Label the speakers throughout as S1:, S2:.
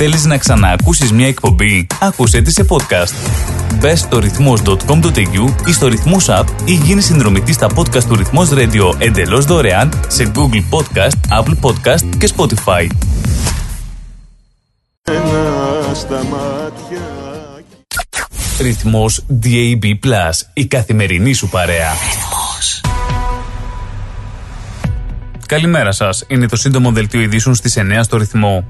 S1: Θέλεις να ξαναακούσεις μια εκπομπή; Άκουσέ τη σε podcast. Μπε στο ρυθμός.com.au ή στο ρυθμός app ή γίνεις συνδρομητής στα podcast του Ρυθμός Radio εντελώς δωρεάν σε Google Podcast, Apple Podcast και Spotify. Ρυθμός DAB+, η καθημερινή σου παρέα. Καλημέρα σας. Είναι το σύντομο δελτίο ειδήσεων στις 9 στο ρυθμό.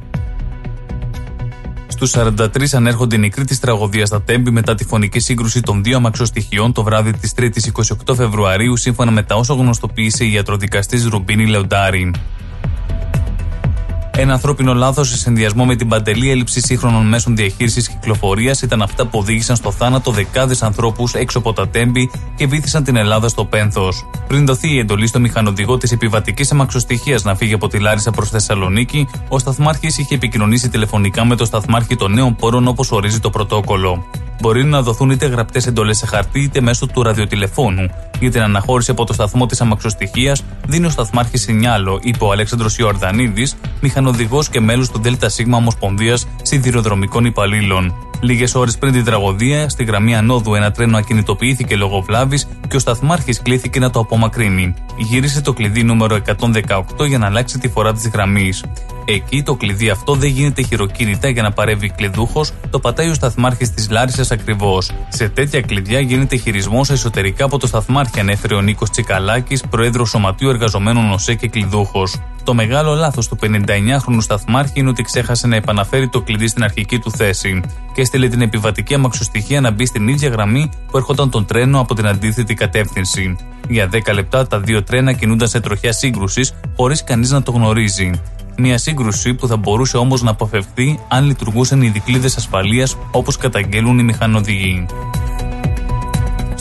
S1: Στους 43 ανέρχονται οι νεκροί της τραγωδίας στα Τέμπη μετά τη φωνική σύγκρουση των δύο αμαξοστοιχειών το βράδυ της 3η 28 Φεβρουαρίου, σύμφωνα με τα όσα γνωστοποίησε η ιατροδικαστής Ρουμπίνη Λεοντάρη. Ένα ανθρώπινο λάθος σε συνδυασμό με την παντελή έλλειψη σύγχρονων μέσων διαχείρισης κυκλοφορίας ήταν αυτά που οδήγησαν στο θάνατο δεκάδες ανθρώπους έξω από τα τέμπη και βήθησαν την Ελλάδα στο πένθος. Πριν δοθεί η εντολή στο μηχανοδηγό της επιβατικής αμαξοστοιχία να φύγει από τη Λάρισα προς Θεσσαλονίκη, ο Σταθμάρχης είχε επικοινωνήσει τηλεφωνικά με το Σταθμάρχη των Νέων Πόρων όπως ορίζει το πρωτόκολλο. Μπορεί να δοθούν είτε γραπτές εντολές σε χαρτί είτε μέσω του ραδιοτηλεφώνου. Για την αναχώρηση από το σταθμό της αμαξοστοιχία δίνει ο Σταθμάρχης Σινιάλο, είπε ο Αλέξανδρος Ιορδανίδης, μηχανοδηγός και μέλος του ΔΣ Ομοσπονδίας Σιδηροδρομικών Υπαλλήλων. Λίγες ώρες πριν την τραγωδία, στη γραμμή Ανόδου ένα τρένο ακινητοποιήθηκε λόγω βλάβης και ο σταθμάρχης κλήθηκε να το απομακρύνει. Γύρισε το κλειδί νούμερο 118 για να αλλάξει τη φορά της γραμμής. Εκεί το κλειδί αυτό δεν γίνεται χειροκίνητα για να παρεύει κλειδούχος, το πατάει ο σταθμάρχης της Λάρισας ακριβώς. Σε τέτοια κλειδιά γίνεται χειρισμός εσωτερικά από το σταθμάρχη, ανέφερε ο Νίκος Τσικαλάκης, πρόεδρος Σωματείου Εργαζομένων ΟΣΕ και κλειδούχος. Το μεγάλο λάθος του 59χρονου σταθμάρχη είναι ότι ξέχασε να επαναφέρει το κλειδί στην αρχική του θέση και έστειλε την επιβατική αμαξοστοιχεία να μπει στην ίδια γραμμή που έρχονταν τον τρένο από την αντίθετη κατεύθυνση. Για 10 λεπτά τα δύο τρένα κινούνταν σε τροχιά σύγκρουσης χωρίς κανείς να το γνωρίζει. Μια σύγκρουση που θα μπορούσε όμως να αποφευθεί αν λειτουργούσαν οι δικλείδες ασφαλείας όπως καταγγέλουν οι μηχανοδηγοί.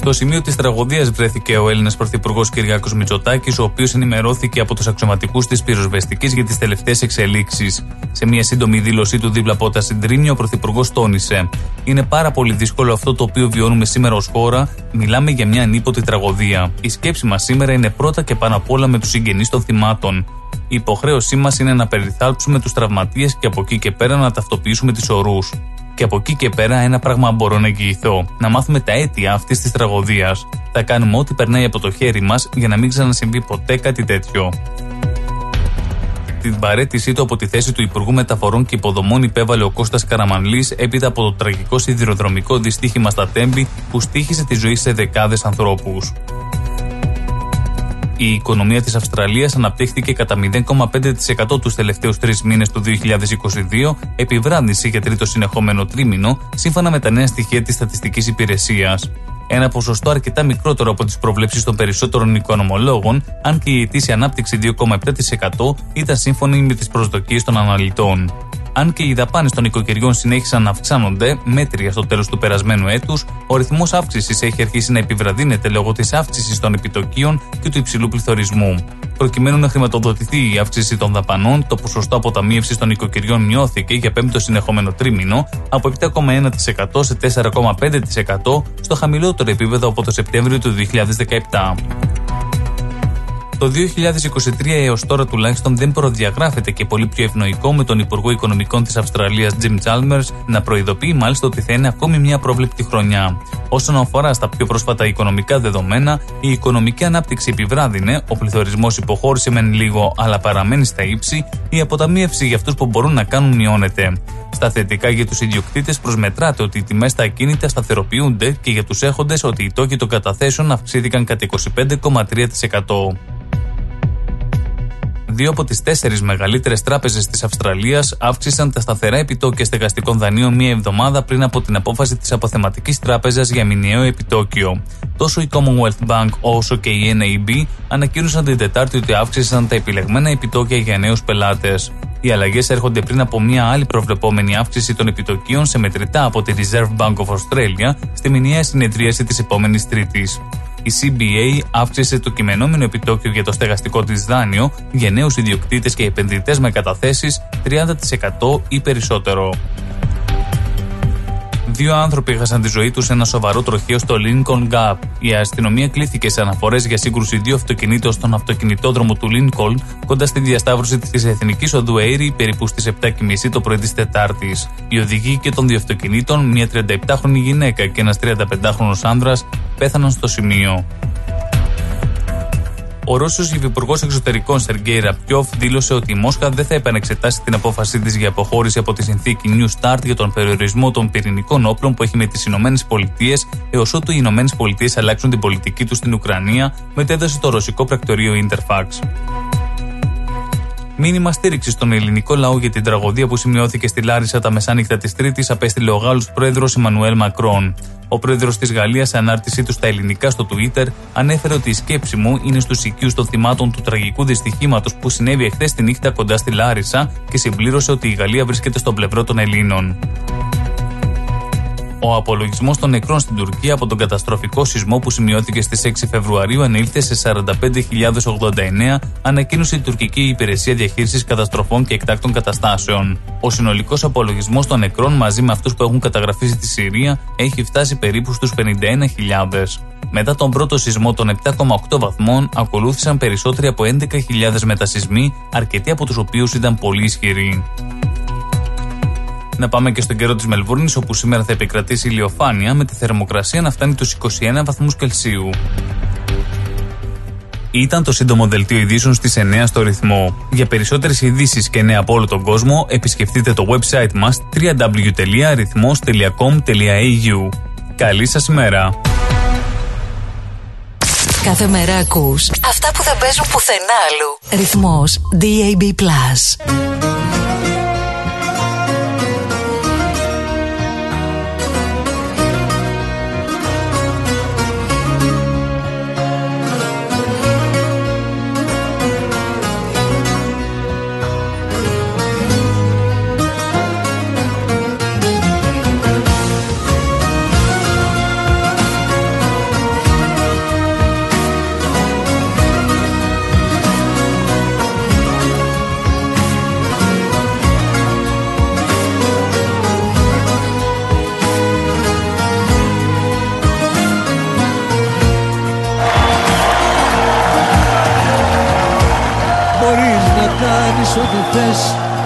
S1: Στο σημείο της τραγωδίας βρέθηκε ο Έλληνας Πρωθυπουργός Κυριάκος Μητσοτάκης, ο οποίος ενημερώθηκε από τους αξιωματικούς της πυροσβεστικής για τις τελευταίες εξελίξεις. Σε μια σύντομη δήλωσή του δίπλα από τα συντρίμια, ο Πρωθυπουργός τόνισε: Είναι πάρα πολύ δύσκολο αυτό το οποίο βιώνουμε σήμερα ως χώρα. Μιλάμε για μια ανίποτη τραγωδία. Η σκέψη μας σήμερα είναι πρώτα και πάνω απ' όλα με τους συγγενείς των θυμάτων. Η υποχρέωσή μας είναι να περιθάλψουμε τους τραυματίες και από εκεί και πέρα να ταυτοποιήσουμε τις ορούς. Και από εκεί και πέρα ένα πράγμα μπορώ να εγγυηθώ. Να μάθουμε τα αίτια αυτής της τραγωδίας. Θα κάνουμε ό,τι περνάει από το χέρι μας για να μην ξανασυμβεί ποτέ κάτι τέτοιο. Την παρέτησή του από τη θέση του Υπουργού Μεταφορών και Υποδομών υπέβαλε ο Κώστας Καραμανλής έπειτα από το τραγικό σιδηροδρομικό δυστύχημα στα Τέμπη που στήχησε τη ζωή σε δεκάδες ανθρώπους. Η οικονομία της Αυστραλίας αναπτύχθηκε κατά 0,5% τους τελευταίους τρεις μήνες του 2022, επιβράδυνση για τρίτο συνεχόμενο τρίμηνο, σύμφωνα με τα νέα στοιχεία της Στατιστικής Υπηρεσίας. Ένα ποσοστό αρκετά μικρότερο από τις προβλέψεις των περισσότερων οικονομολόγων, αν και η ετήσια ανάπτυξη 2,7% ήταν σύμφωνη με τις προσδοκίες των αναλυτών. Αν και οι δαπάνες των οικοκυριών συνέχισαν να αυξάνονται, μέτρια στο τέλος του περασμένου έτους, ο ρυθμός αύξησης έχει αρχίσει να επιβραδύνεται λόγω της αύξησης των επιτοκίων και του υψηλού πληθωρισμού. Προκειμένου να χρηματοδοτηθεί η αύξηση των δαπανών, το ποσοστό αποταμίευσης των οικοκυριών μειώθηκε για πέμπτο συνεχόμενο τρίμηνο από 7,1% σε 4,5% στο χαμηλότερο επίπεδο από το Σεπτέμβριο του 2017. Το 2023 έως τώρα τουλάχιστον δεν προδιαγράφεται και πολύ πιο ευνοϊκό με τον Υπουργό Οικονομικών της Αυστραλίας Jim Chalmers να προειδοποιεί μάλιστα ότι θα είναι ακόμη μια πρόβλεπτη χρονιά. Όσον αφορά στα πιο πρόσφατα οικονομικά δεδομένα, η οικονομική ανάπτυξη επιβράδυνε, ο πληθωρισμός υποχώρησε μεν λίγο αλλά παραμένει στα ύψη, η αποταμίευση για αυτούς που μπορούν να κάνουν μειώνεται. Στα θετικά για τους ιδιοκτήτες προσμετράται ότι οι τιμές στα ακίνητα σταθεροποιούνται και για τους έχοντες ότι οι τόκοι των καταθέσεων αυξήθηκαν κατά 25,3%. Δύο από τις τέσσερις μεγαλύτερες τράπεζες της Αυστραλίας αύξησαν τα σταθερά επιτόκια στεγαστικών δανείων μία εβδομάδα πριν από την απόφαση της Αποθεματικής Τράπεζας για μηνιαίο επιτόκιο. Τόσο η Commonwealth Bank όσο και η NAB ανακοίνωσαν την Τετάρτη ότι αύξησαν τα επιλεγμένα επιτόκια για νέους πελάτες. Οι αλλαγές έρχονται πριν από μια άλλη προβλεπόμενη αύξηση των επιτοκίων σε μετρητά από τη Reserve Bank of Australia στη μηνιαία συνεδρίαση της επόμενης Τρίτης η CBA αύξησε το κειμενόμενο επιτόκιο για το στεγαστικό της δάνειο για νέους ιδιοκτήτες και επενδυτές με καταθέσεις 30% ή περισσότερο. Δύο άνθρωποι έχασαν τη ζωή τους σε ένα σοβαρό τροχείο στο Lincoln Gap. Η αστυνομία κλήθηκε σε αναφορές για σύγκρουση δύο αυτοκινήτων στον αυτοκινητόδρομο του Lincoln κοντά στη διασταύρωση της Εθνικής Οδού Airy περίπου στις 7.30 το πρωί της Τετάρτης. Οι οδηγοί και των δύο αυτοκινήτων, μια 37χρονη γυναίκα και ένας 35χρονο άνδρας, πέθαναν στο σημείο. Ο Ρώσος Υφυπουργός Εξωτερικών Σεργέη Ραπιόφ δήλωσε ότι η Μόσχα δεν θα επανεξετάσει την απόφασή της για αποχώρηση από τη συνθήκη New Start για τον περιορισμό των πυρηνικών όπλων που έχει με τις Ηνωμένες Πολιτείες έως ότου οι Ηνωμένες Πολιτείες αλλάξουν την πολιτική τους στην Ουκρανία, μετέδωσε το ρωσικό πρακτορείο Interfax. Μήνυμα στήριξης στον ελληνικό λαό για την τραγωδία που σημειώθηκε στη Λάρισα τα μεσάνυχτα της Τρίτης απέστειλε ο Γάλλος πρόεδρος Εμμανουέλ Μακρόν. Ο πρόεδρος της Γαλλίας, σε ανάρτησή του στα ελληνικά στο Twitter, ανέφερε ότι η σκέψη μου είναι στους οικείους των θυμάτων του τραγικού δυστυχήματος που συνέβη εχθές τη νύχτα κοντά στη Λάρισα και συμπλήρωσε ότι η Γαλλία βρίσκεται στο πλευρό των Ελλήνων. Ο απολογισμός των νεκρών στην Τουρκία από τον καταστροφικό σεισμό που σημειώθηκε στις 6 Φεβρουαρίου ανήλθε σε 45.089, ανακοίνωσε η τουρκική υπηρεσία διαχείρισης καταστροφών και εκτάκτων καταστάσεων. Ο συνολικός απολογισμός των νεκρών μαζί με αυτούς που έχουν καταγραφεί στη Συρία έχει φτάσει περίπου στους 51.000. Μετά τον πρώτο σεισμό των 7,8 βαθμών, ακολούθησαν περισσότεροι από 11.000 μετασυσμοί, αρκετοί από τους οποίους ήταν πολύ ισχυροί. Να πάμε και στον καιρό της Μελβούρνης, όπου σήμερα θα επικρατήσει ηλιοφάνεια με τη θερμοκρασία να φτάνει τους 21 βαθμούς Κελσίου. Ήταν το σύντομο δελτίο ειδήσεων στις 9 στο ρυθμό. Για περισσότερες ειδήσεις και νέα από όλο τον κόσμο, επισκεφτείτε το website μας www.rυθμός.com.au. Καλή σας ημέρα.
S2: Κάθε μέρα ακούς αυτά που δεν παίζουν πουθενά άλλου. Ρυθμός DAB+.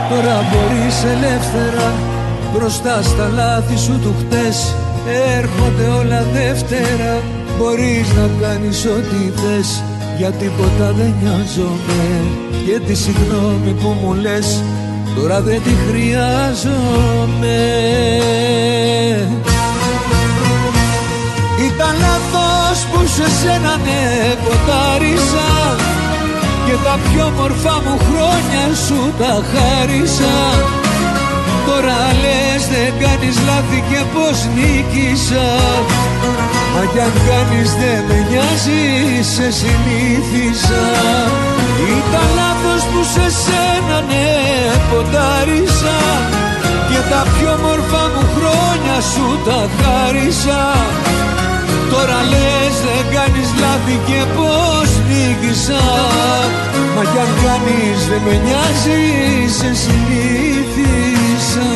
S3: Τώρα μπορείς ελεύθερα Μπροστά στα λάθη σου του χτες. Έρχονται όλα δεύτερα Μπορείς να κάνεις ό,τι θες. Για τίποτα δεν νοιάζομαι Και τη συγγνώμη που μου λες Τώρα δεν τη χρειάζομαι. Ήταν λάθος που σε σένα ναι ποτάρισα και τα πιο μορφά μου χρόνια σου τα χάρισα. Τώρα λες δεν κάνεις λάθη και πως νίκησα Μα κι αν κάνεις δεν με νοιάζεις σε συνήθισα. Ήταν λάθος που σε σένα ναι ποντάρισα. Και τα πιο μορφά μου χρόνια σου τα χάρισα. Τώρα λες δεν κάνεις λάθη και πως νίκησα. Μα κι αν κάνεις δεν με νοιάζει σε συνήθισα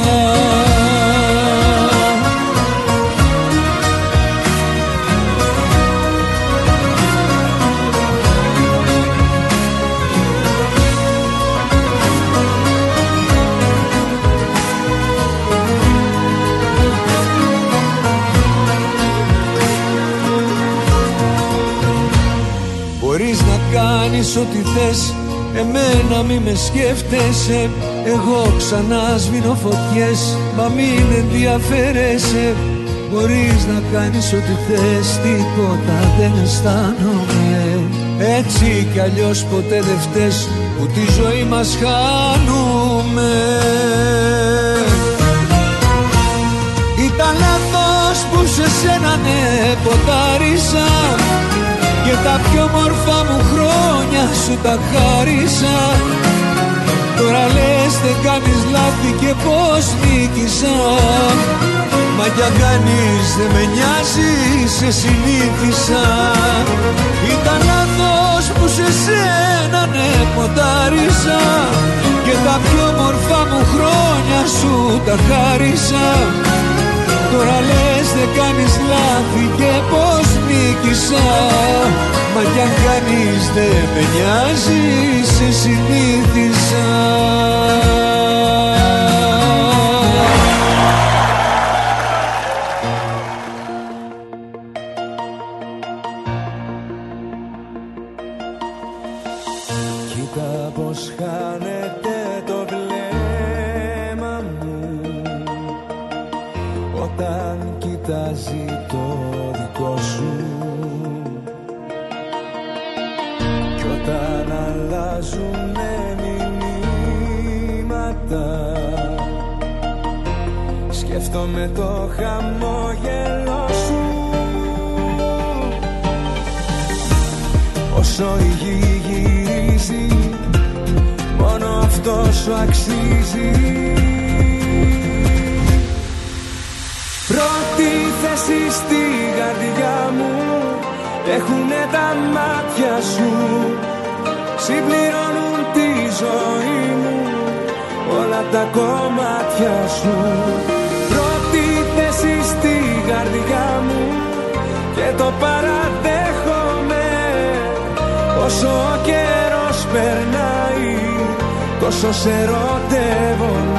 S3: κάνεις ό,τι θες Εμένα μη με σκέφτεσαι. Εγώ ξανά σβήνω φωτιές Μα μην ενδιαφέρεσαι. Μπορείς να κάνεις ό,τι θες Τίποτα δεν αισθάνομαι. Έτσι κι αλλιώς ποτέ δεν φταίς Που τη ζωή μας χάνουμε. Ήταν λάθος που σε σένα ναι ποτάρισα και τα πιο μορφά μου χρόνια σου τα χάρισα. Τώρα λες δεν κάνεις λάθη και πως νίκησα. Μα κι αν κάνεις δεν με νοιάζεις σε συνήθισα. Ήταν λάθος που σε σένα ναι ποντάρισα Και τα πιο μορφά μου χρόνια σου τα χάρισα Τώρα λες δεν κάνεις λάθη και πως νίκησα. Μα κι αν κάνεις δεν με νοιάζει σε συνήθισα
S4: κομμάτια σου καρδιά μου και το παραδέχομαι. Όσο ο καιρός περνάει τόσο σε ερωτεύομαι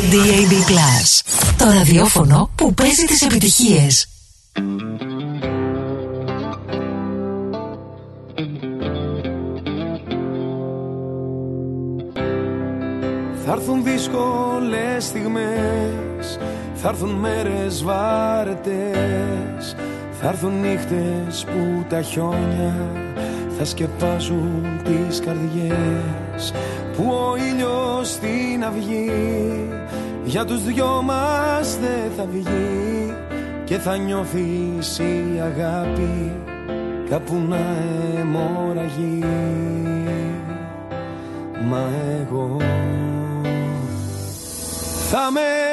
S2: DAB+. Το ραδιόφωνο που παίζει τις επιτυχίες.
S4: Θα έρθουν δύσκολες στιγμές Θα έρθουν μέρες βάρετες Θα έρθουν νύχτες που τα χιόνια Θα σκεπάζουν τις καρδιές Που ο ήλιος στην αυγή Για τους δυο μας δεν θα βγει Και θα νιώθεις η αγάπη Κάπου να αιμορραγεί. Μα εγώ θα με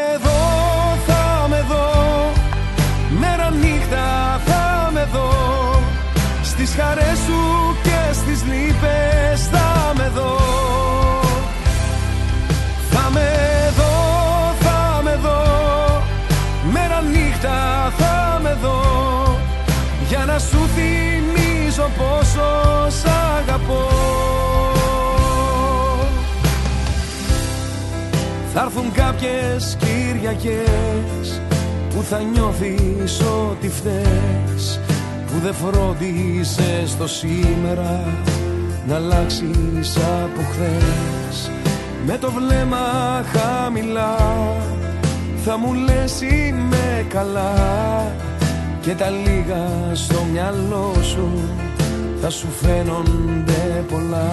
S4: κάποιες Κυριακές που θα νιώθεις ότι φταίς που δεν φρόντισες το σήμερα να αλλάξεις από χθες. Με το βλέμμα χαμηλά θα μου λες είμαι καλά και τα λίγα στο μυαλό σου θα σου φαίνονται πολλά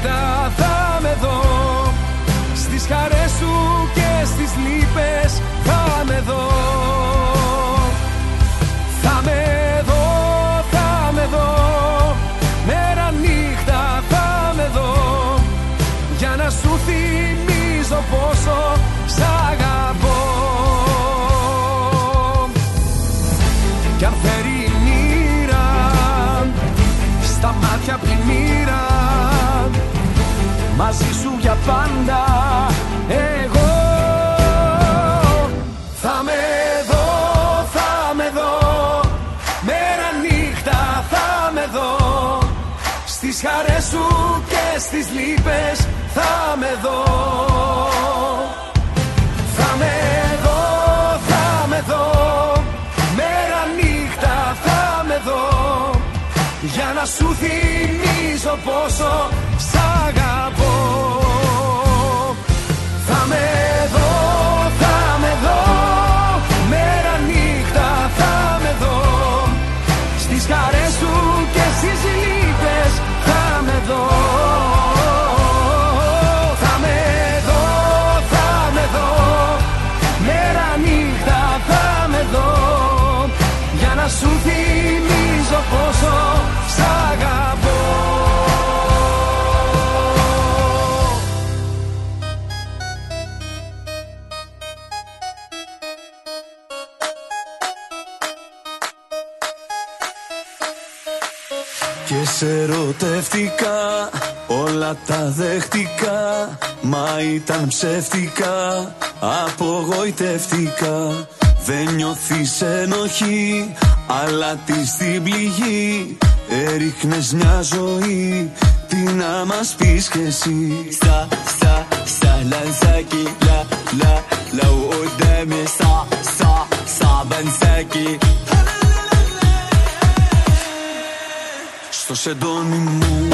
S4: νύχτα θα με δω. Στις χαρές σου και στις λύπες θα με δω. Θα με δω, θα με δω. Μέρα νύχτα θα με δω. Για να σου θυμίζω πόσο σ' αγαπώ Μαζί σου για πάντα. Εγώ Θα με δω, θα με δω. Μέρα νύχτα θα με δω. Στις χαρές σου και στις λύπες θα με δω. Θα με δω, θα με δω. Μέρα νύχτα θα με δω. Για να σου θυμίζω πόσο
S5: σε ερωτεύτηκα, όλα τα δέχτηκα Μα ήταν ψεύτικα, απογοητεύτηκα Δεν νιώθεις ενοχή, αλλά της την πληγή. Έριχνες μια ζωή, τι να μας πεις κι εσύ.
S6: Στα, στα, στα, λα, λα, λαου, οντέμι Σα, σα, σα, μπανσάκι
S5: Στο σεντόνι μου,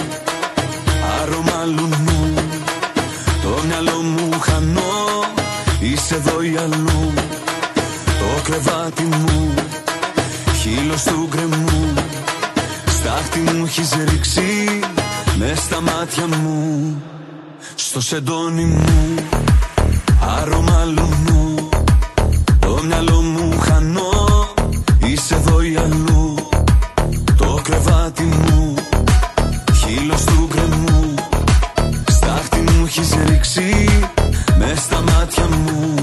S5: άρωμα λουνού. Το μυαλό μου χανώ, είσαι εδώ ή αλλού. Το κρεβάτι μου, χείλος του γκρεμού. Στάχτη μου έχεις ρίξει, μες στα μάτια μου. Στο σεντόνι μου, άρωμα λουνού. Το μυαλό μου χανώ, εσύ με στα μάτια μου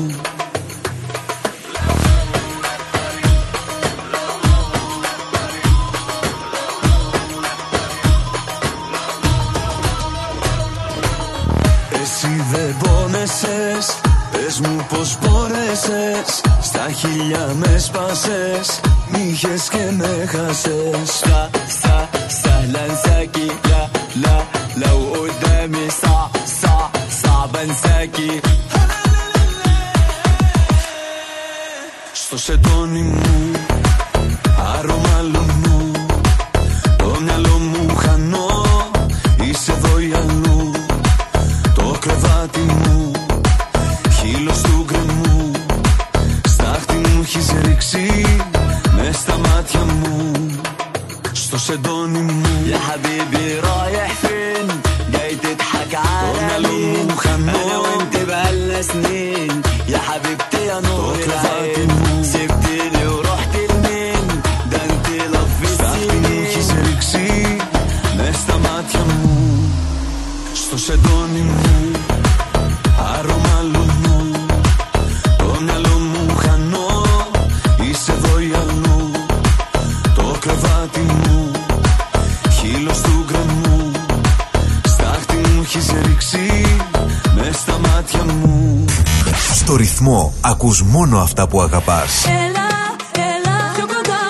S5: Εσύ δεν πόνεσες Πες μου πως μπόρεσες Στα χίλια με σπάσες Μ' και με χάσες Στα, στα, στα
S6: λανσάκι
S5: Λα, λα, λαου ούτε μισά βανζάκι Στο σεντόνι μου Ακούς μόνο αυτά που αγαπάς. Έλα, έλα, πιο κοντά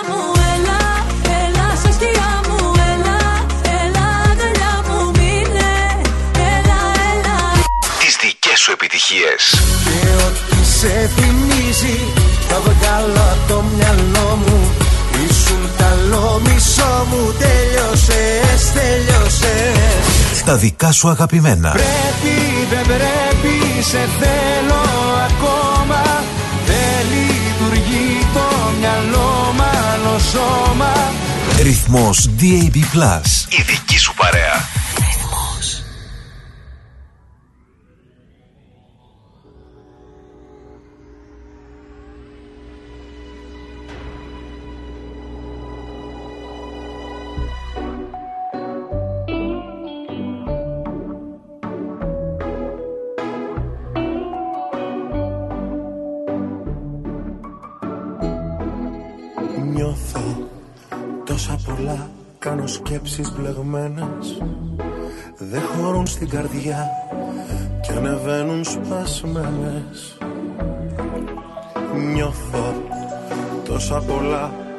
S5: έλα, στα σκιά μου,
S7: έλα, έλα, αγκαλιά. Τις δικές σου
S8: επιτυχίες.
S9: Και ό,τι σε θυμίζει, θα βγάλω το μυαλό μου. Ήσουν καλό μισό μου, τελειώσες, τελειώσες.
S8: Τα δικά σου αγαπημένα.
S4: Πρέπει, δεν σε θέλω σώμα
S8: Ρυθμός DAB+. Η δική σου παρέα.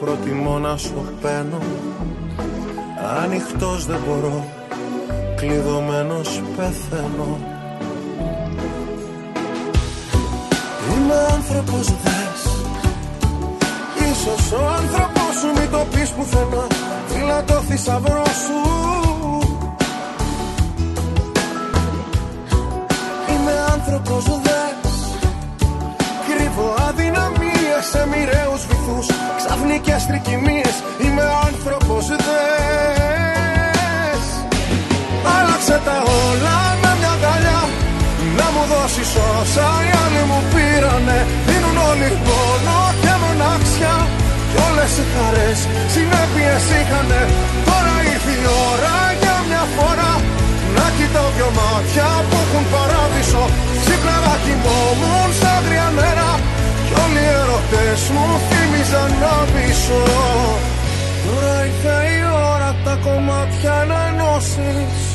S9: Προτιμώ να σου παίρνω. Ανοιχτός δεν μπορώ Κλειδωμένος πεθαίνω. Είμαι άνθρωπος δες Ίσως ο άνθρωπος σου μην το πεις πουθενά. Φύλλα το θησαυρό σου Ξαφνικές τρικυμίες Είμαι άνθρωπος δες. Άλλαξε τα όλα με μια αγκαλιά Να μου δώσεις όσα οι άλλοι μου πήρανε. Δίνουν όλοι πόνο και μοναξιά Κι όλες οι χαρές συνέπειες είχανε. Τώρα ήρθε η ώρα για μια φορά Να κοιτάω δυο μάτια που έχουν παράδεισο. Ξύπναγα κοιμόμουν σαν τρία νερά Κι όλοι οι ερωτές μου θύμιζαν να πείσω. Τώρα ήρθε η ώρα τα κομμάτια να ενώσεις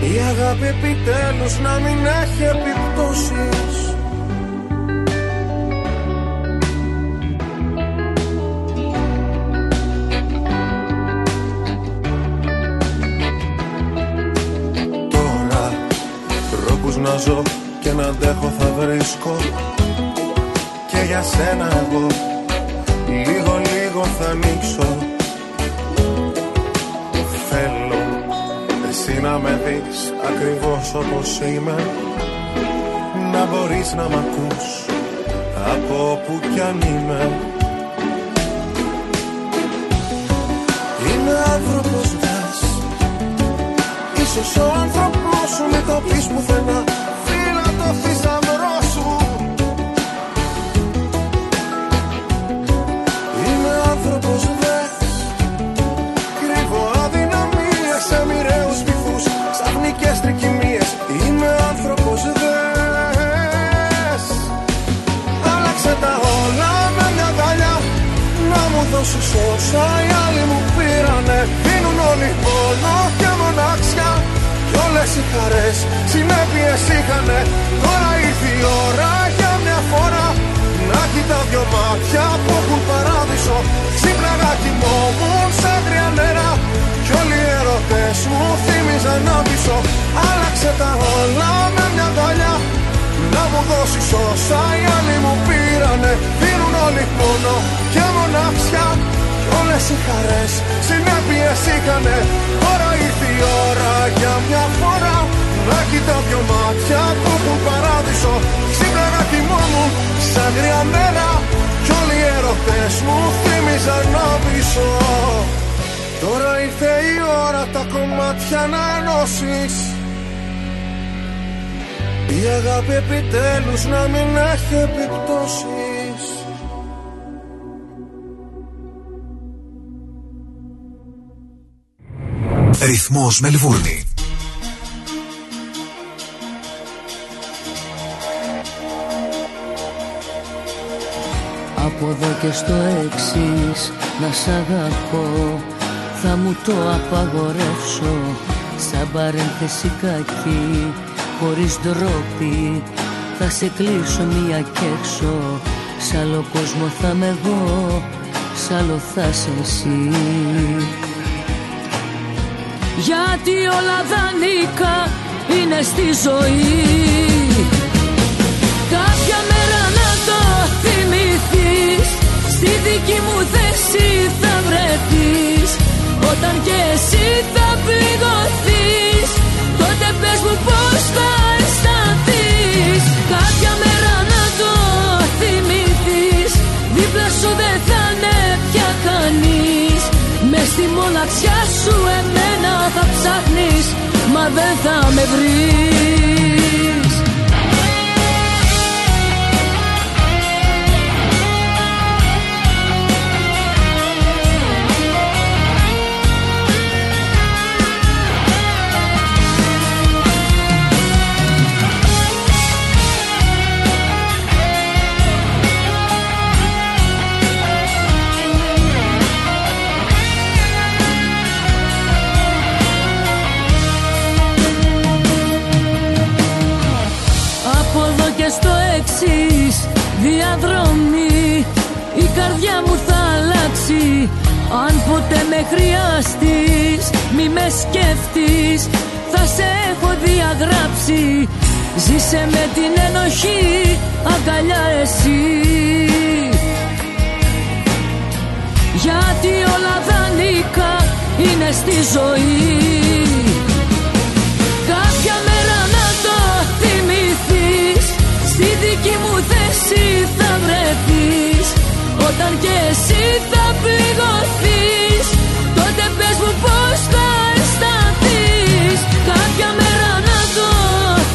S9: η αγάπη επιτέλους να μην έχει επιπτώσεις. Τώρα τρόπους να ζω και να αντέχω θα βρίσκω. Και για σένα εγώ λίγο λίγο θα ανοίξω. Θέλω εσύ να με δεις ακριβώς όπως είμαι. Να μπορείς να μ' ακούς από όπου κι αν είμαι. Είμαι άνθρωπος δες Ίσως ο άνθρωπος σου μην το πεις πουθενά. Φύλλα το θησαυρό σου. Είμαι άνθρωπος δες Κρύβω αδυναμίες σε μοιραίους βυθούς Ξαφνικές τρικυμίες Είμαι άνθρωπος δες. Άλλαξε τα όλα με μια αγκαλιά Να μου δώσεις όσα οι άλλοι μου πήρανε. Δίνουν όλοι πόνο και μοναξιά Κι όλες οι χαρές συνέπειες είχανε. Τώρα ήρθε η ώρα για μια φορά Να κοιτάω δυο μάτια που έχουν παράδεισο. Ξύπναγα κοιμόμουν σαν τρία νερά. Κι όλοι οι ερωτές μου θύμιζαν να πείσω. Άλλαξε τα όλα με μια αγκαλιά να μου δώσεις όσα οι άλλοι μου πήρανε. Δίνουν όλοι πόνο και μοναξιά. Κι όλες οι χαρές συνέπειες είχανε. Τώρα ήρθε η ώρα για μια φορά. Να κοιτάω δυο μάτια που έχουν παράδεισο. Ξύπνα να κοιμόμουν σαν τρία νερά Κι όλοι οι ερωτές μου θύμιζαν να πείσω. Τώρα ήρθε η ώρα τα κομμάτια να ενώσεις. Η αγάπη επιτέλους να μην έχει επιπτώσεις
S8: Ρυθμός Μελβούρνη.
S10: Από εδώ και στο εξής να σ' αγαπώ Θα μου το απαγορεύσω. Σαν παρένθεση κακή Χωρίς ντρόπι Θα σε κλείσω μία κι έξω. Σ' άλλο κόσμο θα είμαι εγώ Σ' άλλο θα σε εσύ Γιατί όλα δανεικά
S11: είναι στη ζωή. Κάποια μέρα να το θυμηθείς. Στη δική μου θέση θα βρεθείς. Όταν και εσύ θα πληγωθείς. Τότε πες μου πώς θα στη μοναξιά σου εμένα θα ψάχνεις Μα δεν θα με βρεις διαδρομή. Η καρδιά μου θα αλλάξει Αν ποτέ με χρειαστείς. Μη με σκέφτεις Θα σε έχω διαγράψει. Ζήσε με την ενοχή Αγκαλιά εσύ. Γιατί όλα δανεικά Είναι στη ζωή θέση θα βρεθείς. Όταν και εσύ θα πληγωθείς Τότε πες μου πώς θα αισθανθείς. Κάποια μέρα να το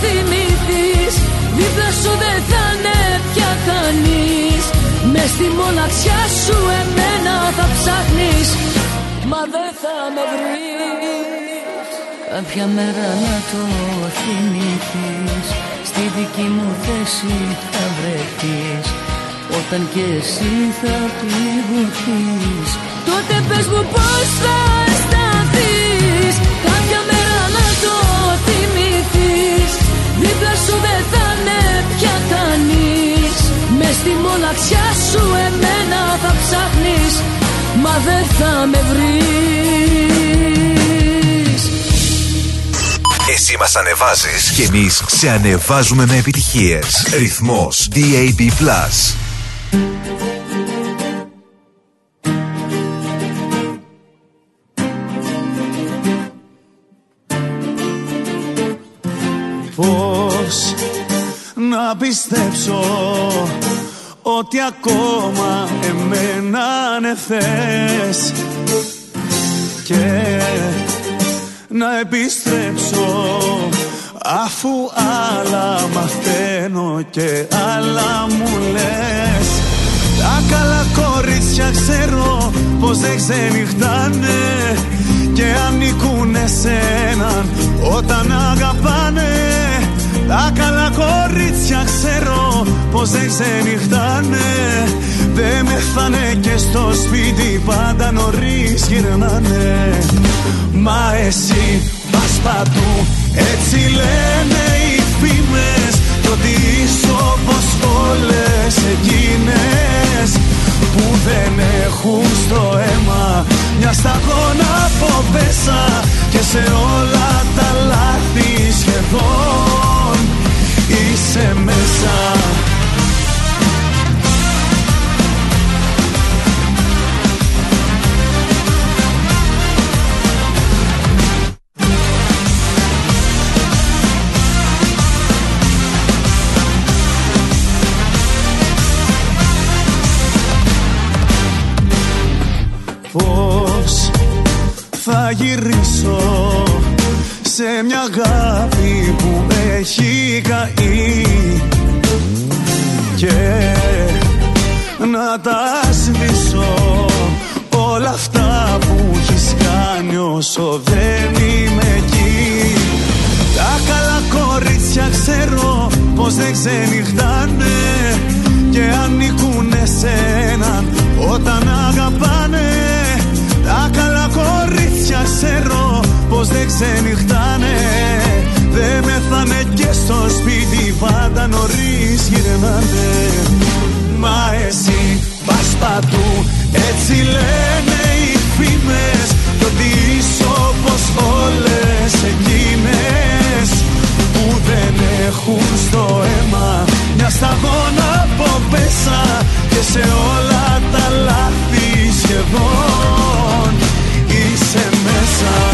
S11: θυμηθείς. Δίπλα σου δεν θα είναι πια κανείς. Μες στη μοναξιά σου εμένα θα ψάχνεις. Μα δεν θα με βρεις. Κάποια μέρα να το θυμηθείς Στη δική μου θέση θα βρεθείς. Όταν και εσύ θα πληγωθείς. Τότε πες μου πώς θα αισθανθείς. Κάποια μέρα να το θυμηθείς. Δίπλα σου δεν θα είναι πια κανείς. Μες στη μοναξιά σου εμένα θα ψάχνεις. Μα δεν θα με βρεις
S8: Εσύ μας ανεβάζεις και εμείς σε ανεβάζουμε με επιτυχίες. Ρυθμός DAB+.
S5: Πώς να πιστέψω ότι ακόμα εμένα ναι θες και να επιστρέψω αφού άλλα μαθαίνω και άλλα μου λες. Τα καλά κορίτσια ξέρω πως δεν ξενυχτάνε και ανήκουν εσέναν όταν αγαπάνε τα καλά κορίτσια ξέρω πως δεν ξενυχτάνε Δεν μεθάνε και στο σπίτι πάντα νωρίς γυρνάνε. Μα εσύ πας παντού έτσι λένε οι φήμες. Κι ότι είσαι όπως όλες εκείνες Που δεν έχουν στο αίμα μια σταγόνα από πέσα. Και σε όλα τα λάθη σχεδόν είσαι μέσα. Πώς θα γυρίσω; Σε μια αγάπη που έχει καεί. Και να τα σβήσω όλα αυτά που έχεις κάνει όσο δεν είμαι εκεί. Τα καλά κορίτσια ξέρω πως δεν ξενυχτάνε και ανήκουν εσένα όταν αγαπάνε. Τα καλά κορίτσια ξέρω πως δεν ξενυχτάνε. Δεν μεθάνε και στο σπίτι πάντα νωρίς γυρνάνε. Μα εσύ πας παντού έτσι λένε οι φήμες. Κι ότι είσαι όπως όλες εκείνες έχουν στο αίμα. Μια σταγόνα από πέσα Και σε όλα τα λάθη σχεδόν Είσαι μέσα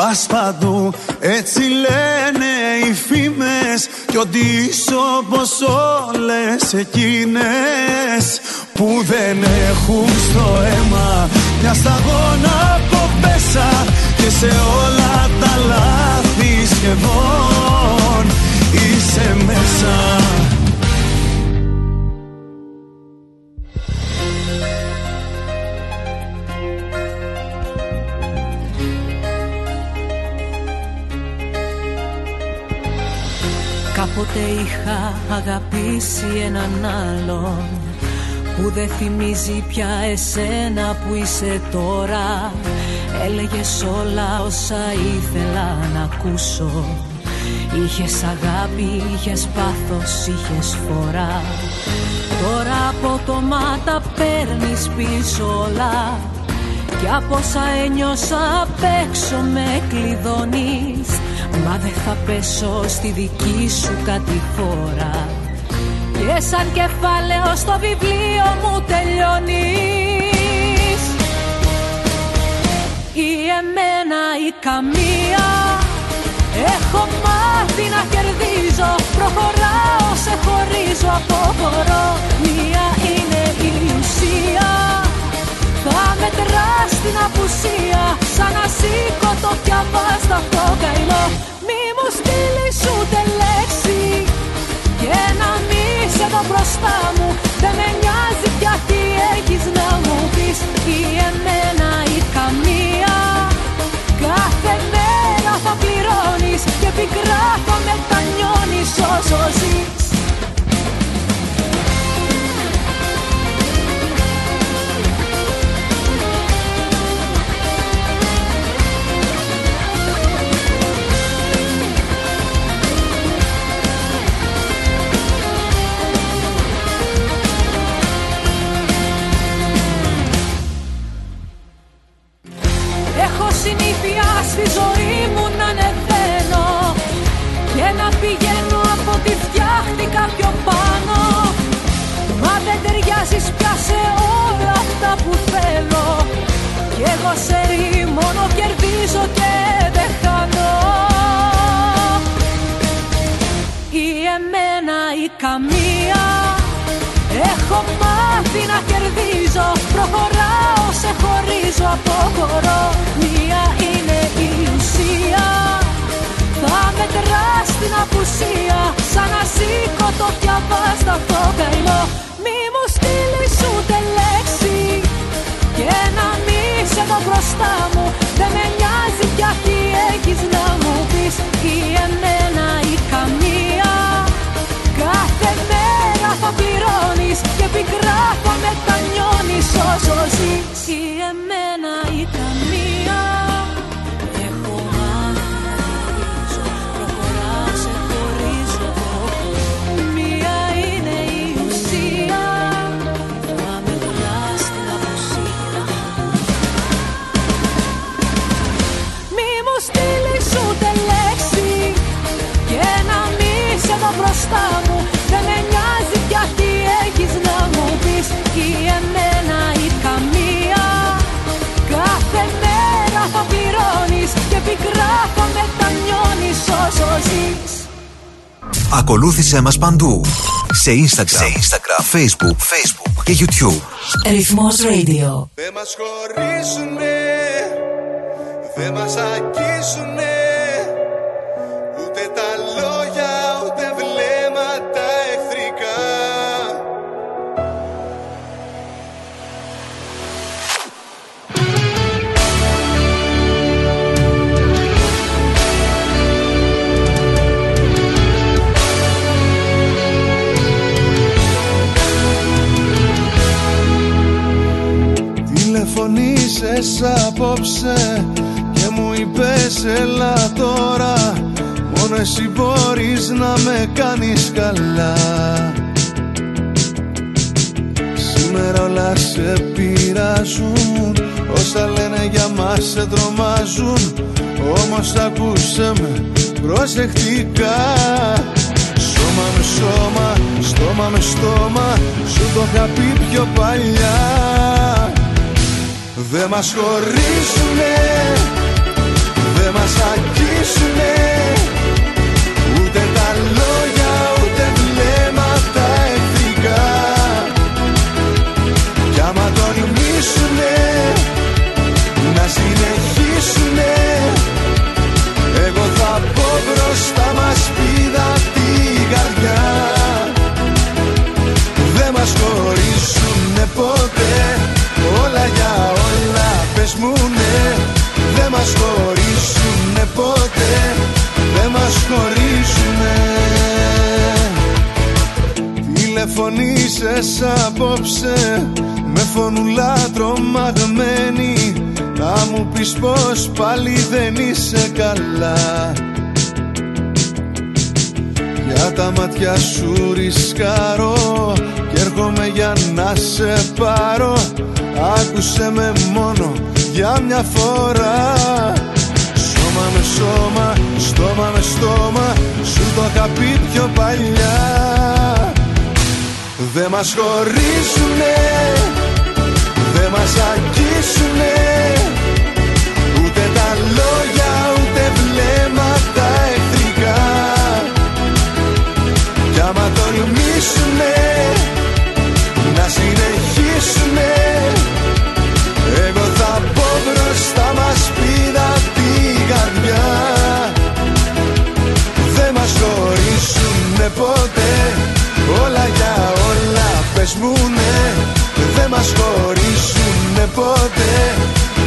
S5: πας παντού Έτσι λένε οι φήμες Κι ότι είσαι όπως όλες εκείνες Που δεν έχουν στο αίμα Μια σταγόνα από πέσα Και σε όλα τα λάθη σχεδόν Είσαι μέσα
S7: Κάποτε είχα αγαπήσει έναν άλλον που δεν θυμίζει πια εσένα που είσαι τώρα. Έλεγες όλα όσα ήθελα να ακούσω. Είχες αγάπη, είχες πάθος, είχες φορά. Τώρα από το μάτα παίρνεις πίσω όλα. Κι από όσα ένιωσα απ' έξω με κλειδώνεις Μα δεν θα πέσω στη δική σου κατηφόρα. Και σαν κεφάλαιο στο βιβλίο μου τελειώνεις. Ή εμένα ή καμία. Έχω μάθει να κερδίζω. Προχωράω, σε χωρίζω, αποχωρώ Μία είναι η ουσία θα μετράς την απουσία Σαν να σήκω το πιαβά στο καημό Μη μου στείλεις ούτε λέξη Και να μη σε δω μπροστά μου. Δεν με νοιάζει πια τι έχεις να μου πεις Ή εμένα ή καμία. Κάθε μέρα θα πληρώνεις Και πικρά θα μετανιώνεις όσο ζεις στη ζωή μου να ανεβαίνω και να πηγαίνω από τη φτιάχτηκα πιο πάνω. Μα δεν ταιριάζεις πια σε όλα αυτά που θέλω. Κι εγώ σε μόνο κερδίζω και δεν χάνω. Ή εμένα ή καμία. Έχω μάθει να κερδίζω. Προχωράω, σε χωρίζω, αποχωρώ Μία είναι η ουσία Θα μετράς την απουσία Σαν να σήκω το πιαβά στο καημό Μη μου στείλεις ούτε λέξη Και να μη σε δω μπροστά μου. Δεν με νοιάζει πια τι έχεις να μου πεις Ή εμένα ή καμία. Κάθε μέρα θα πληρώνεις Και πικρά θα μετανιώνεις όσο ζεις. Ή εμένα ή καμία μπροστά μου Δεν με νοιάζει πια τι έχεις να μου πεις Ή εμένα ή καμία Κάθε μέρα θα πληρώνεις Και πικρά θα μετανιώνεις όσο ζεις
S9: Ακολούθησέ μας παντού. Σε Instagram, σε Instagram Facebook, Facebook και YouTube.
S2: Ρυθμός Radio.
S4: Δεν μας χωρίσουνε Δεν μας αγγίσουνε Τηλεφωνήσες από
S12: απόψε Και μου είπες έλα τώρα Μόνο εσύ μπορείς να με κάνεις καλά Σήμερα όλα σε πειράζουν Όσα λένε για μας σε τρομάζουν Όμως ακούσε με προσεκτικά. Σώμα με σώμα, στόμα με στόμα Σου το είχα πει πιο παλιά Δε μας χωρίσουνε Δε μας αγγίσουνε. Ούτε τα λόγια ούτε βλέμματα εχθρικά Κι άμα τολμήσουνε Να συνεχίσουνε Εγώ θα πω μπροστά μας πήδα την καρδιά. Δεν μας χωρίσουνε ποτέ Όλα για όλα πες μου ναι Δεν μας χωρίσουνε ποτέ. Δεν μας χωρίσουνε. Τηλεφωνήσες απόψε. Με φωνουλά τρομαγμένη. Να μου πεις πως πάλι δεν είσαι καλά. Για τα μάτια σου ρισκάρω. Κι έρχομαι για να σε πάρω. Άκουσε με μόνο για μια φορά. Σώμα με σώμα, στόμα με στόμα Σου το είχα πει πιο παλιά. Δε μας χωρίσουνε Δε μας αγγίσουνε. Ούτε τα λόγια ούτε βλέμματα εχθρικά. Κι άμα τολμήσουνε Να συνεχίσουνε χωρίσουνε ποτέ. Όλα για όλα πες μου ναι. Δεν μας χωρίσουνε ποτέ.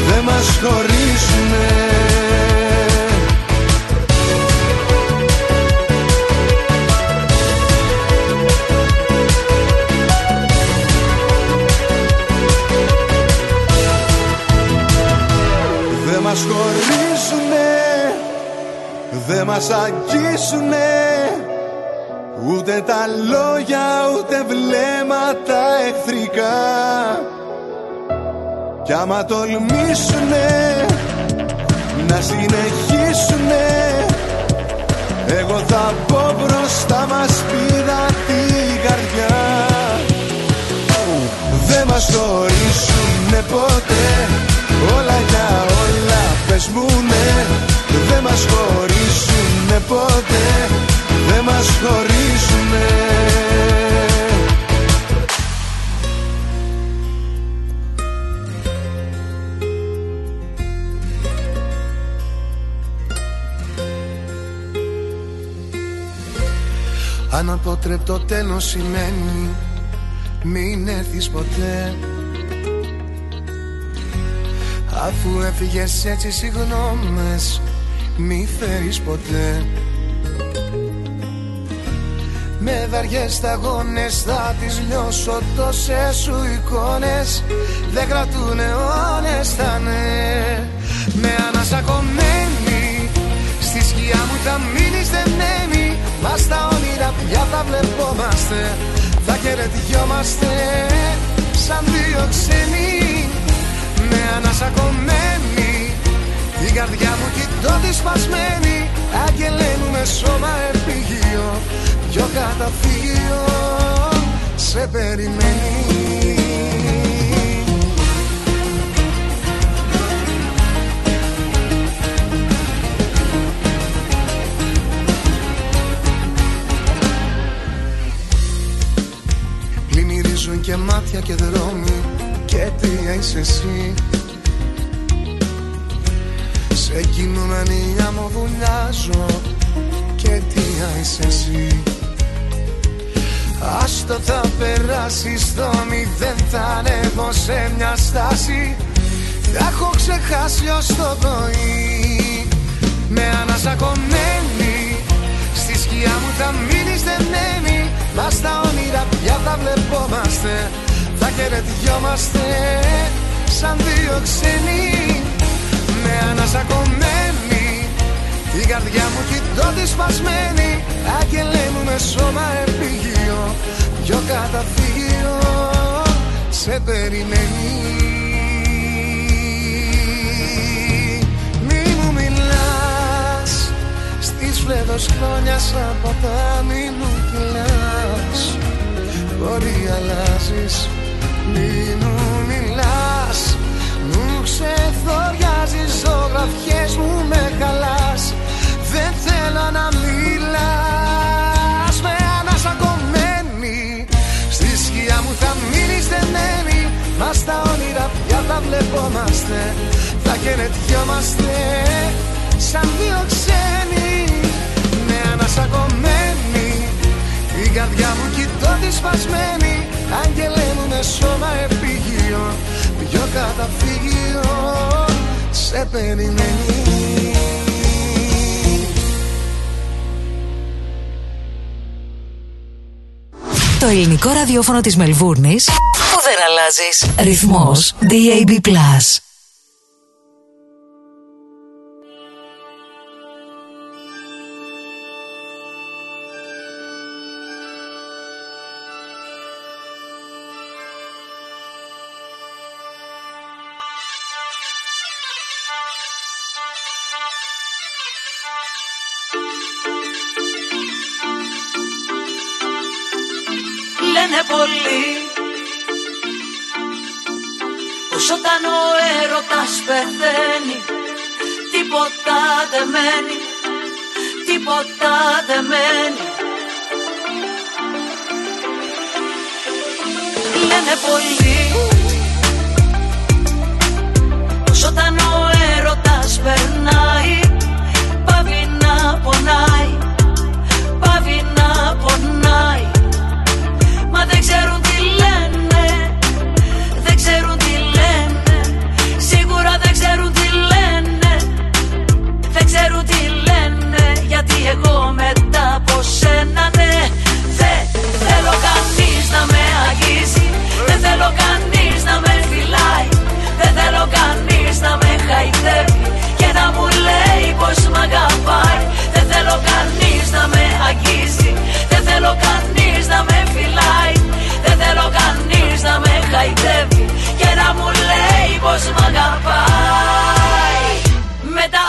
S12: Δεν μας χωρίσουνε. Δεν μας χωρίσουνε. Δεν μας αγγίσουνε Ούτε τα λόγια ούτε βλέμματα εχθρικά. Κι άμα τολμήσουνε να συνεχίσουνε Εγώ θα πω μπροστά μας πήδα την καρδιά Δεν μας χωρίσουνε ποτέ Όλα για όλα πες μου ναι Δεν μας χωρίσουνε ποτέ Δεν μας χωρίσουνε Αναποτρεπτό τέλος σημαίνει Μην έρθεις ποτέ. Αφού έφυγες έτσι συγγνώμες Μη φέρεις ποτέ Με βαριές σταγόνες θα τις λιώσω Τόσες σου εικόνες. Δεν κρατούν αιώνες θα ναι Με ανασακωμένη. Στη σκιά μου θα μείνεις δεμένη. Μας τα όνειρα πια θα βλεπόμαστε. Θα χαιρετιόμαστε Σαν δύο ξένοι. Με ανασακωμένη. Την καρδιά μου κοιτώ τη σπασμένη. Άγγελέ μου με σώμα επίγειο Πιο καταφύγιο Σε περιμένει. Πλημμυρίζουν και μάτια και δρόμοι Και τι είσαι εσύ. Σε κινούμενη μου βουλιάζω Και τι είσαι εσύ Άστο θα περάσεις στο μηδέν Θα ανέβω σε μια στάση. Θα έχω ξεχάσει ως το πρωί. Με ανασακωμένη Στη σκιά μου θα μείνεις δεμένη. Μας τα όνειρα πια θα βλεπόμαστε Θα χαιρετιόμαστε
S13: σαν δύο ξένοι. Με ανασακωμένη Την καρδιά μου κοιτώ τη σπασμένη Άγγελέ μου με σώμα επίγειο Πιο καταφύγιο Σε περιμένει. Μη μου μιλάς Στις φλέδος χρόνια σαν ποτάμι μου κυλάς Μπορεί αλλάζεις Μη μου μιλάς Μου ξεθοριάζεις ζωγραφιές μου με χαλάς. Δεν θέλω να μιλάς Με ανασακωμένη. Στη σκιά μου θα μείνεις δεμένη Μας τα όνειρα πια τα βλεπόμαστε. Θα χαιρετιόμαστε Σαν δύο ξένοι Με ανασακωμένη. Την καρδιά μου κοιτώ τη σπασμένη Άγγελέ μου με σώμα επίγειο. Πιο καταφύγιο Σε περιμένει
S2: Το ελληνικό ραδιόφωνο της Μελβούρνης που δεν αλλάζεις. Ρυθμός DAB+.
S14: Τίποτα δεν μένει. Τίποτα δεν μένει. Λένε πολλοί Πως όταν ο έρωτας περνάει Πάβει να πονάει Πάβει να πονάει. Μα δεν ξέρουν από σένα ναι Δεν θέλω κανείς να με αγγίζει. Δεν θέλω κανείς να με φυλάει. Δεν θέλω κανείς να με χαϊδεύει Και να μου λέει πως μ' αγαπάει. Δεν θέλω κανείς να με αγγίζει. Δεν θέλω κανείς να με φυλάει. Δεν θέλω κανείς να με χαϊδεύει Και να μου λέει πως μ' αγαπάει. Μετά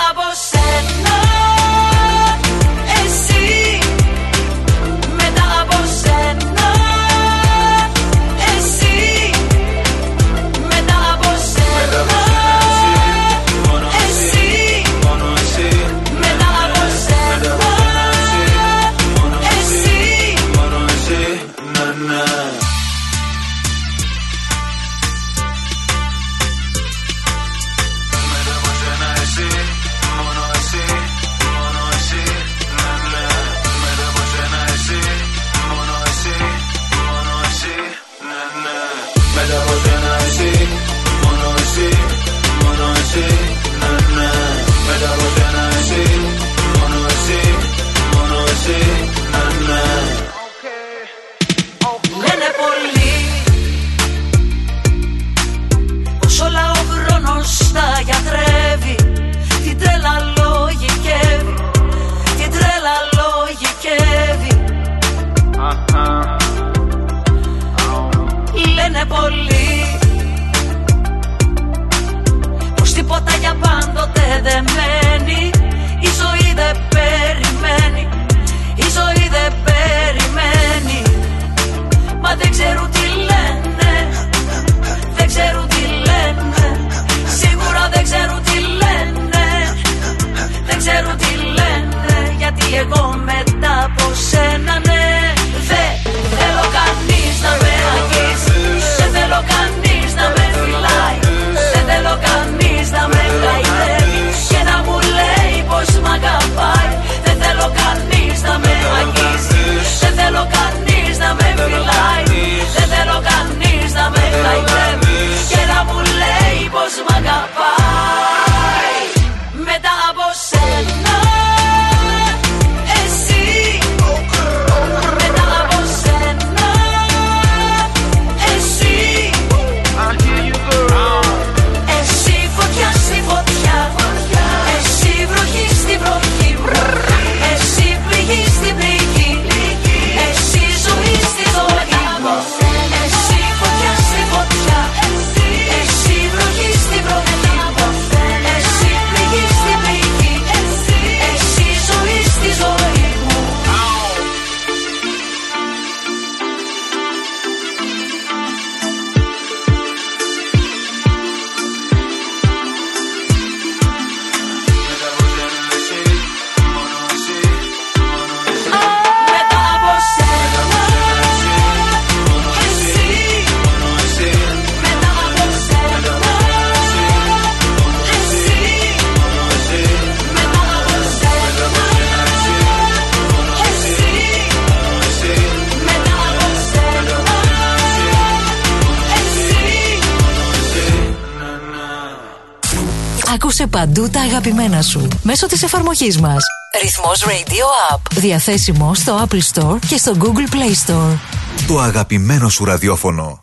S2: μέσω της εφαρμογής μας. Ρυθμός Radio App. Διαθέσιμο στο Apple Store και στο Google Play Store.
S9: Το αγαπημένο σου ραδιόφωνο.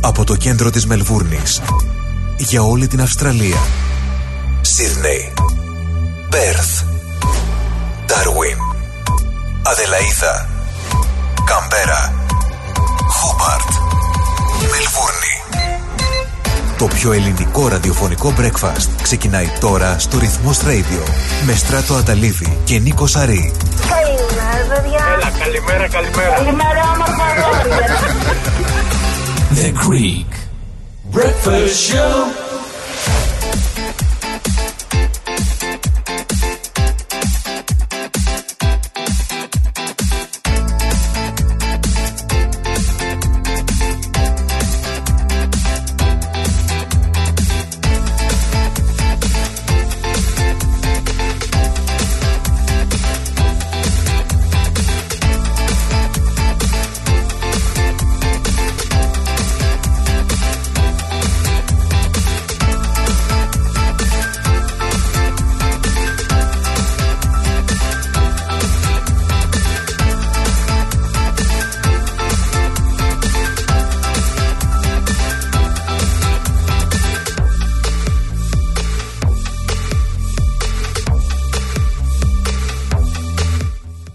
S9: Από το κέντρο της Μελβούρνης. Για όλη την Αυστραλία. Σίδνεϊ. Πέρθ. Ντάρουιν. Αδελαίδα. Καμπέρα. Το πιο ελληνικό ραδιοφωνικό breakfast ξεκινάει τώρα στο Ρυθμός Radio με Στράτο Αταλίδη και Νίκο Σαρή.
S15: Καλημέρα, παιδιά.
S16: Έλα, καλημέρα, καλημέρα.
S15: Καλημέρα, όμορφα
S1: The Greek Breakfast Show.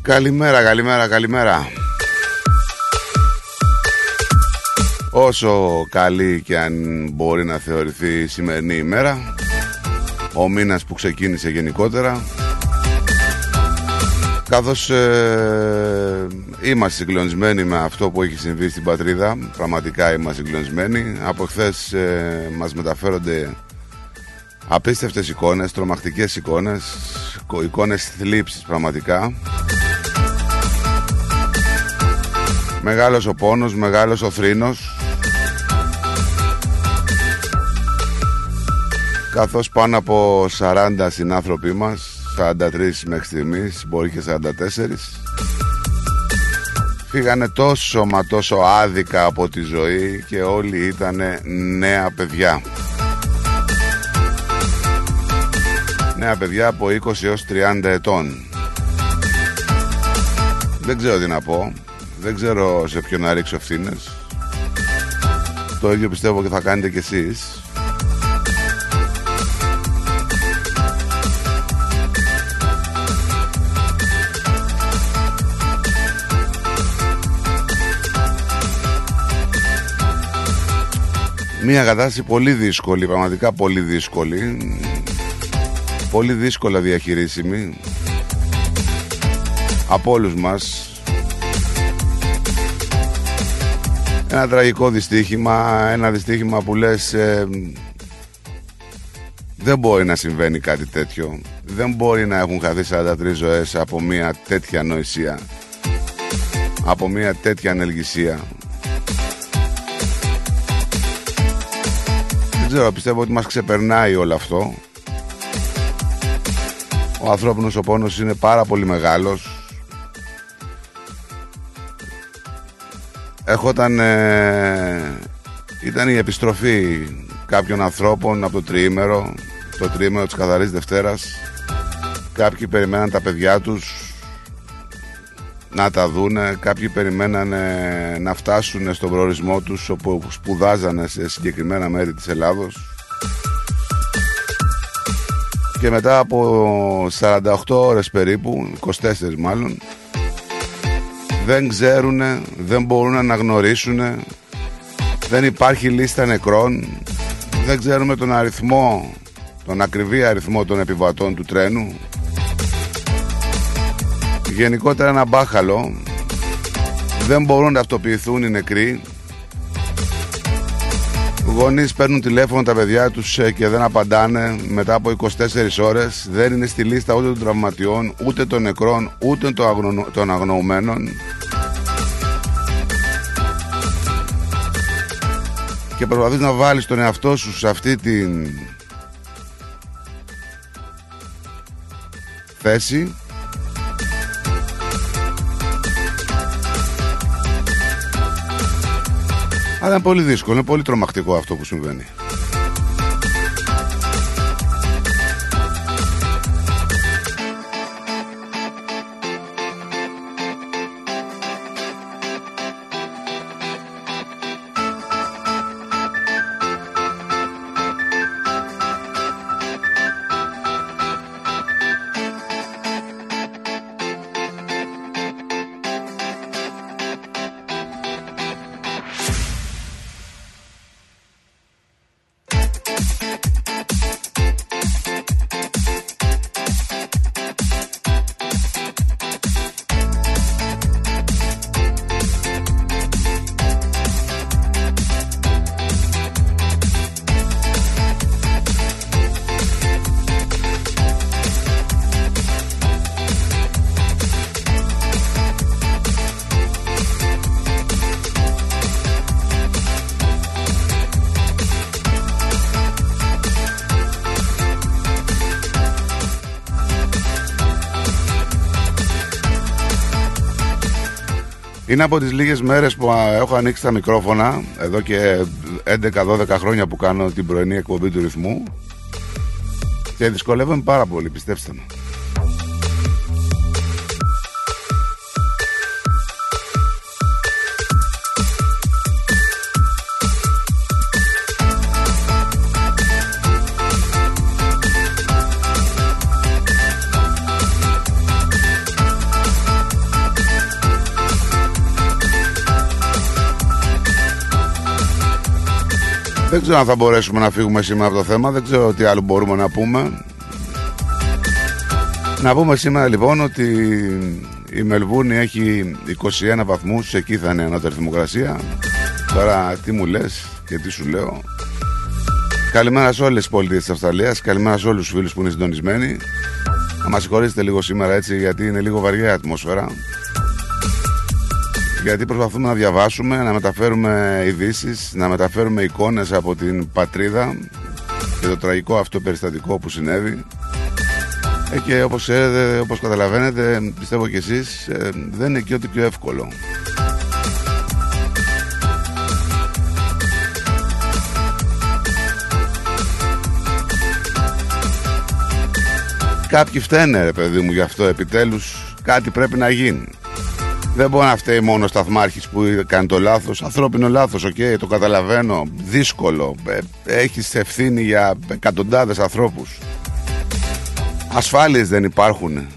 S17: Καλημέρα, καλημέρα, καλημέρα. Όσο καλή και αν μπορεί να θεωρηθεί η σημερινή ημέρα, ο μήνας που ξεκίνησε γενικότερα, καθώς ε, είμαστε συγκλονισμένοι με αυτό που έχει συμβεί στην πατρίδα, πραγματικά είμαστε συγκλονισμένοι. Από χθες ε, μας μεταφέρονται απίστευτες εικόνες, τρομακτικές εικόνες, εικόνες θλίψης πραγματικά. Μεγάλος ο πόνος, μεγάλος ο θρήνος. Καθώς πάνω από 40 συνάνθρωποι μας 43 μέχρι στιγμής, μπορεί και 44 Φύγανε τόσο μα τόσο άδικα από τη ζωή Και όλοι ήταν νέα παιδιά. Νέα παιδιά από 20 έως 30 ετών. Δεν ξέρω τι να πω δεν ξέρω σε ποιον να ρίξω ευθύνες. Το ίδιο πιστεύω και θα κάνετε κι εσείς. Μια κατάσταση πολύ δύσκολη, πραγματικά πολύ δύσκολη. Πολύ δύσκολα διαχειρίσιμη από όλους μας Ένα τραγικό δυστύχημα, ένα δυστύχημα που λες ε, δεν μπορεί να συμβαίνει κάτι τέτοιο. Δεν μπορεί να έχουν χαθεί 43 ζωές από μια τέτοια νοησία. Από μια τέτοια ανελγησία. Δεν ξέρω, πιστεύω ότι μας ξεπερνάει όλο αυτό. Ο ανθρώπινος ο πόνος είναι πάρα πολύ μεγάλος Έχοταν, ε, ήταν η επιστροφή κάποιων ανθρώπων από το τριήμερο, το τριήμερο της Καθαρής Δευτέρας. Κάποιοι περιμέναν τα παιδιά τους να τα δούνε, κάποιοι περιμέναν να φτάσουν στον προορισμό τους όπου σπουδάζανε σε συγκεκριμένα μέρη της Ελλάδος. Και μετά από 48 ώρες περίπου, 24 μάλλον, δεν ξέρουν, δεν μπορούν να αναγνωρίσουν, δεν υπάρχει λίστα νεκρών, δεν ξέρουμε τον αριθμό, τον ακριβή αριθμό των επιβατών του τρένου. Γενικότερα ένα μπάχαλο, δεν μπορούν να ταυτοποιηθούν οι νεκροί. Γονείς παίρνουν τηλέφωνο τα παιδιά τους ε, και δεν απαντάνε μετά από 24 ώρες. Δεν είναι στη λίστα ούτε των τραυματιών, ούτε των νεκρών, ούτε των αγνοωμένων. Και προσπαθείς να βάλεις τον εαυτό σου σε αυτή την θέση. Αλλά είναι πολύ δύσκολο, είναι πολύ τρομακτικό αυτό που συμβαίνει Είναι από τις λίγες μέρες που α, έχω ανοίξει τα μικρόφωνα εδώ και 11-12 χρόνια που κάνω την πρωινή εκπομπή του ρυθμού και δυσκολεύομαι πάρα πολύ, πιστέψτε με. Δεν ξέρω αν θα μπορέσουμε να φύγουμε σήμερα από το θέμα. Δεν ξέρω τι άλλο μπορούμε να πούμε. Να πούμε σήμερα λοιπόν ότι η Μελβούνη έχει 21 βαθμούς, εκεί θα είναι ανώτερη θερμοκρασία. Τώρα τι μου λες και τι σου λέω. Καλημέρα σε όλες τις πολιτείες της Αυστραλίας, καλημέρα σε όλους τους φίλους που είναι συντονισμένοι. Να μας συγχωρήσετε λίγο σήμερα έτσι γιατί είναι λίγο βαριά η ατμόσφαιρα. Γιατί προσπαθούμε να διαβάσουμε, να μεταφέρουμε ειδήσεις, να μεταφέρουμε εικόνες από την πατρίδα και το τραγικό αυτό περιστατικό που συνέβη. Ε, και όπως ξέρετε, όπως καταλαβαίνετε, πιστεύω και εσείς, ε, δεν είναι και ό,τι πιο εύκολο. Κάποιοι φταίνε ρε παιδί μου γι' αυτό επιτέλους κάτι πρέπει να γίνει δεν μπορεί να φταίει μόνο ο σταθμάρχης που κάνει το λάθος. Ανθρώπινο λάθος, OK, okay, το καταλαβαίνω. Δύσκολο. Ε, Έχεις ευθύνη για εκατοντάδες ανθρώπους. Ασφάλειες δεν υπάρχουν.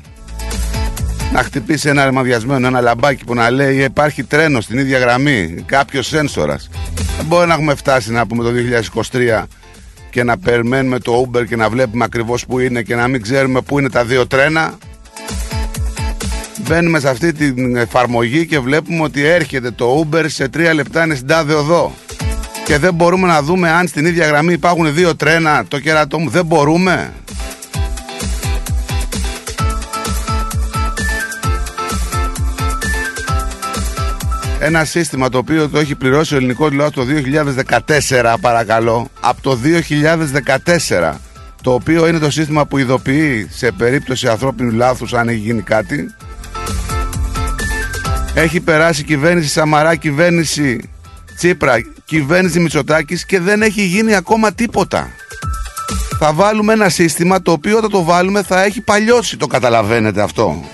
S17: Να χτυπήσει ένα ρημαδιασμένο, ένα λαμπάκι που να λέει υπάρχει τρένο στην ίδια γραμμή, κάποιος σένσορας. Δεν μπορεί να έχουμε φτάσει να πούμε το 2023 και να περιμένουμε το Uber και να βλέπουμε ακριβώς που είναι και να μην ξέρουμε που είναι τα δύο τρένα. Μπαίνουμε σε αυτή την εφαρμογή και βλέπουμε ότι έρχεται το Uber σε τρία λεπτά είναι στην τάδε οδό. Και δεν μπορούμε να δούμε αν στην ίδια γραμμή υπάρχουν δύο τρένα, το κερατό μου. Δεν μπορούμε. Ένα σύστημα το οποίο το έχει πληρώσει ο ελληνικό λαός το 2014 παρακαλώ. Από το 2014 το οποίο είναι το σύστημα που ειδοποιεί σε περίπτωση ανθρώπινου λάθους αν έχει γίνει κάτι έχει περάσει κυβέρνηση Σαμαρά, κυβέρνηση Τσίπρα, κυβέρνηση Μητσοτάκης και δεν έχει γίνει ακόμα τίποτα. Θα βάλουμε ένα σύστημα το οποίο όταν το βάλουμε θα έχει παλιώσει, το καταλαβαίνετε αυτό.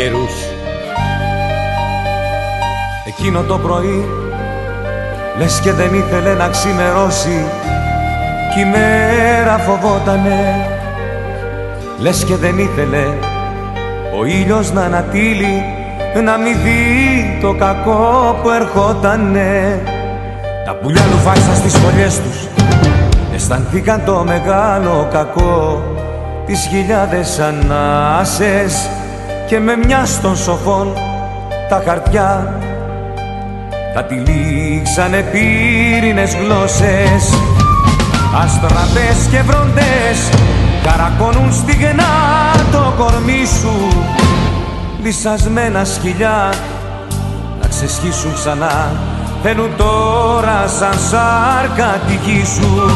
S16: Καιρούς.
S18: Εκείνο το πρωί Λες και δεν ήθελε να ξημερώσει Κι η μέρα φοβότανε. Λες και δεν ήθελε Ο ήλιος να ανατείλει Να μην δει το κακό που ερχότανε. Τα πουλιά λουφάξαν στις φωλιές τους Αισθανθήκαν το μεγάλο κακό Τις χιλιάδες ανάσες Και με μια των σοφών τα χαρτιά. Τα τυλίξανε πύρινες γλώσσες Αστραπές και βροντές. Καρακώνουν στιγνά το κορμί σου Λυσασμένα σκυλιά. Να ξεσχίσουν ξανά Θέλουν τώρα σαν σάρκα τη γη σου.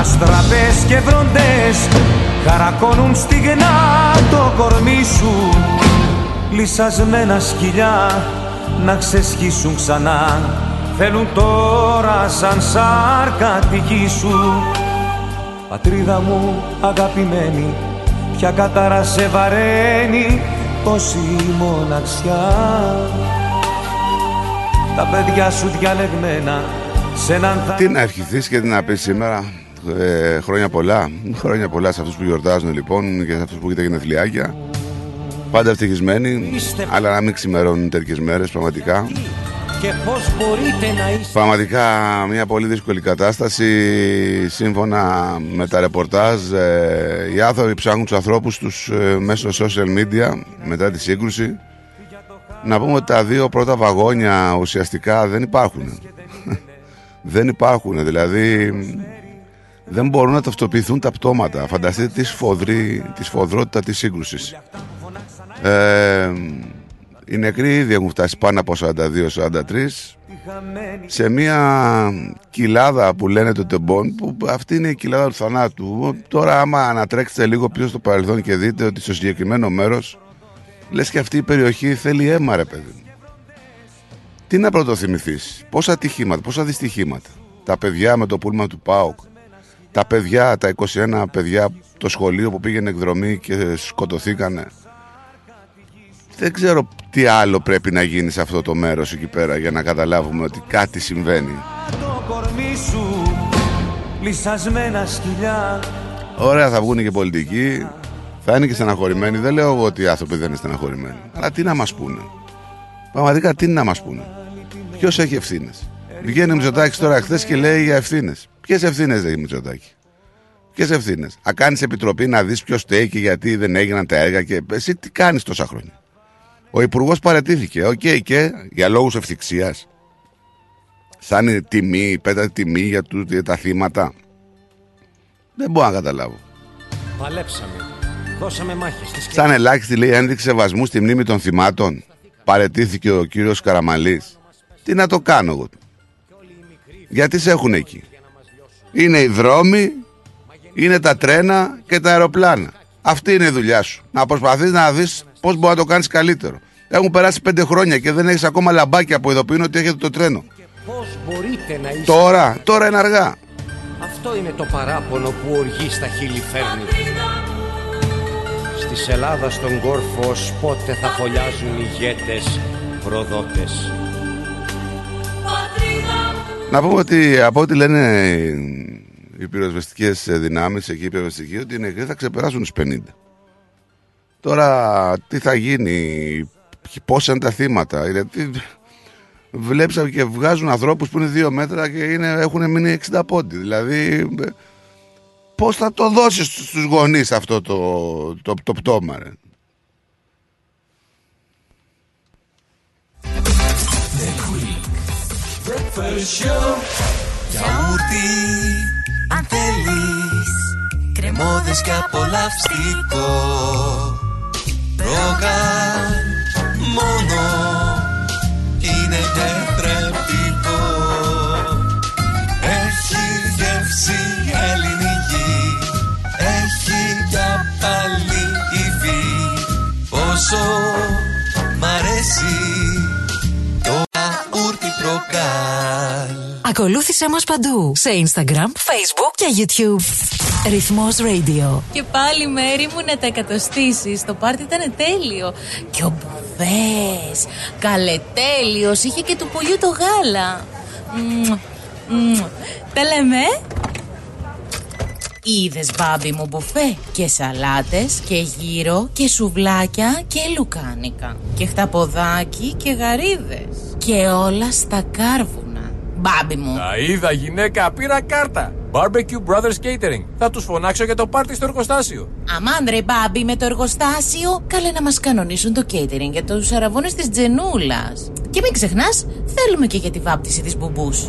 S18: Αστραπές και βροντές χαρακώνουν στιγνά το κορμί σου. Λυσασμένα σκυλιά να ξεσχίσουν ξανά. Θέλουν τώρα σαν σάρκα τη γη σου. Πατρίδα μου αγαπημένη Ποια κατάρα σε βαραίνει Πόση μοναξιά. Τα παιδιά σου διαλεγμένα σε έναν
S17: Τι να ευχηθείς και τι να πεις σήμερα ε, Χρόνια πολλά Χρόνια πολλά σε αυτούς που γιορτάζουν λοιπόν Και σε αυτούς που έχετε γενεθλιάκια Πάντα ευτυχισμένοι, αλλά να μην ξημερώνουν τέτοιες μέρες πραγματικά.
S16: και πώς μπορείτε να είστε
S17: Πραγματικά μια πολύ δύσκολη κατάσταση. Σύμφωνα με τα ρεπορτάζ, ε, οι άνθρωποι ψάχνουν τους ανθρώπους τους ε, μέσω social media μετά τη σύγκρουση. Να πούμε ότι τα δύο πρώτα βαγόνια ουσιαστικά δεν υπάρχουν. δεν υπάρχουν, δηλαδή δεν μπορούν να ταυτοποιηθούν τα πτώματα. Φανταστείτε τη, σφοδρή, τη σφοδρότητα της σύγκρουσης. Ε, οι νεκροί ήδη έχουν φτάσει πάνω από 42-43 σε μια κοιλάδα που λένε το τεμπόν που αυτή είναι η κοιλάδα του θανάτου τώρα άμα ανατρέξετε λίγο πίσω στο παρελθόν και δείτε ότι στο συγκεκριμένο μέρος λες και αυτή η περιοχή θέλει αίμα ρε παιδί μου. τι να πρωτοθυμηθείς; Πόσα ατυχήματα, πόσα δυστυχήματα τα παιδιά με το πούλμα του ΠΑΟΚ τα παιδιά, τα 21 παιδιά το σχολείο που πήγαινε εκδρομή και σκοτωθήκανε δεν ξέρω τι άλλο πρέπει να γίνει σε αυτό το μέρος εκεί πέρα για να καταλάβουμε ότι κάτι συμβαίνει.
S18: Το κορμί σου λυσασμένα σκυλιά
S17: Ωραία θα βγουν και πολιτικοί, θα είναι και στεναχωρημένοι. Δεν λέω εγώ ότι οι άνθρωποι δεν είναι στεναχωρημένοι. Αλλά τι να μας πούνε; Πραγματικά τι να μας πούνε; Ποιος έχει ευθύνες; Βγαίνει ο Μητσοτάκης τώρα χθες και λέει για ευθύνες. Ποιες ευθύνες έχει ο Μητσοτάκη; Ποιες ευθύνες; Α κάνεις επιτροπή να δεις ποιος στέκει και γιατί δεν έγιναν τα έργα και εσύ τι κάνεις τόσα χρόνια; Ο Υπουργός παραιτήθηκε. Οκ, και για λόγους ευθιξίας. Σαν η τιμή, υπέρτατη τιμή για, του, για τα θύματα. Δεν μπορώ να καταλάβω.
S16: Παλέψαμε, δώσαμε μάχες στις
S17: Σαν ελάχιστη λέει ένδειξη σεβασμού στη μνήμη των θυμάτων. Παρετήθηκε ο κύριος Καραμαλής. Τι να το κάνω εγώ; Γιατί σε έχουν εκεί; Είναι οι δρόμοι, είναι τα τρένα και τα αεροπλάνα. Αυτή είναι η δουλειά σου. Να προσπαθείς να δεις πώς μπορεί να το κάνεις καλύτερο. Έχουν περάσει πέντε χρόνια και δεν έχεις ακόμα λαμπάκια που ειδοποιούν ότι έχετε το τρένο.
S16: Πώς μπορείτε να είστε
S17: Τώρα, τώρα είναι αργά.
S16: Αυτό είναι το παράπονο που οργή στα χείλη φέρνει Στις Ελλάδας στον κόρφο πότε θα φωλιάζουν ηγέτες, προδότες
S17: Να πούμε ότι από ό,τι λένε οι πυροσβεστικές δυνάμεις εκεί οι πυροσβεστικοί ότι οι νεκροί θα ξεπεράσουν τους 50. Τώρα τι θα γίνει, πόσα είναι τα θύματα, γιατί βλέπεις και βγάζουν ανθρώπους που είναι δύο μέτρα και είναι, έχουν μείνει 60 πόντι. Δηλαδή πώς θα το δώσεις στους γονείς αυτό το, το, το πτώμα ρε;
S19: Γιαούρτι, αν θέλεις Κρεμόδες και απολαυστικό Ρόγαν μόνο Είναι τετρεπτικό. Έχει γεύση ελληνική Έχει για πάλι υφή. Πόσο αούρτι προκάλ
S2: Ακολούθησέ μας παντού σε Instagram, Facebook και YouTube. Ρυθμός Radio.
S20: Και πάλι μέρη μου να τα εκατοστήσεις Το πάρτι ήταν τέλειο Και ο Μπουβές Καλετέλειος Είχε και του πολιού το γάλα Μμμ, μμμ. Τα λέμε ε; Είδες μπάμπι μου μπουφέ; Και σαλάτες και γύρο Και σουβλάκια και λουκάνικα Και χταποδάκι και γαρίδες Και όλα στα κάρβουνα Μπάμπι μου
S21: Τα είδα γυναίκα, πήρα κάρτα. Barbecue Brothers Catering. Θα τους φωνάξω για το πάρτι στο εργοστάσιο.
S20: Αμάν ρε μπάμπι με το εργοστάσιο Καλέ να μας κανονίσουν το catering για τους αραβώνες της Τζενούλας Και μην ξεχνάς θέλουμε και για τη βάπτιση της μπουμπούς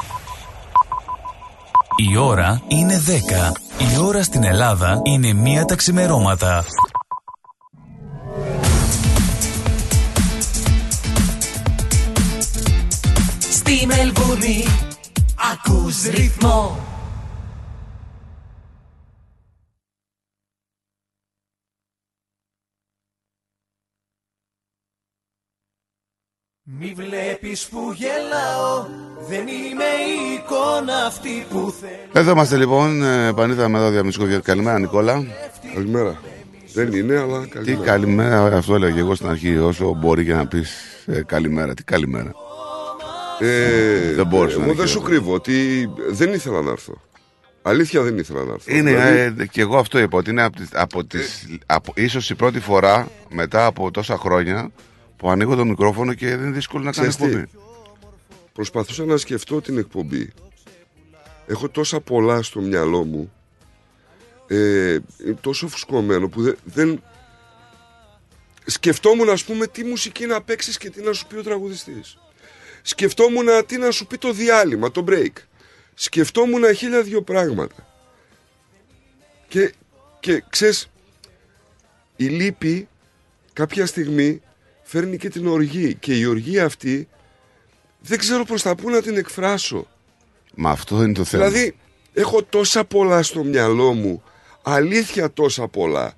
S1: Η ώρα είναι 10. Η ώρα στην Ελλάδα είναι μία τα ξημερώματα.
S19: Στη Μελβούνι ακούς ρυθμό Μη βλέπεις που γελάω Δεν είμαι η εικόνα αυτή που θέλω
S17: Εδώ είμαστε λοιπόν, ε, επανήλθαμε εδώ διαμνησκό. Καλημέρα Νικόλα.
S22: Καλημέρα. Δεν είναι, αλλά
S17: Τι
S22: καλημέρα.
S17: καλημέρα, αυτό έλεγα και εγώ στην αρχή. Όσο μπορεί και να πεις καλημέρα. Τι καλημέρα.
S22: Ε,
S17: Δεν μπορούσα να
S22: Εγώ δεν
S17: είναι
S22: σου κρύβω ότι δεν ήθελα να έρθω. Αλήθεια δεν ήθελα να έρθω.
S17: Είναι,
S22: Δηλαδή,
S17: ε, και εγώ αυτό είπα, ότι είναι από τις, από τις, από, ίσως η πρώτη φορά μετά από τόσα χρόνια που ανοίγω το μικρόφωνο και δεν είναι δύσκολο να κάνω
S22: Ξέρεις τι;
S17: εκπομπή.
S22: Προσπαθούσα να σκεφτώ την εκπομπή. Έχω τόσα πολλά στο μυαλό μου. Ε, είναι τόσο φουσκωμένο που δεν, δεν... Σκεφτόμουν ας πούμε τι μουσική να παίξεις και τι να σου πει ο τραγουδιστής. Σκεφτόμουν τι να σου πει το διάλειμμα, το break. Σκεφτόμουν χίλια δυο πράγματα. Και, και ξέρεις, η λύπη κάποια στιγμή φέρνει και την οργή. Και η οργή αυτή δεν ξέρω προς τα πού να την εκφράσω.
S17: Μα αυτό είναι το θέμα.
S22: Δηλαδή, έχω τόσα πολλά στο μυαλό μου, αλήθεια τόσα πολλά.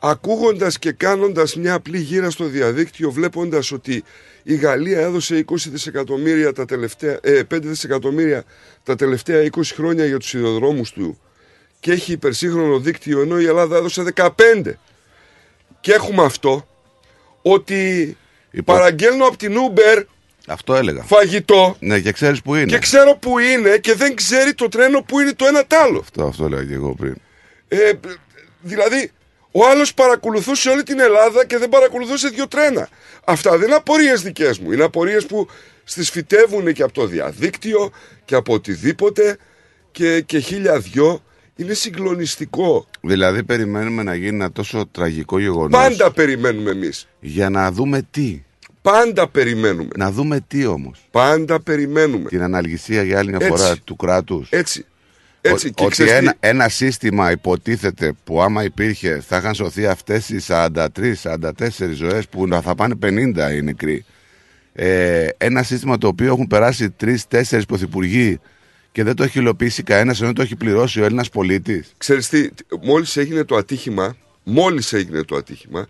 S22: Ακούγοντας και κάνοντας μια απλή γύρα στο διαδίκτυο, βλέποντας ότι η Γαλλία έδωσε 20 δισεκατομμύρια τα τελευταία, ε, 5 δισεκατομμύρια τα τελευταία 20 χρόνια για τους σιδηροδρόμους του και έχει υπερσύγχρονο δίκτυο, ενώ η Ελλάδα έδωσε 15. Και έχουμε αυτό, ότι παραγγέλνω από την Uber
S17: Αυτό έλεγα.
S22: φαγητό
S17: Ναι, και ξέρεις που είναι.
S22: και ξέρω που είναι και δεν ξέρει το τρένο που είναι το ένα τ' άλλο.
S17: Αυτό, αυτό έλεγα και εγώ πριν.
S22: Ε, δηλαδή, ο άλλος παρακολουθούσε όλη την Ελλάδα και δεν παρακολουθούσε δύο τρένα. Αυτά δεν είναι απορίες δικές μου. Είναι απορίες που στις φυτεύουν και από το διαδίκτυο και από οτιδήποτε και, και χίλια δυο. Είναι συγκλονιστικό.
S17: Δηλαδή, περιμένουμε να γίνει ένα τόσο τραγικό γεγονός.
S22: Πάντα περιμένουμε εμείς.
S17: Για να δούμε τι.
S22: Πάντα περιμένουμε.
S17: Να δούμε τι όμως.
S22: Πάντα περιμένουμε.
S17: Την αναλγησία για άλλη μια
S22: Έτσι.
S17: φορά του κράτους.
S22: Έτσι. Έτσι. και
S17: ότι
S22: ξέρεις τι;
S17: ένα, ένα σύστημα υποτίθεται που άμα υπήρχε θα είχαν σωθεί αυτές οι 43-44 ζωές που θα πάνε 50 οι νεκροί. Ε, ένα σύστημα το οποίο έχουν περάσει 3-4 πρωθυπουργοί και δεν το έχει υλοποιήσει κανένας ενώ το έχει πληρώσει ο Έλληνας πολίτης.
S22: Ξέρεις τι, μόλις έγινε το ατύχημα, μόλις έγινε το ατύχημα,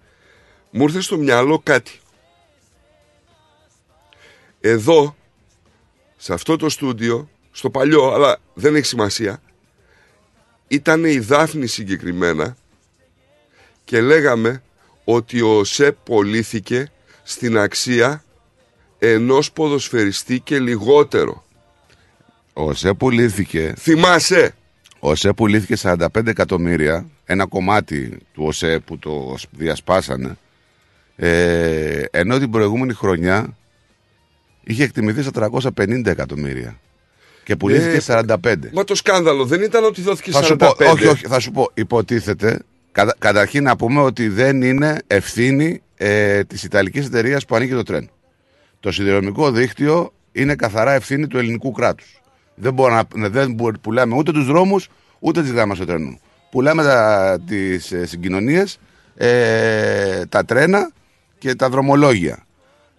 S22: μου ήρθε στο μυαλό κάτι. Εδώ, σε αυτό το στούντιο, στο παλιό, αλλά δεν έχει σημασία, ήταν η Δάφνη συγκεκριμένα και λέγαμε ότι ο ΣΕΠ πωλήθηκε στην αξία ενός ποδοσφαιριστή και λιγότερο.
S17: Ο ΣΕ πουλήθηκε.
S22: Θυμάσαι;
S17: Ο ΟΣΕ πουλήθηκε 45 εκατομμύρια, ένα κομμάτι του ΟΣΕ που το διασπάσανε, ε, ενώ την προηγούμενη χρονιά είχε εκτιμηθεί στα 350 εκατομμύρια και πουλήθηκε
S22: Ε,
S17: 45.
S22: Μα το σκάνδαλο δεν ήταν ότι δόθηκε
S17: Θα
S22: 45.
S17: σου πω, όχι, όχι, θα σου πω, υποτίθεται, κατα, καταρχήν να πούμε ότι δεν είναι ευθύνη ε, της Ιταλικής εταιρείας που ανοίγει το τρένο. Το σιδηροδρομικό δίκτυο είναι καθαρά ευθύνη του ελληνικού κράτους. Δεν, μπορώ να, δεν μπορώ- πουλάμε ούτε τους δρόμους, ούτε τις γράμμες του τρένου. Πουλάμε τα, τις ε, συγκοινωνίες, ε, τα τρένα και τα δρομολόγια.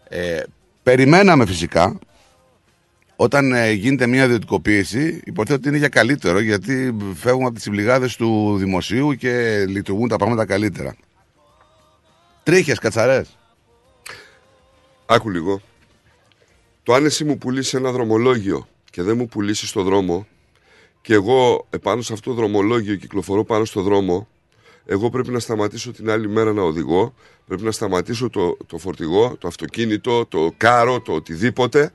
S17: Ε, περιμέναμε φυσικά όταν ε, γίνεται μια ιδιωτικοποίηση, υποθέτω ότι είναι για καλύτερο γιατί φεύγουμε από τις συμπληγάδες του δημοσίου και λειτουργούν τα πράγματα καλύτερα. Τρίχες, κατσαρές.
S22: Άκου λίγο. Το αν εσύ μου πουλήσει ένα δρομολόγιο και δεν μου πουλήσεις το δρόμο και εγώ επάνω σε αυτό το δρομολόγιο κυκλοφορώ πάνω στο δρόμο, εγώ πρέπει να σταματήσω την άλλη μέρα να οδηγώ, πρέπει να σταματήσω το, το φορτηγό, το αυτοκίνητο, το κάρο, το οτιδήποτε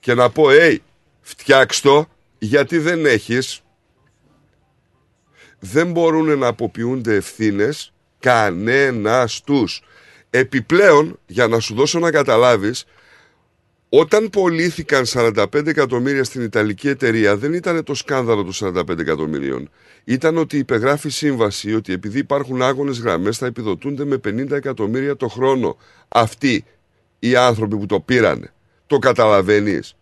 S22: και να πω, hey, φτιάξ το, γιατί δεν έχεις. δεν μπορούν να αποποιούνται ευθύνες κανένας τους. Επιπλέον, για να σου δώσω να καταλάβεις, όταν πωλήθηκαν 45 εκατομμύρια στην Ιταλική εταιρεία, δεν ήταν το σκάνδαλο των 45 εκατομμυρίων. Ήταν ότι υπεγράφει σύμβαση ότι επειδή υπάρχουν άγονες γραμμές θα επιδοτούνται με 50 εκατομμύρια το χρόνο. Αυτοί οι άνθρωποι που το πήραν. Το καταλαβαίνεις;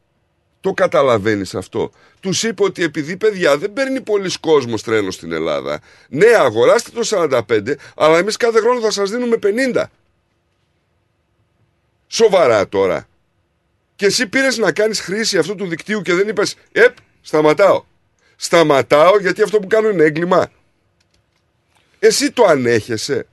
S22: Το καταλαβαίνεις αυτό; Τους είπε ότι επειδή παιδιά δεν παίρνει πολλοί κόσμος τρένο στην Ελλάδα. Ναι, αγοράστε το 45, αλλά εμείς κάθε χρόνο θα σας δίνουμε 50. Σοβαρά τώρα. Και εσύ πήρες να κάνεις χρήση αυτού του δικτύου και δεν είπες, Επ, σταματάω. Σταματάω γιατί αυτό που κάνω είναι έγκλημα. Εσύ το ανέχεσαι.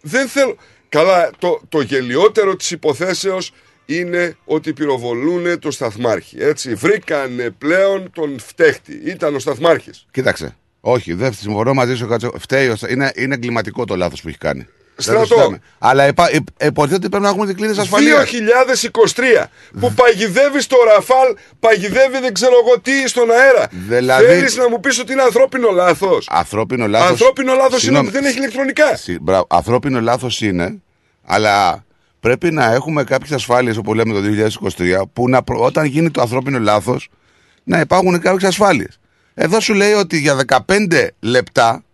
S22: Δεν θέλω. Καλά, το, το γελιότερο της υποθέσεως είναι ότι πυροβολούν το σταθμάρχη. Έτσι, βρήκανε πλέον τον φταίχτη. Ήταν ο σταθμάρχης.
S17: Κοίταξε. Όχι, δεν συμφωνώ μαζί σου. Κάτσο. Φταίει, ο Στα- είναι, είναι εγκληματικό το λάθος που έχει κάνει. Δεν το
S22: Στρατό.
S17: συζητάμε. Αλλά υπά- υ- υποτίθεται ότι πρέπει να έχουμε δικλείδε ασφαλείας.
S22: 2023 που παγιδεύεις το Ραφάλ, παγιδεύει δεν ξέρω εγώ τι στον αέρα.
S17: Δηλαδή-
S22: Θέλεις να μου πεις ότι είναι ανθρώπινο λάθος.
S17: Ανθρώπινο λάθο.
S22: Ανθρώπινο λάθος είναι ότι δεν έχει ηλεκτρονικά.
S17: Ανθρώπινο λάθος είναι, αλλά πρέπει να έχουμε κάποιες ασφάλειες, όπως λέμε το 2023, που να, προ- όταν γίνει το ανθρώπινο λάθος, να υπάρχουν κάποιες ασφάλειες. Εδώ σου λέει ότι για 15 λεπτά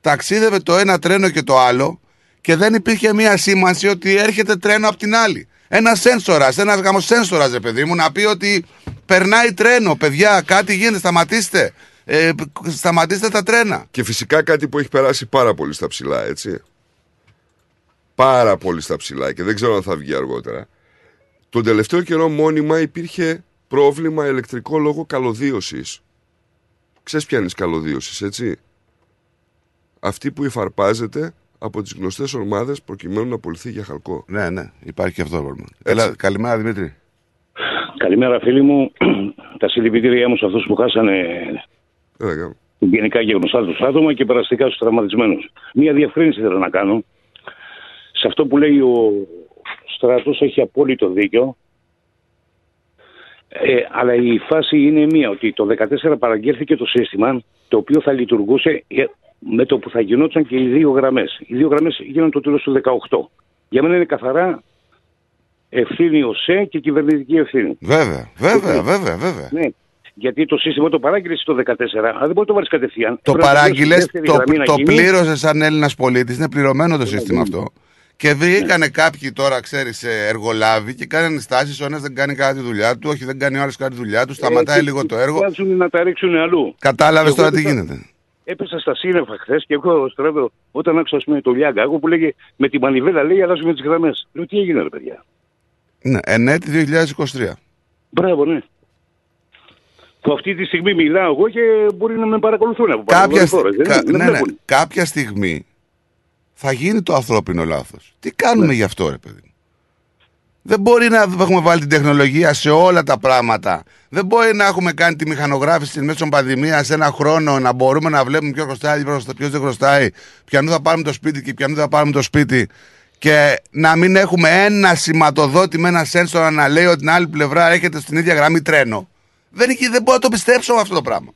S17: ταξίδευε το ένα τρένο και το άλλο και δεν υπήρχε μία σήμανση ότι έρχεται τρένο από την άλλη. Ένα σένσορας, ένας γάμο σένσορας, ρε παιδί μου, να πει ότι περνάει τρένο, παιδιά, κάτι γίνεται, σταματήστε. Ε, σταματήστε τα τρένα.
S22: Και φυσικά κάτι που έχει περάσει πάρα πολύ στα ψηλά, έτσι. Πάρα πολύ στα ψηλά και δεν ξέρω αν θα βγει αργότερα. Τον τελευταίο καιρό μόνιμα υπήρχε πρόβλημα ηλεκτρικό λόγω καλωδίωσης. Ξέρεις ποια είναι η καλωδίωση, έτσι; Αυτή που υφαρπάζεται από τις γνωστές ομάδες προκειμένου να πουληθεί για χαλκό.
S17: Ναι, ναι, υπάρχει και αυτό το πρόβλημα. Έλα, καλημέρα Δημήτρη.
S23: Καλημέρα φίλοι μου. Τα συλληπιτήριά μου σε αυτούς που χάσανε
S22: Έλεγα.
S23: γενικά και γνωστά τους άτομα και περαστικά στους τραυματισμένους. Μία διευκρίνηση θέλω να κάνω. Σε αυτό που λέει ο Στράτος έχει απόλυτο δίκιο. Ε, αλλά η φάση είναι μία, ότι το 2014 παραγγέλθηκε το σύστημα το οποίο θα λειτουργούσε ε, με το που θα γινόταν και οι δύο γραμμές. Οι δύο γραμμές γίνανε το τέλος του 18. Για μένα είναι καθαρά ευθύνη ο ΣΕ και κυβερνητική ευθύνη.
S17: Βέβαια, βέβαια, βέβαια, βέβαια.
S23: Ναι. Γιατί το σύστημα το παράγγειλες το 2014, αλλά δεν μπορεί να το βάλεις κατευθείαν.
S17: Το
S23: Πρέπει να
S17: παράγγειλες,
S23: δώσει δεύτερη
S17: το,
S23: γραμμή να
S17: το
S23: γίνει.
S17: πλήρωσες σαν Έλληνας πολίτης. Είναι πληρωμένο το σύστημα αυτό. Και βρήκανε κάποιοι τώρα, ξέρεις, εργολάβοι και κάνανε στάσεις. Ο ένας δεν κάνει κάτι τη δουλειά του, όχι δεν κάνει ο άλλος κάτι τη δουλειά του, σταματάει
S23: Ε,
S17: λίγο
S23: και-
S17: το έργο.
S23: Βάζουν να τα ρίξουν αλλού.
S17: Κατάλαβες
S23: Εγώ
S17: τώρα τι
S23: έπεσα-
S17: γίνεται.
S23: Έπεσα στα σύννεφα χθες και εγώ στραβώ, όταν άκουσα ας πούμε, το Λιάγκα, εγώ που λέγε με τη μανιβέλα λέει αλλάζουμε τις γραμμές. Λέω τι έγινε ρε παιδιά;
S17: Ναι, ενέτη 2023.
S23: Μπράβο, ναι. Που αυτή τη στιγμή μιλάω εγώ και μπορεί να με παρακολουθούν από πάνω.
S17: Κάποια,
S23: χώρες,
S17: στι-
S23: δεν-
S17: κα-
S23: δεν
S17: ναι, ναι,
S23: βλέπουν.
S17: κάποια στιγμή θα γίνει το ανθρώπινο λάθος. Τι κάνουμε
S23: Ναι.
S17: γι' αυτό, ρε παιδί. Μου; Δεν μπορεί να έχουμε βάλει την τεχνολογία σε όλα τα πράγματα. Δεν μπορεί να έχουμε κάνει τη μηχανογράφηση μέσω πανδημία σε ένα χρόνο να μπορούμε να βλέπουμε ποιο χρωστάει, ποιος δεν χρωστάει, ποιανού θα πάρουμε το σπίτι και ποιανού θα πάρουμε το σπίτι. Και να μην έχουμε ένα σηματοδότη με ένα σένσορα να λέει ότι την άλλη πλευρά έρχεται στην ίδια γραμμή τρένο. Δεν, έχει- δεν μπορώ να το πιστέψω αυτό το πράγμα.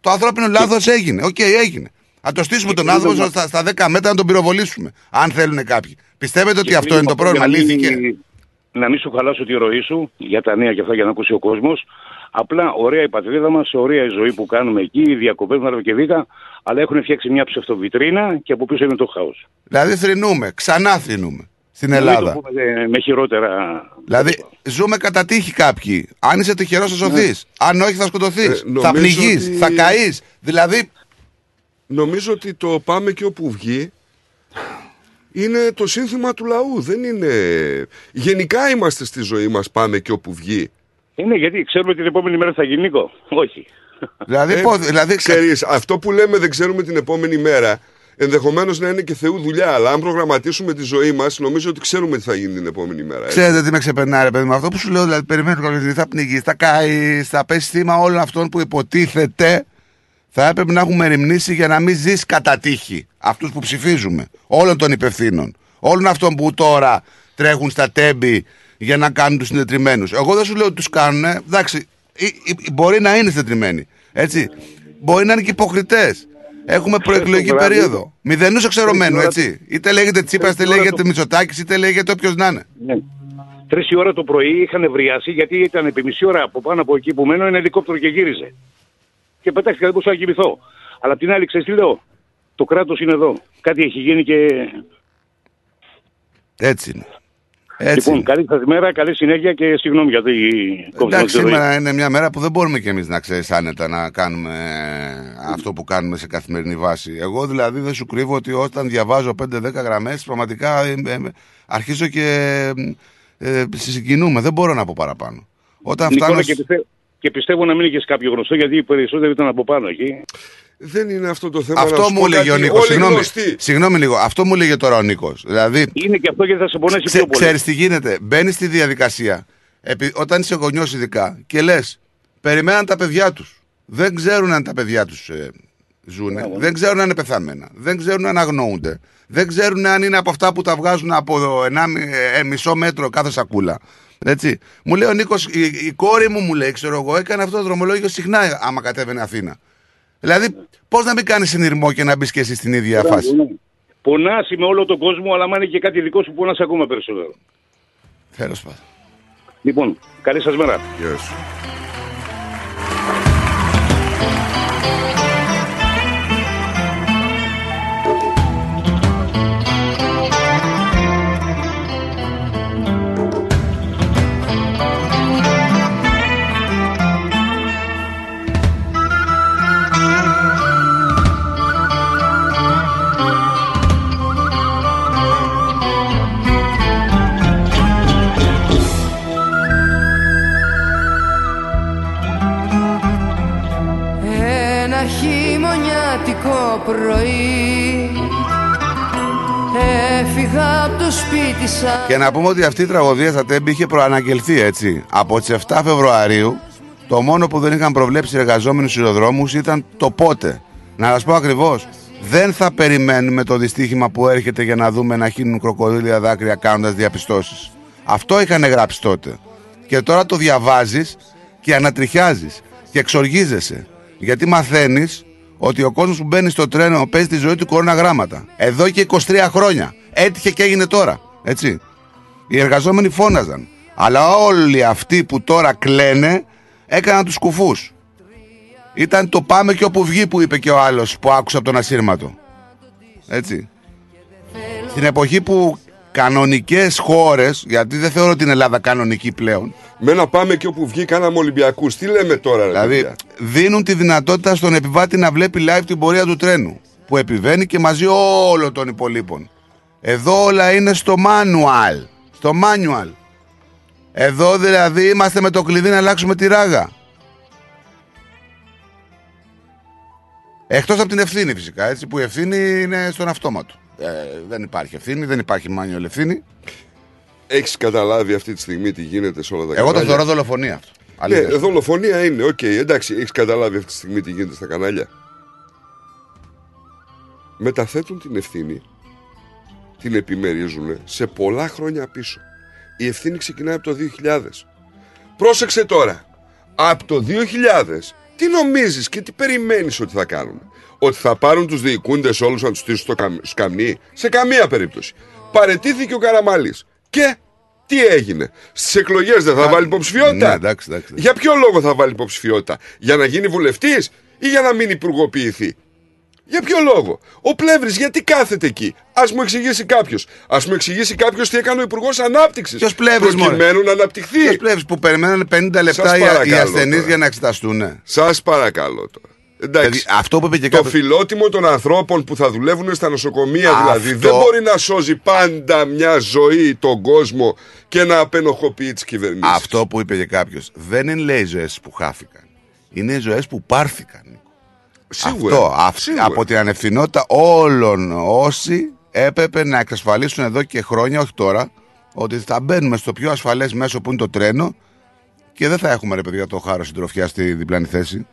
S17: Το ανθρώπινο λάθος έγινε. Οκ, έγινε. Να το στήσουμε τον
S23: πριν
S17: άνθρωπο
S23: το-
S17: στα, στα 10 μέτρα να τον πυροβολήσουμε. Αν θέλουν κάποιοι. Πιστεύετε ότι
S23: Και
S17: αυτό
S23: πριν
S17: είναι το
S23: από
S17: πρόβλημα,
S23: για να μην-
S17: λύθηκε.
S23: Να μην σου χαλάσω τη ροή σου για τα νέα και αυτά για να ακούσει ο κόσμος. Απλά ωραία η πατρίδα μας, ωραία η ζωή που κάνουμε εκεί, οι διακοπές μας και δίκα, αλλά έχουν φτιάξει μια ψευτοβιτρίνα και από πίσω είναι το χάος.
S17: Δηλαδή θρηνούμε, ξανά θρηνούμε στην Ελλάδα.
S23: Το πούμε ε, με χειρότερα.
S17: Δηλαδή ζούμε κατά τύχη κάποιοι. Αν είσαι τυχερός θα σωθείς. Αν όχι θα σκοτωθείς.
S22: Ε,
S17: θα
S22: νομίζω
S17: πνιγεί,
S22: ότι-
S17: θα καείς. Δηλαδή
S22: Νομίζω ότι το πάμε και όπου βγει είναι το σύνθημα του λαού. Δεν είναι... Γενικά είμαστε στη ζωή μας πάμε και όπου βγει.
S23: Είναι γιατί ξέρουμε την επόμενη μέρα θα γίνει Νίκο. Όχι.
S17: Δηλαδή,
S22: Ε,
S17: πώς- δηλαδή
S22: ξέρεις, αυτό που λέμε δεν ξέρουμε την επόμενη μέρα ενδεχομένως να είναι και Θεού δουλειά. Αλλά αν προγραμματίσουμε τη ζωή μας, νομίζω ότι ξέρουμε τι θα γίνει την επόμενη μέρα. έτσι.
S17: Ξέρετε τι με ξεπερνάει, ρε παιδί μου. Αυτό που σου λέω, δηλαδή, περιμένω κάποιο στιγμή θα πνιγείς, θα καείς, θα πέσει θύμα όλων αυτών που υποτίθεται θα έπρεπε να έχουμε ερημνήσει για να μην ζεις κατά τύχη αυτούς που ψηφίζουμε. Όλων των υπευθύνων. Όλων αυτών που τώρα τρέχουν στα τέμπη για να κάνουν τους συντετριμένους. Εγώ δεν σου λέω ότι τους κάνουν. Εντάξει, ή- ή- μπορεί να είναι συντετριμένοι. Έτσι. Μπορεί να είναι και υποκριτές. Έχουμε προεκλογική
S23: βράδυ,
S17: περίοδο. Μηδενούς εξαιρωμένου,
S23: Τρεις ώρα-
S17: έτσι. Είτε λέγεται Τσίπρας, είτε
S23: Τρεις ώρα
S17: λέγεται
S23: το-
S17: Μητσοτάκης, είτε λέγεται όποιος να είναι.
S23: Ναι. Τρεις η ώρα το πρωί είχαν ευριάσει γιατί ήταν επί μισή ώρα από πάνω από εκεί που μένω ένα ελικόπτερο και γύριζε. Και πετάχτηκα, δεν μπορούσα να κοιμηθώ. Αλλά απ' την άλλη, ξέρεις τι λέω; Το κράτος είναι εδώ. Κάτι έχει γίνει και.
S17: Έτσι είναι. Έτσι
S23: λοιπόν,
S17: είναι.
S23: καλή σας μέρα, καλή συνέχεια και συγγνώμη για την κόψη
S17: Εντάξει, σήμερα είναι μια μέρα που δεν μπορούμε κι εμείς να ξέρεις άνετα να κάνουμε αυτό που κάνουμε σε καθημερινή βάση. Εγώ δηλαδή δεν σου κρύβω ότι όταν διαβάζω 5-10 γραμμές, πραγματικά ε, ε, αρχίζω και ε, συγκινούμε. Δεν μπορώ να πω παραπάνω. Όταν φτάνω.
S23: Νικόλα,
S17: σ-
S23: και, πιστε- και πιστεύω να μην είναι και σε κάποιο γνωστό γιατί οι περισσότεροι ήταν από πάνω εκεί.
S22: Δεν είναι αυτό το θέμα. να
S17: Αυτό
S22: σου
S17: μου
S22: πω
S17: έλεγε ο
S22: κάτι.
S17: Νίκος.
S22: Όλοι
S17: Συγγνώμη,
S22: γνωστοί.
S17: συγγνώμη λίγο. Αυτό μου έλεγε τώρα ο Νίκος. Δηλαδή,
S23: Είναι και αυτό γιατί θα σε πονέσει
S17: Ξέ,
S23: πιο πολύ.
S17: ξέρεις τι γίνεται. Μπαίνεις στη διαδικασία. Επί, όταν είσαι γονιός, ειδικά, και λες, περιμέναν τα παιδιά τους. Δεν ξέρουν αν τα παιδιά τους ε, ζουν. Δεν ξέρουν αν είναι πεθαμένα. Δεν ξέρουν αν αγνοούνται. Δεν ξέρουν αν είναι από αυτά που τα βγάζουν από ένα μι- ε, μισό μέτρο κάθε σακούλα. Έτσι. Μου λέει ο Νίκος, η, η κόρη μου μου λέει, ξέρω εγώ, έκανε αυτό το δρομολόγιο συχνά άμα κατέβαινε Αθήνα. Δηλαδή, πώς να μην κάνεις συνειρμό και να μπεις και εσύ στην ίδια φάση;
S23: Πονάσει με όλο τον κόσμο, αλλά αν είναι και κάτι δικό σου, πονάσει ακόμα περισσότερο.
S17: Τέλος πάντων.
S23: Λοιπόν, καλή σας μέρα.
S22: Γεια σου.
S24: Χειμωνιάτικο πρωί Έφυγα από το σπίτι σαν
S17: Και να πούμε ότι αυτή η τραγωδία στα Τέμπη είχε προαναγγελθεί έτσι. Από τις 7 Φεβρουαρίου, το μόνο που δεν είχαν προβλέψει οι εργαζόμενοι στους αεροδρόμου ήταν το πότε. Να σας πω ακριβώς, δεν θα περιμένουμε το δυστύχημα που έρχεται για να δούμε να χύνουν κροκοδίλια δάκρυα κάνοντας διαπιστώσεις. Αυτό είχαν γράψει τότε. Και τώρα το διαβάζεις και ανατριχιάζεις και εξοργίζεσαι. Γιατί μαθαίνεις ότι ο κόσμος που μπαίνει στο τρένο παίζει τη ζωή του κοροναγράμματα. Εδώ και 23 χρόνια. Έτυχε και έγινε τώρα. Έτσι. Οι εργαζόμενοι φώναζαν. Αλλά όλοι αυτοί που τώρα κλαίνε έκαναν τους κουφούς. Ήταν το πάμε και όπου βγει που είπε και ο άλλος που άκουσα από τον ασύρματο. Έτσι. Στην εποχή που κανονικές χώρες, γιατί δεν θεωρώ την Ελλάδα κανονική πλέον,
S22: Με να πάμε και όπου βγει κάναμε Ολυμπιακούς. Τι λέμε τώρα, ρε
S17: Δηλαδή,
S22: παιδιά;
S17: δίνουν τη δυνατότητα στον επιβάτη να βλέπει live την πορεία του τρένου. Που επιβαίνει και μαζί όλων των υπολείπων. Εδώ όλα είναι στο manual. Στο manual. Εδώ δηλαδή είμαστε με το κλειδί να αλλάξουμε τη ράγα. Εκτός από την ευθύνη φυσικά, έτσι, που η ευθύνη είναι στον αυτόματο. Ε, δεν υπάρχει ευθύνη, δεν υπάρχει manual ευθύνη.
S22: Έχεις καταλάβει αυτή τη στιγμή τι γίνεται σε όλα τα
S17: Εγώ το
S22: κανάλια;
S17: θεωρώ δολοφονία αυτό.
S22: Ναι,
S17: Αλήθεια.
S22: δολοφονία είναι, οκ, εντάξει, έχεις καταλάβει αυτή τη στιγμή τι γίνεται στα κανάλια; Μεταθέτουν την ευθύνη, την επιμερίζουν σε πολλά χρόνια πίσω. Η ευθύνη ξεκινάει από το 2000. Πρόσεξε τώρα. Από το 2000, τι νομίζεις και τι περιμένεις ότι θα κάνουν. Ότι θα πάρουν τους διοικούντες όλους να τους στήσουν στο καμ- σκαμνί. Σε καμία περίπτωση. Παρετήθηκε ο Καραμαλής. Και τι έγινε; Στις εκλογές δεν θα βάλει υποψηφιότητα;
S17: Ναι, εντάξει, εντάξει.
S22: Για ποιο λόγο θα βάλει υποψηφιότητα; Για να γίνει βουλευτής ή για να μην υπουργοποιηθεί; Για ποιο λόγο; Ο Πλεύρης γιατί κάθεται εκεί; Α μου εξηγήσει κάποιος. Α μου εξηγήσει κάποιος τι έκανε ο Υπουργός Ανάπτυξης.
S17: Ποιος Πλεύρης, μωρέ;
S22: Προκειμένου να αναπτυχθεί.
S17: Ποιος πλεύς που περιμένανε 50 λεπτά
S22: Σας
S17: οι, οι
S22: παρακαλώ
S17: ασθενείς
S22: τώρα.
S17: για να εξεταστούν.
S22: Σας παρακαλώ τώρα. Εντάξει.
S17: Δηλαδή, αυτό που είπε και
S22: το
S17: κάποιος-
S22: φιλότιμο των ανθρώπων που θα δουλεύουν στα νοσοκομεία
S17: Αυτό-
S22: δηλαδή δεν μπορεί να σώζει πάντα μια ζωή τον κόσμο και να απενοχοποιεί τις κυβερνήσεις.
S17: Αυτό που είπε και κάποιος. Δεν είναι λέει ζωές που χάθηκαν. Είναι οι ζωές που πάρθηκαν.
S22: Σίγουρα,
S17: Αυτό. αυ-
S22: σίγουρα.
S17: από την ανευθυνότητα όλων όσοι έπρεπε να εξασφαλίσουν εδώ και χρόνια, όχι τώρα, ότι θα μπαίνουμε στο πιο ασφαλές μέσο που είναι το τρένο και δεν θα έχουμε ρε παιδιά το χάρο συντροφιά στη διπλάνη θέση.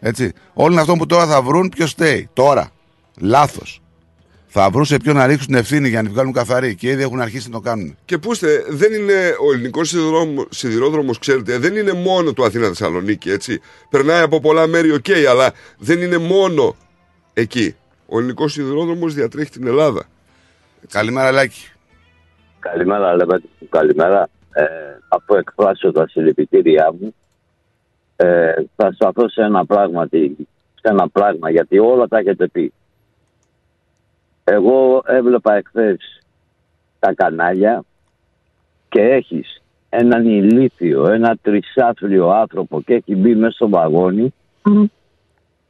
S17: Έτσι. Όλων αυτών που τώρα θα βρουν, ποιος στέει. Τώρα. Λάθος. Θα βρουν σε ποιον να ρίξουν την ευθύνη για να τη βγάλουν καθαρή και ήδη έχουν αρχίσει να το κάνουν.
S22: Και πούστε, δεν είναι ο ελληνικός σιδηρόδρομος, ξέρετε, δεν είναι μόνο το Αθήνα Θεσσαλονίκη, έτσι. Περνάει από πολλά μέρη, οκ, αλλά δεν είναι μόνο εκεί. Ο ελληνικός σιδηρόδρομος διατρέχει την Ελλάδα.
S17: Καλημέρα, Λάκη.
S25: Καλημέρα, λέμε. Καλημέρα. Ε, αφού εκφράσω τα συλληπιτήριά μου, ε, θα σταθώ σε ένα πράγμα, σε ένα πράγμα, γιατί όλα τα έχετε πει. Εγώ έβλεπα εχθές τα κανάλια και έχεις έναν ηλίθιο, ένα τρισάθλιο άνθρωπο και έχει μπει μέσα στο βαγόνι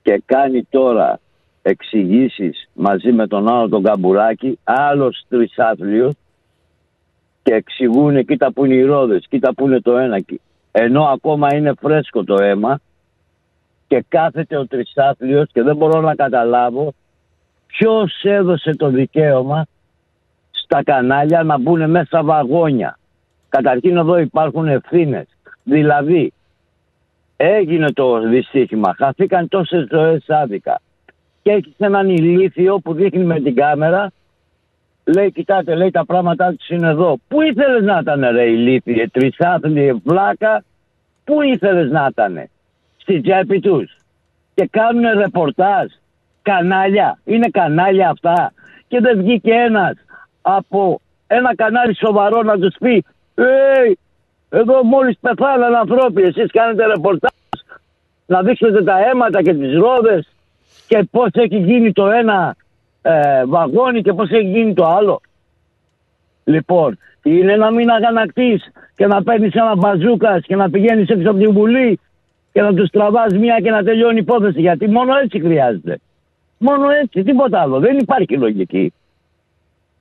S25: και κάνει τώρα εξηγήσεις μαζί με τον άλλο τον Καμπουράκη, άλλος τρισάθλιος και εξηγούν κοίτα που είναι οι ρόδες, κοίτα που είναι το ένα. Ενώ ακόμα είναι φρέσκο το αίμα και κάθεται ο τρισάθλιος και δεν μπορώ να καταλάβω ποιος έδωσε το δικαίωμα στα κανάλια να μπουν μέσα βαγόνια. Καταρχήν εδώ υπάρχουν ευθύνες. Δηλαδή, έγινε το δυστύχημα, χαθήκαν τόσες ζωές άδικα. Και έχει έναν ηλίθιο που δείχνει με την κάμερα, λέει, κοιτάτε, λέει, τα πράγματά του είναι εδώ. Πού ήθελες να ήταν, ρε ηλίθιε, τρισάθλιε, βλάκα, πού ήθελες να ήταν, στη τσέπη τους. Και κάνουν ρεπορτάζ, κανάλια, είναι κανάλια αυτά. Και δεν βγήκε ένας από ένα κανάλι σοβαρό να τους πει «Ε, εδώ μόλις πεθάναν ανθρώποι, εσείς κάνετε ρεπορτάζ να δείξετε τα αίματα και τις ρόδες και πώς έχει γίνει το ένα ε, βαγόνι και πώς έχει γίνει το άλλο. Λοιπόν, είναι να μην αγανακτείς και να παίρνεις ένα μπαζούκας και να πηγαίνεις έξω από την Βουλή και να τους τραβάς μία και να τελειώνει η υπόθεση γιατί μόνο έτσι χρειάζεται. Μόνο έτσι, τίποτα άλλο. Δεν υπάρχει λογική.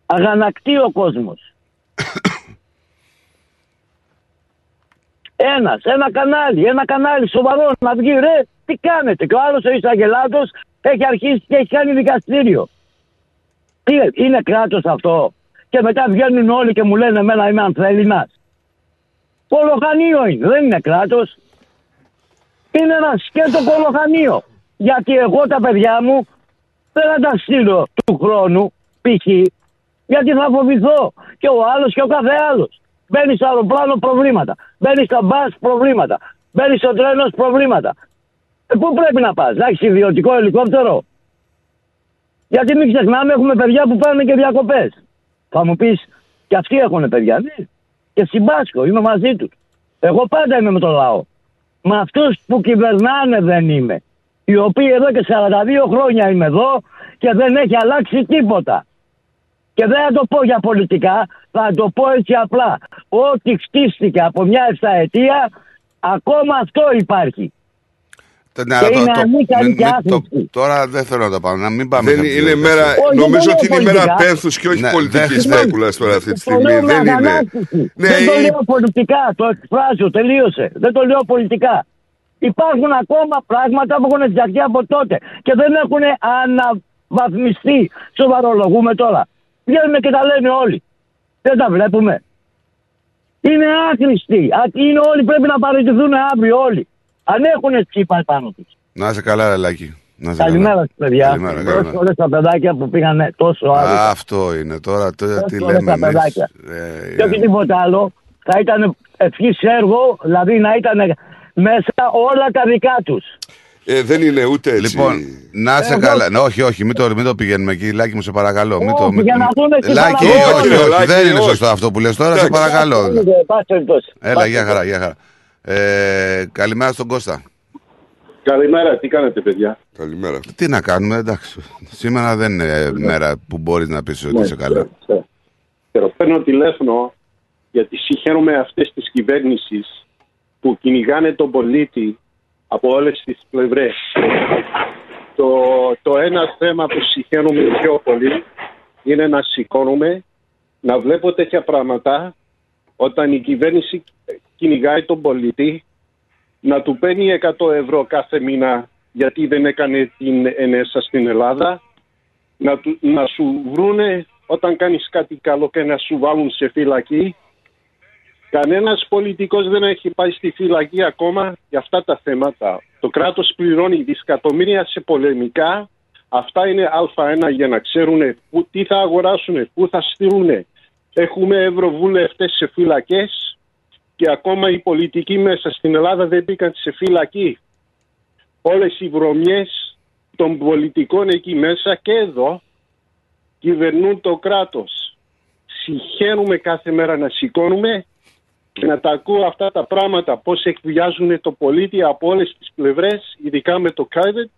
S25: Αγανακτεί ο κόσμος. Ένας, ένα κανάλι, ένα κανάλι σοβαρό να βγει ρε, τι κάνετε. Και ο άλλος ο Ισαγελάτος έχει αρχίσει και έχει κάνει δικαστήριο. Τι, είναι κράτος αυτό. Και μετά βγαίνουν όλοι και μου λένε εμένα είμαι ανθέληνας. Κολοχανίο είναι, δεν είναι κράτος. Είναι ένα σκέτο κολοχανίο. Γιατί εγώ τα παιδιά μου δεν θα τα στείλω του χρόνου, π.χ. Γιατί θα φοβηθώ. Και ο άλλος και ο κάθε άλλος. Μπαίνεις στο αεροπλάνο προβλήματα. Μπαίνεις στο μπας προβλήματα. Μπαίνεις στο τρένος προβλήματα. Ε, πού πρέπει να πας, να έχεις ιδιωτικό ελικόπτερο; Γιατί μην ξεχνάμε, έχουμε παιδιά που πάνε και διακοπές. Θα μου πεις, και αυτοί έχουν παιδιά, ναι. Και συμπάσχω, είμαι μαζί τους. Εγώ πάντα είμαι με το λαό. Με αυτούς που κυβερνάνε δεν είμαι. Οι οποίοι εδώ και 42 χρόνια είμαι εδώ και δεν έχει αλλάξει τίποτα. Και δεν θα το πω για πολιτικά, θα το πω έτσι απλά. Ό,τι χτίστηκε από μια εφταετία, ακόμα αυτό υπάρχει.
S17: Ναι,
S25: και
S17: αλλά
S25: είναι
S17: το-
S25: ανίκανη
S17: μην-
S25: και
S17: μην- το-
S25: άχρηστη.
S17: Τώρα δεν θέλω να το πάμε. Να μην πάμε.
S22: Δεν
S17: σε αυτή τη
S22: είναι
S17: διαδικασία.
S22: μέρα,
S25: Όχι,
S22: νομίζω
S25: δεν
S22: ότι είναι
S25: λέω
S22: μέρα
S25: πολιτικά.
S22: πένθους και όχι
S17: Ναι,
S22: πολιτικής
S17: δεν-
S22: σπέκουλας τώρα αυτή τη
S25: Το
S22: στιγμή.
S25: λέω με
S22: Δεν είναι.
S25: αγανάκτηση.
S22: Ναι,
S25: δεν το
S22: είναι-
S25: λέω πολιτικά, το εκφράζω, τελείωσε. Δεν το λέω πολιτικά. Υπάρχουν ακόμα πράγματα που έχουν φτιαχτεί από τότε και δεν έχουν αναβαθμιστεί. Σοβαρολογούμε τώρα. Βγαίνουν και τα λένε όλοι. Δεν τα βλέπουμε. Είναι άχρηστοι. Α- Είναι όλοι, πρέπει να παραιτηθούν αύριο όλοι. Αν έχουν τσίπα πάνω τους.
S17: Να είσαι καλά, ρε Λάκη. Να είσαι
S25: Καλημέρα
S17: καλά.
S25: σας, παιδιά.
S17: Καλημέρα,
S25: Τόσε
S17: καλημέρα.
S25: φορέ τα παιδάκια που πήγανε τόσο
S17: Α,
S25: άδικα.
S17: αυτό είναι τώρα. τώρα τι
S25: Τόσες φορές
S17: λέμε
S25: τα
S17: εμείς.
S25: παιδάκια.
S17: Ε,
S25: Και όχι τίποτα άλλο. Θα ήταν ευχής έργο, δηλαδή να ήταν μέσα όλα τα δικά τους.
S22: Ε, δεν είναι ούτε έτσι.
S17: Λοιπόν, να είσαι
S25: Εγώ-
S17: καλά. Ναι, όχι, όχι, μην το, μην το πηγαίνουμε εκεί. Λάκη μου, σε παρακαλώ. Μην το,
S25: Όχι,
S17: μην,
S25: για να δούμε τι
S17: Λάκη,
S25: παραγωγή.
S17: όχι,
S22: Όχι,
S17: όχι,
S22: Λάκη,
S17: δεν είναι
S22: όχι.
S17: σωστό αυτό που λες τώρα. Σε
S22: Εντάξει.
S17: παρακαλώ.
S25: Πάση περιπτώσει.
S17: Έλα,
S25: Πάση
S17: γεια χαρά, γεια χαρά. Ε, καλημέρα στον Κώστα.
S26: Καλημέρα, τι κάνετε παιδιά;
S22: Καλημέρα.
S17: Τι να κάνουμε, εντάξει. Σήμερα δεν είναι μέρα που μπορείς να πεις ότι
S26: Ναι,
S17: είσαι καλά.
S26: Ξέρω, παίρνω τηλέφωνο γιατί συγχαίρομαι αυτές τις κυβέρνησεις που κυνηγάνε τον πολίτη από όλες τις πλευρές. Το, το ένα θέμα που συγχαίρομαι πιο πολύ είναι να σηκώνουμε, να βλέπω τέτοια πράγματα όταν η κυβέρνηση κυνηγάει τον πολίτη να του παίρνει 100 ευρώ κάθε μήνα γιατί δεν έκανε την ενέσα στην Ελλάδα να, του, να σου βρούνε όταν κάνεις κάτι καλό και να σου βάλουν σε φυλακή. Κανένας πολιτικός δεν έχει πάει στη φυλακή ακόμα για αυτά τα θέματα. Το κράτος πληρώνει δισεκατομμύρια σε πολεμικά. Αυτά είναι α1 για να ξέρουν που, τι θα αγοράσουν, πού θα στείλουν. Έχουμε ευρωβουλευτές σε φυλακές και ακόμα οι πολιτικοί μέσα στην Ελλάδα δεν μπήκαν σε φυλακή. Όλες οι βρωμιές των πολιτικών εκεί μέσα και εδώ κυβερνούν το κράτος. Συγχαίρουμε κάθε μέρα να σηκώνουμε και να τα ακούω αυτά τα πράγματα πώς εκβιάζουν το πολίτη από όλες τις πλευρές, ειδικά με το COVID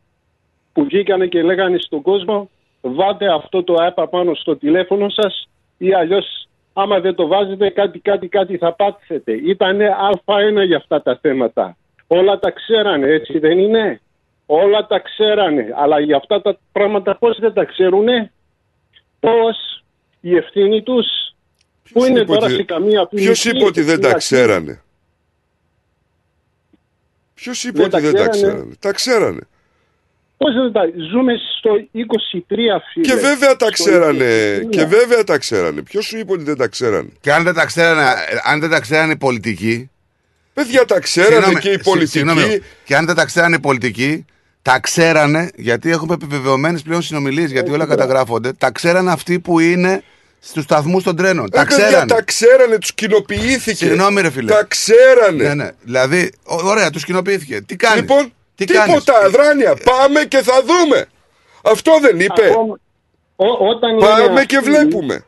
S26: που βγήκανε και λέγανε στον κόσμο βάλτε αυτό το app πάνω στο τηλέφωνο σας ή αλλιώς άμα δεν το βάζετε κάτι κάτι κάτι θα πάθετε. Ήτανε α1 για αυτά τα θέματα. Όλα τα ξέρανε έτσι δεν είναι; Όλα τα ξέρανε. Αλλά για αυτά τα πράγματα πώς δεν τα ξέρουνε; Πώς η ευθύνη τους; Που είναι
S22: είπε
S26: τώρα
S22: ότι-
S26: σε καμία ποινική
S22: Ποιος είπε ότι δεν τα
S26: φυλακή.
S22: ξέρανε; Ποιος είπε
S26: Δεν
S22: ότι
S26: τα
S22: δεν τα
S26: ξέρανε.
S22: ξέρανε; Τα ξέρανε.
S26: Πώς δεν τα... Ζούμε στο 23 φίλε.
S22: Και βέβαια τα
S26: Στο
S22: ξέρανε.
S26: 23.
S22: Και βέβαια τα ξέρανε. Ποιος σου είπε ότι δεν τα ξέρανε;
S17: Και αν δεν τα ξέρανε, αν δεν τα ξέρανε οι πολιτικοί.
S22: Παιδιά τα ξέρανε
S17: Συγγνώμη,
S22: και οι
S17: συ-
S22: πολιτικοί.
S17: συγγνώμη, και αν δεν τα ξέρανε οι πολιτικοί, τα ξέρανε γιατί έχουμε επιβεβαιωμένες πλέον συνομιλίες, γιατί όλα καταγράφονται. Τα ξέρανε αυτοί που είναι στους σταθμούς των τρένων. τα
S22: Ε, παιδιά,
S17: ξέρανε.
S22: τα ξέρανε, τους κοινοποιήθηκε.
S17: Συγγνώμη, ρε φίλε.
S22: Τα ξέρανε.
S17: Ναι, ναι. Δηλαδή, ω- ωραία, τους κοινοποιήθηκε. Τι κάνει;
S22: Λοιπόν,
S17: τι
S22: τίποτα,
S17: κάνεις;
S22: αδράνεια. Πάμε και θα δούμε. Αυτό δεν είπε.
S26: Ακόμα- Ό- όταν λένε
S22: Πάμε και
S26: αυτοί-
S22: βλέπουμε.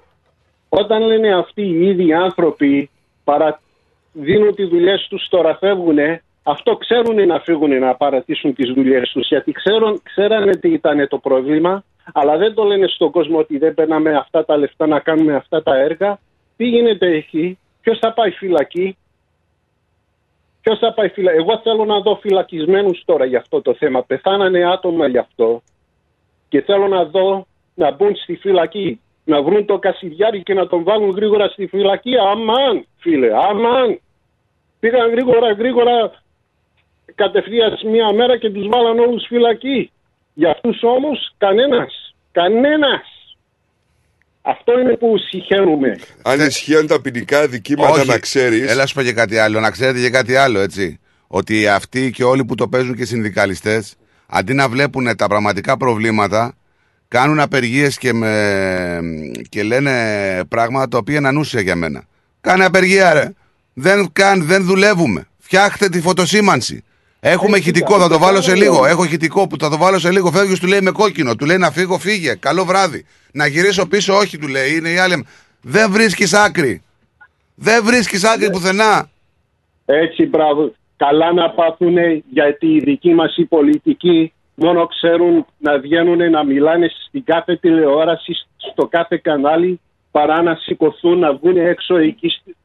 S26: Όταν λένε αυτοί οι ίδιοι άνθρωποι παρα... δίνουν τις δουλειές τους, τώρα φεύγουν, αυτό ξέρουν να φύγουν να παρατήσουν τις δουλειές τους. Γιατί ξέρουν, ξέρανε τι ήταν το πρόβλημα, αλλά δεν το λένε στον κόσμο ότι δεν παίρναμε αυτά τα λεφτά να κάνουμε αυτά τα έργα. Τι γίνεται εκεί, ποιος θα πάει φυλακή, Ποιος θα πάει φυλακή. Εγώ θέλω να δω φυλακισμένους τώρα για αυτό το θέμα. Πεθάνανε άτομα γι' αυτό και θέλω να δω να μπουν στη φυλακή. Να βρουν το Κασιδιάρη και να τον βάλουν γρήγορα στη φυλακή. Αμάν, φίλε, αμάν. Πήγαν γρήγορα, γρήγορα κατευθείαν μία μέρα και τους βάλαν όλους φυλακή. Για αυτούς όμως κανένας. Κανένας. Αυτό είναι που συγχαίρουμε.
S22: Αν ισχύαν τα ποινικά δικήματα
S17: Όχι.
S22: να ξέρει.
S17: Έλα σου πω και κάτι άλλο. Να ξέρετε και κάτι άλλο, έτσι. Ότι αυτοί και όλοι που το παίζουν και οι συνδικαλιστές, αντί να βλέπουν τα πραγματικά προβλήματα, κάνουν απεργίες και, με... και λένε πράγματα τα οποία είναι ανούσια για μένα. Κάνε απεργία, ρε. Δεν, καν, δεν δουλεύουμε. Φτιάχτε τη φωτοσήμανση. Έχουμε
S26: Έτσι,
S17: ηχητικό,
S26: κοίτα,
S17: θα το
S26: το
S17: βάλω σε
S26: κάνουμε.
S17: λίγο. Έχω ηχητικό που θα το βάλω σε λίγο. Φεύγεις, του λέει με κόκκινο. Του λέει να φύγω, φύγε. Καλό βράδυ. Να γυρίσω πίσω, όχι, του λέει. Είναι η άλλη. Δεν βρίσκεις άκρη. Δεν βρίσκεις άκρη πουθενά.
S26: Έτσι, μπράβο. Καλά να πάθουν γιατί οι δικοί μας οι πολιτικοί μόνο ξέρουν να βγαίνουν να μιλάνε στην κάθε τηλεόραση, στο κάθε κανάλι παρά να σηκωθούν, να βγουν έξω εκεί σ-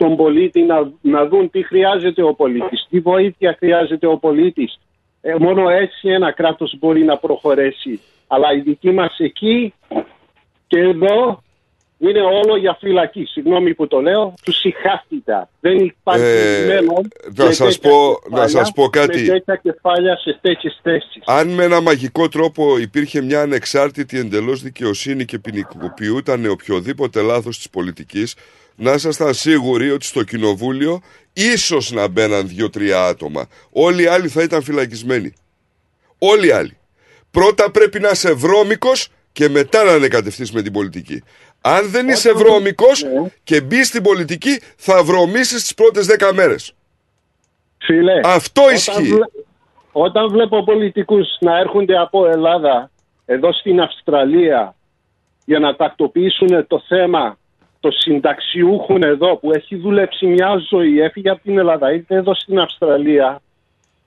S26: στον πολίτη να, να δουν τι χρειάζεται ο πολίτης, τι βοήθεια χρειάζεται ο πολίτης. Ε, μόνο έτσι ένα κράτος μπορεί να προχωρέσει. Αλλά οι δικοί μας εκεί και εδώ είναι όλο για φυλακή. Συγγνώμη που το λέω, του συχάστηκα. Δεν υπάρχει
S22: Ε,
S26: μέλλον
S22: να
S26: με
S22: σας
S26: τέτοια
S22: πω-
S26: κεφάλια,
S22: να σας πω κάτι.
S26: Με τέτοια κεφάλια σε τέτοιες θέσεις.
S22: Αν με ένα μαγικό τρόπο υπήρχε μια ανεξάρτητη εντελώς δικαιοσύνη και ποινικοποιούταν οποιοδήποτε λάθος της πολιτικής, να ήσασταν σίγουροι ότι στο κοινοβούλιο ίσως να μπαίναν δύο-τρία άτομα. Όλοι οι άλλοι θα ήταν φυλακισμένοι. Όλοι οι άλλοι. Πρώτα πρέπει να είσαι βρώμικος και μετά να ανεκατευτείς με την πολιτική. Αν δεν είσαι βρώμικος και μπει στην πολιτική, θα βρωμήσεις τις πρώτες δέκα μέρες.
S26: Φίλε,
S22: Αυτό
S26: όταν
S22: ισχύει.
S26: βλέ- Όταν βλέπω πολιτικούς να έρχονται από Ελλάδα εδώ στην Αυστραλία για να τακτοποιήσουν το θέμα των συνταξιούχων εδώ που έχει δουλέψει μια ζωή, έφυγε από την Ελλάδα, ήρθε εδώ στην Αυστραλία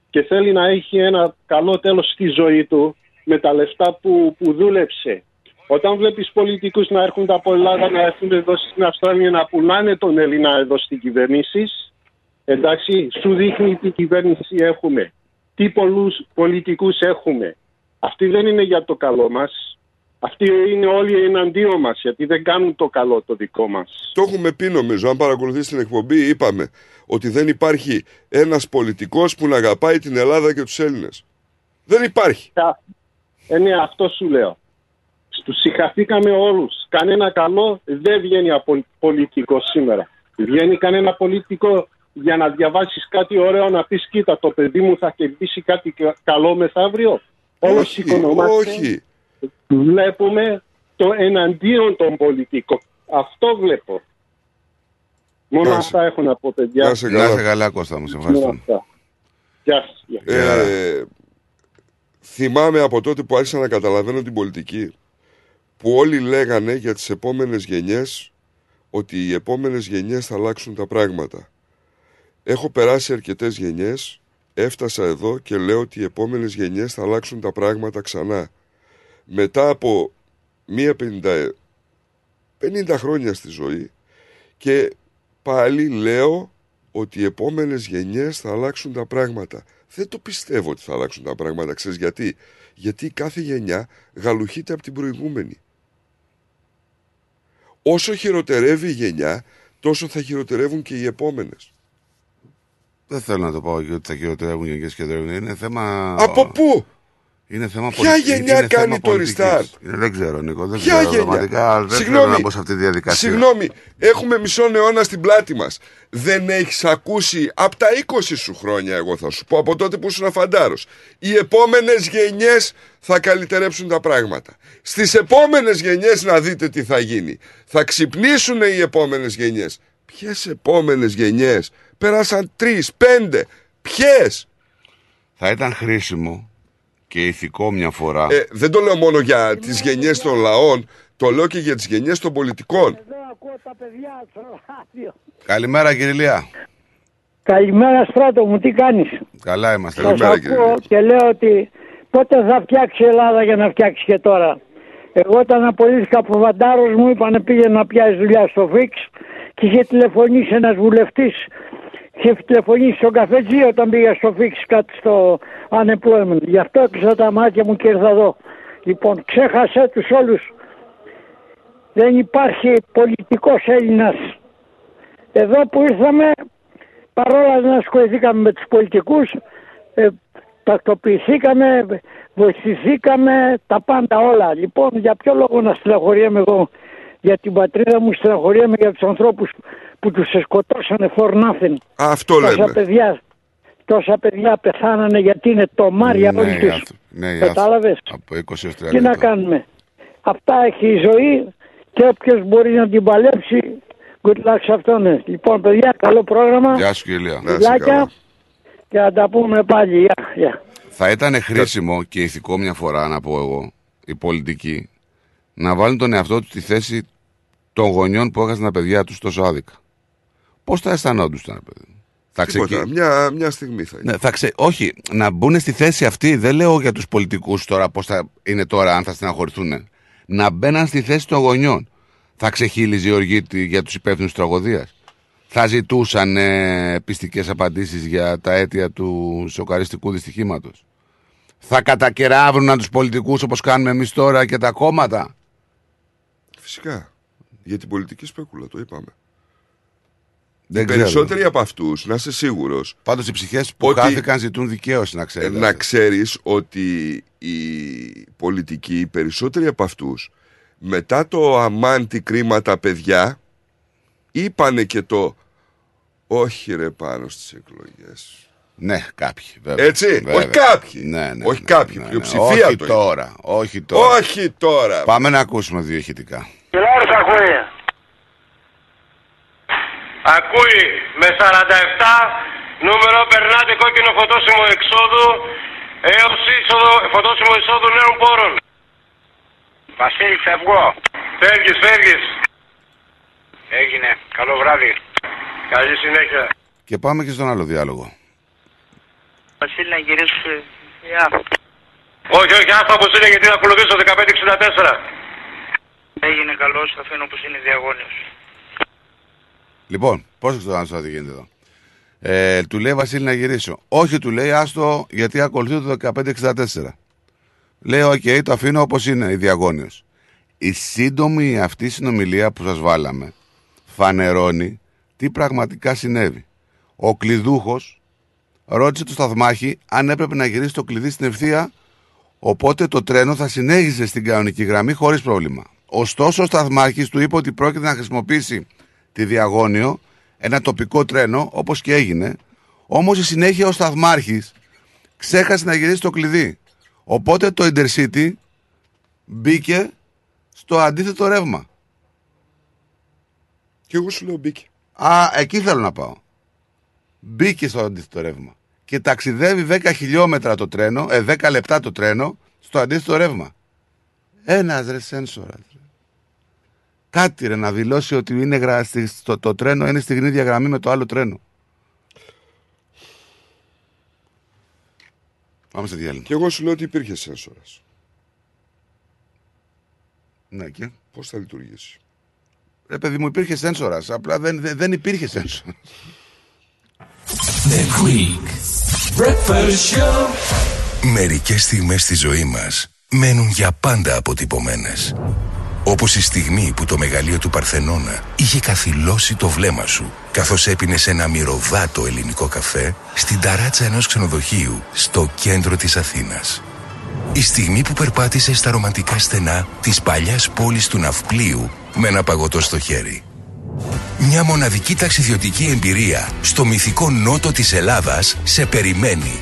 S26: και θέλει να έχει ένα καλό τέλος στη ζωή του με τα λεφτά που, που δούλεψε. Όταν βλέπεις πολιτικούς να έρχονται από Ελλάδα να έρθουν εδώ στην Αυστραλία να πουλάνε τον Έλληνα εδώ στην κυβέρνηση, εντάξει, σου δείχνει τι κυβέρνηση έχουμε. Τι πολλούς πολιτικούς έχουμε. Αυτοί δεν είναι για το καλό μας. Αυτοί είναι όλοι εναντίον μας γιατί δεν κάνουν το καλό το δικό μας.
S22: Το έχουμε πει νομίζω, αν παρακολουθείς την εκπομπή είπαμε ότι δεν υπάρχει ένας πολιτικός που να αγαπάει την Ελλάδα και τους Έλληνες. Δεν υπάρχει.
S26: Ε, ναι, αυτό σου λέω. Τους συγχαθήκαμε όλους. Κανένα καλό δεν βγαίνει από πολιτικό σήμερα. Βγαίνει κανένα πολιτικό για να διαβάσεις κάτι ωραίο να πεις κοίτα το παιδί μου θα κερδίσει κάτι κα- καλό μεθαύριο. Όλος
S22: Όχι,
S26: οικονομάστε.
S22: όχι.
S26: Βλέπουμε το εναντίον των πολιτικών. Αυτό βλέπω. Μόνο
S17: Να σε-
S26: αυτά έχω να πω παιδιά.
S17: Να είσαι καλά, Κώστα μου. Σε ευχαριστώ.
S26: Μόνο αυτά. Γεια σας. Γεια σας.
S22: Ε, θυμάμαι από τότε που άρχισα να καταλαβαίνω την πολιτική που όλοι λέγανε για τις επόμενες γενιές ότι οι επόμενες γενιές θα αλλάξουν τα πράγματα. Έχω περάσει αρκετές γενιές, έφτασα εδώ και λέω ότι οι επόμενες γενιές θα αλλάξουν τα πράγματα ξανά. Μετά από μία 50, 50 χρόνια στη ζωή και πάλι λέω ότι οι επόμενες γενιές θα αλλάξουν τα πράγματα. Δεν το πιστεύω ότι θα αλλάξουν τα πράγματα. Ξέρεις γιατί; Γιατί κάθε γενιά γαλουχείται από την προηγούμενη. Όσο χειροτερεύει η γενιά, τόσο θα χειροτερεύουν και οι επόμενες.
S17: Δεν θέλω να το πω ότι θα χειροτερεύουν γενικέ και δεν είναι θέμα.
S22: Από πού;
S17: Είναι θέμα
S22: Ποια
S17: πολιτικής.
S22: γενιά
S17: Είναι
S22: κάνει
S17: θέμα
S22: το
S17: πολιτικής.
S22: restart?
S17: Είναι- Δεν ξέρω, Νίκο. Δεν
S22: Ποια
S17: ξέρω.
S22: γενιά;
S17: Πραγματικά δεν θέλω να μπω σε αυτή τη διαδικασία.
S22: Συγγνώμη, έχουμε μισό αιώνα στην πλάτη μας. Δεν έχεις ακούσει από τα 20 σου χρόνια, εγώ θα σου πω, από τότε που ήσουν φαντάρο. Οι επόμενες γενιές θα καλυτερέψουν τα πράγματα. Στις επόμενες γενιές να δείτε τι θα γίνει. Θα ξυπνήσουν οι επόμενες γενιές. Ποιες επόμενες γενιές, πέρασαν τρεις, πέντε. Ποιες;
S17: Θα ήταν χρήσιμο και ηθικό μια φορά.
S22: Ε, δεν το λέω μόνο για τις γενιές των λαών, το λέω και για τις γενιές των πολιτικών.
S17: Καλημέρα, κύριε Λία.
S27: Καλημέρα Στράτο μου, τι κάνεις;
S17: Καλά είμαστε.
S27: Σας ακούω και λέω ότι πότε θα φτιάξει η Ελλάδα για να φτιάξει και τώρα. Εγώ όταν απολύθηκα από βαντάρος μου είπανε πήγε να πιάσεις δουλειά στο ΦΙΞ και είχε τηλεφωνήσει ένας βουλευτής είχε τηλεφωνήσει στον καφετζή όταν πήγα στο ΦΙΞ κάτι στο unemployment. Γι' αυτό έκλεισα τα μάτια μου και ήρθα εδώ. Λοιπόν, ξέχασε τους όλους. Δεν υπάρχει πολιτικός Έλληνας. Εδώ που ήρθαμε παρόλα δεν ασχοληθήκαμε με τους πολιτικούς, ε, τακτοποιηθήκαμε, βοηθηθήκαμε, τα πάντα όλα. Λοιπόν, για ποιο λόγο να στεναχωριέμαι εγώ; Για την πατρίδα μου, στεναχωριέμαι για τους ανθρώπους που τους σκοτώσανε for nothing.
S22: Αυτό
S27: τόσα
S22: λέμε.
S27: παιδιά, τόσα παιδιά πεθάνανε γιατί είναι τομάρια
S17: Ναι,
S27: όλοι
S17: οι
S27: τους.
S17: άνθρωποι- ναι, οι
S27: Κατάλαβες;
S17: Από 20 έως 30
S27: Τι να
S17: λεπτά.
S27: κάνουμε; Αυτά έχει η ζωή και όποιος μπορεί να την παλέψει, good luck σε αυτόν. ε. Λοιπόν, παιδιά, καλό πρόγραμμα.
S17: Γεια σου, κύριε Λία.
S27: Φιλάκια και θα τα πούμε πάλι. Γεια, γεια.
S17: Θα ήταν χρήσιμο και ηθικό μια φορά, να πω εγώ, οι πολιτικοί, να βάλουν τον εαυτό του στη θέση των γονιών που έχασαν τα παιδιά τους τόσο άδικα. Πώς θα αισθανόντουσαν, παιδί. μου; Θα
S22: Τίποτα,
S17: ξεκι-
S22: μια, μια στιγμή θα είναι.
S17: Ναι, θα ξε... Όχι, να μπουν στη θέση αυτή, δεν λέω για τους πολιτικούς τώρα πώς θα είναι τώρα, αν θα στεναχωρηθούν. Να μπαίναν στη θέση των γονιών. Θα ξεχύλιζε η οργή για τους υπεύθυνους τραγωδίας. Θα ζητούσαν ε, πιστικές απαντήσεις για τα αίτια του σοκαριστικού δυστυχήματος. Θα κατακεράβρουν τους πολιτικούς όπως κάνουμε εμείς τώρα και τα κόμματα.
S22: Φυσικά. Για την πολιτική σπέκουλα, το είπαμε.
S17: Δεν
S22: οι
S17: ξέρω.
S22: περισσότεροι από αυτούς, να είσαι σίγουρος.
S17: Πάντως οι ψυχές που χάθηκαν ζητούν δικαίωση, να ξέρει.
S22: Να ξέρεις ότι οι πολιτικοί, οι περισσότεροι από αυτούς, μετά το αμάντι κρίμα τα παιδιά, είπανε και το όχι ρε πάνω στις εκλογές.
S17: Ναι, κάποιοι. Βέβαια.
S22: Έτσι,
S17: Βέβαια.
S22: όχι κάποιοι.
S17: Ναι, ναι,
S22: όχι
S17: ναι,
S22: κάποιοι,
S17: ναι, ναι.
S22: πλειοψηφία
S17: Όχι
S22: το
S17: τώρα. Όχι τώρα.
S22: Όχι τώρα.
S17: Πάμε να ακούσουμε δύο ηχητικά.
S28: Κιλάρος ακούει. Ακούει με 47 νούμερο περνάτε κόκκινο φωτόσημο εξόδου έως είσοδο, φωτόσημο εισόδου νέων πόρων. Βασίλη φεύγω. Φεύγεις, φεύγεις. Έγινε. Καλό βράδυ. Καλή συνέχεια.
S17: Και πάμε και στον άλλο διάλογο.
S28: Βασίλη να γυρίσω. Γεια. Όχι, όχι, άστα όπως είναι γιατί να ακολουθήσω 1564. Έγινε καλώς, το αφήνω όπως είναι διαγώνιος.
S17: Λοιπόν, πρόσεξε το να τι γίνεται εδώ. Ε, του λέει Βασίλη να γυρίσω. Όχι, του λέει άστο γιατί ακολουθεί το 1564. Λέει, οκ, το αφήνω όπως είναι, η διαγώνιος. Η σύντομη αυτή συνομιλία που σας βάλαμε φανερώνει τι πραγματικά συνέβη. Ο κλειδούχος ρώτησε το σταθμάρχη αν έπρεπε να γυρίσει το κλειδί στην ευθεία, οπότε το τρένο θα συνέχιζε στην κανονική γραμμή χωρίς πρόβλημα. Ωστόσο, ο σταθμάρχης του είπε ότι πρόκειται να χρησιμοποιήσει τη Διαγώνιο, ένα τοπικό τρένο, όπως και έγινε. Όμως στη συνέχεια ο σταθμάρχης ξέχασε να γυρίσει το κλειδί. Οπότε το Intercity μπήκε στο αντίθετο ρεύμα.
S22: Και εγώ σου λέω μπήκε.
S17: Α, εκεί θέλω να πάω. Μπήκε στο αντίθετο ρεύμα. και ταξιδεύει 10 χιλιόμετρα το τρένο, ε, 10 λεπτά το τρένο, στο αντίθετο ρεύμα. Ένας ρε σένσορας. Κάτι ρε να δηλώσει ότι είναι γρα... στη- στο, το τρένο είναι στην ίδια γραμμή με το άλλο τρένο. Πάμε σε διάλειμμα.
S22: Και εγώ σου λέω ότι υπήρχε σένσορας.
S17: Ναι, και;
S22: Πώς θα λειτουργήσει;
S17: Ρε παιδί μου, υπήρχε σένσορας. Απλά δεν, δεν, δεν υπήρχε σένσορας.
S8: The Greek Breakfast Show. Μερικές στιγμές στη ζωή μας μένουν για πάντα αποτυπωμένες. Όπως η στιγμή που το μεγαλείο του Παρθενώνα είχε καθυλώσει το βλέμμα σου καθώς έπινες ένα μυρωδάτο ελληνικό καφέ στην ταράτσα ενός ξενοδοχείου στο κέντρο της Αθήνας. Η στιγμή που περπάτησες στα ρομαντικά στενά της παλιάς πόλης του Ναυπλίου με ένα παγωτό στο χέρι. Μια μοναδική ταξιδιωτική εμπειρία στο μυθικό νότο της Ελλάδας σε περιμένει.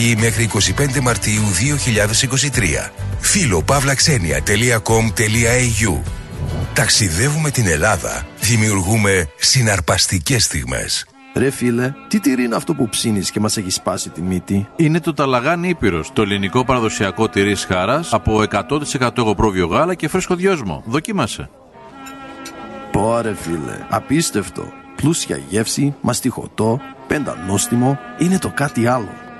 S8: μέχρι 25 Μαρτίου 2023. Φίλο pavlaxenia.com.au Ταξιδεύουμε την Ελλάδα. Δημιουργούμε συναρπαστικές στιγμές.
S29: Ρε φίλε, τι τυρί είναι αυτό που ψήνεις και μας έχει σπάσει τη μύτη;
S30: Είναι το Ταλαγάνι Ήπειρος, το ελληνικό παραδοσιακό τυρί χάρας από 100% εγωπρόβιο γάλα και φρέσκο δυόσμο. Δοκίμασε.
S29: Πω ρε φίλε, απίστευτο. Πλούσια γεύση, μαστιχωτό, πεντανόστιμο, είναι το κάτι άλλο.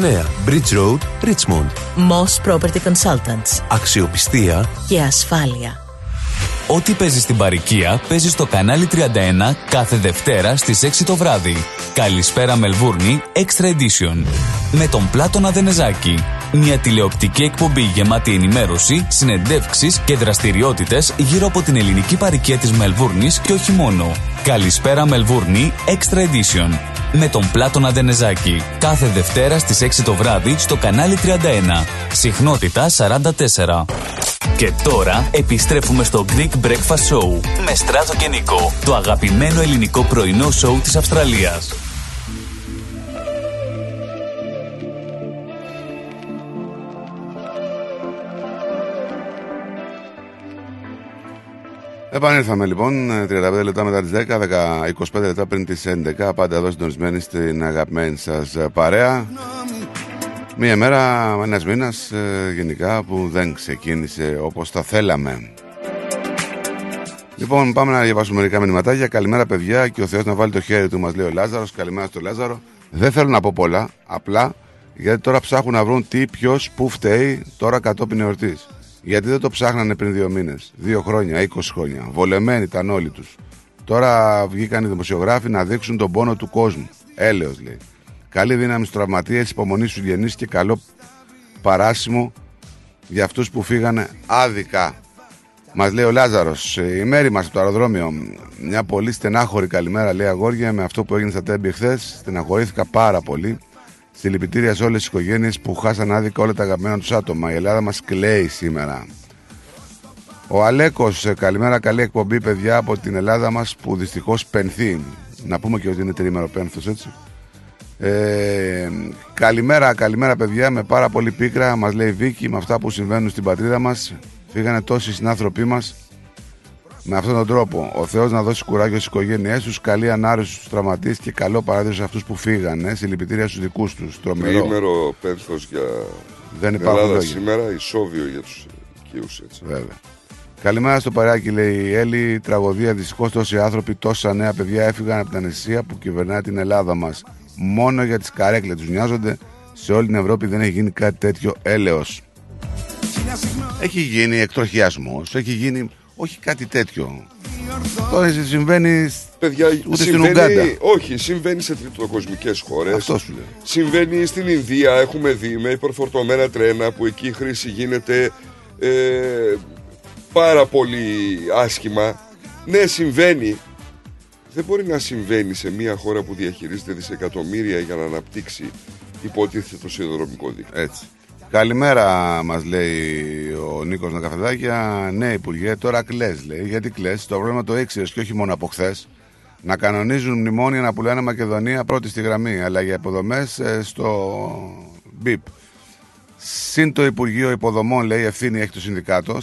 S31: Bridge Road, Richmond.
S20: Moss Property Consultants.
S31: Αξιοπιστία
S20: Και ασφάλεια.
S1: Ό,τι παίζεις στην παροικία παίζεις στο κανάλι 31 κάθε Δευτέρα στις 6 το βράδυ. Καλησπέρα Μελβούρνη Extra Edition. Με τον Πλάτωνα Δενεζάκη. Μια τηλεοπτική εκπομπή γεμάτη ενημέρωση, συνεντεύξεις και δραστηριότητες γύρω από την ελληνική παροικία της Μελβούρνης και όχι μόνο. Καλησπέρα Μελβούρνη Extra Edition. Με τον Πλάτωνα Δενεζάκη. Κάθε Δευτέρα στις 6 το βράδυ στο κανάλι 31. Συχνότητα 44. Και τώρα επιστρέφουμε στο Greek Breakfast Show με Στράτο και Νικό, το αγαπημένο ελληνικό πρωινό σοου της Αυστραλίας.
S17: Επανήλθαμε λοιπόν 35 λεπτά μετά τις 10, 10 25 λεπτά πριν τις 11. Πάντα εδώ συντονισμένοι στην αγαπημένη σας παρέα. Μία μέρα, ένας μήνας ε, γενικά που δεν ξεκίνησε όπως θα θέλαμε. Λοιπόν, πάμε να διαβάσουμε μερικά μηνυματάκια. Καλημέρα, παιδιά, και ο Θεός να βάλει το χέρι του, μας λέει ο Λάζαρος. Καλημέρα στο Λάζαρο. Δεν θέλω να πω πολλά, απλά γιατί τώρα ψάχνουν να βρουν τι, ποιος, πού φταίει τώρα κατόπιν εορτής. Γιατί δεν το ψάχνανε πριν δύο μήνες, δύο χρόνια, 20 χρόνια. Βολεμένοι ήταν όλοι τους. Τώρα βγήκαν οι δημοσιογράφοι να δείξουν τον πόνο του κόσμου. Έλεος λέει. Καλή δύναμη στους τραυματίες, υπομονής στους γενεί και καλό παράσημο για αυτούς που φύγανε άδικα. Μας λέει ο Λάζαρος, η μέρη μας από το αεροδρόμιο. Μια πολύ στενάχωρη καλημέρα, λέει αγόρια, με αυτό που έγινε στα τέμπη χθες. Στεναχωρήθηκα πάρα πολύ. Συλληπιτήρια σε όλες τις οικογένειες που χάσαν άδικα όλα τα αγαπημένα τους άτομα. Η Ελλάδα μας κλαίει σήμερα. Ο Αλέκος, καλημέρα, καλή εκπομπή, παιδιά από την Ελλάδα μας που δυστυχώς πενθεί. Να πούμε και ότι είναι τρίμερο πένθος, έτσι. Ε, καλημέρα, καλημέρα, παιδιά, με πάρα πολύ πίκρα. Μας λέει Βίκη, με αυτά που συμβαίνουν στην πατρίδα μας. Φύγανε τόσοι συνάνθρωποι μας με αυτόν τον τρόπο. Ο Θεός να δώσει κουράγιο στις οικογένειές τους, καλή ανάρρωση στους τραυματίες και καλό παράδειγμα σε αυτούς που φύγανε. Συλληπιτήρια στους δικούς τους. Τρομερό.
S22: Τρίμερο πένθος για
S17: Δεν
S22: την
S17: υπάρχουν
S22: Ελλάδα
S17: λόγια.
S22: σήμερα, ισόβιο για τους οικείους έτσι.
S17: Βέβαια. Καλημέρα στο παρεάκι, λέει η Έλλη. Τραγωδία. Δυστυχώς τόσοι άνθρωποι, τόσα νέα παιδιά έφυγαν από την αναισθησία που κυβερνάει την Ελλάδα μας. Μόνο για τις καρέκλες τους νοιάζονται. Σε όλη την Ευρώπη δεν έχει γίνει κάτι τέτοιο έλεος. Έχει γίνει εκτροχιασμός, έχει γίνει όχι κάτι τέτοιο. Τώρα συμβαίνει
S22: Παιδιά,
S17: ούτε στην
S22: συμβαίνει,
S17: Ουγγάντα.
S22: όχι, συμβαίνει σε τριτοκοσμικές χώρες.
S17: Αυτό σου λέω.
S22: Συμβαίνει στην Ινδία, έχουμε δει με υπερφορτωμένα τρένα που εκεί η χρήση γίνεται ε, πάρα πολύ άσχημα. Ναι, συμβαίνει. Δεν μπορεί να συμβαίνει σε μια χώρα που διαχειρίζεται δισεκατομμύρια για να αναπτύξει υποτίθεται το σιδηροδρομικό δίκτυο.
S17: Έτσι. Καλημέρα, μας λέει ο Νίκος Νακαφεδάκια. Ναι, Υπουργέ, τώρα κλε, λέει. Γιατί κλε, το πρόβλημα το ήξερε και όχι μόνο από χθες. Να κανονίζουν μνημόνια να πουλάνε Μακεδονία πρώτη στη γραμμή, αλλά για υποδομές στο BIP. Συν το Υπουργείο Υποδομών, λέει, ευθύνη έχει το Συνδικάτο.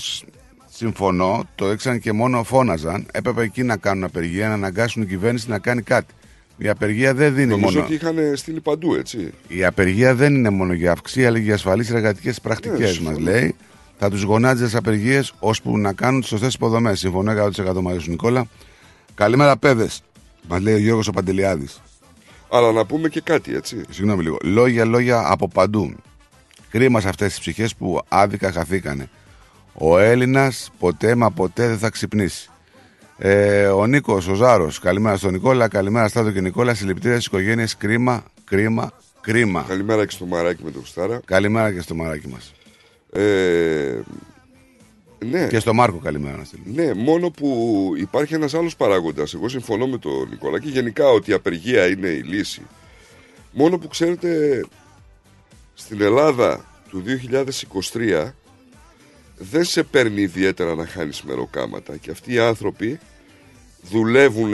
S17: Συμφωνώ, το έξαν και μόνο φώναζαν. Έπρεπε εκεί να κάνουν απεργία, να αναγκάσουν την κυβέρνηση να κάνει κάτι. Η απεργία δεν δίνει
S22: Νομίζω
S17: μόνο.
S22: ότι είχαν στείλει παντού, έτσι.
S17: Η απεργία δεν είναι μόνο για αυξή, αλλά για ασφαλείς εργατικές πρακτικές,
S22: Ναι,
S17: μας
S22: συμφωνώ.
S17: λέει. Θα τους γονάτιζε τις απεργίες ώσπου να κάνουν τις σωστές υποδομές. Συμφωνώ 100% μαζί σου, Νικόλα. Καλημέρα, παιδες. Μας λέει ο Γιώργος ο Παντελιάδης.
S22: Αλλά να πούμε και κάτι, έτσι.
S17: Συγγνώμη λίγο. Λόγια, λόγια από παντού. Κρίμα σε αυτές τις ψυχές που άδικα χαθήκανε. Ο Έλληνας ποτέ μα ποτέ δεν θα ξυπνήσει. Ε, ο Νίκος, ο Ζάρος. Καλημέρα στον Νικόλα. Καλημέρα, Στάδο και Νικόλα. Συλληπιτήρια στι οικογένειες. Κρίμα, κρίμα, κρίμα.
S22: Καλημέρα και στο μαράκι με το Χουστάρα.
S17: Καλημέρα και στο μαράκι μας.
S22: Ε, ναι.
S17: Και στο Μάρκο, καλημέρα να στείλουμε.
S22: Ναι, μόνο που υπάρχει ένας άλλος παράγοντας. Εγώ συμφωνώ με τον Νικόλα και γενικά ότι η απεργία είναι η λύση. Μόνο που ξέρετε, στην Ελλάδα του 2023 δεν σε παίρνει ιδιαίτερα να χάνεις μεροκάματα και αυτοί οι άνθρωποι δουλεύουν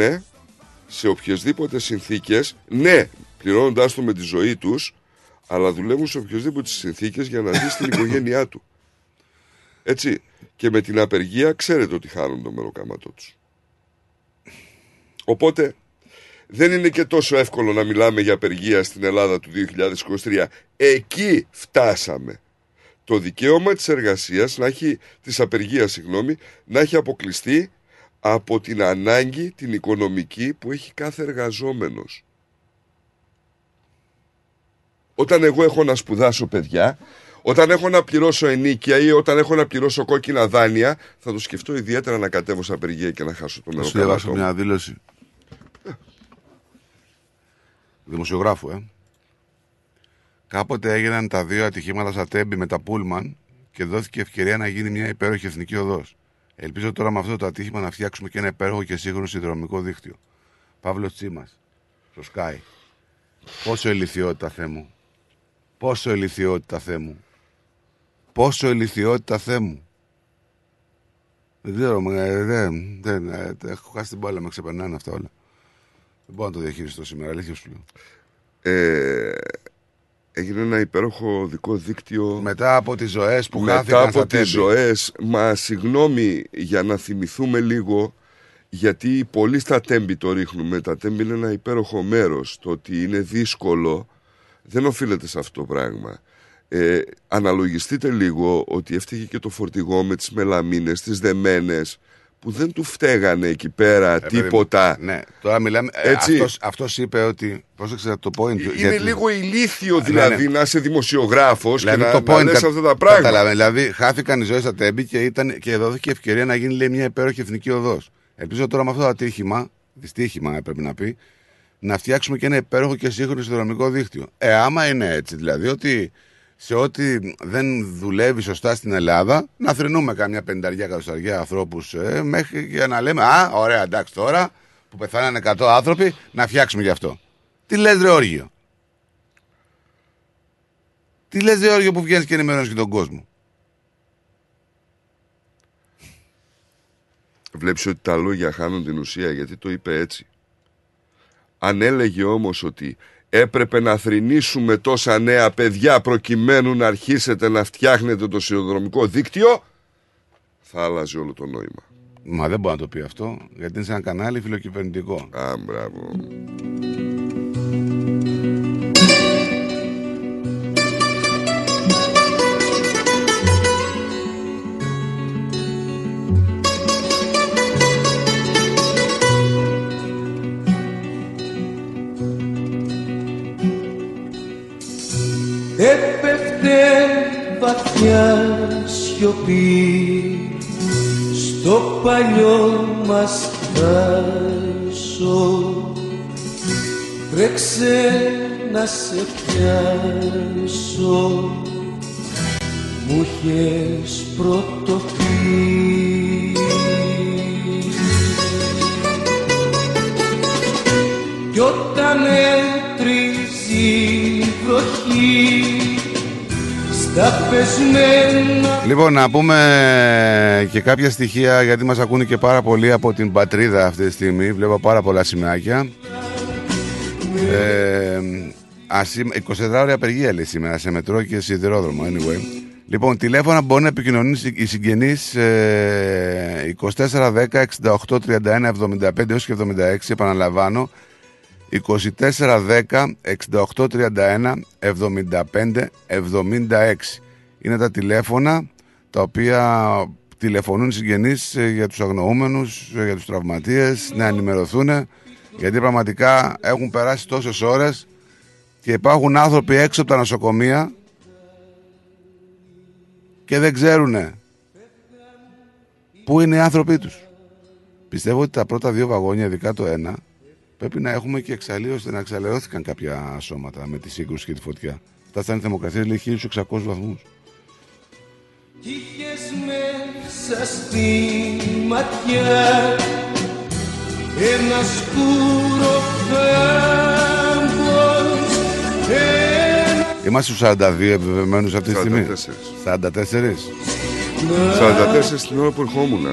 S22: σε οποιασδήποτε συνθήκες, ναι, πληρώνοντάς το με τη ζωή τους, αλλά δουλεύουν σε οποιασδήποτε συνθήκες για να ζήσει την οικογένειά του. Έτσι. Και με την απεργία ξέρετε ότι χάνουν το μεροκάματό τους. Οπότε δεν είναι και τόσο εύκολο να μιλάμε για απεργία στην Ελλάδα του 2023. Εκεί φτάσαμε. Το δικαίωμα της εργασίας, να έχει, της απεργίας, συγγνώμη, να έχει αποκλειστεί από την ανάγκη την οικονομική που έχει κάθε εργαζόμενος. Όταν εγώ έχω να σπουδάσω παιδιά, όταν έχω να πληρώσω ενίκεια ή όταν έχω να πληρώσω κόκκινα δάνεια, θα το σκεφτώ ιδιαίτερα να κατέβω σε απεργία και να χάσω το
S17: Θα σου
S22: μεροκάματό
S17: διαβάσω
S22: μου.
S17: μια δήλωση. Δημοσιογράφου, ε. Κάποτε έγιναν τα δύο ατυχήματα στα Τέμπη με τα Πούλμαν και δόθηκε ευκαιρία να γίνει μια υπέροχη εθνική οδός. Ελπίζω τώρα με αυτό το ατύχημα να φτιάξουμε και ένα υπέροχο και σύγχρονο συνδρομικό δίκτυο. Παύλο Τσίμας, στο Sky. Πόσο ηλικιότητα, Θεέ μου. Πόσο ηλικιότητα, Θεέ μου. Πόσο ηλικιότητα, Θεέ μου. Δεν ξέρω, με- δεν, δεν, ε, έχω χάσει την μπάλα, με ξεπερνάνε αυτά όλα. Δεν μπορώ να το διαχειριστώ σήμερα, αλήθεια σου λέω.
S22: Ε, έγινε ένα υπέροχο δικό δίκτυο.
S17: Μετά από τις ζωές που
S22: Μετά
S17: χάθηκαν
S22: από
S17: στα
S22: τις
S17: Τέμπη.
S22: ζωές, μα συγγνώμη για να θυμηθούμε λίγο, γιατί πολύ στα τέμπη το ρίχνουμε. Τα τέμπη είναι ένα υπέροχο μέρος. Το ότι είναι δύσκολο δεν οφείλεται σε αυτό το πράγμα. Ε, αναλογιστείτε λίγο ότι έφταιγε και το φορτηγό με τις μελαμίνες, τις δεμένες, που δεν του φταίγανε εκεί πέρα
S17: παιδί μου,
S22: τίποτα.
S17: Ναι, τώρα μιλάμε. ε,
S22: Έτσι.
S17: Αυτός, αυτός είπε ότι. Πρόσεξε το point.
S22: Είναι
S17: γιατί-
S22: λίγο ηλίθιο
S17: Ναι,
S22: δηλαδή
S17: ναι.
S22: να είσαι δημοσιογράφος
S17: Δηλαδή
S22: και να,
S17: το
S22: να
S17: point
S22: λες
S17: κα-
S22: αυτά τα πράγματα.
S17: Κατάλαβε. Δηλαδή, χάθηκαν οι ζωές στα τέμπη και, ήταν, και δόθηκε ευκαιρία να γίνει λέει, μια υπέροχη εθνική οδός. Ελπίζω τώρα με αυτό το ατύχημα, δυστύχημα πρέπει να πει, να φτιάξουμε και ένα υπέροχο και σύγχρονο συνδρομικό δίκτυο. Ε, άμα είναι έτσι, δηλαδή ότι σε ό,τι δεν δουλεύει σωστά στην Ελλάδα, να θρυνούμε καμιά πενταριά εκατοσταριά ανθρώπους ε, μέχρι για να λέμε Α, ωραία, εντάξει τώρα που πεθάνανε 100 άνθρωποι, να φτιάξουμε γι' αυτό. Τι λες ρε Όργιο; Τι λες Γεώργιο που βγαίνεις και ενημερώνεις και τον κόσμο;
S22: Βλέπεις ότι τα λόγια χάνουν την ουσία γιατί το είπε έτσι. Αν έλεγε όμως ότι έπρεπε να θρηνήσουμε τόσα νέα παιδιά προκειμένου να αρχίσετε να φτιάχνετε το σιδηροδρομικό δίκτυο, θα άλλαζε όλο το νόημα.
S17: Μα δεν μπορεί να το πει αυτό, γιατί είναι σε ένα κανάλι φιλοκυβερνητικό.
S22: Α, μπράβο.
S19: Έπεφτε βαθιά σιωπή στο παλιό μας χάσω Τρέξε να σε πιάσω. Μου είχες πρώτο πει Κι όταν έτριζει
S17: Λοιπόν, να πούμε και κάποια στοιχεία γιατί μας ακούνε και πάρα πολύ από την πατρίδα αυτή τη στιγμή. Βλέπω πάρα πολλά σημαίακια. Ε, ασύμ- 24 ώρα απεργία λέει σήμερα σε μετρό και σιδηρόδρομο. Anyway. Λοιπόν, τηλέφωνα μπορεί να επικοινωνούν οι συγγενείς ε, 24 10 68 31 75 έως και 76. Επαναλαμβάνω. 24 10 68 31 75 76 είναι τα τηλέφωνα τα οποία τηλεφωνούν οι συγγενείς ε, για τους αγνοούμενους, ε, για τους τραυματίες να ενημερωθούν γιατί πραγματικά έχουν περάσει τόσες ώρες και υπάρχουν άνθρωποι έξω από τα νοσοκομεία και δεν ξέρουν πού είναι οι άνθρωποι τους. Πιστεύω ότι τα πρώτα δύο βαγόνια, ειδικά το ένα, πρέπει να έχουμε και εξαλείωση, να εξαλειώθηκαν κάποια σώματα με τη σύγκρουση και τη φωτιά. Φτάσανε οι θερμοκρασίες λέει 1600 βαθμούς.
S19: Κι είχες μέσα στη ματιά ένας σκούρο φάμπος ένας
S17: Είμαστε στους 42 επιβεβαιωμένους αυτή τη στιγμή. 44. 44.
S22: 44 την ώρα που ερχόμουν.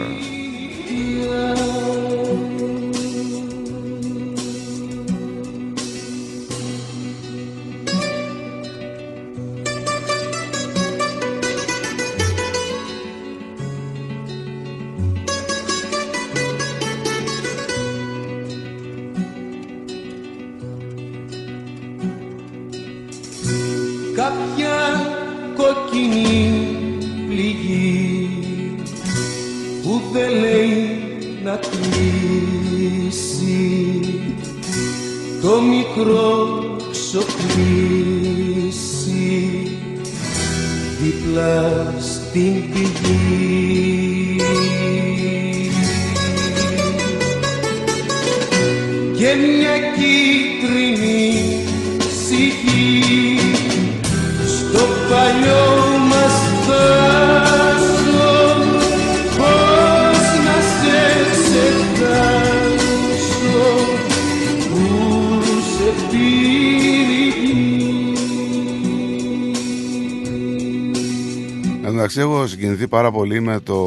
S17: Πάρα πολύ με το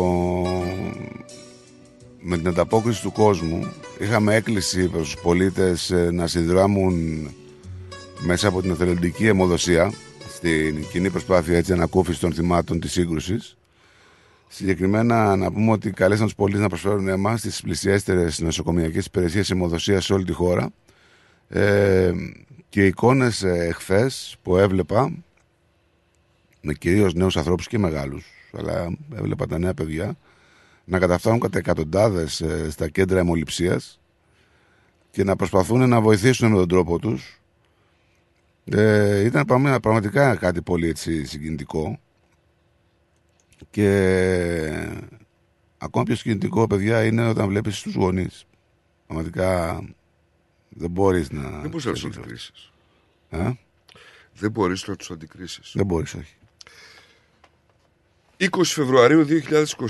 S17: με την ανταπόκριση του κόσμου. Είχαμε έκκληση προς τους πολίτες ε, να συνδράμουν μέσα από την εθελοντική αιμοδοσία στην κοινή προσπάθεια έτσι ανακούφιση των θυμάτων της σύγκρουσης. Συγκεκριμένα να πούμε ότι καλέσαν τους πολίτες να προσφέρουν αίμα στις πλησιέστερες νοσοκομιακές υπηρεσίες αιμοδοσίας σε όλη τη χώρα. Ε, και οι εικόνες ε, εχθές που έβλεπα με κυρίως νέους ανθρώπους και μεγάλους αλλά έβλεπα τα νέα παιδιά να καταφτάνουν κατά εκατοντάδες ε, στα κέντρα αιμοληψίας και να προσπαθούν να βοηθήσουν με τον τρόπο τους. Ε, ήταν πραγμα- πραγματικά κάτι πολύ έτσι συγκινητικό. Και ακόμα πιο συγκινητικό παιδιά είναι όταν βλέπεις τους γονείς. Πραγματικά δεν μπορείς να
S22: Δεν μπορείς να τους αντικρίσεις.
S17: Ε;
S22: Δεν μπορείς να τους αντικρίσεις.
S17: δεν μπορείς όχι
S22: 20 Φεβρουαρίου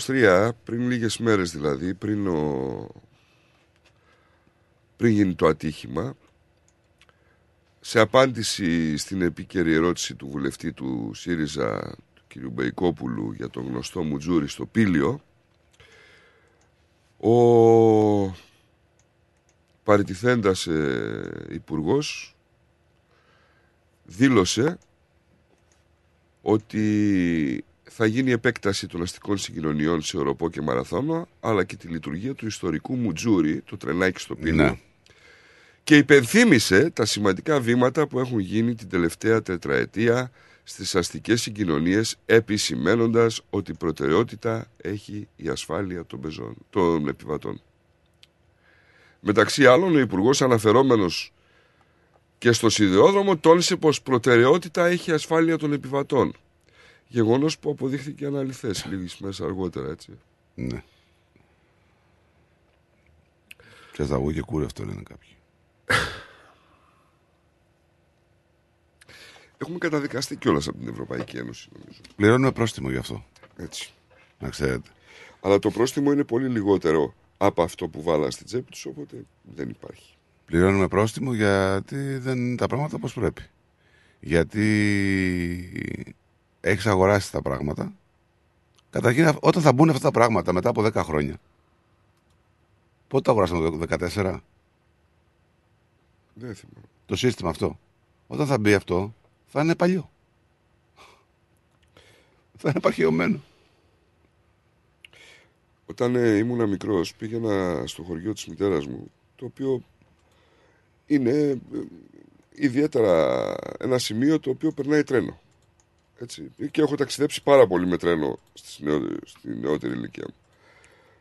S22: 2023, πριν λίγες μέρες δηλαδή, πριν, ο... πριν γίνει το ατύχημα, σε απάντηση στην επίκαιρη ερώτηση του βουλευτή του ΣΥΡΙΖΑ, του κ. Μπεϊκόπουλου, για τον γνωστό Μουτζούρι στο Πήλιο, ο παραιτηθέντας ε, υπουργός δήλωσε ότι θα γίνει επέκταση των αστικών συγκοινωνιών σε οροπό και μαραθώνα, αλλά και τη λειτουργία του ιστορικού Μουτζούρι, το τρενάκι στο Πήλιο.
S17: Ναι.
S22: Και υπενθύμησε τα σημαντικά βήματα που έχουν γίνει την τελευταία τετραετία στις αστικές συγκοινωνίες επισημένοντας ότι προτεραιότητα έχει η ασφάλεια των, πεζών, των επιβατών. Μεταξύ άλλων, ο Υπουργός αναφερόμενος και στο σιδηρόδρομο τόνισε πως προτεραιότητα έχει η ασφάλεια των επιβατών. Γεγονός που αποδείχθηκε αναλυθές λίγες μέσα αργότερα, έτσι.
S17: Ναι. Και θα βγω και κούρευτο λένε κάποιοι.
S22: Έχουμε καταδικαστεί κιόλας από την Ευρωπαϊκή Ένωση, νομίζω.
S17: Πληρώνουμε πρόστιμο γι' αυτό.
S22: Έτσι.
S17: Να ξέρετε.
S22: Αλλά το πρόστιμο είναι πολύ λιγότερο από αυτό που βάλα στην τσέπη τους, οπότε δεν υπάρχει.
S17: Πληρώνουμε πρόστιμο γιατί δεν είναι τα πράγματα όπως πρέπει. Γιατί έχεις αγοράσει τα πράγματα. Καταρχήν, όταν θα μπουν αυτά τα πράγματα μετά από 10 χρόνια. Πότε το αγοράσαμε το 14.
S22: Δεν θυμάμαι.
S17: Το σύστημα αυτό. Όταν θα μπει αυτό, θα είναι παλιό. θα είναι παχαιωμένο.
S22: Όταν ε, ήμουν μικρός πήγαινα στο χωριό της μητέρας μου, το οποίο είναι ε, ιδιαίτερα ένα σημείο το οποίο περνάει τρένο. Έτσι. Και έχω ταξιδέψει πάρα πολύ με τρένο στη, νεό, στη νεότερη ηλικία μου.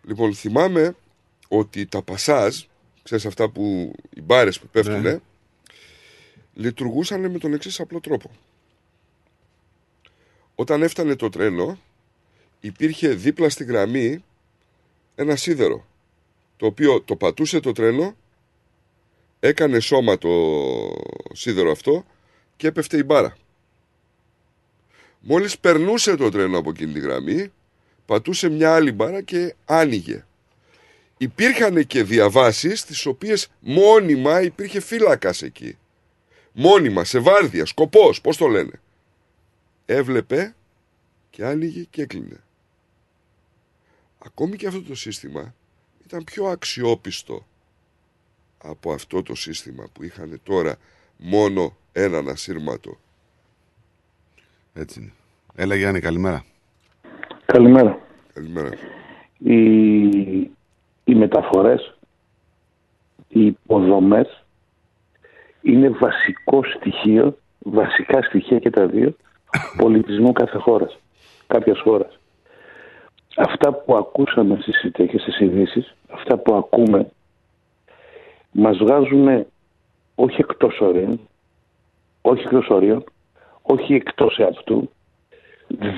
S22: Λοιπόν, θυμάμαι ότι τα πασάζ, ξέρεις αυτά που οι μπάρες που πέφτουν,
S17: Ναι.
S22: λειτουργούσαν με τον εξής απλό τρόπο. Όταν έφτανε το τρένο, υπήρχε δίπλα στη γραμμή ένα σίδερο, το οποίο το πατούσε το τρένο, έκανε σώμα το σίδερο αυτό και έπεφτε η μπάρα. Μόλις περνούσε το τρένο από εκείνη τη γραμμή, πατούσε μια άλλη μπάρα και άνοιγε. Υπήρχαν και διαβάσεις τις οποίες μόνιμα υπήρχε φύλακας εκεί. Μόνιμα, σε βάρδια, σκοπός, πώς το λένε. Έβλεπε και άνοιγε και έκλεινε. Ακόμη και αυτό το σύστημα ήταν πιο αξιόπιστο από αυτό το σύστημα που είχαν τώρα μόνο έναν ασύρματο.
S17: Έτσι είναι. Έλα Γιάννη, καλημέρα.
S32: Καλημέρα.
S22: Καλημέρα.
S32: Οι, οι μεταφορές, οι υποδομές είναι βασικό στοιχείο, βασικά στοιχεία και τα δύο, πολιτισμού κάθε χώρας, κάποιας χώρας. Αυτά που ακούσαμε στις και στις ειδήσεις, αυτά που ακούμε, μας βγάζουν όχι εκτός ορίων, όχι εκτός ορίων, όχι εκτός εαυτού.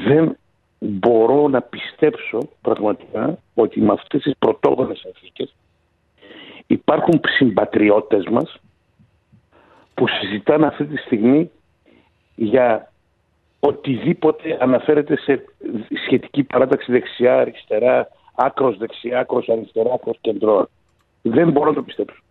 S32: Δεν μπορώ να πιστέψω πραγματικά ότι με αυτές τις πρωτόγονες συνθήκες υπάρχουν συμπατριώτες μας που συζητάνε αυτή τη στιγμή για οτιδήποτε αναφέρεται σε σχετική παράταξη δεξιά, αριστερά, άκρος δεξιά, άκρος αριστερά, άκρος κεντρό. Δεν μπορώ να το πιστέψω.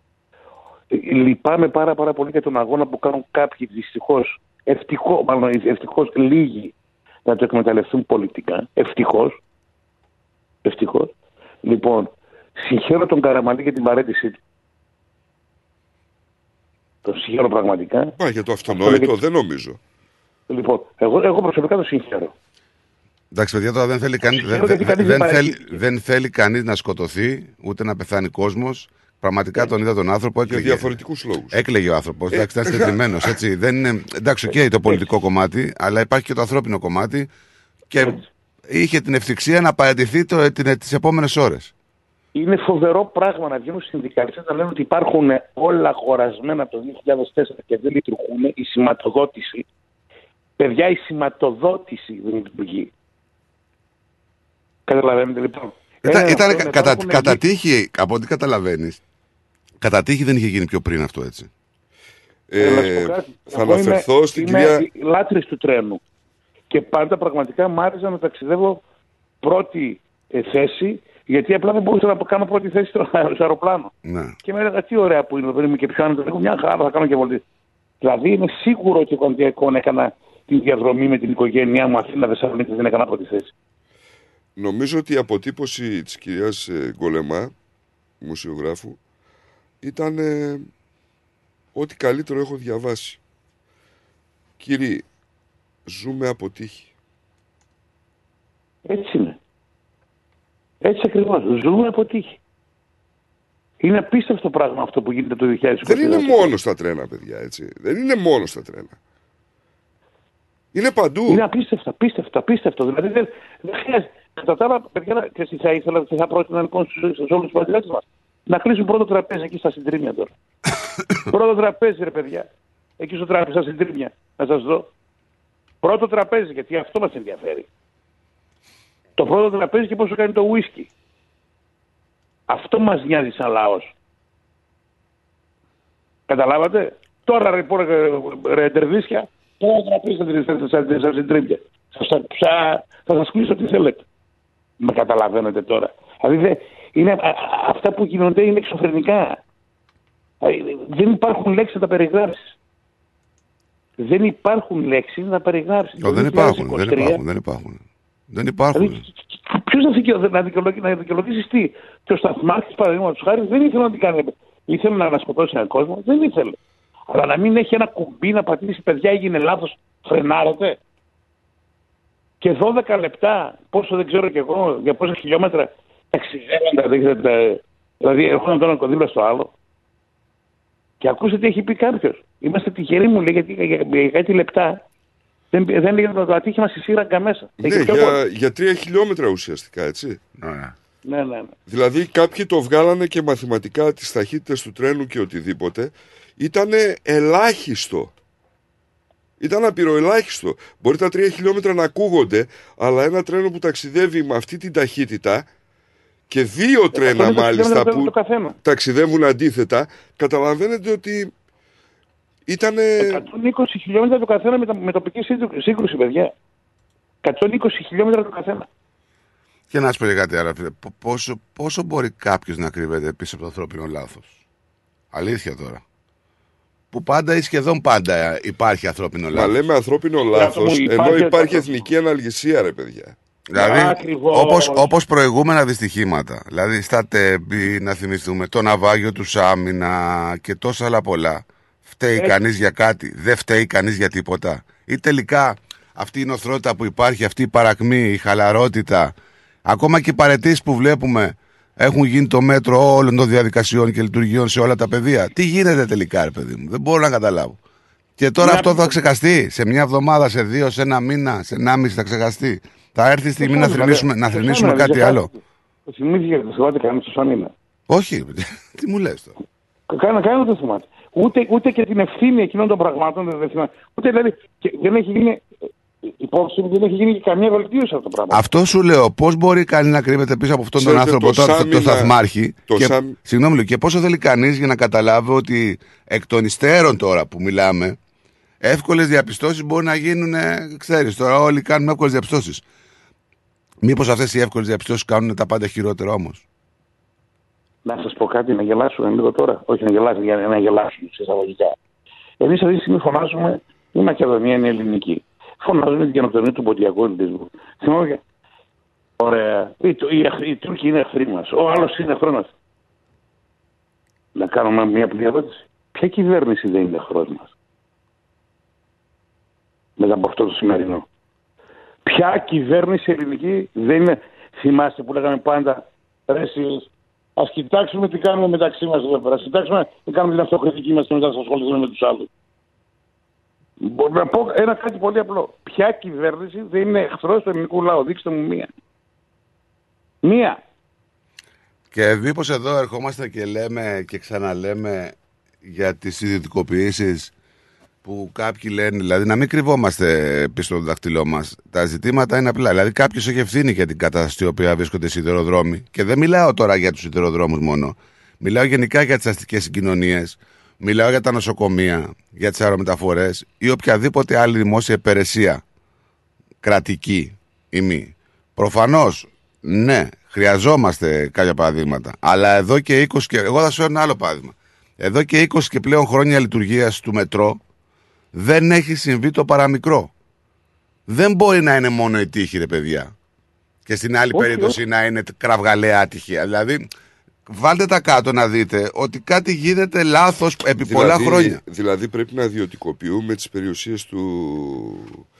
S32: Ε, Λυπάμαι πάρα πάρα πολύ για τον αγώνα που κάνουν κάποιοι δυστυχώς, ευτυχώς, μάλλον ευτυχώς λίγοι να το εκμεταλλευτούν πολιτικά. Ευτυχώς. Ευτυχώς. Λοιπόν, συγχαίρω τον Καραμαλή για την παραίτησή του. Τον συγχαίρω πραγματικά.
S22: Μα για το αυτονόητο δεν νομίζω.
S32: Λοιπόν, εγώ, εγώ προσωπικά τον συγχαίρω.
S17: Εντάξει, παιδιά, τώρα δεν θέλει κανείς δεν,
S32: Ξέρω γιατί
S17: δεν-
S32: κανείς
S17: δεν
S32: δεν
S17: θέλει,
S32: παρέχει.
S17: δεν θέλει κανείς να σκοτωθεί, ούτε να πεθάνει κόσμος. Πραγματικά τον είδα τον άνθρωπο.
S22: Για
S17: Έκλαιγε.
S22: διαφορετικούς λόγους.
S17: Έκλαιγε ο άνθρωπος.
S22: Ε,
S17: Εντάξει, ήταν συντετριμμένος. Έτσι. Δεν είναι, εντάξει, οκ, το πολιτικό κομμάτι, αλλά υπάρχει και το ανθρώπινο κομμάτι. Και είχε την ευτυχία να παραιτηθεί τις επόμενες ώρες.
S32: Είναι φοβερό πράγμα να βγαίνουν συνδικαλιστές να λένε ότι υπάρχουν όλα χωρασμένα από το 2004 και δεν λειτουργούν. Η σηματοδότηση. Παιδιά, η σηματοδότηση δεν λειτουργεί. Καταλαβαίνετε λοιπόν.
S17: Ήταν,
S32: Ένα
S17: ήταν
S32: αυτό,
S17: κα-
S32: μετά
S17: κατά,
S32: έχουν
S17: κατά
S32: βγει-
S17: τύχη, από ό,τι καταλαβαίνεις, κατά τύχη δεν είχε γίνει πιο πριν αυτό έτσι.
S22: Ε,
S32: Να σου πω κάτι.
S22: θα
S32: Εγώ
S22: αναφερθώ
S32: είμαι,
S22: στην
S32: είμαι
S22: κυρία...
S32: λάτρης του τρένου. Και πάντα πραγματικά μ' άρεσε να ταξιδεύω πρώτη ε, θέση, γιατί απλά δεν μπορούσα να κάνω πρώτη θέση στο, στο αεροπλάνο.
S17: Ναι.
S32: Και με έλεγα τι ωραία που είναι, δεν είμαι και πιο άνετο. Έχω μια χαρά, θα κάνω και βολτή. Δηλαδή είναι σίγουρο ότι εγώ έκανα τη διαδρομή με την οικογένειά μου Αθήνα Θεσσαλονίκη δεν έκανα από τη θέση.
S22: Νομίζω ότι η αποτύπωση της κυρίας ε, Γκολεμά, μουσιογράφου, ήταν ε, ό,τι καλύτερο έχω διαβάσει. Κύριε, ζούμε από τύχη.
S32: Έτσι είναι. Έτσι ακριβώς. Ζούμε από τύχη. Είναι απίστευτο πράγμα αυτό που γίνεται το 2020.
S22: Δεν είναι μόνο στα τρένα, παιδιά, έτσι. Δεν είναι μόνο στα τρένα. Είναι παντού.
S32: Είναι απίστευτο, απίστευτο, απίστευτο. Δηλαδή δεν, δεν χρειάζεται. Κατά τα άλλα, παιδιά, και εσύ θα ήθελα και θα πρότεινα λοιπόν στους όλους τους παντελέτε μας να κλείσουν πρώτο τραπέζι εκεί στα συντρίμια τώρα. πρώτο τραπέζι, ρε παιδιά. Εκεί στο τραπέζι, στα συντρίμια. Να σας δω. Πρώτο τραπέζι, γιατί αυτό μας ενδιαφέρει. Το πρώτο τραπέζι και πόσο κάνει το ουίσκι. Αυτό μας νοιάζει σαν λαός. Καταλάβατε; Τώρα ρε, ρε, τερδίσια, τώρα τραπέζι θα συντρίμια. Θα σας κλείσω τι θέλετε. Με καταλαβαίνετε τώρα. Δηλαδή είναι, αυτά που γίνονται είναι εξωφρενικά. Δεν υπάρχουν λέξεις να τα περιγράψεις. Δεν υπάρχουν λέξεις να περιγράψεις.
S17: δεν, υπάρχουν, δεν υπάρχουν, δεν υπάρχουν. Δεν υπάρχουν. Δηλαδή,
S32: Ποιος να, δικαιολογήσει, να δικαιολογήσεις τι; Και ο Σταθμάρχη, παραδείγματος χάρη, δεν ήθελε να την κάνει. Ήθελε να ανασκοτώσει έναν κόσμο. Δεν ήθελε. Αλλά να μην έχει ένα κουμπί να πατήσει, παιδιά, έγινε λάθος. Φρενάρετε και 12 λεπτά, πόσο δεν ξέρω κι εγώ, για πόσα χιλιόμετρα ταξιδεύοντα, δείχνετε, δηλαδή έρχονταν το ένα δίπλα στο άλλο. Και ακούσατε τι έχει πει κάποιος. Είμαστε τυχεροί μου, λέει, γιατί για, κάτι λεπτά δεν, δεν λέγεται το ατύχημα στη σύραγγα μέσα.
S22: Ναι, για, για τρία χιλιόμετρα ουσιαστικά, έτσι.
S32: Ναι. Ναι, ναι, ναι.
S22: Δηλαδή κάποιοι το βγάλανε και μαθηματικά τις ταχύτητες του τρένου και οτιδήποτε. Ήταν ελάχιστο ήταν απειροελάχιστο. Μπορεί τα τρία χιλιόμετρα να ακούγονται, αλλά ένα τρένο που ταξιδεύει με αυτή την ταχύτητα και δύο τρένα μάλιστα που ταξιδεύουν αντίθετα, καταλαβαίνετε ότι ήταν.
S32: 120 χιλιόμετρα το καθένα με, με τοπική σύγκρουση, παιδιά. 120 χιλιόμετρα το καθένα.
S17: Και να σου πω κάτι άρα, πόσο, πόσο μπορεί κάποιος να κρύβεται πίσω από το ανθρώπινο λάθος; Αλήθεια τώρα που πάντα ή σχεδόν πάντα υπάρχει ανθρώπινο λάθος.
S22: Μα λέμε ανθρώπινο λάθος, ενώ υπάρχει εθνική αναλγησία, ρε παιδιά.
S17: Δηλαδή, όπως όπως προηγούμενα δυστυχήματα. Δηλαδή, στα τέμπη, να θυμηθούμε, το ναυάγιο του Σάμινα και τόσα άλλα πολλά. Φταίει κανείς για κάτι, δεν φταίει κανείς για τίποτα. Ή τελικά αυτή η νοθρότητα που υπάρχει, αυτή η παρακμή, η χαλαρότητα, ακόμα και οι παρετήσεις που βλέπουμε έχουν γίνει το μέτρο όλων των διαδικασιών και λειτουργιών σε όλα τα πεδία. Τι γίνεται τελικά, ρε παιδί μου, δεν μπορώ να καταλάβω. Και τώρα αυτό θα ξεχαστεί. Σε μια εβδομάδα, σε δύο, σε ένα μήνα, σε ένα μισή θα ξεχαστεί. Θα έρθει η στιγμή να θρυνήσουμε, να θρυνήσουμε κάτι άλλο.
S32: Θυμήθηκε το θυμάται κανείς το σαν
S17: Όχι, τι μου λες τώρα.
S32: Κάνα, κανένα δεν θυμάται. Ούτε, ούτε και την ευθύνη εκείνων των πραγμάτων δεν θυμάται. Ούτε δηλαδή δεν έχει γίνει υπόψη μου δεν έχει γίνει και καμία βελτίωση αυτό το πράγμα.
S17: Αυτό σου λέω. Πώς μπορεί κανείς να κρύβεται πίσω από αυτόν τον άνθρωπο, το, το, το σταθμάρχη. Το και, Σάμι... Συγγνώμη, και πόσο θέλει κανείς για να καταλάβει ότι εκ των υστέρων τώρα που μιλάμε, εύκολες διαπιστώσεις μπορεί να γίνουν. Ξέρεις, τώρα όλοι κάνουμε εύκολες διαπιστώσεις. Μήπως αυτές οι εύκολες διαπιστώσεις κάνουν τα πάντα χειρότερα όμως;
S32: Να σας πω κάτι, να γελάσουμε λίγο τώρα. Όχι να γελάσουμε, για να γελάσουμε σε εισαγωγικά. Εμείς αυτή τη στιγμή φωνάζουμε η Μακεδονία είναι ελληνική φωνάζουν την γενοκτονία του ποντιακού ελληνισμού. Θυμάμαι. Ωραία. Οι, οι, οι Τούρκοι είναι εχθροί μας. Ο άλλος είναι εχθρό μα. Να κάνουμε μια απλή ερώτηση. Ποια κυβέρνηση δεν είναι εχθρό μα. Μετά από αυτό το σημερινό. Ποια κυβέρνηση ελληνική δεν είναι. Θυμάστε που λέγαμε πάντα, ρε Α κοιτάξουμε τι κάνουμε μεταξύ μας εδώ πέρα. Α κοιτάξουμε τι κάνουμε την αυτοκριτική μας και μετά θα ασχοληθούμε με τους άλλους. Μπορώ να πω ένα κάτι πολύ απλό. Ποια κυβέρνηση δεν είναι εχθρός του ελληνικού λαού; Δείξτε μου μία. Μία.
S17: Και μήπως εδώ ερχόμαστε και λέμε και ξαναλέμε για τις ιδιωτικοποιήσεις που κάποιοι λένε, δηλαδή να μην κρυβόμαστε πίσω στο δαχτυλό μας. Τα ζητήματα είναι απλά. Δηλαδή, κάποιος έχει ευθύνη για την κατάσταση στην οποία βρίσκονται οι σιδηροδρόμοι. Και δεν μιλάω τώρα για τους σιδηροδρόμους μόνο. Μιλάω γενικά για τις αστικές συγκοινωνίες. Μιλάω για τα νοσοκομεία, για τις αερομεταφορές ή οποιαδήποτε άλλη δημόσια υπηρεσία. Κρατική ή μη. Προφανώς, ναι, χρειαζόμαστε κάποια παραδείγματα. Αλλά εδώ και 20 και. Εγώ θα σου φέρω ένα άλλο παράδειγμα. Εδώ και 20 και πλέον χρόνια λειτουργίας του μετρό, Δεν έχει συμβεί το παραμικρό. Δεν μπορεί να είναι μόνο η τύχη, ρε παιδιά. Και στην άλλη
S32: Όχι,
S17: περίπτωση
S32: όχι.
S17: να είναι κραυγαλαία ατυχία. Δηλαδή, βάλτε τα κάτω να δείτε ότι κάτι γίνεται λάθος επί πολλά χρόνια.
S22: Δηλαδή πρέπει να ιδιωτικοποιούμε τις περιουσίες του,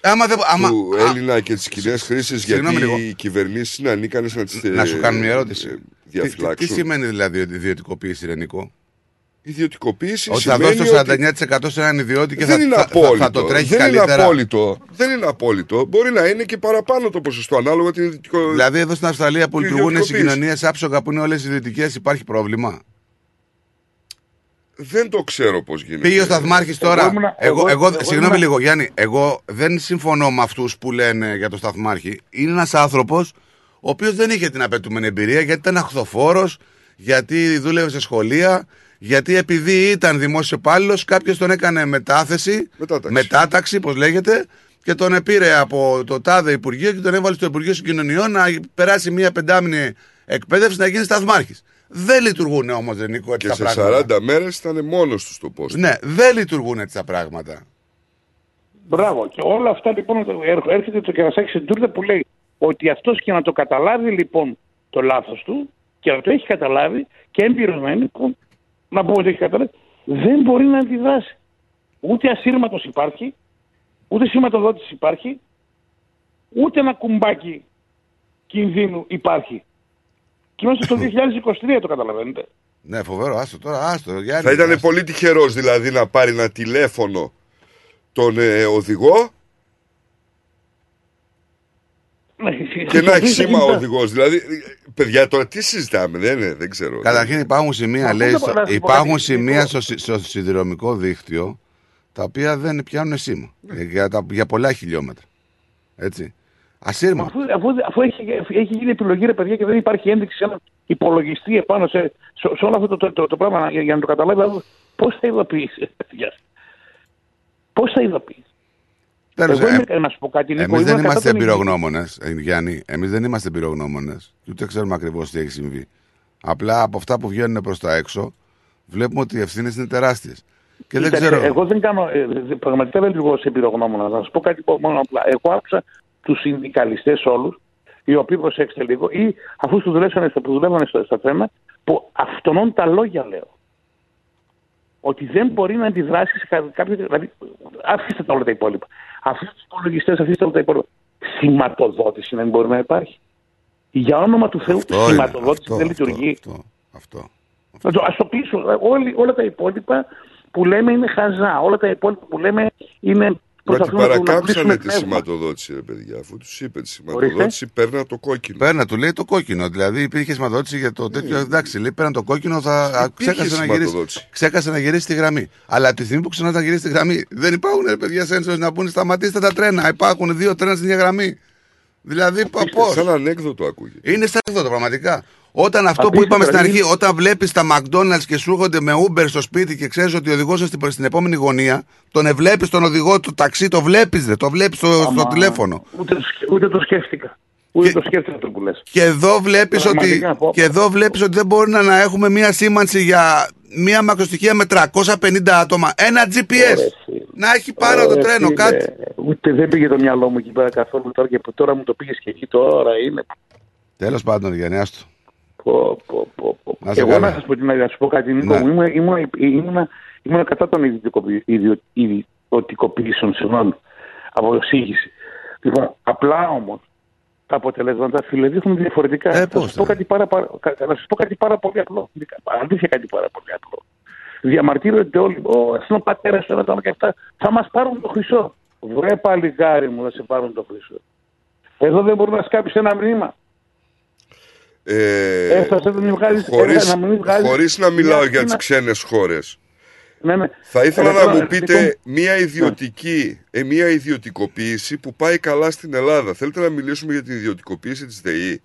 S17: Άμα δεν- άμα-
S22: του
S17: α-
S22: Έλληνα και τις κοινές χρήσεις
S17: Συγγνώμη
S22: γιατί
S17: λίγο.
S22: οι κυβερνήσεις είναι ανίκανες να τις
S17: Να σου κάνω μια ερώτηση.
S22: ε,
S17: Τι, τι,
S22: διαφυλάξουν.
S17: τι σημαίνει δηλαδή ότι ιδιωτικοποίηση, Ρενικό.
S22: Ιδιωτικοποίηση
S17: Ότι θα
S22: σημαίνει
S17: δώσει το
S22: ότι-
S17: 49% σε έναν ιδιώτη και
S22: δεν
S17: θα,
S22: είναι
S17: θα, θα,
S22: απόλυτο.
S17: θα το τρέχει
S22: δεν
S17: καλύτερα.
S22: Είναι απόλυτο. Δεν είναι απόλυτο. Μπορεί να είναι και παραπάνω το ποσοστό ανάλογα την ιδιωτικο...
S17: Δηλαδή εδώ στην Αυστραλία που
S22: την
S17: λειτουργούν οι
S22: ιδιωτικοποίηση.
S17: συγκοινωνίες άψογα που είναι όλες ιδιωτικές, υπάρχει πρόβλημα;
S22: Δεν το ξέρω πώς γίνεται.
S17: Πήγε ο Σταθμάρχης τώρα.
S22: Εγώ ήμουνα-
S17: Εγώ,
S22: εγώ-
S17: εγώ,
S22: εγώ
S17: συγγνώμη
S22: ήμουνα-
S17: λίγο, Γιάννη. Εγώ δεν συμφωνώ με αυτούς που λένε για τον Σταθμάρχη. Είναι ένας άνθρωπος ο οποίος δεν είχε την απαιτούμενη εμπειρία γιατί ήταν αχθοφόρος, γιατί δούλευε σε σχολεία, γιατί επειδή ήταν δημόσιος υπάλληλος, κάποιος τον έκανε μετάθεση,
S22: Μετάταξη.
S17: μετάταξη, πώς λέγεται, και τον επήρε από το τάδε Υπουργείο και τον έβαλε στο Υπουργείο Συγκοινωνιών να περάσει μια πεντάμινη εκπαίδευση να γίνει σταθμάρχης. Δεν λειτουργούν όμως, δεν Νίκο, έτσι
S22: Και
S17: τα
S22: σε
S17: πράγματα.
S22: 40 μέρες ήταν μόνος τους στο πόστο.
S17: Ναι, δεν λειτουργούν έτσι τα πράγματα.
S32: Μπράβο. Και όλα αυτά λοιπόν έρχ- έρχεται το κερασάκι στην τούρτα που λέει ότι αυτός και να το καταλάβει λοιπόν το λάθος του και να το έχει καταλάβει και εμπειρωμένοι, που, να πούμε ότι το έχει καταλάβει, δεν μπορεί να αντιδράσει. Ούτε ασύρματος υπάρχει, ούτε σηματοδότηση υπάρχει, ούτε ένα κουμπάκι κινδύνου υπάρχει. Και είμαστε στο 2023 το καταλαβαίνετε.
S17: Ναι, φοβερό, άστο τώρα, άστο. Γιάννη,
S22: Θα ήταν
S17: άστο.
S22: πολύ τυχερός δηλαδή να πάρει ένα τηλέφωνο τον ε, οδηγό και να έχει σήμα ο οδηγός. Δηλαδή, ε, παιδιά, τώρα τι συζητάμε, δεν, είναι, δεν ξέρω.
S17: Καταρχήν υπάρχουν σημεία,
S22: Μα
S17: λέει,
S22: πώς
S17: στο-
S22: να- να σου πω
S17: υπάρχουν
S22: κάτι,
S17: σημεία
S22: Νίκο.
S17: στο, συ- στο σιδηρομικό δίκτυο τα οποία δεν πιάνουν σήμα
S22: Ναι.
S17: για, τα, για πολλά χιλιόμετρα. Έτσι. Ασύρμα.
S32: Αφού, αφού, αφού έχει, έχει γίνει επιλογή, ρε παιδιά, και δεν υπάρχει ένδειξη σε έναν υπολογιστή επάνω σε, σε, σε όλο αυτό το, το, το, το πράγμα για, για να το καταλάβει, πώς θα ειδοποιήσει, παιδιά. Πώς θα ειδοποιήσει.
S17: Τέλος,
S32: Εγώ
S17: ε,
S32: είμαι, να σου πω κάτι, Νίκο,
S17: Εμείς δεν
S32: ήμουν κατά
S17: είμαστε
S32: των
S17: εμπειρογνώμονες, Γιάννη. Εμείς δεν είμαστε εμπειρογνώμονες και ούτε ξέρουμε ακριβώς τι έχει συμβεί. Απλά από αυτά που βγαίνουν προς τα έξω, βλέπουμε ότι οι ευθύνες είναι τεράστιες. Και δεν
S32: Κοίταξε,
S17: ξέρω.
S32: Εγώ δεν κάνω, ε, δε- πραγματικά δεν λειτουργώ σε εμπειρογνώμονα. Να σα πω κάτι μόνο απλά. Εγώ άκουσα τους συνδικαλιστές όλους, οι οποίοι προσέξτε λίγο, ή αφού τους δουλεύανε, που δουλεύανε στα, στα τρένα, που αυτονών τα λόγια λέω. Ότι δεν μπορεί να αντιδράσεις σε κα- κάποιο. Δηλαδή, αφήστε τα όλα τα υπόλοιπα. Αφήστε τους υπολογιστές, αφήστε όλα τα υπόλοιπα. Σηματοδότηση δεν μπορεί να υπάρχει. Για όνομα του Θεού,
S17: Αυτό είναι,
S32: σηματοδότηση
S17: αυτό,
S32: δεν
S17: αυτό,
S32: λειτουργεί.
S17: Αυτό.
S32: Να το, ας το κλείσω. Όλοι, όλα τα υπόλοιπα που λέμε είναι χαζά. Όλα τα υπόλοιπα που λέμε είναι.
S22: Μα την
S32: προσπαθούμε να το- να
S22: παρακάμψανε
S32: πουλήσουμε
S22: τη
S32: πνεύμα.
S22: σηματοδότηση, ρε παιδιά. Αφού τους είπε τη σηματοδότηση, παίρνα το κόκκινο.
S17: Παίρνα, του λέει το κόκκινο. Δηλαδή υπήρχε σηματοδότηση για το τέτοιο. Εντάξει, λέει πέραν το κόκκινο, θα α,
S22: Υπήρχε
S17: ξέχασε να, γυρίσει,
S22: σηματοδότηση.
S17: ξέχασε να γυρίσει τη γραμμή. Αλλά από τη στιγμή που ξανά θα γυρίσει τη γραμμή, δεν υπάρχουν ρε παιδιά σένσορ να πούνε σταματήστε τα τρένα. Υπάρχουν δύο τρένα στην ίδια γραμμή. Δηλαδή πώς;
S22: Σαν ανέκδοτο ακούγεται.
S17: Είναι σαν ανέκδοτο πραγματικά. Όταν αυτό που
S22: Απίστευτο,
S17: είπαμε στην
S22: δηλαδή.
S17: αρχή, όταν βλέπεις τα McDonald's και σου έρχονται με Uber στο σπίτι και ξέρεις ότι ο οδηγός είναι στην, στην επόμενη γωνία, τον βλέπει τον οδηγό του ταξί, το βλέπεις, το βλέπεις στο, στο
S32: Άμα-
S17: τηλέφωνο.
S32: Ούτε, το σκε- ούτε το σκέφτηκα. Ούτε το σκέφτηκα αυτό που λες.
S17: Και εδώ βλέπεις ότι,
S32: Πραγματικά, πω, πω.
S17: και εδώ βλέπεις ότι δεν μπορεί να, να έχουμε μία σήμανση για μία μακροστοιχεία με 350 άτομα. Ένα GPS. να έχει πάνω το
S32: Ωραία,
S17: τρένο,
S32: φίλε,
S17: κάτι.
S32: Ούτε δεν πήγε το μυαλό μου εκεί πέρα καθόλου τώρα και που τώρα μου το πήγες και εκεί τώρα είναι.
S17: Τέλος πάντων, Γιάννη, άστο.
S32: Πω, πω, πω, πω.
S17: Να είσαι
S32: Εγώ
S17: καλά.
S32: να σας πω, την αλήθεια, να σου πω κάτι, Νίκο.
S17: Ναι.
S32: μου, Ήμουν, ήμουν, ήμουν, ήμουν κατά των ιδιωτικοποιη- ιδιο- ιδιωτικοποιήσεων, συγγνώμη, από εισήγηση. Λοιπόν, απλά όμως τα αποτελέσματα φίλε δείχνουν διαφορετικά.
S17: Ε,
S32: θα
S17: πώς,
S32: σας πω, κάτι πάρα, πάρα- κα- να σας πω κάτι πάρα πολύ απλό. Αλήθεια κάτι πάρα πολύ απλό. Διαμαρτύρονται όλοι. Ο αυτό ο πατέρας του ένα και αυτά. Θα μας πάρουν το χρυσό. Βρε παλικάρι μου να σε πάρουν το χρυσό. Εδώ δεν μπορεί να σκάψει ένα μνήμα.
S22: Ε,
S32: Έφτασε να μην βγάλεις-
S22: χωρίς,
S32: να μην βγάλεις-
S22: χωρίς να μιλάω
S32: μια-
S22: για τις
S32: ένα-
S22: ξένες χώρες.
S32: Ναι, ναι.
S22: Θα ήθελα
S32: Ε,
S22: να
S32: τώρα,
S22: μου
S32: ε,
S22: πείτε
S32: λοιπόν,
S22: μια ιδιωτική, ε, μια ιδιωτικοποίηση που πάει καλά στην Ελλάδα. Θέλετε να μιλήσουμε για την ιδιωτικοποίηση της ΔΕΗ.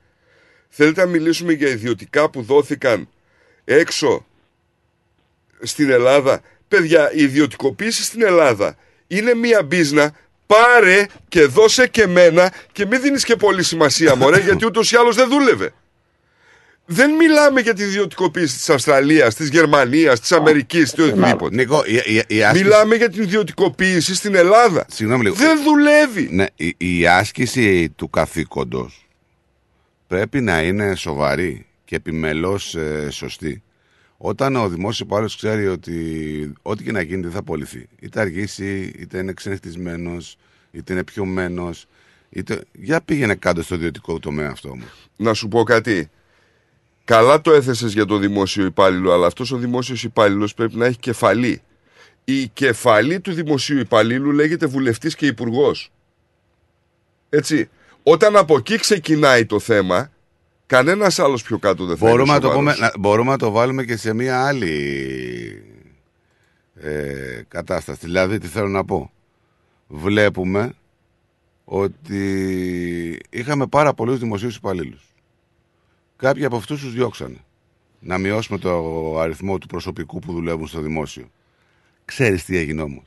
S22: Θέλετε να μιλήσουμε για ιδιωτικά που δόθηκαν έξω στην Ελλάδα. Παιδιά, η ιδιωτικοποίηση στην Ελλάδα είναι μια μπίζνα. Πάρε και δώσε και μένα και μην δίνεις και πολύ σημασία μωρέ γιατί ούτως ή άλλως δεν δούλευε. Δεν μιλάμε για την ιδιωτικοποίηση της Αυστραλίας, της Γερμανίας, της Αμερικής, του οτιδήποτε.
S17: Νίκο, η, η, η άσκηση...
S22: Μιλάμε για την ιδιωτικοποίηση στην Ελλάδα.
S17: Συγγνώμη λίγο.
S22: Δεν δουλεύει.
S17: Ναι, η, η άσκηση του καθήκοντος πρέπει να είναι σοβαρή και επιμελώς ε, σωστή. Όταν ο δημόσιος υπάλληλος ξέρει ότι ό,τι και να γίνει δεν θα απολυθεί, είτε αργήσει, είτε είναι ξενυχτισμένος, είτε είναι πιωμένος, είτε. Για πήγαινε κάτω στο ιδιωτικό τομέα αυτό όμως.
S22: Να σου πω κάτι. Καλά το έθεσες για το δημόσιο υπάλληλο, αλλά αυτός ο δημόσιος υπάλληλος πρέπει να έχει κεφαλή. Η κεφαλή του δημοσίου υπαλλήλου λέγεται βουλευτής και υπουργός. Έτσι. Όταν από εκεί ξεκινάει το θέμα, κανένας άλλος πιο κάτω δεν θα
S17: Μπορούμε
S22: είναι
S17: να, το
S22: σοβαρός.
S17: πούμε, να, μπορούμε να το βάλουμε και σε μια άλλη ε, κατάσταση. Δηλαδή, τι θέλω να πω. Βλέπουμε ότι είχαμε πάρα πολλούς δημοσίους υπαλλήλους. Κάποιοι από αυτούς τους διώξανε. Να μειώσουμε το αριθμό του προσωπικού που δουλεύουν στο δημόσιο. Ξέρεις τι έγινε όμως.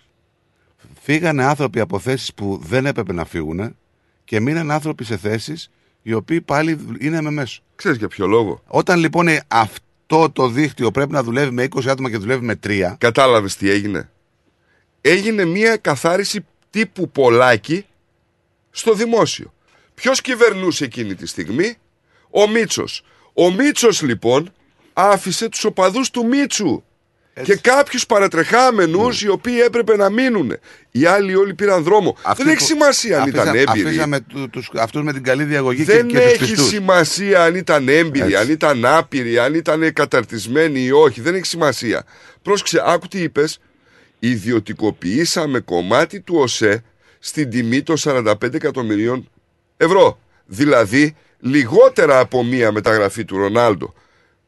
S17: Φύγανε άνθρωποι από θέσεις που δεν έπρεπε να φύγουν και μείναν άνθρωποι σε θέσεις οι οποίοι πάλι είναι με μέσο.
S22: Ξέρεις για ποιο λόγο;
S17: Όταν λοιπόν αυτό το δίκτυο πρέπει να δουλεύει με 20 άτομα και δουλεύει με 3.
S22: Κατάλαβες τι έγινε; Έγινε μια καθάριση τύπου πολλάκι στο δημόσιο. Ποιος κυβερνούσε εκείνη τη στιγμή, ο Μίτσος. Ο Μίτσος λοιπόν άφησε τους οπαδούς του Μίτσου και κάποιους παρατρεχάμενους οι οποίοι έπρεπε να μείνουν. Οι άλλοι όλοι πήραν δρόμο.
S17: Αυτοί
S22: Δεν έχει
S17: που-
S22: σημασία αν ήταν
S17: αφήσα-
S22: έμπειροι.
S17: Αφήσαμε του, τους, αυτούς με την καλή διαγωγή
S22: Δεν
S17: και, και τους
S22: έχει
S17: πιστούς.
S22: σημασία αν ήταν έμπειροι,
S17: Έτσι.
S22: αν ήταν άπειροι, αν ήταν καταρτισμένοι ή όχι. Δεν έχει σημασία. Πρόσεξε, άκου τι είπες. Ιδιωτικοποιήσαμε κομμάτι του ΟΣΕ στην τιμή των 45 εκατομμυρίων ευρώ. Δηλαδή λιγότερα από μία μεταγραφή του Ρονάλντο.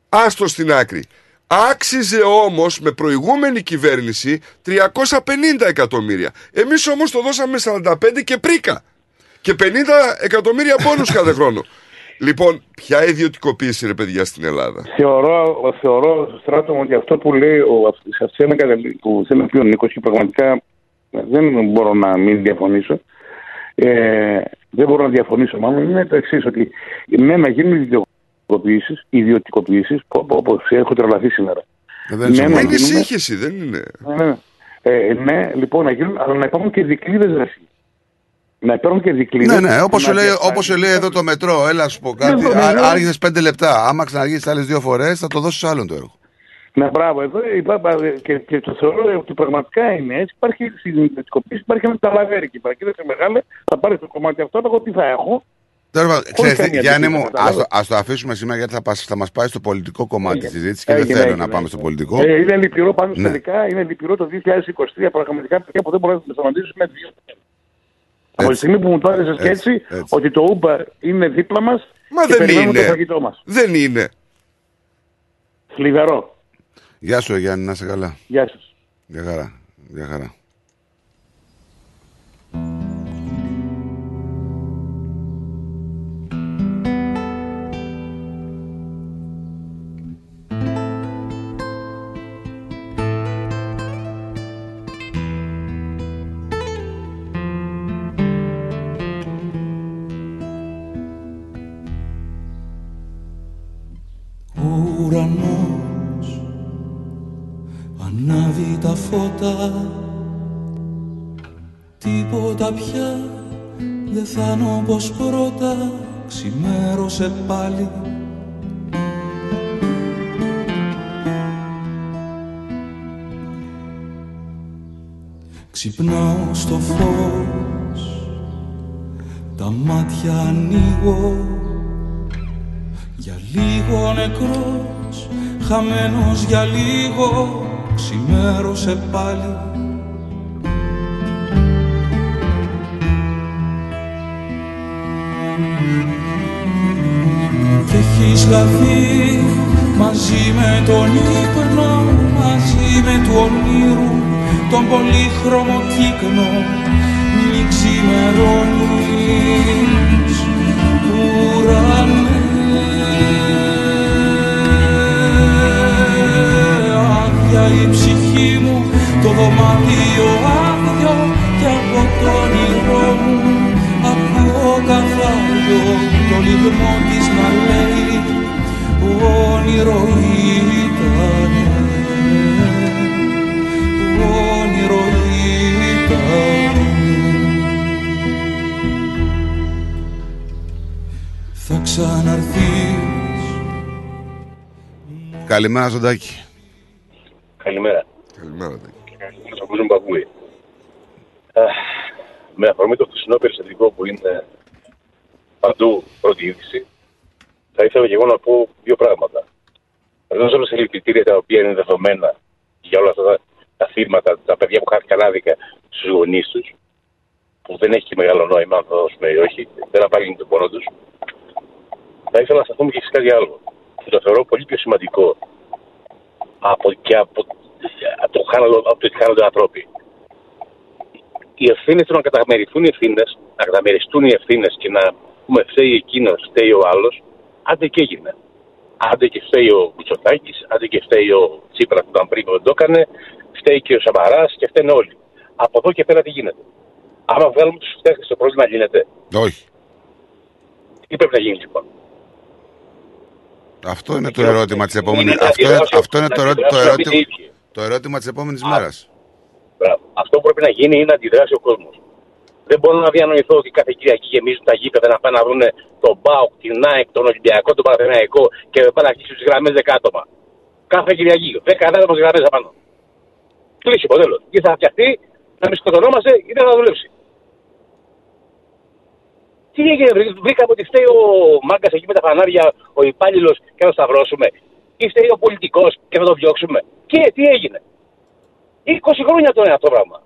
S22: Άστο στην άκρη. Άξιζε όμως με προηγούμενη κυβέρνηση 350 εκατομμύρια. Εμείς όμως το δώσαμε 45 και πρίκα. Και 50 εκατομμύρια πόνους κάθε χρόνο. Λοιπόν, ποια ιδιωτικοποίηση ρε παιδιά στην Ελλάδα.
S32: Θεωρώ, θεωρώ στράτο μου ότι αυτό που λέει ο, σε αυτή είναι καταλή- που θέλει να πει ο Νίκος και πραγματικά δεν μπορώ να μην διαφωνήσω. Ε, δεν μπορώ να διαφωνήσω μάλλον είναι το εξής ότι ναι να γίνουν ιδιωτικοποιήσεις, ιδιωτικοποιήσεις όπως έχω τρελαθεί σήμερα.
S17: Ε,
S22: Δεν
S32: Ναι, να
S22: είναι
S32: γίνουν-
S22: σύγχυση, δεν είναι.
S32: ναι, ναι. Ε, ναι, λοιπόν να γίνουν, αλλά να υπάρχουν και δικλείδες ρε. Να υπάρχουν και δικλείδες.
S17: Ναι, ναι, όπως
S32: να
S17: σου, λέει,
S32: διασφαλίσουν-
S17: όπως σου λέει εδώ το μετρό, έλα σου πω κάτι.
S32: Ναι, ναι, ναι.
S17: Άργησε πέντε λεπτά. Άμα ξαναργήσεις άλλες δύο φορές, θα το δώσεις άλλον το έργο.
S32: Ναι, μπράβο. Εδώ υπά- και, και το θεωρώ ότι πραγματικά είναι έτσι. Υπάρχει στην ιδιωτικοποίηση, υπάρχει ένα ταλαβέρι εκεί πέρα. Κοίταξε μεγάλε, θα πάρει το κομμάτι αυτό, εγώ τι θα έχω.
S17: Τέλο πάντων, ξέρεις τι,
S32: καμία
S17: Γιάννη
S32: αντίθεση,
S17: μου,
S32: κατάλαβες.
S17: ας το, ας το αφήσουμε σήμερα γιατί θα, πας, θα μας πάει στο πολιτικό κομμάτι της συζήτησης και δεν
S32: Έγινε,
S17: θέλω
S32: έγινε,
S17: να πάμε
S32: έγινε.
S17: στο πολιτικό.
S32: Ε, είναι λυπηρό πάνω
S17: Ναι.
S32: τελικά, είναι λυπηρό το 2023 πραγματικά παιδιά που δεν μπορούμε να σταματήσουμε δύο. Από τη στιγμή που μου το έδεσες και έτσι, ότι το Uber είναι δίπλα μας
S22: Μα
S32: και
S22: δεν
S32: περιμένουμε
S22: είναι.
S32: το φαγητό μας.
S22: Δεν είναι.
S32: Θλιβερό.
S17: Γεια σου, Γιάννη, να είσαι καλά.
S32: Γεια σας.
S17: Γεια χαρά. Γεια χαρά.
S33: Ξημέρωσε πάλι Ξυπνάω στο φως Τα μάτια ανοίγω για λίγο νεκρός, χαμένος για λίγο, ξημέρωσε πάλι. Κι έχεις χαθεί μαζί με τον ύπνο, μαζί με του ονείρου, τον πολύχρωμο κύκνο, μη ξημερώνεις, ουρανές. άδεια η ψυχή μου το δωμάτιο άδειο και από το όνειρό μου ακούω καθάριο το λιγμό της να λέει θα
S34: ξαναρθείς.
S17: Καλημέρα Ζωντάκη.
S35: Καλημέρα.
S22: Καλημέρα
S35: Ζωντάκη. Σας ακούσαμε με αφορμή το χθεσινό περιστατικό που είναι παντού πρώτη είδηση θα ήθελα και εγώ να πω δύο πράγματα. Να δώσω όλα συλληπιτήρια τα οποία είναι δεδομένα για όλα αυτά τα, τα θύματα, τα παιδιά που χάθηκαν άδικα στους γονείς τους, που δεν έχει και μεγάλο νόημα αν θα δώσουμε ή όχι, δεν απάγγεινε τον πόνο τους. Θα ήθελα να σταθούμε και σε κάτι άλλο. Και το θεωρώ πολύ πιο σημαντικό από, και από, από το, χάναλο, από το ότι χάνονται ανθρώποι. Οι ευθύνες του να καταμεριστούν οι ευθύνες, να καταμεριστούν οι ευθύνες και να πούμε φταίει εκείνος, φταίει ο άλλος, άντε και έγινε. Άντε και φταίει ο Κουτσοτάκη, άντε και φταίει ο Τσίπρας που ήταν πριν που δεν το έκανε, φταίει και ο Σαμαράς και φταίνε όλοι. Από εδώ και πέρα τι γίνεται. Άμα βγάλουμε τους φταίχτες, το πρόβλημα γίνεται.
S17: Όχι.
S35: Τι πρέπει να γίνει λοιπόν;
S17: Αυτό είναι το ερώτημα της επόμενη.
S35: Είναι να
S17: Αυτό, είναι-
S35: αντιδράσει-
S17: αυτό είναι το,
S35: να
S17: ερώ- το,
S35: αντιδράσουν
S17: ερώτημα,
S35: οι ίδιοι.
S17: το ερώτημα της επόμενης μέρας.
S35: Μπράβο. Αυτό που πρέπει να γίνει είναι να αντιδράσει ο κόσμος. Δεν μπορώ να διανοηθώ ότι κάθε Κυριακή γεμίζουν τα γήπεδα να πάνε να βρουν τον Μπάουκ, την ΑΕΚ, τον Ολυμπιακό, τον Παναθηναϊκό και να πάνε να αρχίσουν τις γραμμές 10 άτομα. Κάθε Κυριακή. 10 άτομα γραμμές απάνω. Κλείσει το τέλο. Ή θα φτιαχτεί να μην σκοτωνόμαστε ή δεν θα δουλέψει. Τι έγινε, βρή- βρήκαμε ότι φταίει ο μάγκας εκεί με τα φανάρια, ο υπάλληλος και να το σταυρώσουμε. Ή φταίει ο πολιτικός και να το διώξουμε. Και τι έγινε. 20 χρόνια τώρα είναι αυτό το πράγμα.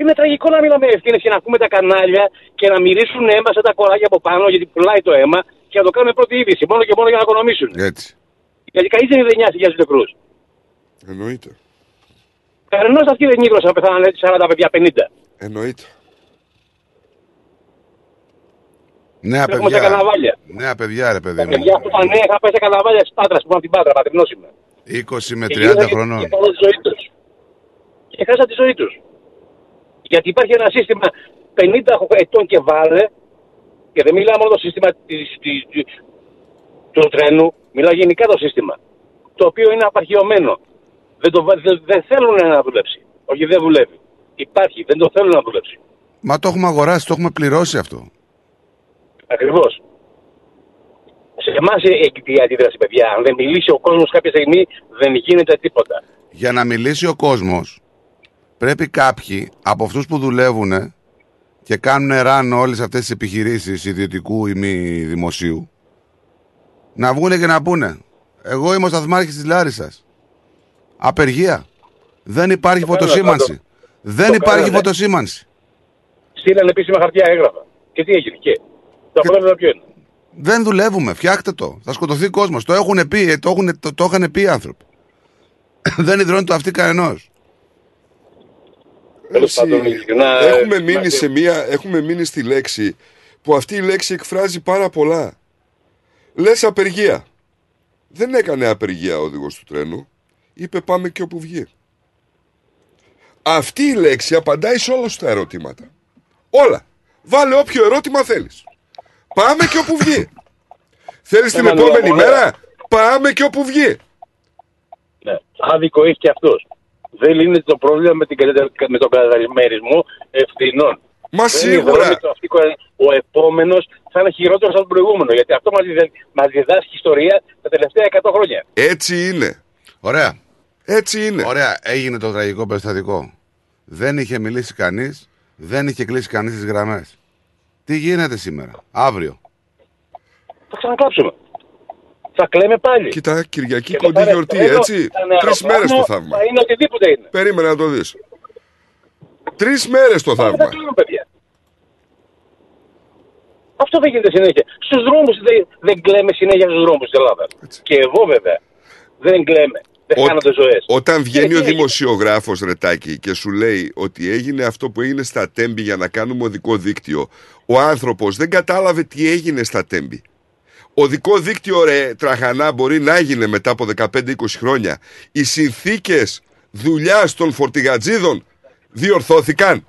S35: Είναι τραγικό να μιλάμε ευθύνε και να ακούμε τα κανάλια και να μυρίσουν αίμα σαν τα κοράκια από πάνω γιατί πουλάει το αίμα και να το κάνουμε πρώτη είδηση μόνο και μόνο για να οικονομήσουν.
S17: Έτσι.
S35: Γιατί κανείς δεν δεν νοιάζει για τους νεκρούς.
S22: Εννοείται.
S35: Κανένα αυτοί δεν νίκρωσαν να πεθάνανε 40 παιδιά 50.
S22: Εννοείται.
S17: Νέα
S35: Έχουμε στα
S17: παιδιά.
S35: καναβάλια.
S17: Νέα παιδιά, ρε παιδί
S35: Τα
S17: μου.
S35: παιδιά που τα νέα είχαν πάει σε καναβάλια της Πάτρας που είμαι από την Πάτρα, πατρινός είμαι.
S17: 20 με
S35: Και
S17: 30
S35: γίνανε
S17: χρονών.
S35: Και χάσαν τη ζωή τους. Και χάσαν τη ζωή τους. Γιατί υπάρχει ένα σύστημα 50 ετών και βάλε, και δεν μιλάμε μόνο το σύστημα της, της, της- του τρένου, μιλάω γενικά το σύστημα. Το οποίο είναι απαρχαιωμένο. Δεν, το, βα- δεν, δεν θέλουν να δουλέψει. Όχι, δεν δουλεύει. Υπάρχει, δεν το θέλουν να δουλέψει.
S17: Μα το έχουμε αγοράσει, το έχουμε πληρώσει αυτό.
S35: Ακριβώς. Σε εμάς έγκυται η αντίδραση, παιδιά. Αν δεν μιλήσει ο κόσμος κάποια στιγμή, δεν γίνεται τίποτα.
S17: Για να μιλήσει ο κόσμος πρέπει κάποιοι από αυτούς που δουλεύουν και κάνουν ραν όλες αυτές τις επιχειρήσεις ιδιωτικού ή μη δημοσίου να βγούνε και να πούνε εγώ είμαι ο σταθμάρχης της Λάρισας απεργία δεν υπάρχει
S35: Το κάνανε,
S17: φωτοσήμανση
S35: το-
S17: δεν
S35: το
S17: υπάρχει
S35: κάνανε.
S17: φωτοσήμανση
S35: Στείλανε επίσημα χαρτιά έγγραφα. Και τι έγινε, και; Το αποτέλεσμα ποιο είναι.
S17: δεν δουλεύουμε, φτιάχτε το θα σκοτωθεί κόσμος το έχουν πει, το, έχουν, το, το είχαν πει οι άνθρωποι δεν υδρώνει το αυτή κανενός
S35: Τέλος
S22: Έτσι,
S35: πάντων, ειλικρινά,
S22: έχουμε,
S35: ε,
S22: μείνει
S35: είμαστε-
S22: σε μία, έχουμε μείνει στη λέξη που αυτή η λέξη εκφράζει πάρα πολλά. Λες απεργία. Δεν έκανε απεργία ο οδηγός του τρένου. Είπε πάμε και όπου βγει. Αυτή η λέξη απαντάει σε όλα σου τα ερωτήματα. Όλα. Βάλε όποιο ερώτημα θέλεις. Πάμε και όπου βγει. Θέλεις την
S35: Εμμανουέλ,
S22: επόμενη
S35: ωραία.
S22: μέρα; Πάμε και όπου βγει.
S35: Ναι. Άδικο έχει και αυτός. Δεν λύνεται το πρόβλημα με, την, κατα- με τον καταμερισμό ευθυνών.
S22: Μα
S35: Δεν
S22: σίγουρα.
S35: υδρώνει το αυτικό, Ο επόμενος θα είναι χειρότερος από τον προηγούμενο. Γιατί αυτό μας μας διδάσκει ιστορία τα τελευταία 100 χρόνια.
S22: Έτσι είναι.
S17: Ωραία.
S22: Έτσι είναι.
S17: Ωραία, έγινε το τραγικό περιστατικό. Δεν είχε μιλήσει κανείς, δεν είχε κλείσει κανείς τις γραμμές. Τι γίνεται σήμερα, αύριο;
S35: Θα ξανακάψουμε. Θα κλαίμε πάλι.
S22: Κοίτα, Κυριακή
S35: Και
S22: κοντή
S35: το
S22: γιορτή,
S35: τρένο,
S22: έτσι.
S35: τα
S22: Τρεις
S35: νεαροπλάνο
S22: μέρες το θαύμα.
S35: Θα είναι οτιδήποτε είναι.
S22: Περίμενε να το δεις. Τρεις μέρες το
S35: Δεν θα
S22: θαύμα.
S35: κλείνουν, παιδιά. Αυτό δεν γίνεται συνέχεια. Στους δρόμους δεν, δεν κλαίμε συνέχεια στους δρόμους τη Ελλάδα. Και εγώ βέβαια. Δεν κλαίμε. Δεν
S22: Ό-
S35: χάνονται ζωές.
S22: Όταν βγαίνει
S35: τι
S22: ο
S35: έγινε;
S22: δημοσιογράφος Ρετάκη και σου λέει ότι έγινε αυτό που έγινε στα Τέμπη για να κάνουμε οδικό δίκτυο, ο άνθρωπος δεν κατάλαβε τι έγινε στα Τέμπη. Οδικό δίκτυο ρε τραχανά μπορεί να έγινε μετά από 15-20 χρόνια. Οι συνθήκε δουλειά των φορτηγατζίδων διορθώθηκαν.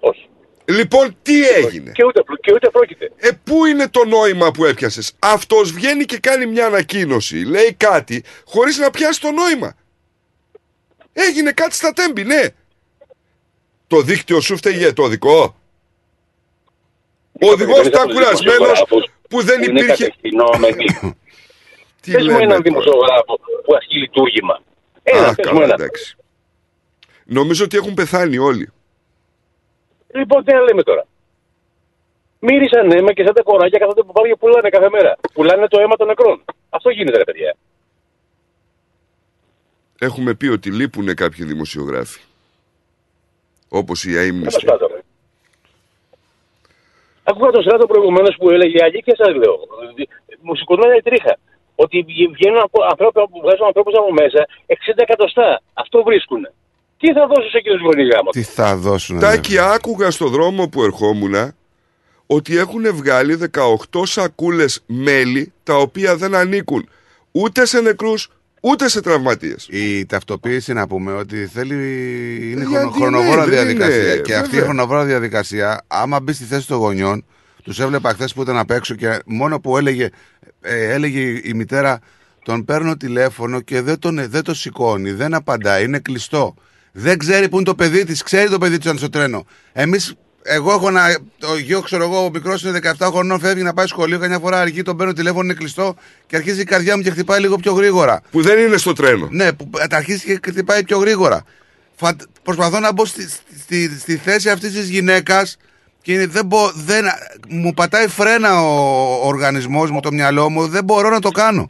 S35: Όχι.
S22: Λοιπόν, τι έγινε.
S35: Και ούτε, και ούτε πρόκειται.
S22: Ε, πού είναι το νόημα που έπιασες. Αυτός βγαίνει και κάνει μια ανακοίνωση, λέει κάτι, χωρίς να πιάσει το νόημα. Έγινε κάτι στα τέμπη, ναι. Το δίκτυο σου φταίγε το δικό. Ο οδηγό ήταν κουρασμένο που δεν
S35: είναι
S22: υπήρχε.
S35: κατευθυνόμενοι.
S22: Τι
S35: Πες μου
S22: λέμε
S35: έναν
S22: τώρα.
S35: δημοσιογράφο που ασκεί λειτουργήμα. Ένα,
S22: Α,
S35: πες μου
S22: καλά,
S35: ένα.
S22: εντάξει. Νομίζω ότι έχουν πεθάνει όλοι.
S35: Λοιπόν, τι να λέμε τώρα. Μύρισαν αίμα και σαν τα κοράκια καθόνται που πάνε πουλάνε κάθε μέρα. Πουλάνε το αίμα των νεκρών. Αυτό γίνεται, ρε παιδιά.
S22: Έχουμε πει ότι λείπουν κάποιοι δημοσιογράφοι. Όπως η αείμνηστη.
S35: Τέλος πάντων. Άκουγα τον Στράτο προηγουμένως που έλεγε αλήθεια, σας λέω. Μου σηκωνόταν η τρίχα. Ότι βγαίνουν από- ανθρώποι, βγάζουν ανθρώπους από μέσα 60 εκατοστά. Αυτό βρίσκουν. Τι θα δώσω σε εκείνους γονεί γάμος;
S17: Τι θα δώσουν.
S22: Τάκη, άκουγα στο δρόμο που ερχόμουν ότι έχουν βγάλει 18 σακούλες μέλι τα οποία δεν ανήκουν ούτε σε νεκρούς ούτε σε τραυματίες.
S17: Η ταυτοποίηση να πούμε ότι θέλει. είναι
S22: Γιατί
S17: χρονο- χρονοβόρα
S22: ναι, δεν
S17: διαδικασία.
S22: είναι,
S17: και αυτή η
S22: βέβαια.
S17: χρονοβόρα διαδικασία, άμα μπει στη θέση των γονιών, τους έβλεπα χθες που ήταν απ' έξω και μόνο που έλεγε, ε, έλεγε η μητέρα, τον παίρνω τηλέφωνο και δεν, τον, δεν το σηκώνει, δεν απαντάει, είναι κλειστό. Δεν ξέρει που είναι το παιδί της, ξέρει το παιδί της αν είναι στο τρένο. Εμείς, εγώ έχω ένα. Το γιο, ξέρω εγώ, ο μικρός είναι 17 χρονών, φεύγει να πάει σχολείο. Καμιά φορά αργεί, τον παίρνω τηλέφωνο, είναι κλειστό και αρχίζει η καρδιά μου και χτυπάει λίγο πιο γρήγορα.
S22: Που δεν είναι στο τρένο.
S17: Ναι, που τα αρχίζει και χτυπάει πιο γρήγορα. Φα... Προσπαθώ να μπω στη, στη, στη θέση αυτής της γυναίκας και είναι- δεν, μπο- δεν μου πατάει φρένα ο, ο οργανισμός μου, το μυαλό μου, δεν μπορώ να το κάνω.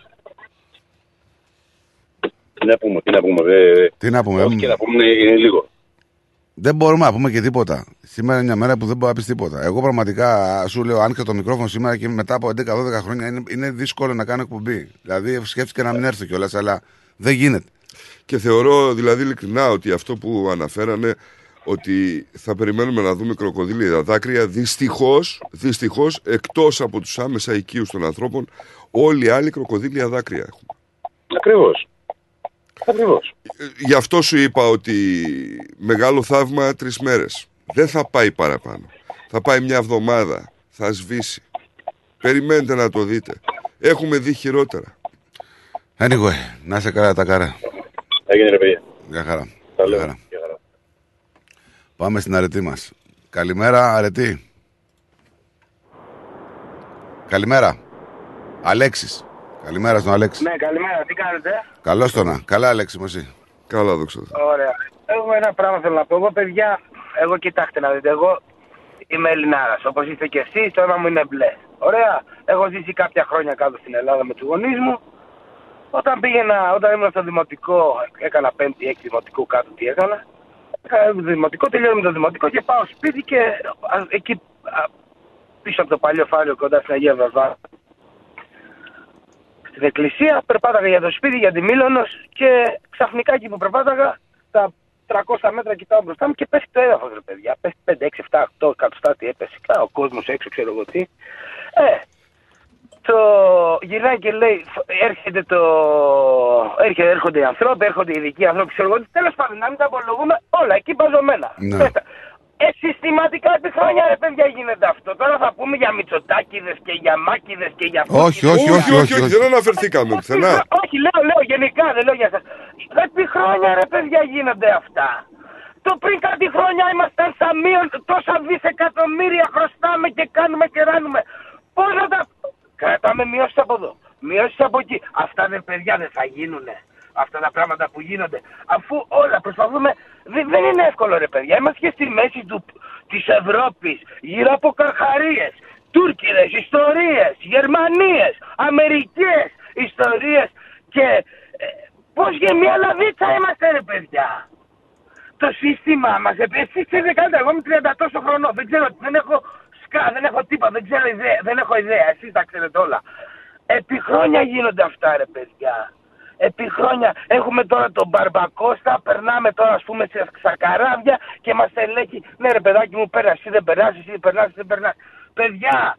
S35: Τι να πούμε, τι να πούμε. Δε...
S17: Τι να πούμε,
S35: Ό,τι
S17: εμ,
S35: και να πούμε είναι, είναι λίγο.
S17: Δεν μπορούμε να πούμε και τίποτα. Σήμερα είναι μια μέρα που δεν μπορεί να πεις τίποτα. Εγώ πραγματικά σου λέω, αν και το μικρόφωνο σήμερα και μετά από 11-12 χρόνια είναι, είναι δύσκολο να κάνω εκπομπή. Δηλαδή σκέφτηκα να μην έρθω κιόλας, αλλά δεν γίνεται.
S22: Και θεωρώ δηλαδή ειλικρινά ότι αυτό που αναφέρανε ότι θα περιμένουμε να δούμε κροκοδίλια δάκρυα δυστυχώς, δυστυχώς εκτός από τους άμεσα οικείους των ανθρώπων όλοι οι άλλοι κροκοδίλια δάκρυα έχουν.
S35: Ακριβώς. Ακριβώς.
S22: Ε, Γι' αυτό σου είπα ότι μεγάλο θαύμα τρεις μέρες. Δεν θα πάει παραπάνω. Θα πάει μια εβδομάδα. Θα σβήσει. Περιμένετε να το δείτε. Έχουμε δει χειρότερα.
S17: Anyway, να σε καλά τα καρά.
S35: Έγινε ρε παιδιά.
S17: Γεια χαρά.
S35: Τα
S17: Γεια
S35: λέω.
S17: χαρά.
S35: Γεια χαρά.
S17: Πάμε στην αρετή μας. Καλημέρα, αρετή. Καλημέρα. Αλέξης. Καλημέρα στον Αλέξη.
S36: Ναι, καλημέρα, τι κάνετε;
S17: Καλώς το να. Καλά, Αλέξη μου εσύ.
S22: Καλά, δόξα
S36: Ωραία. Εγώ ένα πράγμα θέλω να πω. Εγώ, παιδιά, εγώ κοιτάξτε να δείτε. Εγώ είμαι Ελληνάρας. Όπως είστε και εσείς, το αίμα μου είναι μπλε. Ωραία. Έχω ζήσει κάποια χρόνια κάτω στην Ελλάδα με τους γονείς μου. Όταν πήγαινα, όταν ήμουν στο δημοτικό, έκανα πέμπτη, έκτη δημοτικού κάτω, τι έκανα. Έκανα δημοτικό, τελειώνω το δημοτικό και πάω σπίτι και α, εκεί α, πίσω από το παλιό φάριο κοντά στην Αγία Βαρβάρα στην εκκλησία, περπάταγα για το σπίτι, για τη Μήλωνος και ξαφνικά εκεί που περπάταγα, τα 300 μέτρα κοιτάω μπροστά μου και πέφτει το έδαφος ρε παιδιά. Πέφτει 5, 6, 7, 8 εκατοστά τι έπεσε. Καλά, ο κόσμος έξω ξέρω εγώ τι. Ε, το γυρνάει και λέει, φ- έρχεται το... Έρχεται, έρχονται οι ανθρώποι, έρχονται οι ειδικοί άνθρωποι, ξέρω εγώ τι. Τέλος πάντων, να μην τα απολογούμε, όλα εκεί μπαζωμένα.
S17: Ναι.
S36: Πέστα. Ε, συστηματικά επί χρόνια ρε παιδιά γίνεται αυτό. Τώρα θα πούμε για μυτσοτάκιδες και για μάκιδες και για...
S17: Όχι, όχι, όχι, όχι, όχι.
S22: Δεν αναφερθήκαμε πουθενά.
S36: Όχι, λέω, λέω γενικά, δεν λέω για σας. Επί χρόνια ρε παιδιά γίνονται αυτά. Το πριν κάτι χρόνια ήμασταν στα μείον τόσα δισεκατομμύρια χρωστάμε και κάνουμε και ράνουμε. Πώς να τα... Κρατάμε μειώσεις από εδώ, μειώσεις από εκεί. Αυτά δεν παιδιά δεν θα γίνουνε. Αυτά τα πράγματα που γίνονται. Αφού όλα προσπαθούμε, δεν, δεν είναι εύκολο ρε παιδιά. Είμαστε και στη μέση του, της Ευρώπης, γύρω από καρχαρίες, Τούρκιδες, ιστορίες, Γερμανίες, Αμερικές, ιστορίες και ε, πώς για μια λαβίτσα είμαστε ρε παιδιά. Το σύστημα μας, ε, εσείς ξέρετε καλύτερα, εγώ είμαι 30 τόσο χρονών, δεν ξέρω, δεν έχω σκά, δεν έχω τίποτα, δεν ξέρω ιδέα, δεν έχω ιδέα, εσείς τα ξέρετε όλα. Επί χρόνια γίνονται αυτά ρε παιδιά. Επί χρόνια έχουμε τώρα τον Μπαρμπακώστα, περνάμε τώρα ας πούμε σε- στα καράβια και μας ελέγχει, ναι ρε παιδάκι μου πέρασε, εσύ δεν περνάς, εσύ δεν περνάς, εσύ δεν περνάς. Παιδιά,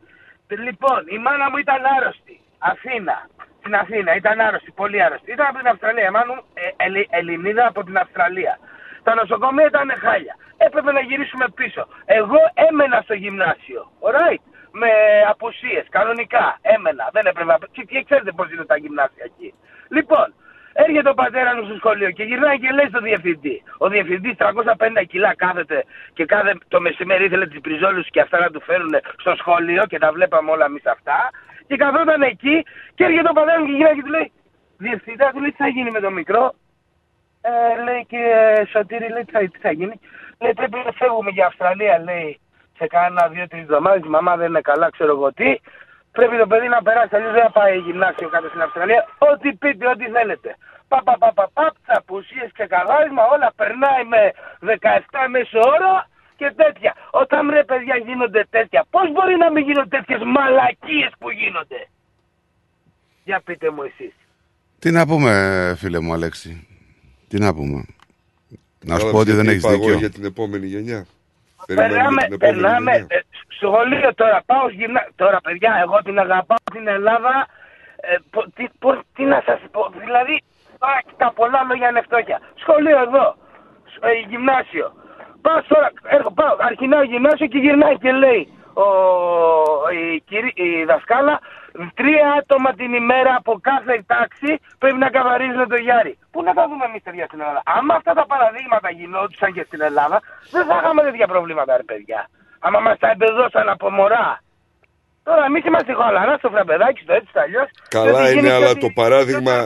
S36: λοιπόν, η μάνα μου ήταν άρρωστη, Αθήνα, στην Αθήνα, ήταν άρρωστη, πολύ άρρωστη. Ήταν από την Αυστραλία, η μάνα μου ε, Ελλη- Ελληνίδα από την Αυστραλία. Τα νοσοκομεία ήταν χάλια. Έπρεπε να γυρίσουμε πίσω. Εγώ έμενα στο γυμνάσιο. Alright. Με απουσίες, κανονικά. Έμενα. Δεν έπρεπε να. Και, και ξέρετε πώς είναι τα γυμνάσια εκεί. Λοιπόν, Έρχεται ο πατέρας μου στο σχολείο και γυρνάει και λέει στον διευθυντή. Ο διευθυντής 350 κιλά κάθεται και κάθε το μεσημέρι ήθελε τις πριζόλους και αυτά να του φέρουν στο σχολείο και τα βλέπαμε όλα εμείς αυτά. Και καθόταν εκεί και έρχεται ο πατέρας μου και γυρνάει και του λέει: Διευθυντά, του λέει τι θα γίνει με το μικρό; Ε, λέει και Σωτήρη, λέει τι θα, τι θα γίνει; Λέει πρέπει να φεύγουμε για Αυστραλία, λέει σε κάνα δύο-τρει εβδομάδες. Η μαμά δεν είναι καλά, ξέρω εγώ τι. Πρέπει το παιδί να περάσει, αλλιώς δεν θα πάει γυμνάσιο κάτω στην Αυστραλία. Ό,τι πείτε, ό,τι θέλετε. Πα, πα, πα, πα, πα, απουσίες και καλάρισμα, όλα περνάει με 17 μέσο όρο και τέτοια. Όταν ρε παιδιά γίνονται τέτοια, πώς μπορεί να μην γίνονται τέτοιες μαλακίες που γίνονται; Για πείτε μου εσείς.
S17: Τι να πούμε, φίλε μου, Αλέξη; Τι να πούμε; Να σου
S22: Κατάλαβες
S17: πω ότι δεν
S22: γιατί
S17: έχεις
S22: είπα εγώ
S17: δίκιο.
S22: για την επόμενη γενιά.
S36: Περνάμε,
S22: Περιμένουμε την επόμενη
S36: περνάμε
S22: γενιά.
S36: ε, σχολείο τώρα, πάω γυμνα... Τώρα παιδιά, εγώ την αγαπάω την Ελλάδα. Ε, πο- τι, πώς- τι να σας πω, δηλαδή, α, τα πολλά λόγια είναι φτώχεια. Σχολείο εδώ, σ- ε, γυμνάσιο. Πάω τώρα, έρχο, πάω, αρχινάω γυμνάσιο και γυρνάει και λέει ο, η, κυρί- η δασκάλα, τρία άτομα την ημέρα από κάθε τάξη πρέπει να καθαρίζουν το γιάρι. Πού να τα δούμε εμείς παιδιά στην Ελλάδα. Άμα αυτά τα παραδείγματα γινόντουσαν και στην Ελλάδα, δεν θα είχαμε τέτοια προβλήματα, ρε παιδιά. Άμα μας τα εμπεδώσαν από μωρά. Τώρα εμείς είμαστε χαλαρά στο φραμπεδάκι, στο έτσι, στο αλλιώς.
S22: Καλά είναι, αλλά το παράδειγμα.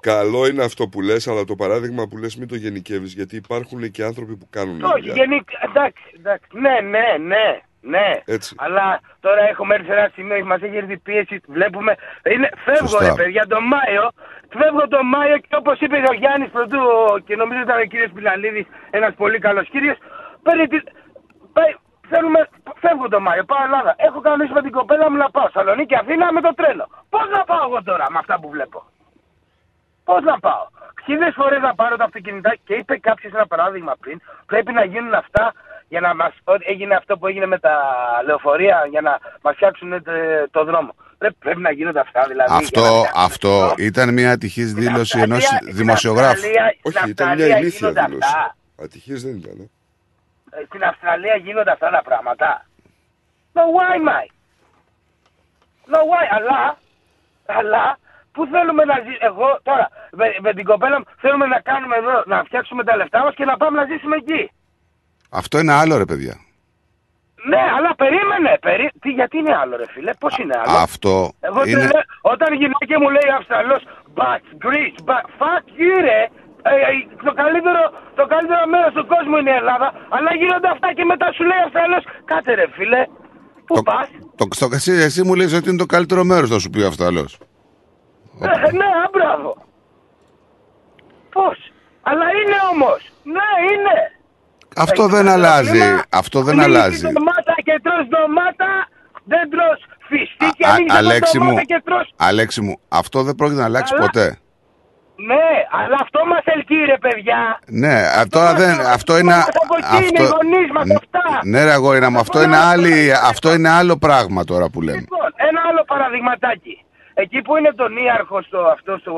S22: Καλό είναι αυτό που λες, αλλά το παράδειγμα που λες μην το γενικεύεις, γιατί υπάρχουν και άνθρωποι που κάνουν
S36: Όχι,
S22: δουλειά.
S36: γενικά. Εντάξει, εντάξει. Ναι, ναι, ναι. Ναι,
S22: Έτσι.
S36: αλλά τώρα έχουμε έρθει σε ένα σημείο, μας έχει έρθει πίεση. Βλέπουμε. Είναι, φεύγω,
S17: Σωστά.
S36: ρε παιδιά, τον Μάιο. Φεύγω τον Μάιο και όπως είπε ο Γιάννης πρωτού, και νομίζω ήταν ο κύριος Πιλαλίδης, ένας πολύ καλός κύριος. Παίρνει τη. Πάει- Θέλουμε, φεύγω τον Μάιο, πάω Ελλάδα. Έχω κανονίσει με την κοπέλα μου να πάω Σαλονίκη Αθήνα με το τρένο. Πώς να πάω εγώ τώρα με αυτά που βλέπω; Πώς να πάω; Χίλιες φορές να πάρω τα αυτοκίνητα και είπε κάποιος ένα παράδειγμα πριν. Πρέπει να γίνουν αυτά για να μα. Έγινε αυτό που έγινε με τα λεωφορεία για να μας φτιάξουν ε, το δρόμο. Πρέπει, πρέπει να γίνονται αυτά δηλαδή. για να
S17: Αυτό,
S36: φτιάξουν
S17: αυτό ήταν μια ατυχής δήλωση ενός
S36: Αυστραλία-
S17: δημοσιογράφου.
S36: στην Αυστραλία-
S22: Όχι,
S36: στην
S22: ήταν μια
S36: Αυστραλία
S22: ηλίθια
S36: γίνονται
S22: δήλωση.
S36: αυτά.
S22: Ατυχής δεν ήταν. Ε.
S36: Ε, Στην Αυστραλία γίνονται αυτά τα πράγματα. No why, mate. No why, αλλά, αλλά, πού θέλουμε να ζήσουμε, εγώ τώρα, με, με την κοπέλα μου, θέλουμε να κάνουμε εδώ, να φτιάξουμε τα λεφτά μας και να πάμε να ζήσουμε εκεί.
S17: Αυτό είναι άλλο, ρε παιδιά.
S36: Ναι, αλλά περίμενε, περί... Τι, γιατί είναι άλλο ρε φίλε, πώς είναι άλλο;
S17: Αυτό
S36: Εγώ
S17: είναι.
S36: τρελέ, όταν η γυναίκα μου λέει Αυστραλός, but Greece, but fuck you ρε. Ε, ε, το, καλύτερο, το καλύτερο μέρος του κόσμου είναι η Ελλάδα, αλλά γίνονται αυτά και μετά σου λέει Αυστραλός, κάτε ρε φίλε, πού πας;
S17: Το, στο, εσύ, εσύ μου λες ότι είναι το καλύτερο μέρος, θα σου πει ο Αυστραλός.
S36: Ε, ναι, α, μπράβο. Πώς; Αλλά είναι όμως. Ναι, είναι.
S17: Αυτό
S36: Έχεις
S17: δεν
S36: ένα
S17: αλλάζει.
S36: πρόβλημα.
S17: Αυτό δεν
S36: Ανοίγεις
S17: αλλάζει.
S36: ντομάτα και τρως ντομάτα, δεν τρως φιστίκι,
S17: Α,
S36: ανοίγεις ένα
S17: Αλέξη μου,
S36: ντομάτα και τρως...
S17: Αλέξη μου, αυτό δεν πρόκειται να αλλάξει
S36: Αλλά-
S17: ποτέ.
S36: Ναι, αλλά αυτό μας ελκύει ρε παιδιά.
S17: Ναι, α, τώρα δεν, αυτό είναι.
S36: Είμαστε από εκεί, είναι οι γονείς μας αυτά.
S17: Ναι, ρε αγόρι μου, αυτό είναι, άλλη, αυτό είναι άλλο πράγμα τώρα που λέμε.
S36: Λοιπόν, ένα άλλο παραδειγματάκι. Εκεί που είναι το Νίαρχο στο, αυτό στο,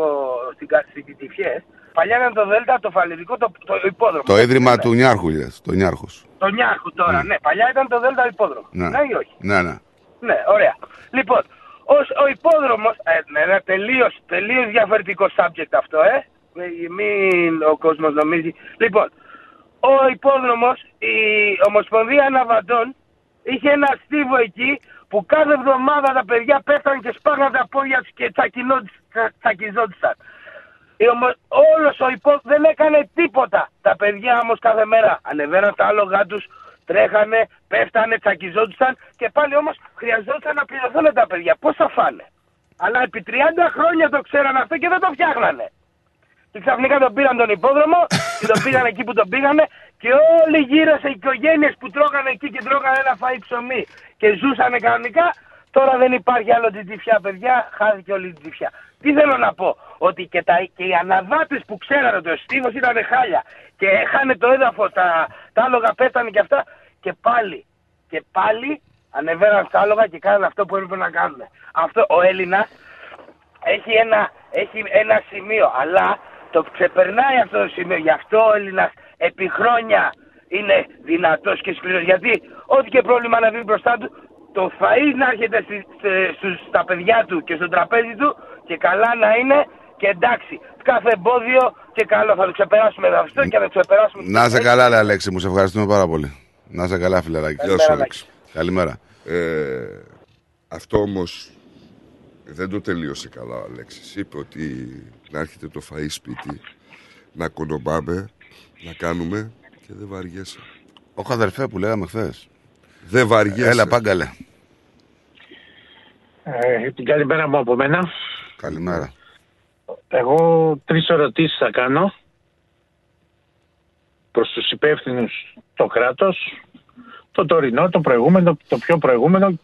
S36: στην, κα- στην Κιτιφιές, παλιά ήταν το Δέλτα, το φαλυρικό, το, το υπόδρομο.
S17: Το ίδρυμα
S36: Ναι.
S17: του Νιάρχου, λες, το Νιάρχος.
S36: Το Νιάρχου τώρα, ναι. Παλιά ήταν το Δέλτα υπόδρομο.
S17: Ναι.
S36: Ναι ή όχι;
S17: Ναι, ναι.
S36: Ναι, ωραία. Λοιπόν, ως, ο υπόδρομος, ε, ναι, ένα τελείως, τελείως διαφορετικό subject αυτό, ε. Μη- Μην ο κόσμος νομίζει. Λοιπόν, ο υπόδρομος, η Ομοσπονδία Αναβαντών, είχε ένα στίβο εκεί που κάθε εβδομάδα τα παιδιά πέφτανε και σπάγαν τα πόδια τους και τσακινόντουσαν- τσα- τσακιζόντουσαν. Η ομο... Όλος ο υπό... δεν έκανε τίποτα. Τα παιδιά όμως κάθε μέρα ανεβαίναν τα άλογα τους, τρέχανε, πέφτανε, τσακιζόντουσαν και πάλι όμως χρειαζόταν να πληρωθούν τα παιδιά. Πώς θα φάνε. Αλλά επί 30 χρόνια το ξέραν αυτό και δεν το φτιάχνανε. Και ξαφνικά τον πήραν τον υπόδρομο και τον πήγαν εκεί που τον πήγανε και όλοι γύρω σε οικογένειες που τρώγανε εκεί και τρώγανε ένα φαΐ ψωμί και ζούσανε κανονικά. Τώρα δεν υπάρχει άλλο την τυφιά, παιδιά. Χάθηκε όλη την τυφιά. Τι θέλω να πω, ότι και, τα, και οι αναβάτες που ξέρανε ότι ο στίβος ήταν χάλια και έχανε το έδαφο, τα, τα άλογα πέτανε και αυτά και πάλι, και πάλι ανεβαίναν στα άλογα και κάνανε αυτό που έπρεπε να κάνουν. Αυτό ο Έλληνας έχει ένα, έχει ένα σημείο, αλλά το ξεπερνάει αυτό το σημείο. Γι' αυτό ο Έλληνας επί χρόνια είναι δυνατός και σκληρός. Γιατί ό,τι και πρόβλημα να βγει μπροστά του, το φαΐ να έρχεται στη, σε- στους, στα παιδιά του και στο τραπέζι του και καλά να είναι Και εντάξει, κάθε εμπόδιο και καλό θα το ξεπεράσουμε με αυτό και θα το ξεπεράσουμε.
S17: Να είσαι καλά, ρε Αλέξη μου, σε ευχαριστούμε πάρα πολύ. Να είσαι καλά, φιλεράκι.
S22: Γεια σου, Αλέξη.
S17: Καλημέρα.
S22: Ε, αυτό όμως δεν το τελείωσε καλά ο Αλέξης. Είπε ότι να έρχεται το φαΐ σπίτι, να κονομάμε, να κάνουμε και δεν βαριέσαι.
S17: Όχι αδερφέ που λέγαμε χθες.
S22: Δεν βαριέσαι.
S17: Έλα, πάγκαλε.
S37: Ε, την καλημέρα μου από μένα.
S17: Καλημέρα.
S37: Εγώ τρεις ερωτήσεις θα κάνω προς τους υπεύθυνους το κράτος, το τωρινό, το προηγούμενο, το πιο προηγούμενο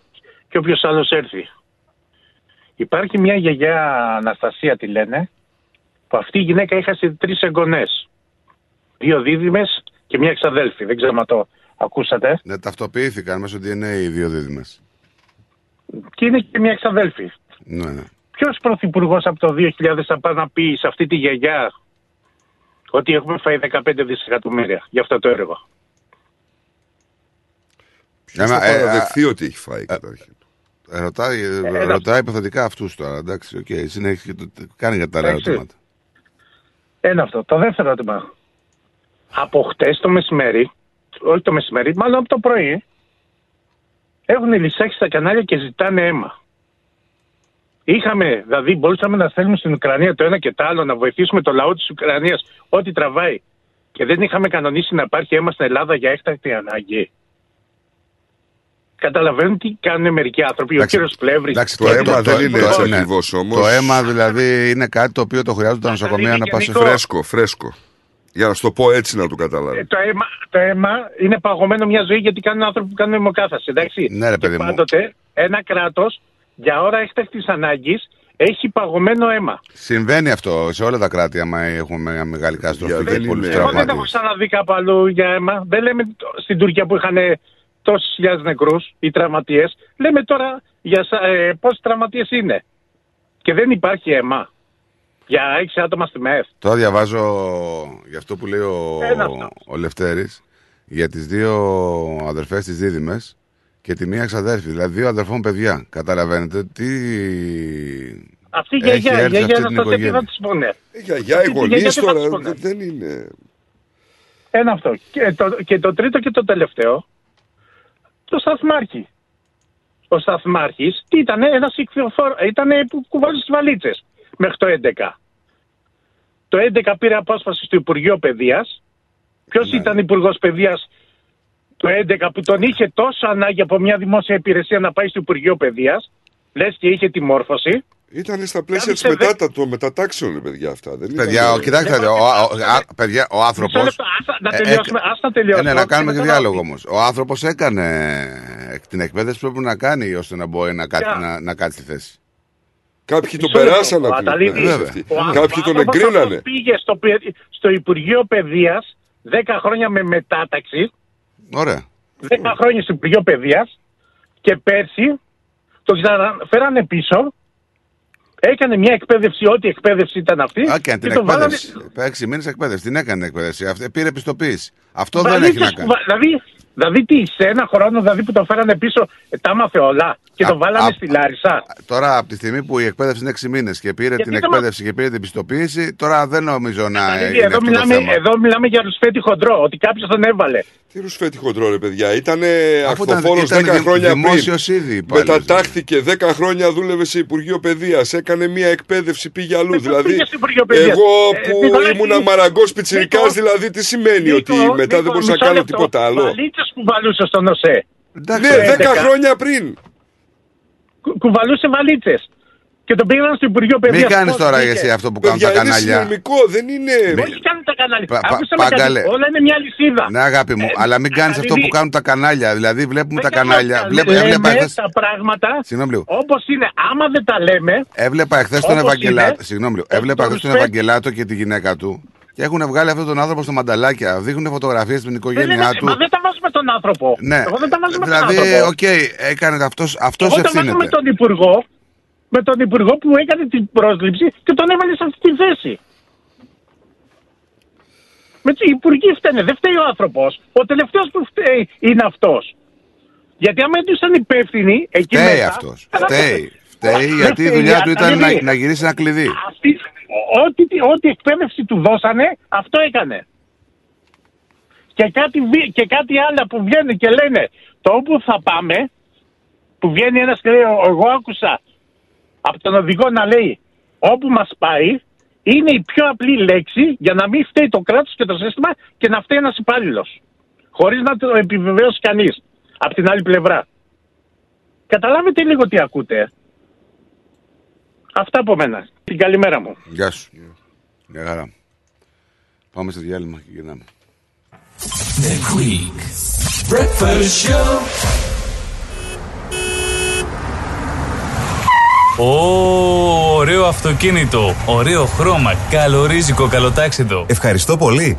S37: και όποιος άλλος έρθει. Υπάρχει μια γιαγιά Αναστασία τη λένε, που αυτή η γυναίκα είχασε τρεις εγγονές. Δύο δίδυμες και μια εξαδέλφη. Δεν ξέρω αν το ακούσατε.
S17: Ναι, ταυτοποιήθηκαν μέσω DNA οι δύο δίδυμες.
S37: Και είναι και μια εξαδέλφη.
S17: Ναι, ναι.
S37: Ποιος πρωθυπουργός από το 2000 θα πάει να πει σε αυτή τη γιαγιά ότι έχουμε φάει 15 δισεκατομμύρια για αυτό το έργο;
S22: Ποιος θα παραδεχθεί ότι έχει φάει καταρχήν;
S17: Ε, ρωτάει, ε,
S37: ένα-
S17: ρωτάει υποθετικά αυτούς τώρα. Εντάξει, οκ, συνέχισε και το- κάνει για τα άλλα
S37: Εντάξει.
S17: ερωτήματα.
S37: Ένα αυτό. Το δεύτερο ερώτημα. Από χτες το μεσημέρι, όχι το μεσημέρι, μάλλον από το πρωί, έχουν λυσάξει στα κανάλια και ζητάνε αίμα. Είχαμε, δηλαδή, μπορούσαμε να στέλνουμε στην Ουκρανία το ένα και το άλλο, να βοηθήσουμε το λαό της Ουκρανίας, ό,τι τραβάει. Και δεν είχαμε κανονίσει να υπάρχει αίμα στην Ελλάδα για έκτακτη ανάγκη. Καταλαβαίνουν τι κάνουν μερικοί άνθρωποι. Ο κύριος Πλεύρης.
S17: Εντάξει, το, αίμα δεν είναι έτσι ακριβώς
S22: όμως.
S17: Το αίμα δηλαδή είναι κάτι το οποίο το χρειάζονται τα νοσοκομεία να πάσει
S37: γενικό.
S22: Φρέσκο, φρέσκο. Για να σου το πω έτσι να το καταλάβει.
S37: Ε, το, αίμα, το αίμα είναι παγωμένο μια ζωή γιατί κάνουν άνθρωποι που κάνουν αιμοκάθαση. Εντάξει.
S17: Ναι, ρε παιδί
S37: και
S17: μου.
S37: πάντοτε ένα κράτος για ώρα έκτακτη ανάγκη έχει παγωμένο αίμα.
S17: Συμβαίνει αυτό σε όλα τα κράτη, άμα έχουμε μια μεγάλη καταστροφή και πολλούς
S37: Εγώ δεν έχω
S17: τραυματίε.
S37: ξαναδεί κάπου αλλού για αίμα. Δεν λέμε το- στην Τουρκία που είχαν τόσες χιλιάδες νεκρούς ή τραυματίες. Λέμε τώρα για ε, πόσοι τραυματίες είναι. Και δεν υπάρχει αίμα. Για έξι άτομα στη ΜΕΘ.
S17: Τώρα διαβάζω για αυτό που λέει ο,
S37: Ένα αυτό.
S17: ο Λευτέρης για τις δύο αδερφές της δίδυμες και τη μία εξαδέρφη, δηλαδή δύο αδερφών παιδιά. Καταλαβαίνετε τι
S37: Αυτή η
S17: έχει
S37: γιαγιά, η
S17: έρθει
S37: γιαγιά
S17: αυτή την
S37: Αναστασία τι θα
S17: οικογένεια.
S37: της πούνε.
S22: Η γιαγιά, οι
S37: Αυτή τη γιαγιά
S22: γονείς
S37: τι θα της
S22: τώρα
S37: πούνε.
S22: δεν είναι...
S37: Ένα αυτό. Και το, και το τρίτο και το τελευταίο, το σταθμάρχη. Ο σταθμάρχης ήταν ένας ήταν που κουβάλισε τις βαλίτσες μέχρι το 11. Το 11 πήρε απόσπαση στο Υπουργείο Παιδείας. Ποιος ήταν υπουργός Παιδείας το 11 που τον είχε τόσο ανάγκη από μια δημόσια υπηρεσία να πάει στο Υπουργείο Παιδείας. Λες και είχε τη μόρφωση.
S22: Ήταν στα πλαίσια της
S37: Κάμισε
S22: μετά, των μετατάξεων, ρε παιδιά αυτά. Δεν
S17: Παιδιά,
S22: ήταν...
S17: ο, κοιτάξτε, ο, ο, α, παιδιά, ο άνθρωπο.
S37: Μισό λεπτό, ας- να τελειώσουμε, ας να τελειώσουμε.
S17: ναι, να κάνουμε
S37: Και
S17: και
S37: μετά
S17: διάλογο όμως. Ο άνθρωπος έκανε ε, την εκπαίδευση που πρέπει να κάνει ώστε να μπορεί να, κάτσει-
S37: Ποια;
S17: να, να κάτσει στη θέση.
S22: Κάποιοι τον
S37: Μισό λεπτό.
S22: περάσαν
S37: Ο
S22: από την
S37: Αταλίδης,
S22: εκπαίδευση.
S37: ο
S22: Κάποιοι τον
S37: άνθρωπος
S22: εγκρίνανε.
S37: αυτός Πήγε στο, παι- στο Υπουργείο Παιδείας 10 χρόνια με μετάταξη.
S17: Ωραία.
S37: 10 χρόνια στο Υπουργείο Παιδείας και πέρσι το ξαναφέρανε πίσω. Έκανε μια εκπαίδευση, ό,τι εκπαίδευση ήταν αυτή.
S17: Α, και την
S37: το βάλανε.
S17: εκπαίδευση. Έξι μήνες εκπαίδευση. Την έκανε την εκπαίδευση. Αυτή, πήρε επιστοποίηση. Αυτό δεν
S37: Βαλίτσες
S17: έχει να
S37: που
S17: κάνει.
S37: βα- Δηλαδή, δηλαδή τι, σε ένα χρόνο δηλαδή που το φέρανε πίσω, ε, τα άμαθε όλα και το βάλανε στη Λάρισα.
S17: Τώρα, από τη στιγμή που η εκπαίδευση είναι 6 μήνες και πήρε
S37: Γιατί
S17: την
S37: το μα-
S17: εκπαίδευση και πήρε την πιστοποίηση, τώρα δεν νομίζω να
S37: Δηλαδή,
S17: είναι
S37: εδώ,
S17: αυτό το
S37: μιλάμε,
S17: θέμα.
S37: εδώ μιλάμε για ρουσφέτη χοντρό, ότι κάποιος τον έβαλε.
S22: Τι ρουσφέτη χοντρό, ρε παιδιά. Ήταν
S17: Αφού ήταν-
S22: ακτοφόρο 10
S17: ήταν δη-
S22: χρόνια
S17: δημόσιος
S22: πριν.
S17: ήδη υπάλληλος.
S22: Μετατάχθηκε 10 χρόνια, δούλευε σε Υπουργείο Παιδείας. Έκανε μια εκπαίδευση, πήγε αλλού.
S37: ποιος
S22: δηλαδή,
S37: πήγε στο Υπουργείο Παιδείας;
S22: εγώ
S37: Ε,
S22: που
S37: Νικόλας,
S22: ήμουνα
S37: Νίκο,
S22: μαραγκός πιτσυρικά,
S37: Νίκο,
S22: δηλαδή τι σημαίνει ότι
S37: Νίκο,
S22: μετά δεν
S37: Νίκο,
S22: μπορούσα να
S37: μισό
S22: κάνω
S37: λεπτό.
S22: τίποτα άλλο;
S37: Βαλίτσες κουβαλούσε στον ΟΣΕ;
S22: Ναι, 10 χρόνια πριν.
S37: Κου- Κουβαλούσε βαλίτσε. Και τον πήγαν στο Υπουργείο Παιδείας.
S17: Μην κάνει τώρα εσύ αυτό που κάνουν τα
S22: Παιδιά, είναι
S17: κανάλια.
S22: συνειρμικό, δεν είναι.
S37: Όχι κάνουν τα κανάλια.
S17: Πα- πα-
S37: Άκουσα με κάτι.
S17: Πάγκαλε.
S37: Όλα είναι μια λυσίδα.
S17: Ναι, αγάπη μου,
S37: Ε,
S17: αλλά μην κάνεις αυτό
S37: δηλαδή,
S17: που κάνουν τα κανάλια. Δηλαδή, βλέπουμε τα
S37: δεν κάνω
S17: κανάλια.
S37: αυτά.
S17: Βλέπω,
S37: Λέμε
S17: έβλεπα εχθές-
S37: τα πράγματα
S17: Συγγνώμη λίγο.
S37: όπως είναι. Άμα δεν τα λέμε.
S17: Έβλεπα εχθέ τον
S37: Όπως
S17: Ευαγγελάτο.
S37: είναι,
S17: Συγγνώμη λίγο.
S37: ε,
S17: Έβλεπα
S37: το
S17: εχθέ τον
S37: respect-
S17: Ευαγγελάτο και τη γυναίκα του και έχουν βγάλει αυτόν τον άνθρωπο στο μανταλάκια. Δείχνουν φωτογραφίες στην
S37: Δεν
S17: οικογένειά
S37: λέμε,
S17: του.
S37: μα δεν τα βάζουμε τον άνθρωπο.
S17: Ναι,
S37: Εγώ δεν τα βάζω με τον
S17: δηλαδή,
S37: άνθρωπο.
S17: οκ, έκανε αυτό αυτός
S37: Εγώ τα βάζω με
S17: ευθύνεται.
S37: τον Υπουργό, με τον Υπουργό που έκανε την πρόσληψη και τον έβαλε σε αυτή τη θέση. Με οι υπουργοί φταίνε, δεν φταίει ο άνθρωπος. Ο τελευταίος που φταίει είναι αυτός. Γιατί άμα ήσασταν υπεύθυνοι εκεί
S17: Φταίει
S37: μέσα.
S17: αυτός.
S37: καλά,
S17: Φταίει. Φταίει
S37: Δεν
S17: γιατί η
S37: φταίει,
S17: δουλειά του ήταν
S37: δηλαδή,
S17: να, να γυρίσει ένα κλειδί.
S37: αυτή- ό,τι, ό,τι εκπαίδευση του δώσανε, αυτό έκανε. Και κάτι, βι- και κάτι άλλο που βγαίνει και λένε, το όπου θα πάμε, που βγαίνει ένας και λέει, εγώ άκουσα από τον οδηγό να λέει, όπου μας πάει, είναι η πιο απλή λέξη για να μην φταίει το κράτος και το σύστημα και να φταίει ένας υπάλληλος. Χωρίς να το επιβεβαιώσει κανείς από την άλλη πλευρά. Καταλάβετε λίγο τι ακούτε. ε; Αυτά από μένα. Την καλημέρα μου.
S17: Γεια σου. Γεια χαρά. Πάμε στο διάλειμμα και γυρνάμε.
S38: The Quick Breakfast Show.
S1: Ω, ωραίο αυτοκίνητο, ωραίο χρώμα, καλορίζικο, καλοτάξιτο.
S8: Ευχαριστώ πολύ.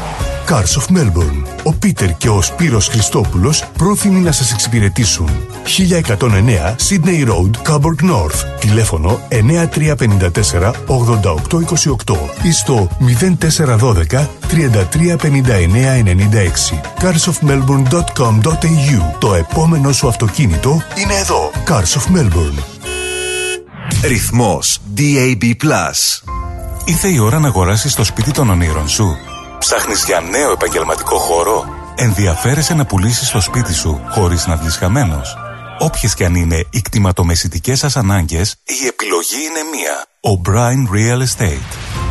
S39: Cars of Melbourne. Ο Πίτερ και ο Σπύρος Χριστόπουλος πρόθυμοι να σας εξυπηρετήσουν. 1109 Sydney Road, Coburg North. Τηλέφωνο 9354 8828 ή στο 0412 335996. carsofmelbourne.com.au Το επόμενο σου αυτοκίνητο είναι εδώ. Cars of Melbourne.
S40: Ρυθμός DAB+. Ήρθε η ώρα να αγοράσεις το σπίτι των ονείρων σου. Ψάχνεις για νέο επαγγελματικό χώρο; Ενδιαφέρεσαι να πουλήσεις το σπίτι σου χωρίς να βγεις χαμένος; Όποιες και αν είναι οι κτηματομεσητικές σας ανάγκες, η επιλογή είναι μία. O'Brien Real Estate.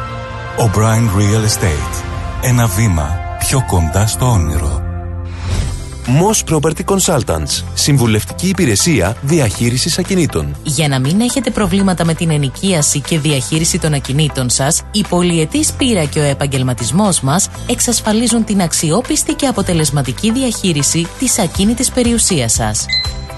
S40: O'Brien Real Estate. Ένα βήμα πιο κοντά στο όνειρο. Moss Property Consultants. Συμβουλευτική υπηρεσία διαχείρισης ακινήτων.
S20: Για να μην έχετε προβλήματα με την ενοικίαση και διαχείριση των ακινήτων σας, η πολυετής πείρα και ο επαγγελματισμός μας εξασφαλίζουν την αξιόπιστη και αποτελεσματική διαχείριση της ακίνητης περιουσίας σας.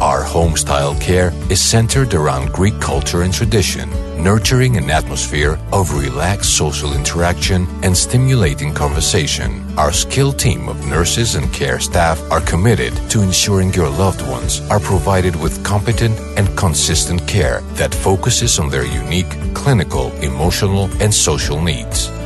S41: Our home style care is centered around Greek culture and tradition, nurturing an atmosphere of relaxed social interaction and stimulating conversation. Our skilled team of nurses and care staff are committed to ensuring your loved ones are provided with competent and consistent care that focuses on their unique clinical, emotional, and social needs.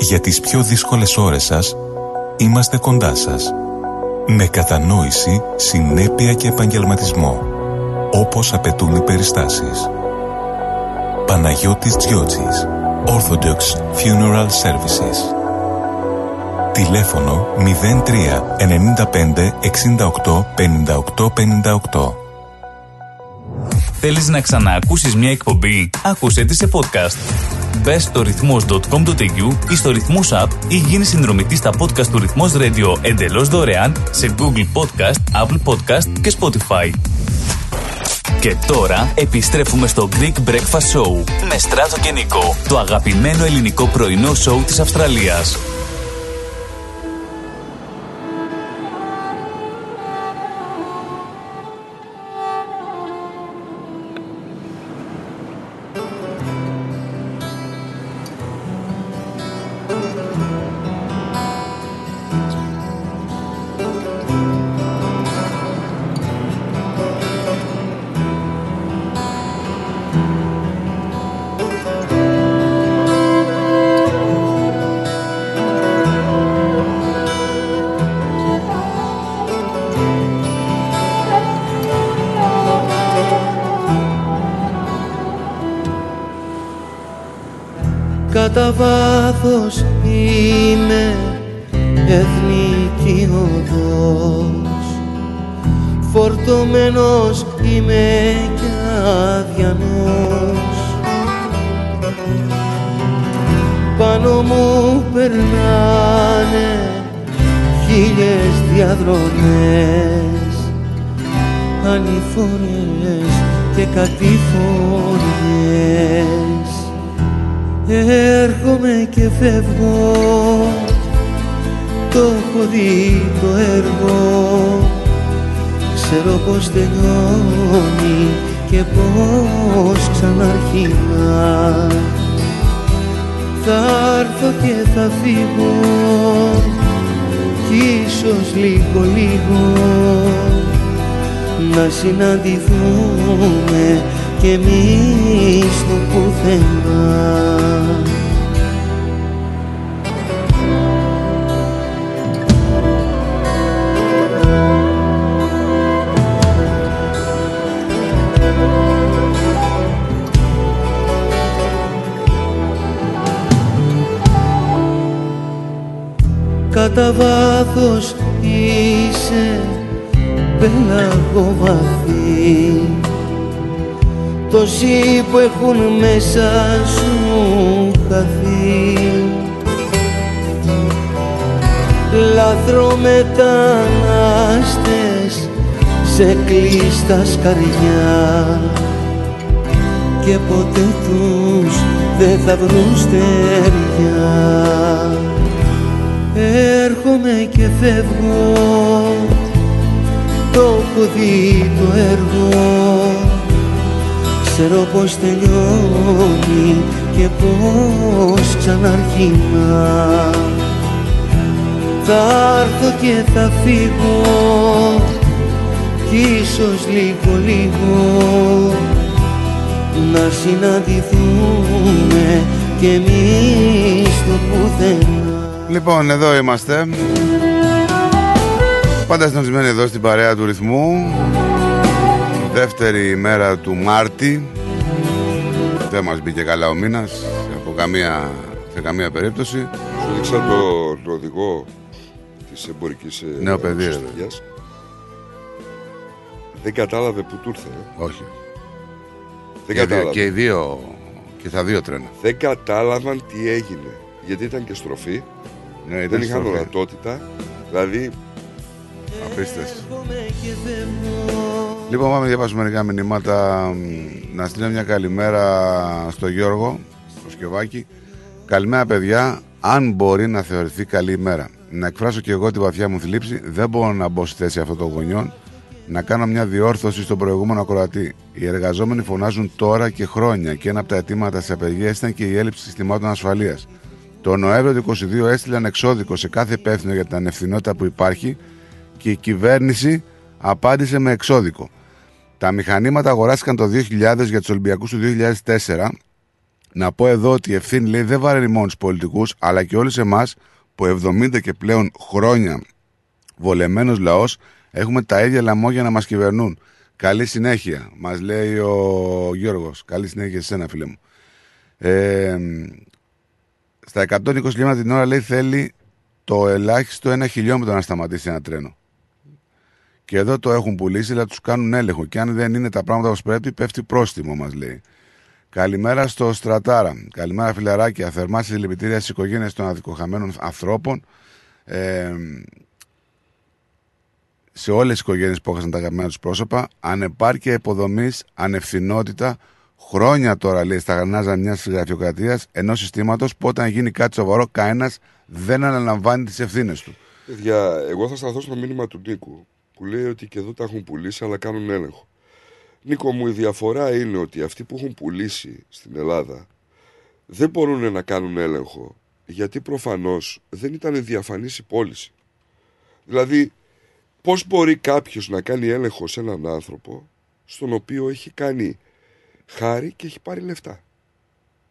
S40: Για τις πιο δύσκολες ώρες σας, είμαστε κοντά σας. Με κατανόηση, συνέπεια και επαγγελματισμό. Όπως απαιτούν οι περιστάσεις. Παναγιώτης Τζιότσης Orthodox Funeral Services Τηλέφωνο 03 95 68 58 58
S1: Θέλεις να ξαναακούσεις μια εκπομπή; Άκουσέ τη σε podcast. Μπε στο ρυθμός.com.au ή στο ρυθμός app ή γίνει συνδρομητής στα podcast του ρυθμός radio εντελώς δωρεάν σε Google Podcast, Apple Podcast και Spotify. Και τώρα επιστρέφουμε στο Greek Breakfast Show με Στράτο και Νικό, το αγαπημένο ελληνικό πρωινό σοου της Αυστραλίας.
S19: Βάθος είναι εθνική οδός. Φορτωμένος είμαι κι αδιανός. Πάνω μου περνάνε χίλιες διαδρομές Ανηφόρες και κατηφοριές Έρχομαι και φεύγω. Το έχω δει το έργο. Ξέρω πως τελειώνει και πως ξαναρχίνα. Θα έρθω και θα φύγω. Κι ίσως λίγο λίγο να συναντηθούμε και εμείς στο πουθενά. Κατά βάθος είσαι πέλαγο βαθύ τόσοι που έχουν μέσα σου χαθεί. Λαθρομετανάστες σε κλείστα σκαριά. Και ποτέ τους δεν θα βρουν στεριά. Έρχομαι και φεύγω το έχω δει το έργο ξέρω πως τελειώνει και πως ξαναρχίνα θα έρθω και θα φύγω κι ίσως λίγο λίγο να συναντηθούμε και εμείς το πουθενά
S17: Λοιπόν, εδώ είμαστε. Πάντα συντονισμένοι εδώ στην παρέα του ρυθμού. Δεύτερη μέρα του Μάρτη. Δεν μας μπήκε καλά ο μήνας από καμία, σε καμία περίπτωση.
S22: Σου δείξα το, το οδηγό της εμπορικής ε,
S17: Νέο παιδί, ρε.
S22: συσταγιάς. Δεν κατάλαβε που του ήρθε. ε.
S17: Όχι.
S22: Δεν
S17: Και, δύο,
S22: κατάλαβε.
S17: και οι δύο και τα δύο τρένα.
S22: Δεν κατάλαβαν τι έγινε. Γιατί ήταν και στροφή.
S17: Ναι, ήταν
S22: δεν είχαν
S17: στροφή.
S22: ορατότητα. Δηλαδή
S17: Απίστευτο. Λοιπόν, πάμε να διαβάσουμε μερικά μηνύματα. Μ, Να στείλω μια καλημέρα στο Γιώργο, στο Σκευάκι. Καλημέρα, παιδιά. Αν μπορεί να θεωρηθεί καλή ημέρα. Να εκφράσω και εγώ τη βαθιά μου θλίψη. Δεν μπορώ να μπω στη θέση αυτών των γονιών Να κάνω μια διόρθωση στον προηγούμενο ακροατή. Οι εργαζόμενοι φωνάζουν τώρα και χρόνια και ένα από τα αιτήματα τη απεργία ήταν και η έλλειψη συστημάτων ασφαλείας. Το Νοέμβριο του 2022 έστειλαν εξώδικο σε κάθε υπεύθυνο για την ανευθυνότητα που υπάρχει και η κυβέρνηση απάντησε με εξώδικο. Τα μηχανήματα αγοράστηκαν το 2000 για τους Ολυμπιακούς του 2004. Να πω εδώ ότι η ευθύνη λέει δεν βαραίνει μόνο τους πολιτικούς, αλλά και όλους εμάς που 70 και πλέον χρόνια βολεμένος λαός έχουμε τα ίδια λαμόγια να μας κυβερνούν. Καλή συνέχεια, μας λέει ο Γιώργος. Καλή συνέχεια σε σένα, φίλε μου. Ε, στα 120 χιλιόμετρα την ώρα λέει θέλει το ελάχιστο ένα χιλιόμετρο να σταματήσει ένα τρένο. Και εδώ το έχουν πουλήσει, αλλά τους κάνουν έλεγχο. Και αν δεν είναι τα πράγματα όπως πρέπει, πέφτει πρόστιμο, μας λέει. Καλημέρα στο Στρατάρα. Καλημέρα, φιλαράκια. Θερμά συλληπιτήρια στις οικογένειες των αδικοχαμένων ανθρώπων. Ε, σε όλες τις οικογένειες που έχασαν τα αγαπημένα τους πρόσωπα. Ανεπάρκεια υποδομής, ανευθυνότητα. Χρόνια τώρα λέει στα γρανάζα μιας γραφειοκρατίας ενός συστήματος που όταν γίνει κάτι σοβαρό, κανένας δεν αναλαμβάνει τις ευθύνες του.
S22: Παιδιά, εγώ θα σταθώ στο μήνυμα του Νίκου που λέει ότι και εδώ τα έχουν πουλήσει αλλά κάνουν έλεγχο. Νίκο μου, η διαφορά είναι ότι αυτοί που έχουν πουλήσει στην Ελλάδα δεν μπορούν να κάνουν έλεγχο γιατί προφανώς δεν ήταν διαφανής η πώληση. Δηλαδή, πώς μπορεί κάποιος να κάνει έλεγχο σε έναν άνθρωπο στον οποίο έχει κάνει χάρη και έχει πάρει λεφτά.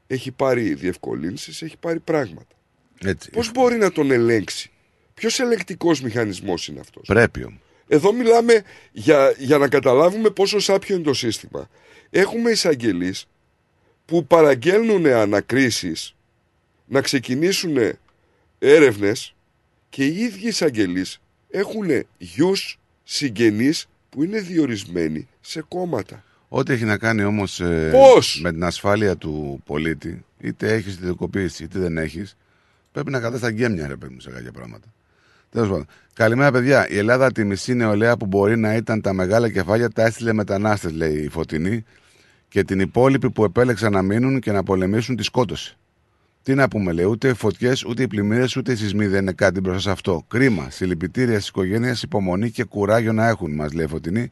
S22: Έχει πάρει διευκολύνσεις, έχει πάρει πράγματα.
S17: Έτσι.
S22: Πώς μπορεί να τον ελέγξει; Ποιος ελεκτικός μηχανισμός είναι αυτός;
S17: Πρέπει όμως.
S22: Εδώ μιλάμε για, για να καταλάβουμε πόσο σάπιο είναι το σύστημα. Έχουμε εισαγγελείς που παραγγέλνουν ανακρίσεις να ξεκινήσουν έρευνες και οι ίδιοι εισαγγελείς έχουν γιους συγγενείς που είναι διορισμένοι σε κόμματα.
S17: Ό,τι έχει να κάνει όμως ε,
S22: Πώς;
S17: με την ασφάλεια του πολίτη, είτε έχεις τη δικοποίηση είτε δεν έχεις, πρέπει να κρατάς τα γκέμια, ρε παιδί μου, σε κάποια πράγματα. Τέλος πάντων. Καλημέρα, παιδιά. Η Ελλάδα τη μισή νεολαία που μπορεί να ήταν τα μεγάλα κεφάλια τα έστειλε μετανάστες, λέει η Φωτεινή. Και την υπόλοιπη που επέλεξαν να μείνουν και να πολεμήσουν τη σκότωσε. Τι να πούμε, λέει, ούτε φωτιές, ούτε οι πλημμύρες, ούτε οι σεισμοί δεν είναι κάτι μπροστά σε αυτό. Κρίμα. Συλληπιτήρια στι οικογένειες, υπομονή και κουράγιο να έχουν, μας λέει η Φωτεινή.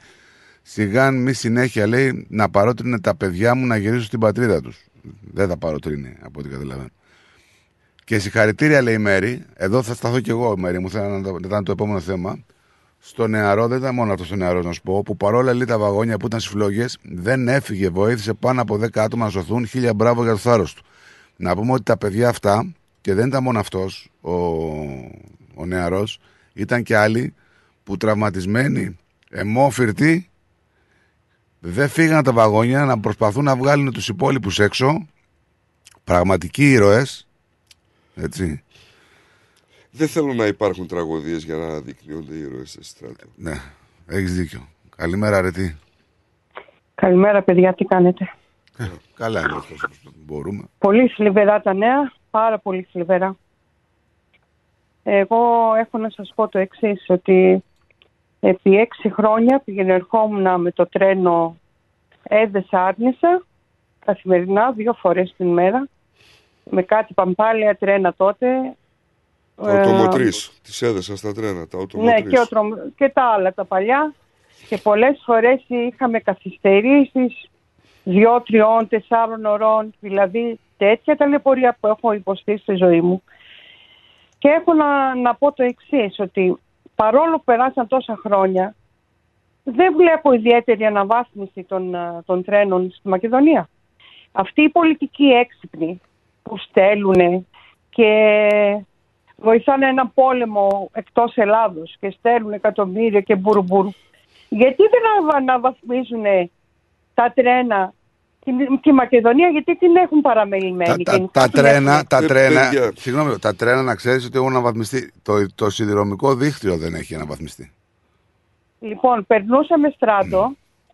S17: Σιγάν μη συνέχεια, λέει, να παρότρινε τα παιδιά μου να γυρίσουν στην πατρίδα τους. Δεν θα παροτρύνει, από ό,τι καταλαβαίνω. Και συγχαρητήρια, λέει η Μέρη. Εδώ θα σταθώ κι εγώ, Μέρη μου. Θέλω να το- να ήταν το επόμενο θέμα. Στο νεαρό, δεν ήταν μόνο αυτός ο νεαρός, να σου πω, που παρόλα λέει τα βαγόνια που ήταν στις φλόγες, δεν έφυγε, βοήθησε πάνω από 10 άτομα να σωθούν. Χίλια μπράβο για το θάρρος του. Να πούμε ότι τα παιδιά αυτά, και δεν ήταν μόνο αυτός ο, ο νεαρός, ήταν και άλλοι που τραυματισμένοι, εμόφυρτοι, δεν φύγαν τα βαγόνια να προσπαθούν να βγάλουν τους υπόλοιπους έξω. Πραγματικοί ήρωες, έτσι.
S22: Δεν θέλω να υπάρχουν τραγωδίες για να αναδεικνύονται οι ήρωες στη στράτο.
S17: Ναι, έχεις δίκιο. Καλημέρα, Ρετή.
S42: Καλημέρα, παιδιά, τι κάνετε;
S17: Καλά είμαστε όσο μπορούμε.
S42: Πολύ θλιβερά τα νέα, πάρα πολύ θλιβερά. Εγώ έχω να σας πω το εξής ότι επί έξι χρόνια πήγαινε ερχόμουν με το τρένο έδεσα άρνησα καθημερινά δύο φορές την μέρα με κάτι παμπάλαια τρένα τότε.
S22: Τα οτομοτρής. Τις έδεσα στα τρένα, τα
S42: Ναι,
S22: οτομοτρής.
S42: και, ο τρομ- και τα άλλα τα παλιά. Και πολλές φορές είχαμε καθυστερήσεις δυο, τριών, τεσσάρων ωρών. Δηλαδή τέτοια ταλαιπωρία που έχω υποστεί στη ζωή μου. Και έχω να, να πω το εξής ότι παρόλο που περάσαν τόσα χρόνια, δεν βλέπω ιδιαίτερη αναβάθμιση των, α, των τρένων στη Μακεδονία. Αυτοί οι πολιτικοί έξυπνοι που στέλνουν και βοηθάνε ένα πόλεμο εκτός Ελλάδος και στέλνουν εκατομμύρια και μπουρουμπουρου. Γιατί δεν ανα- αναβαθμίζουν τα τρένα τη, τη Μακεδονία, γιατί την έχουν παραμελημένη.
S17: Τα,
S42: γενικά
S17: τα
S42: την
S17: τρένα,
S42: έχουν.
S17: τα
S22: Ε,
S17: τρένα,
S22: παιδιά.
S17: συγγνώμη, τα τρένα να ξέρεις ότι έχουν αναβαθμιστεί. Το, το σιδηρομικό δίκτυο δεν έχει αναβαθμιστεί.
S42: Λοιπόν, περνούσαμε στράτο.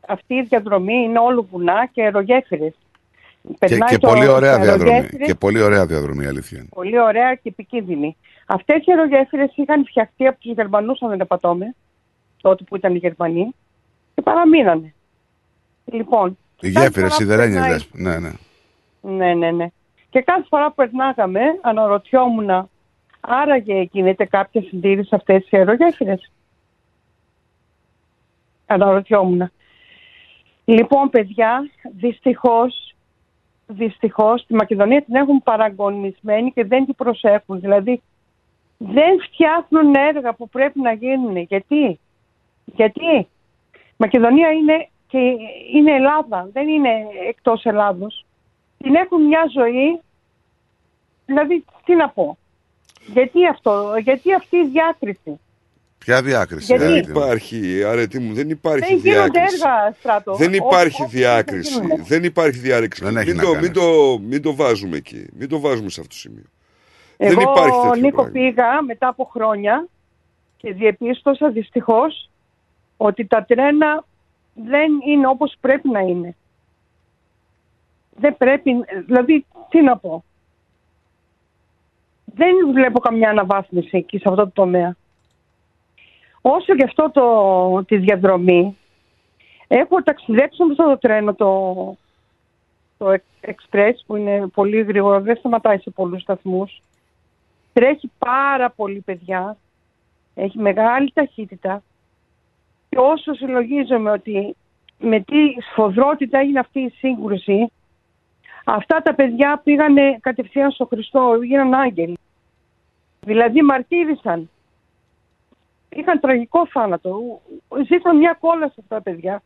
S42: Αυτή η διαδρομή είναι όλο βουνά και αερογέφυρες.
S17: Και,
S42: Περνάει
S17: και
S42: το-
S17: πολύ ωραία
S42: το
S17: διαδρομή.
S42: αερογέφυρες,
S17: Και πολύ ωραία διαδρομή, η αλήθεια είναι.
S42: Πολύ ωραία και επικίνδυνη. Αυτές οι αερογέφυρες είχαν φτιαχτεί από τους Γερμανούς, αν δεν απατώμε, τότε που ήταν οι Γερμανοί, και παραμείνανε. Λοιπόν,
S17: Οι
S42: κάθε
S17: γέφυρες,
S42: φορά που
S17: σιδερένιες
S42: περνάει-
S17: λες. Ναι, ναι.
S42: Ναι, ναι, ναι. Και κάθε φορά που περνάγαμε, αναρωτιόμουν, άραγε γίνεται κάποια συντήρησης σε αυτές τις αερογέφυρες; αναρωτιόμουν. Λοιπόν, παιδιά, δυστυχώς, δυστυχώς, τη Μακεδονία την έχουν παραγωνισμένη και δεν την προσέχουν. Δηλαδή, δεν φτιάχνουν έργα που πρέπει να γίνουν. Γιατί, γιατί; Η Μακεδονία είναι, και είναι Ελλάδα, δεν είναι εκτός Ελλάδος. Την έχουν μια ζωή, δηλαδή, τι να πω. Γιατί αυτό, γιατί αυτή η διάκριση;
S17: Ποια διάκριση.
S42: Γιατί-
S17: δηλαδή.
S22: Δεν υπάρχει, αρετή μου, δεν υπάρχει
S42: Δεν γίνονται
S22: διάκριση.
S42: έργα, στράτο.
S22: Δεν
S42: Ό-
S22: υπάρχει
S42: ό- ό,τι
S22: διάκριση.
S42: δεν γίνονται.
S22: Δεν υπάρχει διάκριση.
S17: Δεν έχει
S22: μην,
S17: να
S22: το,
S17: κάνει
S22: μην, το, μην το βάζουμε εκεί. Μην το βάζουμε σε αυτό το σημείο. δεν
S42: Εγώ,
S22: υπάρχει τέτοιο
S42: Νίκο,
S22: πράγμα.
S42: πήγα μετά από χρόνια και διεπίστωσα δυστυχώς ότι τα τρένα δεν είναι όπως πρέπει να είναι. Δεν πρέπει, δηλαδή, τι να πω. Δεν βλέπω καμιά αναβάθμιση εκεί σε αυτό το τομέα. Όσο και αυτό το, τη διαδρομή, έχω ταξιδέψει με αυτό το τρένο, το, το Express που είναι πολύ γρήγορο, δεν σταματάει σε πολλούς σταθμούς. Τρέχει πάρα πολύ παιδιά, έχει μεγάλη ταχύτητα και όσο συλλογίζομαι ότι με τι σφοδρότητα έγινε αυτή η σύγκρουση, αυτά τα παιδιά πήγανε κατευθείαν στο Χριστό, γίναν άγγελοι. Δηλαδή μαρτύρησαν. Είχαν τραγικό θάνατο. Ζήσαν μια κόλαση αυτά τα παιδιά.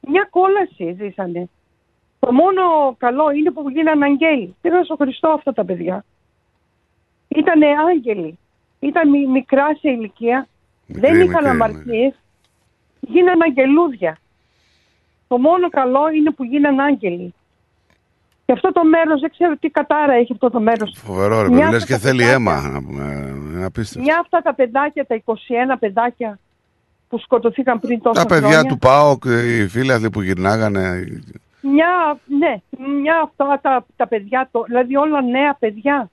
S42: Μια κόλαση ζήσανε. Το μόνο καλό είναι που γίνανε αγγέλοι. Πήγαν στο Χριστό αυτά τα παιδιά. Ήτανε άγγελοι. Ήταν μι- μικρά σε ηλικία. δεν είχαν
S17: μικρή,
S42: αμαρτίες. Γίνανε αγγελούδια. Το μόνο καλό είναι που γίνανε άγγελοι. Και αυτό το μέρος, δεν ξέρω τι κατάρα έχει αυτό το μέρος.
S17: Φοβερό ρε
S42: Μια
S17: παιδί, λες
S42: από
S17: και
S42: τα
S17: θέλει
S42: παιδάκια-
S17: αίμα. να πούμε, Είναι απίστευτο.
S42: Μια αυτά τα παιδάκια, τα 21 παιδάκια που σκοτωθήκαν πριν τόσα
S17: Τα παιδιά
S42: χρόνια.
S17: του ΠΑΟΚ, οι φίλοι αυτοί που γυρνάγανε.
S42: Μια, ναι, μια αυτά τα, τα παιδιά, το, δηλαδή όλα νέα παιδιά.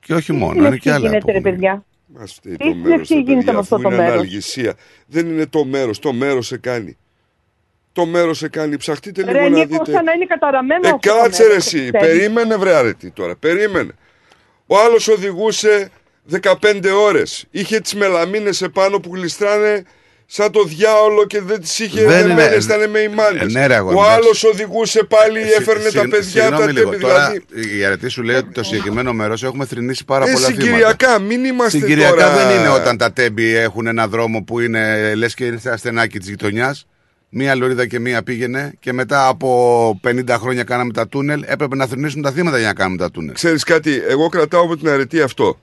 S17: Και όχι μόνο,
S42: Τι
S17: είναι και άλλα.
S42: γίνεται ρε
S17: που-
S42: παιδιά.
S22: Μας φταίει
S42: Τι
S22: το
S42: συνεχή
S22: μέρος, ρε
S42: γίνεται
S22: παιδιά,
S42: με αυτό
S22: αφού
S42: το
S22: είναι
S42: μέρος.
S22: αναλγησία. Δεν είναι το μέρος, το μέρος σε κάνει. Το μέρος σε κάνει. Ψαχτείτε λίγο
S42: Ρε
S22: να
S42: Νίκο,
S22: δείτε.
S42: σαν να είναι καταραμένο
S22: Ε,
S42: αυτό το
S22: κάτσε ρε
S42: μέρος,
S22: εσύ.
S42: ξέρεις.
S22: Περίμενε βρε αρετή τώρα. Περίμενε. Ο άλλος οδηγούσε 15 ώρες. Είχε τις μελαμίνες επάνω που γλιστράνε σαν το διάολο και δεν τις είχε
S17: Δεν είναι-
S22: δεμένες, ήταν με ημάντες.
S17: Ε, ναι, ρε, αγόρι,
S22: Ο
S17: εντάξει.
S22: άλλος οδηγούσε πάλι,
S17: Συ-
S22: έφερνε τα
S17: συ-
S22: παιδιά από τα
S17: συγγνώμη λίγο.
S22: τέμπη.
S17: Τώρα
S22: Δηλαδή,
S17: η αρετή σου λέει ότι το συγκεκριμένο μέρος έχουμε θρυνήσει πάρα
S22: ε,
S17: πολλά θύματα.
S22: συγκυριακά, μην είμαστε
S17: Συγκυριακά
S22: τώρα...
S17: δεν είναι όταν τα τέμπη έχουν ένα δρόμο που είναι λες και είναι στα ασθενάκι της γειτονιάς. Μία λωρίδα και μία πήγαινε και μετά από 50 χρόνια κάναμε τα τούνελ. Έπρεπε να θρυνήσουν τα θύματα για να κάνουμε τα τούνελ.
S22: Ξέρεις κάτι, εγώ κρατάω από την αρετή αυτό.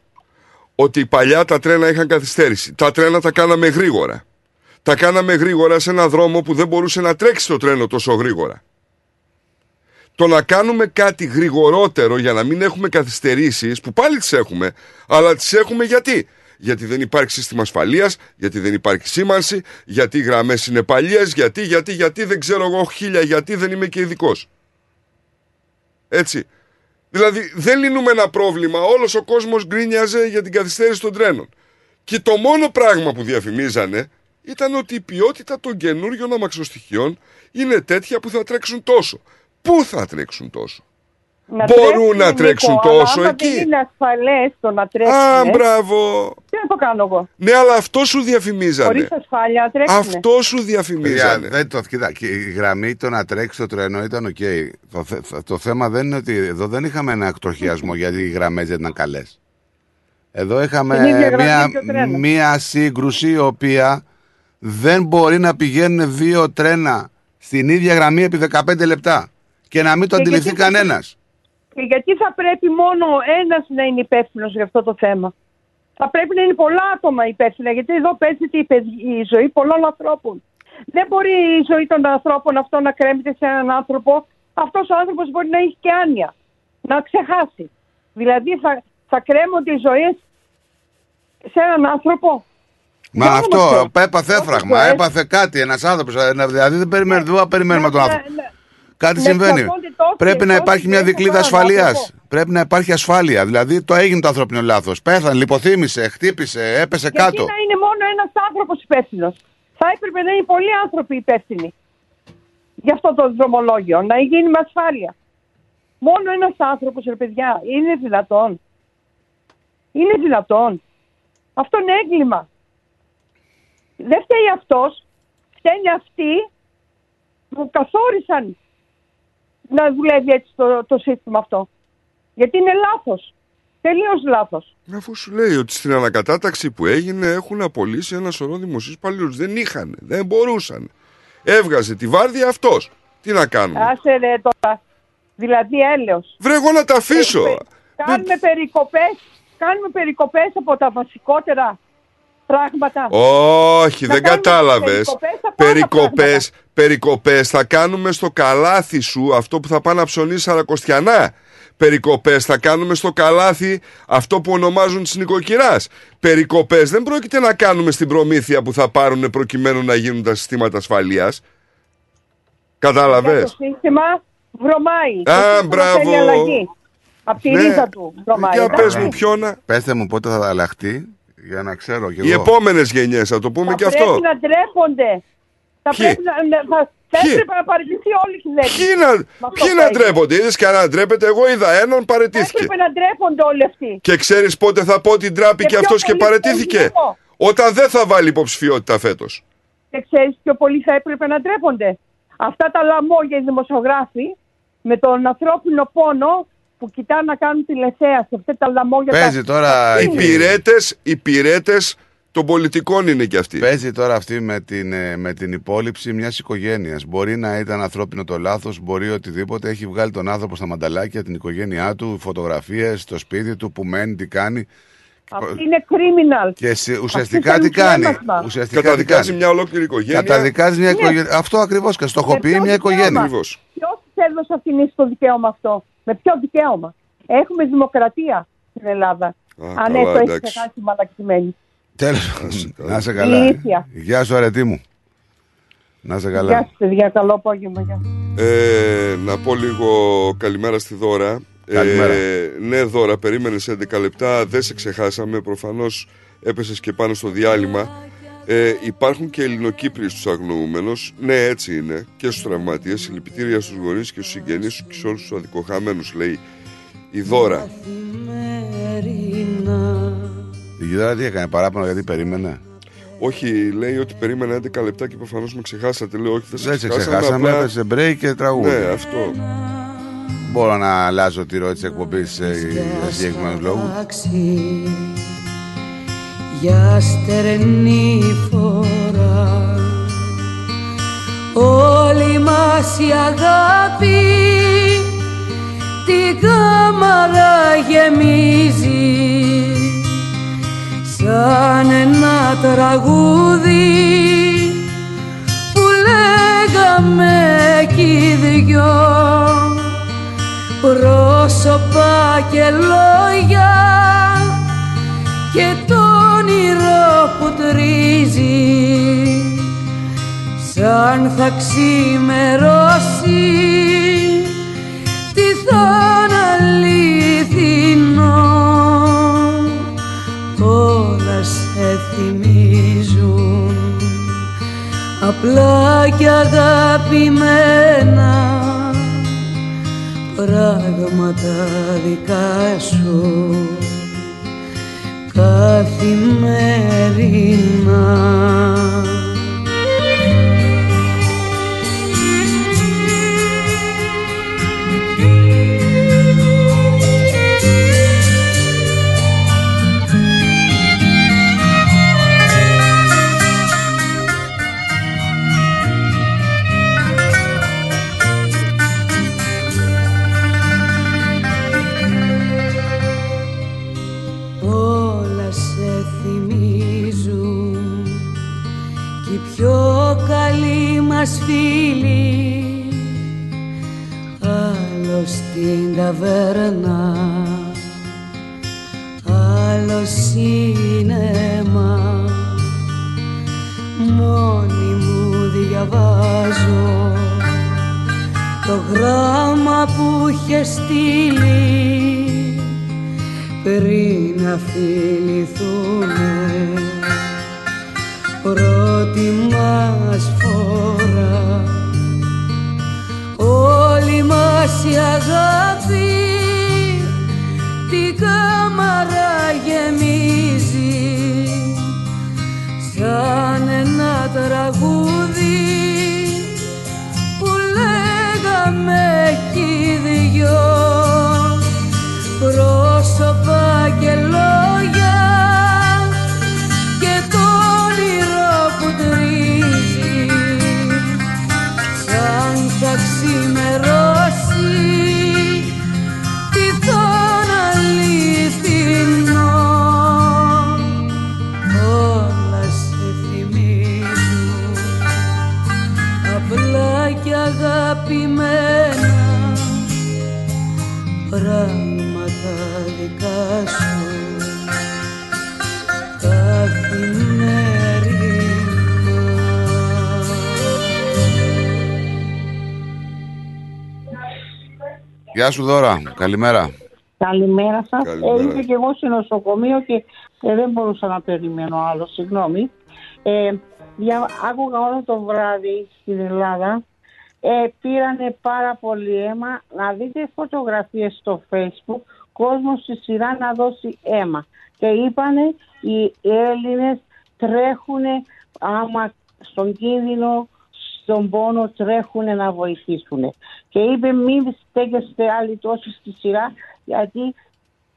S22: Ότι παλιά τα τρένα είχαν καθυστέρηση. Τα τρένα τα κάναμε γρήγορα. Τα κάναμε γρήγορα σε ένα δρόμο που δεν μπορούσε να τρέξει το τρένο τόσο γρήγορα. Το να κάνουμε κάτι γρηγορότερο για να μην έχουμε καθυστερήσεις, που πάλι τις έχουμε, αλλά τις έχουμε γιατί; Γιατί δεν υπάρχει σύστημα ασφαλείας, γιατί δεν υπάρχει σήμανση, γιατί οι γραμμές είναι παλιές, γιατί, γιατί, γιατί, δεν ξέρω εγώ χίλια γιατί, δεν είμαι και ειδικός. Έτσι. Δηλαδή δεν λύνουμε ένα πρόβλημα. Όλος ο κόσμος γκρίνιαζε για την καθυστέρηση των τρένων. Και το μόνο πράγμα που διαφημίζανε ήταν ότι η ποιότητα των καινούριων αμαξοστοιχείων είναι τέτοια που θα τρέξουν τόσο. Πού θα τρέξουν τόσο;
S42: Να
S22: Μπορούν να
S42: Νίκο,
S22: τρέξουν
S42: αλλά
S22: τόσο
S42: άμα
S22: εκεί.
S42: δεν είναι ασφαλές το να τρέξουν.
S22: Α, μπράβο.
S42: Τι να το κάνω εγώ;
S22: Ναι, αλλά αυτό σου διαφημίζανε.
S42: Χωρίς ασφάλεια τρέξουν.
S22: Αυτό σου
S17: Παιδιά,
S22: διαφημίζανε.
S17: δεν το, κοίτα, και η γραμμή το να τρέξει το τρένο ήταν οκ. Το, θε- το θέμα δεν είναι ότι εδώ δεν είχαμε ένα εκτροχιασμό γιατί οι γραμμές δεν ήταν καλές. Εδώ είχαμε
S42: Την ίδια γραμμή
S17: μια,
S42: και το τρένο.
S17: μια σύγκρουση η οποία δεν μπορεί να πηγαίνουν δύο τρένα στην ίδια γραμμή επί 15 λεπτά και να μην το
S42: Και
S17: αντιληφθεί
S42: γιατί-
S17: κανένας.
S42: Και γιατί θα πρέπει μόνο ένας να είναι υπεύθυνος για αυτό το θέμα; Θα πρέπει να είναι πολλά άτομα υπεύθυνα, γιατί εδώ παίζεται η, παιδ- η ζωή πολλών ανθρώπων. Δεν μπορεί η ζωή των ανθρώπων αυτό να κρέμεται σε έναν άνθρωπο. Αυτός ο άνθρωπος μπορεί να έχει και άνοια, να ξεχάσει. Δηλαδή θα, θα κρέμονται οι ζωές σε έναν άνθρωπο;
S17: Μα
S42: Δεν
S17: αυτό
S42: όμως,
S17: έπαθε έφραγμα,
S42: ε.
S17: έπαθε κάτι ένας άνθρωπος. Δηλαδή δεν περιμένουμε, δεν περιμένουμε τον άνθρωπο.
S42: Ναι, ναι.
S17: Κάτι
S42: Ναι,
S17: συμβαίνει.
S42: πλακώνται τόσοι-
S17: Πρέπει να
S42: τόσοι
S17: υπάρχει μια
S42: και
S17: δικλίδα
S42: στον
S17: ασφαλείας.
S42: άνθρωπο.
S17: Πρέπει να υπάρχει ασφάλεια. Δηλαδή το έγινε το ανθρώπινο λάθος. Πέθανε, λιποθύμησε, χτύπησε, έπεσε
S42: Γιατί
S17: κάτω.
S42: να είναι μόνο ένας άνθρωπος υπεύθυνος. Θα έπρεπε να είναι πολλοί άνθρωποι υπεύθυνοι για αυτό το δρομολόγιο, να γίνει με ασφάλεια. Μόνο ένας άνθρωπος, ρε παιδιά, είναι δυνατόν. Είναι δυνατόν. Αυτό είναι έγκλημα. Δεν φταίει αυτός, φταίνει αυτοί που καθόρισαν να δουλεύει έτσι το, το σύστημα αυτό. Γιατί είναι λάθος. Τελείως λάθος.
S22: Αφού σου λέει ότι στην ανακατάταξη που έγινε έχουν απολύσει ένα σωρό δημοσίους υπαλλήλου. Δεν είχαν, δεν μπορούσαν. Έβγαζε τη βάρδια αυτός. Τι να κάνουμε;
S42: Άσε ρε τώρα. Δηλαδή έλεος.
S22: Βρε, εγώ να τα αφήσω.
S42: Κάνουμε περικοπές, κάνουμε περικοπές από τα βασικότερα πράγματα.
S22: Όχι,
S42: Να
S22: δεν
S42: κάνουμε
S22: κατάλαβες.
S42: περικοπές στα πάντα
S22: Περικοπές, περικοπές θα κάνουμε στο καλάθι σου αυτό που θα πάει να ψωνίσει αρακοστιανά. Περικοπές θα κάνουμε στο καλάθι αυτό που ονομάζουν της νοικοκυράς. Περικοπές δεν πρόκειται να κάνουμε στην προμήθεια που θα πάρουν προκειμένου να γίνουν τα συστήματα ασφαλείας.
S42: Για
S22: Κατάλαβες.
S42: Το σύστημα βρωμάει.
S22: Α,
S42: το σύστημα
S22: μπράβο.
S42: θέλει αλλαγή. Από τη
S17: Ναι.
S42: ρίζα του βρωμάει.
S22: Για
S42: εντάξει.
S22: πες μου ποιον
S17: Πέστε μου πότε θα αλλάχτεί για να ξέρω κι εγώ.
S22: Οι επόμενες γενιές θα το πούμε
S42: Θα
S22: και
S42: πρέπει
S22: αυτό.
S42: να ντρέπονται. Θα
S22: Ποιοι;
S42: πρέπει να, να- θα, θα
S22: Ποιοι;
S42: έπρεπε να παραιτηθεί όλη η κυβέρνηση.
S22: Ποιοι να,
S42: Με αυτό
S22: ποιοι
S42: που
S22: να
S42: έγινε.
S22: ντρέπονται, είδες κανένα να ντρέπεται, εγώ είδα έναν παρετήθηκε.
S42: Έπρεπε να ντρέπονται όλοι αυτοί.
S22: Και ξέρεις πότε θα πω ότι ντράπηκε
S42: Και πιο
S22: αυτός και
S42: πολύ
S22: παρετήθηκε;
S42: πολιτισμό.
S22: Όταν δεν θα βάλει υποψηφιότητα φέτος.
S42: Και ξέρεις πιο πολύ θα έπρεπε να ντρέπονται. Αυτά τα λαμόγια οι δημοσιογράφοι με τον ανθρώπινο πόνο που κοιτάνε να κάνουν τηλεθέαση. Αυτά τα λαμόγια
S17: Παίζει
S42: τα...
S17: τώρα
S22: Οι
S17: η
S22: πυρέτες, οι πυρέτες των πολιτικών είναι και αυτοί.
S17: Παίζει τώρα αυτή με την, ε, με την υπόλοιψη μιας οικογένειας. Μπορεί να ήταν ανθρώπινο το λάθος, μπορεί οτιδήποτε. Έχει βγάλει τον άνθρωπο στα μανταλάκια, την οικογένειά του, φωτογραφίες, το σπίτι του, που μένει, τι κάνει.
S42: Αυτή είναι criminal.
S17: Και σε- ουσιαστικά
S42: Αυτή
S17: τι κάνει;
S42: έμαθα.
S17: Ουσιαστικά τι
S22: Καταδικάζει
S17: κάνει;
S22: μια ολόκληρη οικογένεια.
S17: Καταδικάζει μια
S42: Ναι.
S17: οικογένεια. Αυτό ακριβώς και στοχοποιεί
S42: Με ποιο
S17: μια οικογένεια.
S42: δικαίωμα;
S22: Ακριβώς.
S42: Ποιος έδωσε αυτήν το δικαίωμα αυτό; Με ποιο δικαίωμα. Έχουμε δημοκρατία στην Ελλάδα.
S22: Α,
S42: Αν
S22: καλά,
S42: έτσι έχει
S22: εντάξει.
S42: ξεχάσει μαλακισμένη.
S17: Τέλος. Να σε καλά.
S42: Ηλίθεια.
S17: Γεια σου, αρετή μου. Να σε καλά.
S42: Γεια σα, παιδιά. Καλό απόγευμα. Γεια.
S22: Ε, να πω λίγο καλημέρα στη Δώρα.
S17: Καλημέρα.
S22: Ε, ναι, Δώρα, περίμενες 11 λεπτά. Δεν σε ξεχάσαμε. Προφανώς έπεσες και πάνω στο διάλειμμα. Ε, υπάρχουν και Ελληνοκύπριοι στου αγνοούμενου. Ναι, έτσι είναι. Και στους τραυματίες. Συλληπιτήρια στους γονείς και στους συγγενείς και σε όλους τους αδικοχαμένους, λέει η Δώρα.
S17: Η Γιδάρα τι έκανε, παράπονο γιατί περίμενε;
S22: Όχι, λέει ότι περίμενε 11 λεπτά και προφανώς με ξεχάσατε. Λέω, όχι, δεν σε
S17: Δεν σε
S22: ξεχάσαμε.
S17: ξεχάσαμε,
S22: απλά-
S17: έπεσε break και τραγούδι.
S22: Ναι, αυτό.
S17: Μπορώ να αλλάζω τη ροή της εκπομπής σε για συγκεκριμένους λόγους.
S11: Για στερνή φορά. Όλη μας η αγάπη την κάμαρα γεμίζει. Σαν ένα τραγούδι που λέγαμε κι οι δυο. Πρόσωπα και λόγια και το όνειρο που τρίζει. Σαν θα ξημερώσει τι θα είναι αληθινό όλα σε θυμίζουν. Απλά και αγαπημένα πράγματα δικά σου καθημερινά μας φίλοι. Άλλος στην ταβέρνα άλλος σίνεμα μόνη μου διαβάζω το γράμμα που είχε στείλει. Πριν να φιληθούμε πρώτη μας όλη μας η αγάπη
S17: Γεια σου Δώρα, καλημέρα.
S43: Καλημέρα σας.
S17: Καλημέρα.
S43: Ε, είμαι και εγώ στο νοσοκομείο και ε, δεν μπορούσα να περιμένω άλλο. Συγγνώμη. Ε, δια, άκουγα όλο το βράδυ στην Ελλάδα. Ε, πήρανε πάρα πολύ αίμα. Να δείτε φωτογραφίες στο facebook. Κόσμος στη σειρά να δώσει αίμα. Και είπανε οι Έλληνες τρέχουν άμα στον κίνδυνο στον πόνο τρέχουν να βοηθήσουν. Και είπε μην στέκεστε άλλοι τόσο στη σειρά γιατί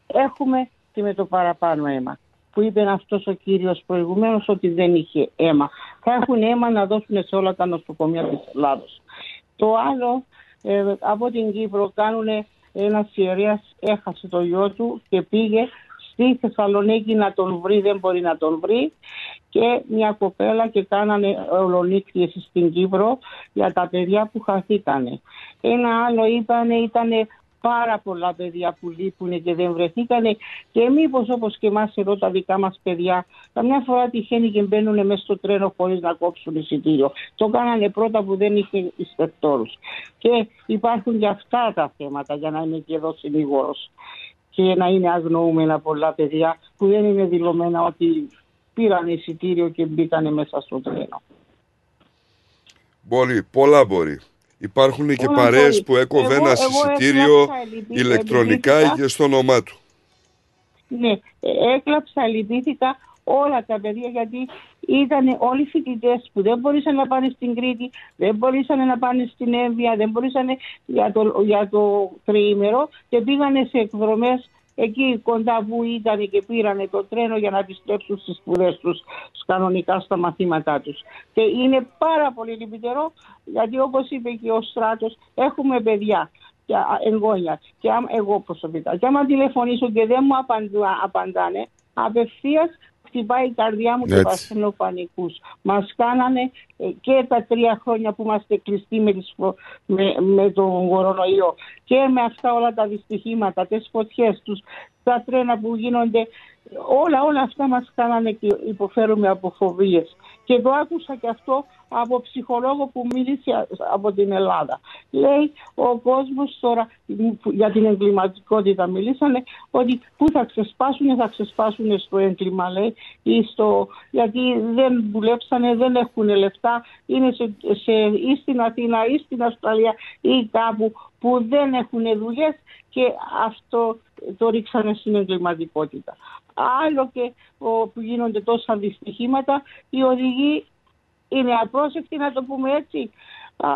S43: έχουμε και με το παραπάνω αίμα. Που είπε αυτός ο κύριος προηγουμένως ότι δεν είχε αίμα. Θα έχουν αίμα να δώσουν σε όλα τα νοσοκομεία της Ελλάδος. Το άλλο, ε, από την Κύπρο κάνουν ένα ιερέας έχασε το γιο του και πήγε στη Θεσσαλονίκη να τον βρει, δεν μπορεί να τον βρει και μια κοπέλα και κάνανε ολονύκτιες στην Κύπρο για τα παιδιά που χαθήκανε. Ένα άλλο είπανε ήταν πάρα πολλά παιδιά που λείπουν και δεν βρεθήκανε και μήπως όπως και εμάς εδώ τα δικά μας παιδιά καμιά φορά τυχαίνει και μπαίνουν μέσα στο τρένο χωρίς να κόψουν εισιτήριο. Το κάνανε πρώτα που δεν είχε inspectors. Και υπάρχουν και αυτά τα θέματα για να είμαι και εδώ συνήγορος και να είναι αγνοούμενα πολλά παιδιά που δεν είναι δηλωμένα ότι πήραν εισιτήριο και μπήκανε μέσα στο τρένο.
S22: Μπορεί, πολλά μπορεί. Υπάρχουν και
S43: Πολλά
S22: παρέες
S43: μπορεί.
S22: που έκοβε
S43: Εγώ-
S22: ένα
S43: εγώ
S22: εισιτήριο
S43: έκλαψα, λυπήθηκα,
S22: ηλεκτρονικά
S43: λυπήθηκα.
S22: και στο όνομά του.
S43: Ναι, ε, έκλαψα, λυπήθηκα όλα τα παιδιά γιατί ήταν όλοι φοιτητές που δεν μπορούσαν να πάνε στην Κρήτη, δεν μπορούσαν να πάνε στην Έμβια, δεν μπορούσαν για το, για το τριήμερο και πήγανε σε εκδρομές εκεί κοντά που ήταν και πήρανε το τρένο για να επιστρέψουν στις σπουδές τους κανονικά στα μαθήματά τους. Και είναι πάρα πολύ λυπητερό γιατί όπως είπε και ο Στράτος έχουμε παιδιά και α, εγγόνια και άμα, εγώ προσωπικά. Και άμα τηλεφωνήσω και δεν μου απαντά, απαντάνε, απευθείας χτυπάει η καρδιά μου και
S17: Έτσι.
S43: παθαίνω πανικούς. Μας κάνανε ε, και τα τρία χρόνια που είμαστε κλειστοί με, τις, φω- με, με τον κορονοϊό και με αυτά όλα τα δυστυχήματα, τις φωτιές τους, τα τρένα που γίνονται, όλα όλα αυτά μας κάνανε και υποφέρουμε από φοβίες. Και το άκουσα και αυτό από ψυχολόγο που μίλησε από την Ελλάδα. Λέει ο κόσμος τώρα που για την εγκληματικότητα μιλήσανε ότι πού θα ξεσπάσουν, θα ξεσπάσουν στο έγκλημα λέει ή στο, γιατί δεν δουλέψανε, δεν έχουν λεφτά, είναι σε, σε, ή στην Αθήνα ή στην Αυστραλία ή κάπου που δεν έχουν δουλειές και αυτό το ρίξανε στην εγκληματικότητα. Άλλο και ο, που γίνονται τόσα δυστυχήματα, οι οδηγοί είναι απρόσεκτοι να το πούμε έτσι. Α,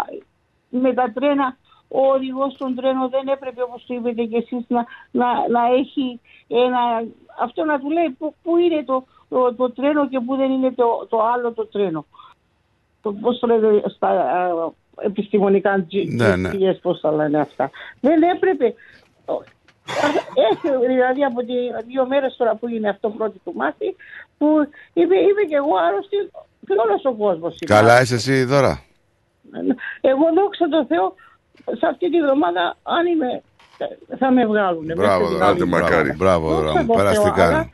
S43: με τα τρένα, ο οδηγός των τρένων δεν έπρεπε όπως το είπατε και εσείς να, να, να έχει ένα, αυτό να του λέει που, που είναι το, το, το τρένο και που δεν είναι το, το άλλο το τρένο. Το, πώς το λέτε στα α, επιστημονικά
S17: Ναι, ναι.
S43: GPS, πώς τα λένε αυτά. Δεν έπρεπε. Έχει δηλαδή από τι δύο μέρες τώρα που είναι αυτό πρώτη του μάθη που είμαι, είμαι και εγώ άρρωστη και όλος ο κόσμος είναι
S17: Καλά είσαι εσύ Δώρα.
S43: εγώ δόξα τω Θεώ σε αυτή τη βδομάδα αν είμαι θα με βγάλουν.
S17: Μπράβο Δώρα. Μπράβο, Μπράβο Δώρα μου. Περαστικά.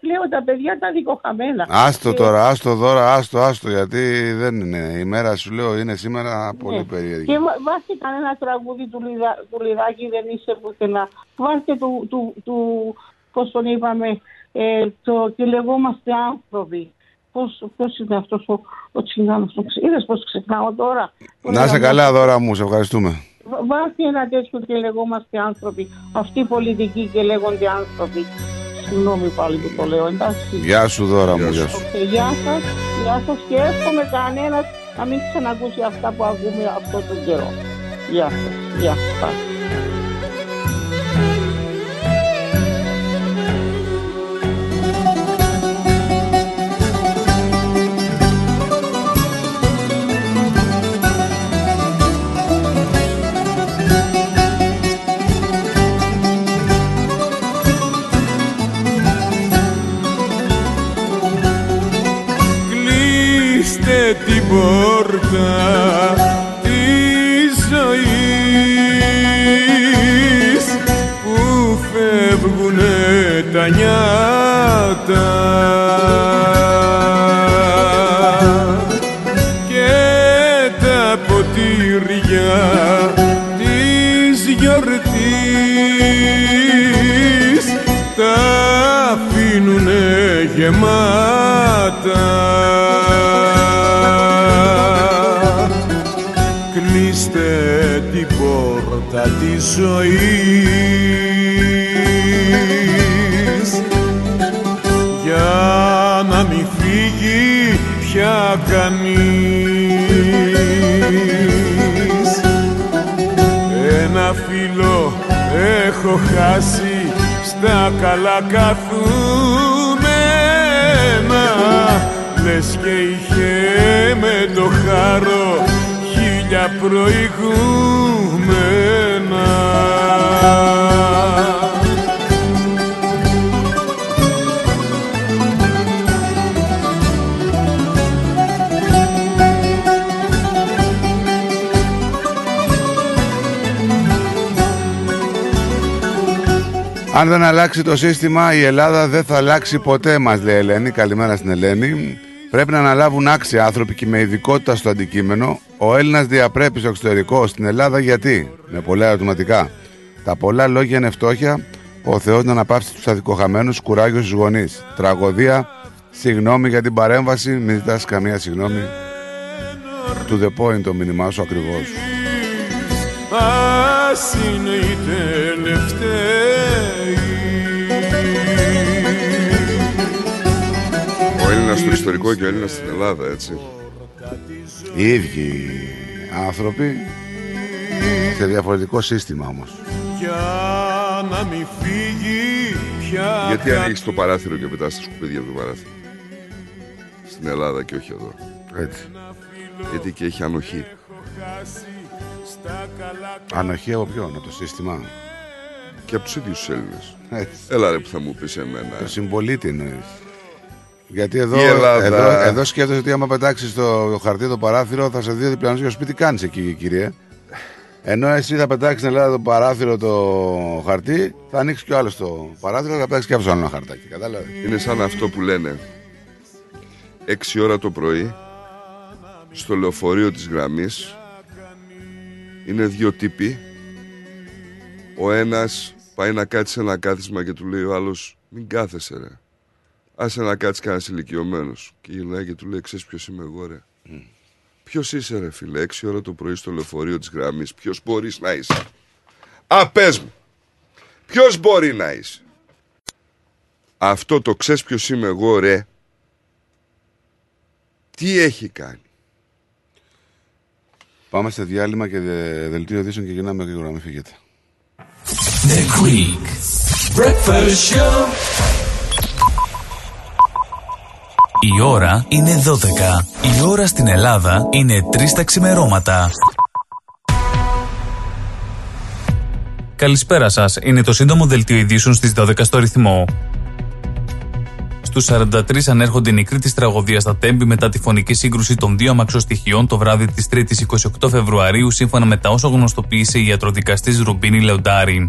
S43: Κλαίω τα παιδιά τα δικοχαμένα.
S17: Άστο
S43: Και-
S17: τώρα, άστο Δώρα, άστο, άστο γιατί δεν είναι. Η μέρα σου λέω είναι σήμερα πολύ
S43: Ναι.
S17: περίεργη.
S43: Και βά- βάστε κανένα τραγούδι του, Λιδα, του Λιδάκη δεν είσαι πουθενά. Βάστε του, του, του πώς τον είπαμε, ε, το και λεγόμαστε άνθρωποι. Πώς, πώς είναι αυτός ο, ο τσιγκάνος, τον ξε- είδες πώς ξεχνάω τώρα;
S17: Να είσαι καλά Δώρα μου, σε ευχαριστούμε.
S43: Βά- Βάστε ένα τέτοιο και λεγόμαστε άνθρωποι. Αυτοί οι πολιτικοί και λέγονται άνθρωποι. Συγγνώμη πάλι που το λέω, εντάξει.
S17: Γεια σου Δώρα μου, γεια σου.
S43: Οκ, γεια σας, γεια σας και εύχομαι κανένας να μην ξανακούσει αυτά που ακούμε αυτό τον καιρό. Γεια σας, γεια σας.
S3: Την πόρτα της ζωής που φέρνει φεύγουνε τα νιάτα. Και τα ποτήρια της γιορτής τα αφήνουνε γεμάτα πόρτα της ζωής. Για να μην φύγει πια κανείς. Ένα φίλο έχω χάσει στα καλά καθούμενα. Λες και είχε με το χάρο χίλια προηγούμενα
S17: Αν δεν αλλάξει το σύστημα, η Ελλάδα δεν θα αλλάξει ποτέ, μας λέει η Ελένη. Καλημέρα στην Ελένη. Πρέπει να αναλάβουν άξιοι άνθρωποι και με ειδικότητα στο αντικείμενο. Ο Έλληνας διαπρέπει στο εξωτερικό, στην Ελλάδα γιατί; Με πολλά ερωτηματικά. Τα πολλά λόγια είναι φτώχεια. Ο Θεός να αναπαύσει τους αδικοχαμένους, κουράγιος στους γονείς. Τραγωδία. Συγγνώμη για την παρέμβαση. Μην ζητάς καμία συγγνώμη. To the point το μήνυμά σου ακριβώς.
S3: Ας είναι οι τελευταίοι
S22: Έλληνας στο ιστορικό και ο Έλληνας στην Ελλάδα, έτσι.
S17: Οι ίδιοι άνθρωποι σε διαφορετικό σύστημα όμως.
S3: Για να μην φύγει πια
S22: Γιατί ανοίξει το παράθυρο και πετάς τα σκουπίδια από το παράθυρο. Στην Ελλάδα και όχι εδώ.
S17: Έτσι.
S22: Γιατί και έχει ανοχή.
S17: Ανοχή από ποιον, από το σύστημα;
S22: Και από τους ίδιους τους Έλληνες.
S17: Έτσι.
S22: Έλα ρε που θα μου πεις εμένα.
S17: Το συμπολίτη εννοείς. Γιατί εδώ,
S22: Η Ελλάδα.
S17: εδώ, εδώ σκέφτεσαι ότι άμα πετάξεις το χαρτί το παράθυρο θα σε δει διπλανό για σπίτι. κάνεις εκεί, κύριε. Ενώ εσύ θα πετάξεις στην Ελλάδα το παράθυρο το χαρτί, θα ανοίξεις κι ο άλλος το παράθυρο, θα πετάξεις κι αυτό άλλο ένα χαρτάκι. Κατάλαβες;
S22: Είναι σαν αυτό που λένε 6 ώρα το πρωί στο λεωφορείο της γραμμής είναι δύο τύποι ο ένας πάει να κάτσει σε ένα κάθισμα και του λέει ο άλλος μην κάθεσαι ρε άσε να κάτσεις κανένας ηλικιωμένος. Και γυρνάει και του λέει ξέρεις ποιος είμαι εγώ ρε Ποιος είσαι ρε φίλε 6 ώρα το πρωί στο λεωφορείο της γραμμής. Ποιος μπορείς να είσαι Α πες μου Ποιος μπορεί να είσαι; Αυτό το ξέρεις ποιος είμαι εγώ ρε Τι έχει κάνει;
S17: Πάμε σε διάλειμμα και δε- δελτίο ειδήσεων και γυρνάμε γρήγορα, μην φύγετε.
S44: The Greek Breakfast Show.
S1: Η ώρα είναι 12. Η ώρα στην Ελλάδα είναι 3 τα ξημερώματα. Καλησπέρα σας. Είναι το σύντομο δελτίο ειδήσεων στις 12 στο ρυθμό. Στους 43 ανέρχονται οι νεκροί της τραγωδίας στα Τέμπη μετά τη φωνική σύγκρουση των δύο αμαξοστοιχειών το βράδυ της 3η 28 Φεβρουαρίου, σύμφωνα με τα όσα γνωστοποίησε η ιατροδικαστής Ρουμπίνη Λεοντάρη.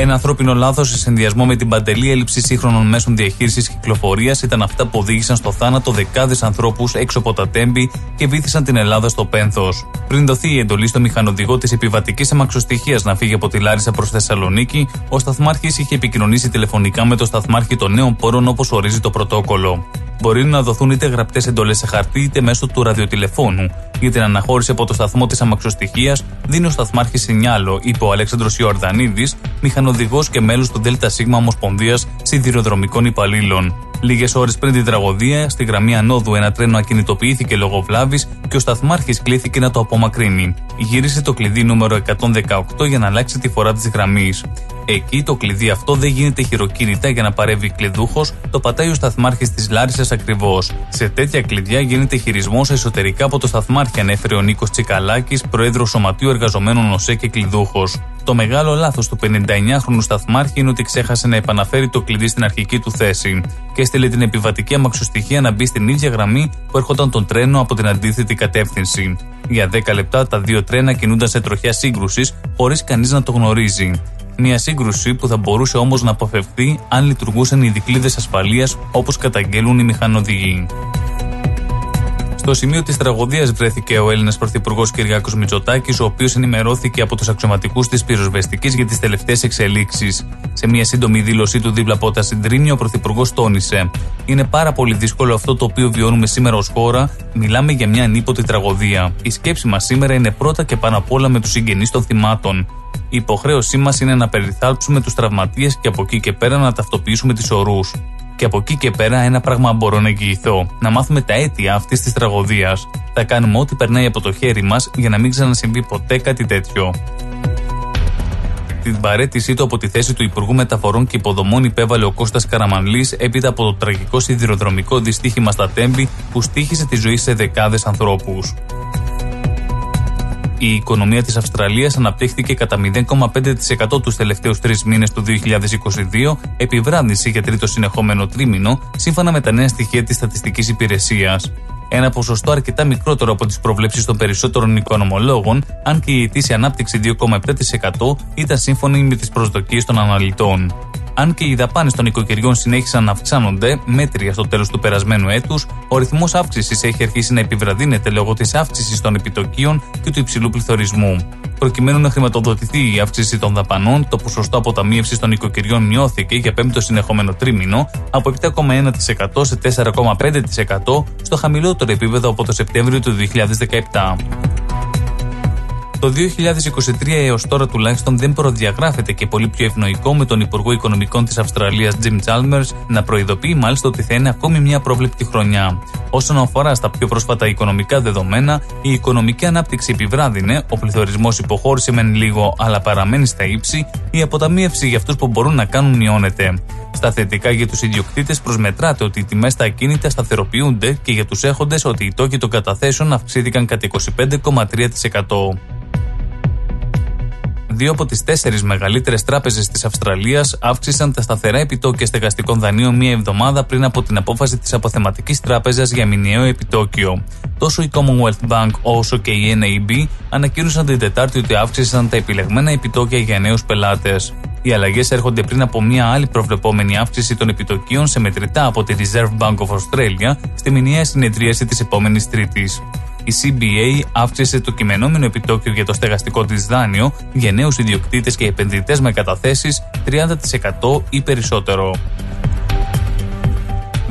S1: Ένα ανθρώπινο λάθος σε συνδυασμό με την παντελή έλλειψη σύγχρονων μέσων διαχείρισης κυκλοφορίας ήταν αυτά που οδήγησαν στο θάνατο δεκάδες ανθρώπους έξω από τα Τέμπη και βήθησαν την Ελλάδα στο πένθος. Πριν δοθεί η εντολή στο μηχανοδηγό της επιβατικής αμαξοστοιχία να φύγει από τη Λάρισα προς Θεσσαλονίκη, ο Σταθμάρχης είχε επικοινωνήσει τηλεφωνικά με το Σταθμάρχη των Νέων Πόρων όπως ορίζει το πρωτόκολλο. Μπορεί να δοθούν είτε γραπτές εντολές σε χαρτί είτε μέσω του ραδιοτηλεφώνου. Για την αναχώρηση από το σταθμό της αμαξοστοιχία δίνει ο Σταθμάρχης Σινιάλο, είπε ο Αλέξανδρος Ιορδανίδης, μηχανοδηγός και μέλος του ΔΣ Ομοσπονδίας Σιδηροδρομικών Υπαλλήλων. Λίγες ώρες πριν την τραγωδία, στη γραμμή Ανόδου ένα τρένο ακινητοποιήθηκε λόγω βλάβης και ο Σταθμάρχης κλήθηκε να το απομακρύνει. Γύρισε το κλειδί νούμερο 118 για να αλλάξει τη φορά της γραμμής. Εκεί το κλειδί αυτό δεν γίνεται χειροκίνητα για να παρεύει κλειδούχος, το πατάει ο σταθμάρχης της Λάρισας ακριβώς. Σε τέτοια κλειδιά γίνεται χειρισμός εσωτερικά από το σταθμάρχη, ανέφερε ο Νίκος Τσικαλάκης, πρόεδρος Σωματείου Εργαζομένων ΟΣΕ και κλειδούχος. Το μεγάλο λάθος του 59χρονου σταθμάρχη είναι ότι ξέχασε να επαναφέρει το κλειδί στην αρχική του θέση και έστειλε την επιβατική αμαξοστοιχεία να μπει στην ίδια γραμμή που έρχονταν τον τρένο από την αντίθετη κατεύθυνση. Για 10 λεπτά τα δύο τρένα κινούνταν σε τροχιά σύγκρουσης, χωρίς κανείς να το γνωρίζει. Μια σύγκρουση που θα μπορούσε όμως να αποφευθεί αν λειτουργούσαν οι δικλείδες ασφαλείας όπως καταγγέλουν οι μηχανοδηγοί. Στο σημείο της τραγωδίας βρέθηκε ο Έλληνας Πρωθυπουργός Κυριάκος Μητσοτάκης, ο οποίος ενημερώθηκε από τους αξιωματικούς της πυροσβεστικής για τις τελευταίες εξελίξεις. Σε μια σύντομη δήλωσή του δίπλα από τα συντρίμια, ο Πρωθυπουργός τόνισε: Είναι πάρα πολύ δύσκολο αυτό το οποίο βιώνουμε σήμερα ως χώρα. Μιλάμε για μια ανίποτη τραγωδία. Η σκέψη μας σήμερα είναι πρώτα και πάνω απ' όλα με τους συγγενείς των θυμάτων. Η υποχρέωσή μας είναι να περιθάλψουμε τους τραυματίες και από εκεί και πέρα να ταυτοποιήσουμε τις ορούς. Και από εκεί και πέρα ένα πράγμα μπορώ να εγγυηθώ. Να μάθουμε τα αίτια αυτής της τραγωδίας. Θα κάνουμε ό,τι περνάει από το χέρι μας για να μην ξανασυμβεί ποτέ κάτι τέτοιο. Την παρέτησή του από τη θέση του Υπουργού Μεταφορών και Υποδομών υπέβαλε ο Κώστας Καραμανλής έπειτα από το τραγικό σιδηροδρομικό δυστύχημα στα Τέμπη που στήχησε τη ζωή σε δεκάδες ανθρώπους. Η οικονομία της Αυστραλίας αναπτύχθηκε κατά 0,5% τους τελευταίους τρεις μήνες του 2022, επιβράδυνση για τρίτο συνεχόμενο τρίμηνο, σύμφωνα με τα νέα στοιχεία της Στατιστικής Υπηρεσίας. Ένα ποσοστό αρκετά μικρότερο από τις προβλέψεις των περισσότερων οικονομολόγων, αν και η ετήσια ανάπτυξη 2,7% ήταν σύμφωνη με τις προσδοκίες των αναλυτών. Αν και οι δαπάνες των οικοκυριών συνέχισαν να αυξάνονται, μέτρια στο τέλος του περασμένου έτους, ο ρυθμός αύξησης έχει αρχίσει να επιβραδύνεται λόγω της αύξησης των επιτοκίων και του υψηλού πληθωρισμού. Προκειμένου να χρηματοδοτηθεί η αύξηση των δαπανών, το ποσοστό αποταμίευσης των οικοκυριών μειώθηκε για πέμπτο συνεχόμενο τρίμηνο από 7,1% σε 4,5% στο χαμηλότερο επίπεδο από το Σεπτέμβριο του 2017. Το 2023 έως τώρα τουλάχιστον δεν προδιαγράφεται και πολύ πιο ευνοϊκό με τον Υπουργό Οικονομικών της Αυστραλίας Jim Chalmers να προειδοποιεί μάλιστα ότι θα είναι ακόμη μια πρόβλεπτη χρονιά. Όσον αφορά στα πιο πρόσφατα οικονομικά δεδομένα, η οικονομική ανάπτυξη επιβράδυνε, ο πληθωρισμός υποχώρησε μεν λίγο αλλά παραμένει στα ύψη, η αποταμίευση για αυτούς που μπορούν να κάνουν μειώνεται. Στα θετικά για τους ιδιοκτήτες προσμετράται ότι οι τιμές στα ακίνητα σταθεροποιούνται και για τους έχοντες ότι οι τόκοι των καταθέσεων αυξήθηκαν κατά 25,3%. Δύο από τις τέσσερις μεγαλύτερες τράπεζες της Αυστραλίας αύξησαν τα σταθερά επιτόκια στεγαστικών δανείων μία εβδομάδα πριν από την απόφαση της Αποθεματικής Τράπεζας για μηνιαίο επιτόκιο. Τόσο η Commonwealth Bank όσο και η NAB ανακοίνωσαν την Τετάρτη ότι αύξησαν τα επιλεγμένα επιτόκια για νέους πελάτες. Οι αλλαγές έρχονται πριν από μια άλλη προβλεπόμενη αύξηση των επιτοκίων σε μετρητά από τη Reserve Bank of Australia στη μηνιαία συνεδρίαση της επόμενης Τρίτης η CBA αύξησε το κειμενόμενο επιτόκιο για το στεγαστικό της δάνειο για νέους ιδιοκτήτες και επενδυτές με καταθέσεις 30% ή περισσότερο.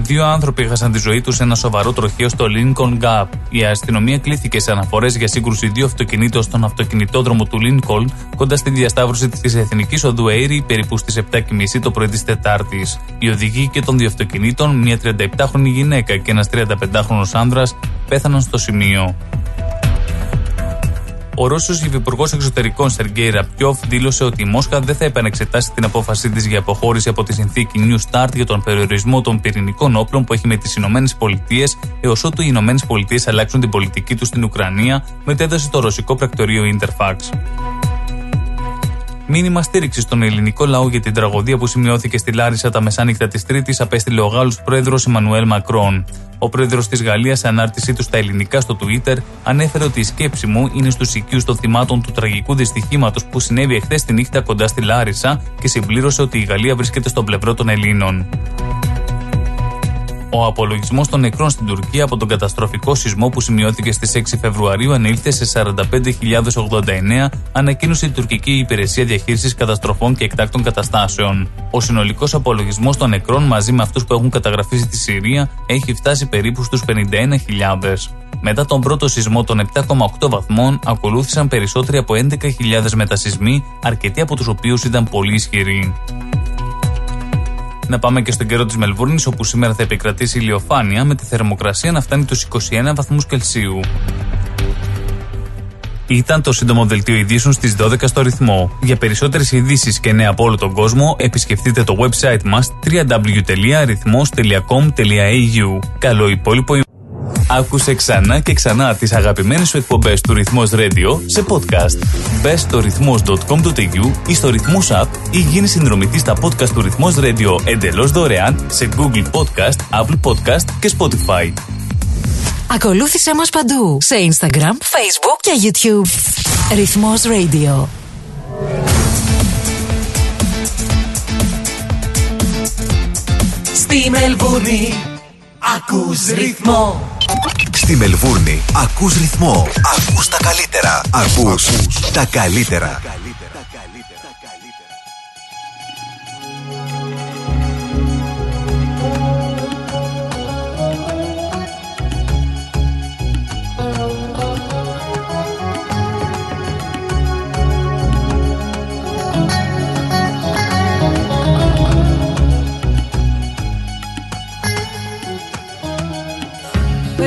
S1: Δύο άνθρωποι έχασαν τη ζωή τους σε ένα σοβαρό τροχείο στο Lincoln Gap. Η αστυνομία κλήθηκε σε αναφορές για σύγκρουση δύο αυτοκινήτων στον αυτοκινητόδρομο του Lincoln κοντά στη διασταύρωση της Εθνικής Οδού Airy περίπου στις 7.30 το πρωί της Τετάρτης. Οι οδηγοί και των δύο αυτοκινήτων, μια 37χρονη γυναίκα και ένας 35χρονο άνδρας, πέθαναν στο σημείο. Ο Ρώσος Υφυπουργός Εξωτερικών Σεργέη Ραπιόφ δήλωσε ότι η Μόσχα δεν θα επανεξετάσει την απόφασή της για αποχώρηση από τη συνθήκη New Start για τον περιορισμό των πυρηνικών όπλων που έχει με τις Ηνωμένες Πολιτείες έως ότου οι Ηνωμένες Πολιτείες αλλάξουν την πολιτική τους στην Ουκρανία, μετέδωσε το ρωσικό πρακτορείο Interfax. Μήνυμα στήριξης στον ελληνικό λαό για την τραγωδία που σημειώθηκε στη Λάρισα τα μεσάνυχτα της Τρίτης απέστειλε ο Γάλλος πρόεδρος Εμμανουέλ Μακρόν. Ο πρόεδρος της Γαλλίας, σε ανάρτησή του στα ελληνικά στο Twitter, ανέφερε ότι η σκέψη μου είναι στους οικείου των θυμάτων του τραγικού δυστυχήματος που συνέβη εχθές τη νύχτα κοντά στη Λάρισα και συμπλήρωσε ότι η Γαλλία βρίσκεται στον πλευρό των Ελλήνων. Ο απολογισμός των νεκρών στην Τουρκία από τον καταστροφικό σεισμό που σημειώθηκε στις 6 Φεβρουαρίου ανήλθε σε 45.089, ανακοίνωσε η τουρκική υπηρεσία διαχείρισης καταστροφών και εκτάκτων καταστάσεων. Ο συνολικός απολογισμός των νεκρών μαζί με αυτούς που έχουν καταγραφεί στη Συρία έχει φτάσει περίπου στους 51.000. Μετά τον πρώτο σεισμό των 7,8 βαθμών, ακολούθησαν περισσότεροι από 11.000 μετασυσμοί, αρκετοί από τους οποίους ήταν πολύ ισχυροί. Να πάμε και στον καιρό της Μελβούρνης, όπου σήμερα θα επικρατήσει ηλιοφάνεια με τη θερμοκρασία να φτάνει τους 21 βαθμούς Κελσίου. Ήταν το σύντομο δελτίο ειδήσεων στις 12 στο ρυθμό. Για περισσότερες ειδήσεις και νέα από όλο τον κόσμο, επισκεφτείτε το website μας www.rythmos.com.au. Καλό υπόλοιπο Άκουσε ξανά και ξανά τις αγαπημένες σου εκπομπές του Ρυθμός Radio σε podcast. Μπες στο ρυθμός.com.au ή στο Ρυθμός App ή γίνεις συνδρομητής στα podcast του Ρυθμός Radio εντελώς δωρεάν σε Google Podcast, Apple Podcast και Spotify.
S2: Ακολούθησέ μας παντού σε Instagram, Facebook και YouTube. Ρυθμός Radio. Στη Μελβούνι ακούς ρυθμό
S8: Στη Μελβούρνη ακούς ρυθμό. Ακούς τα καλύτερα. Ακούς τα καλύτερα.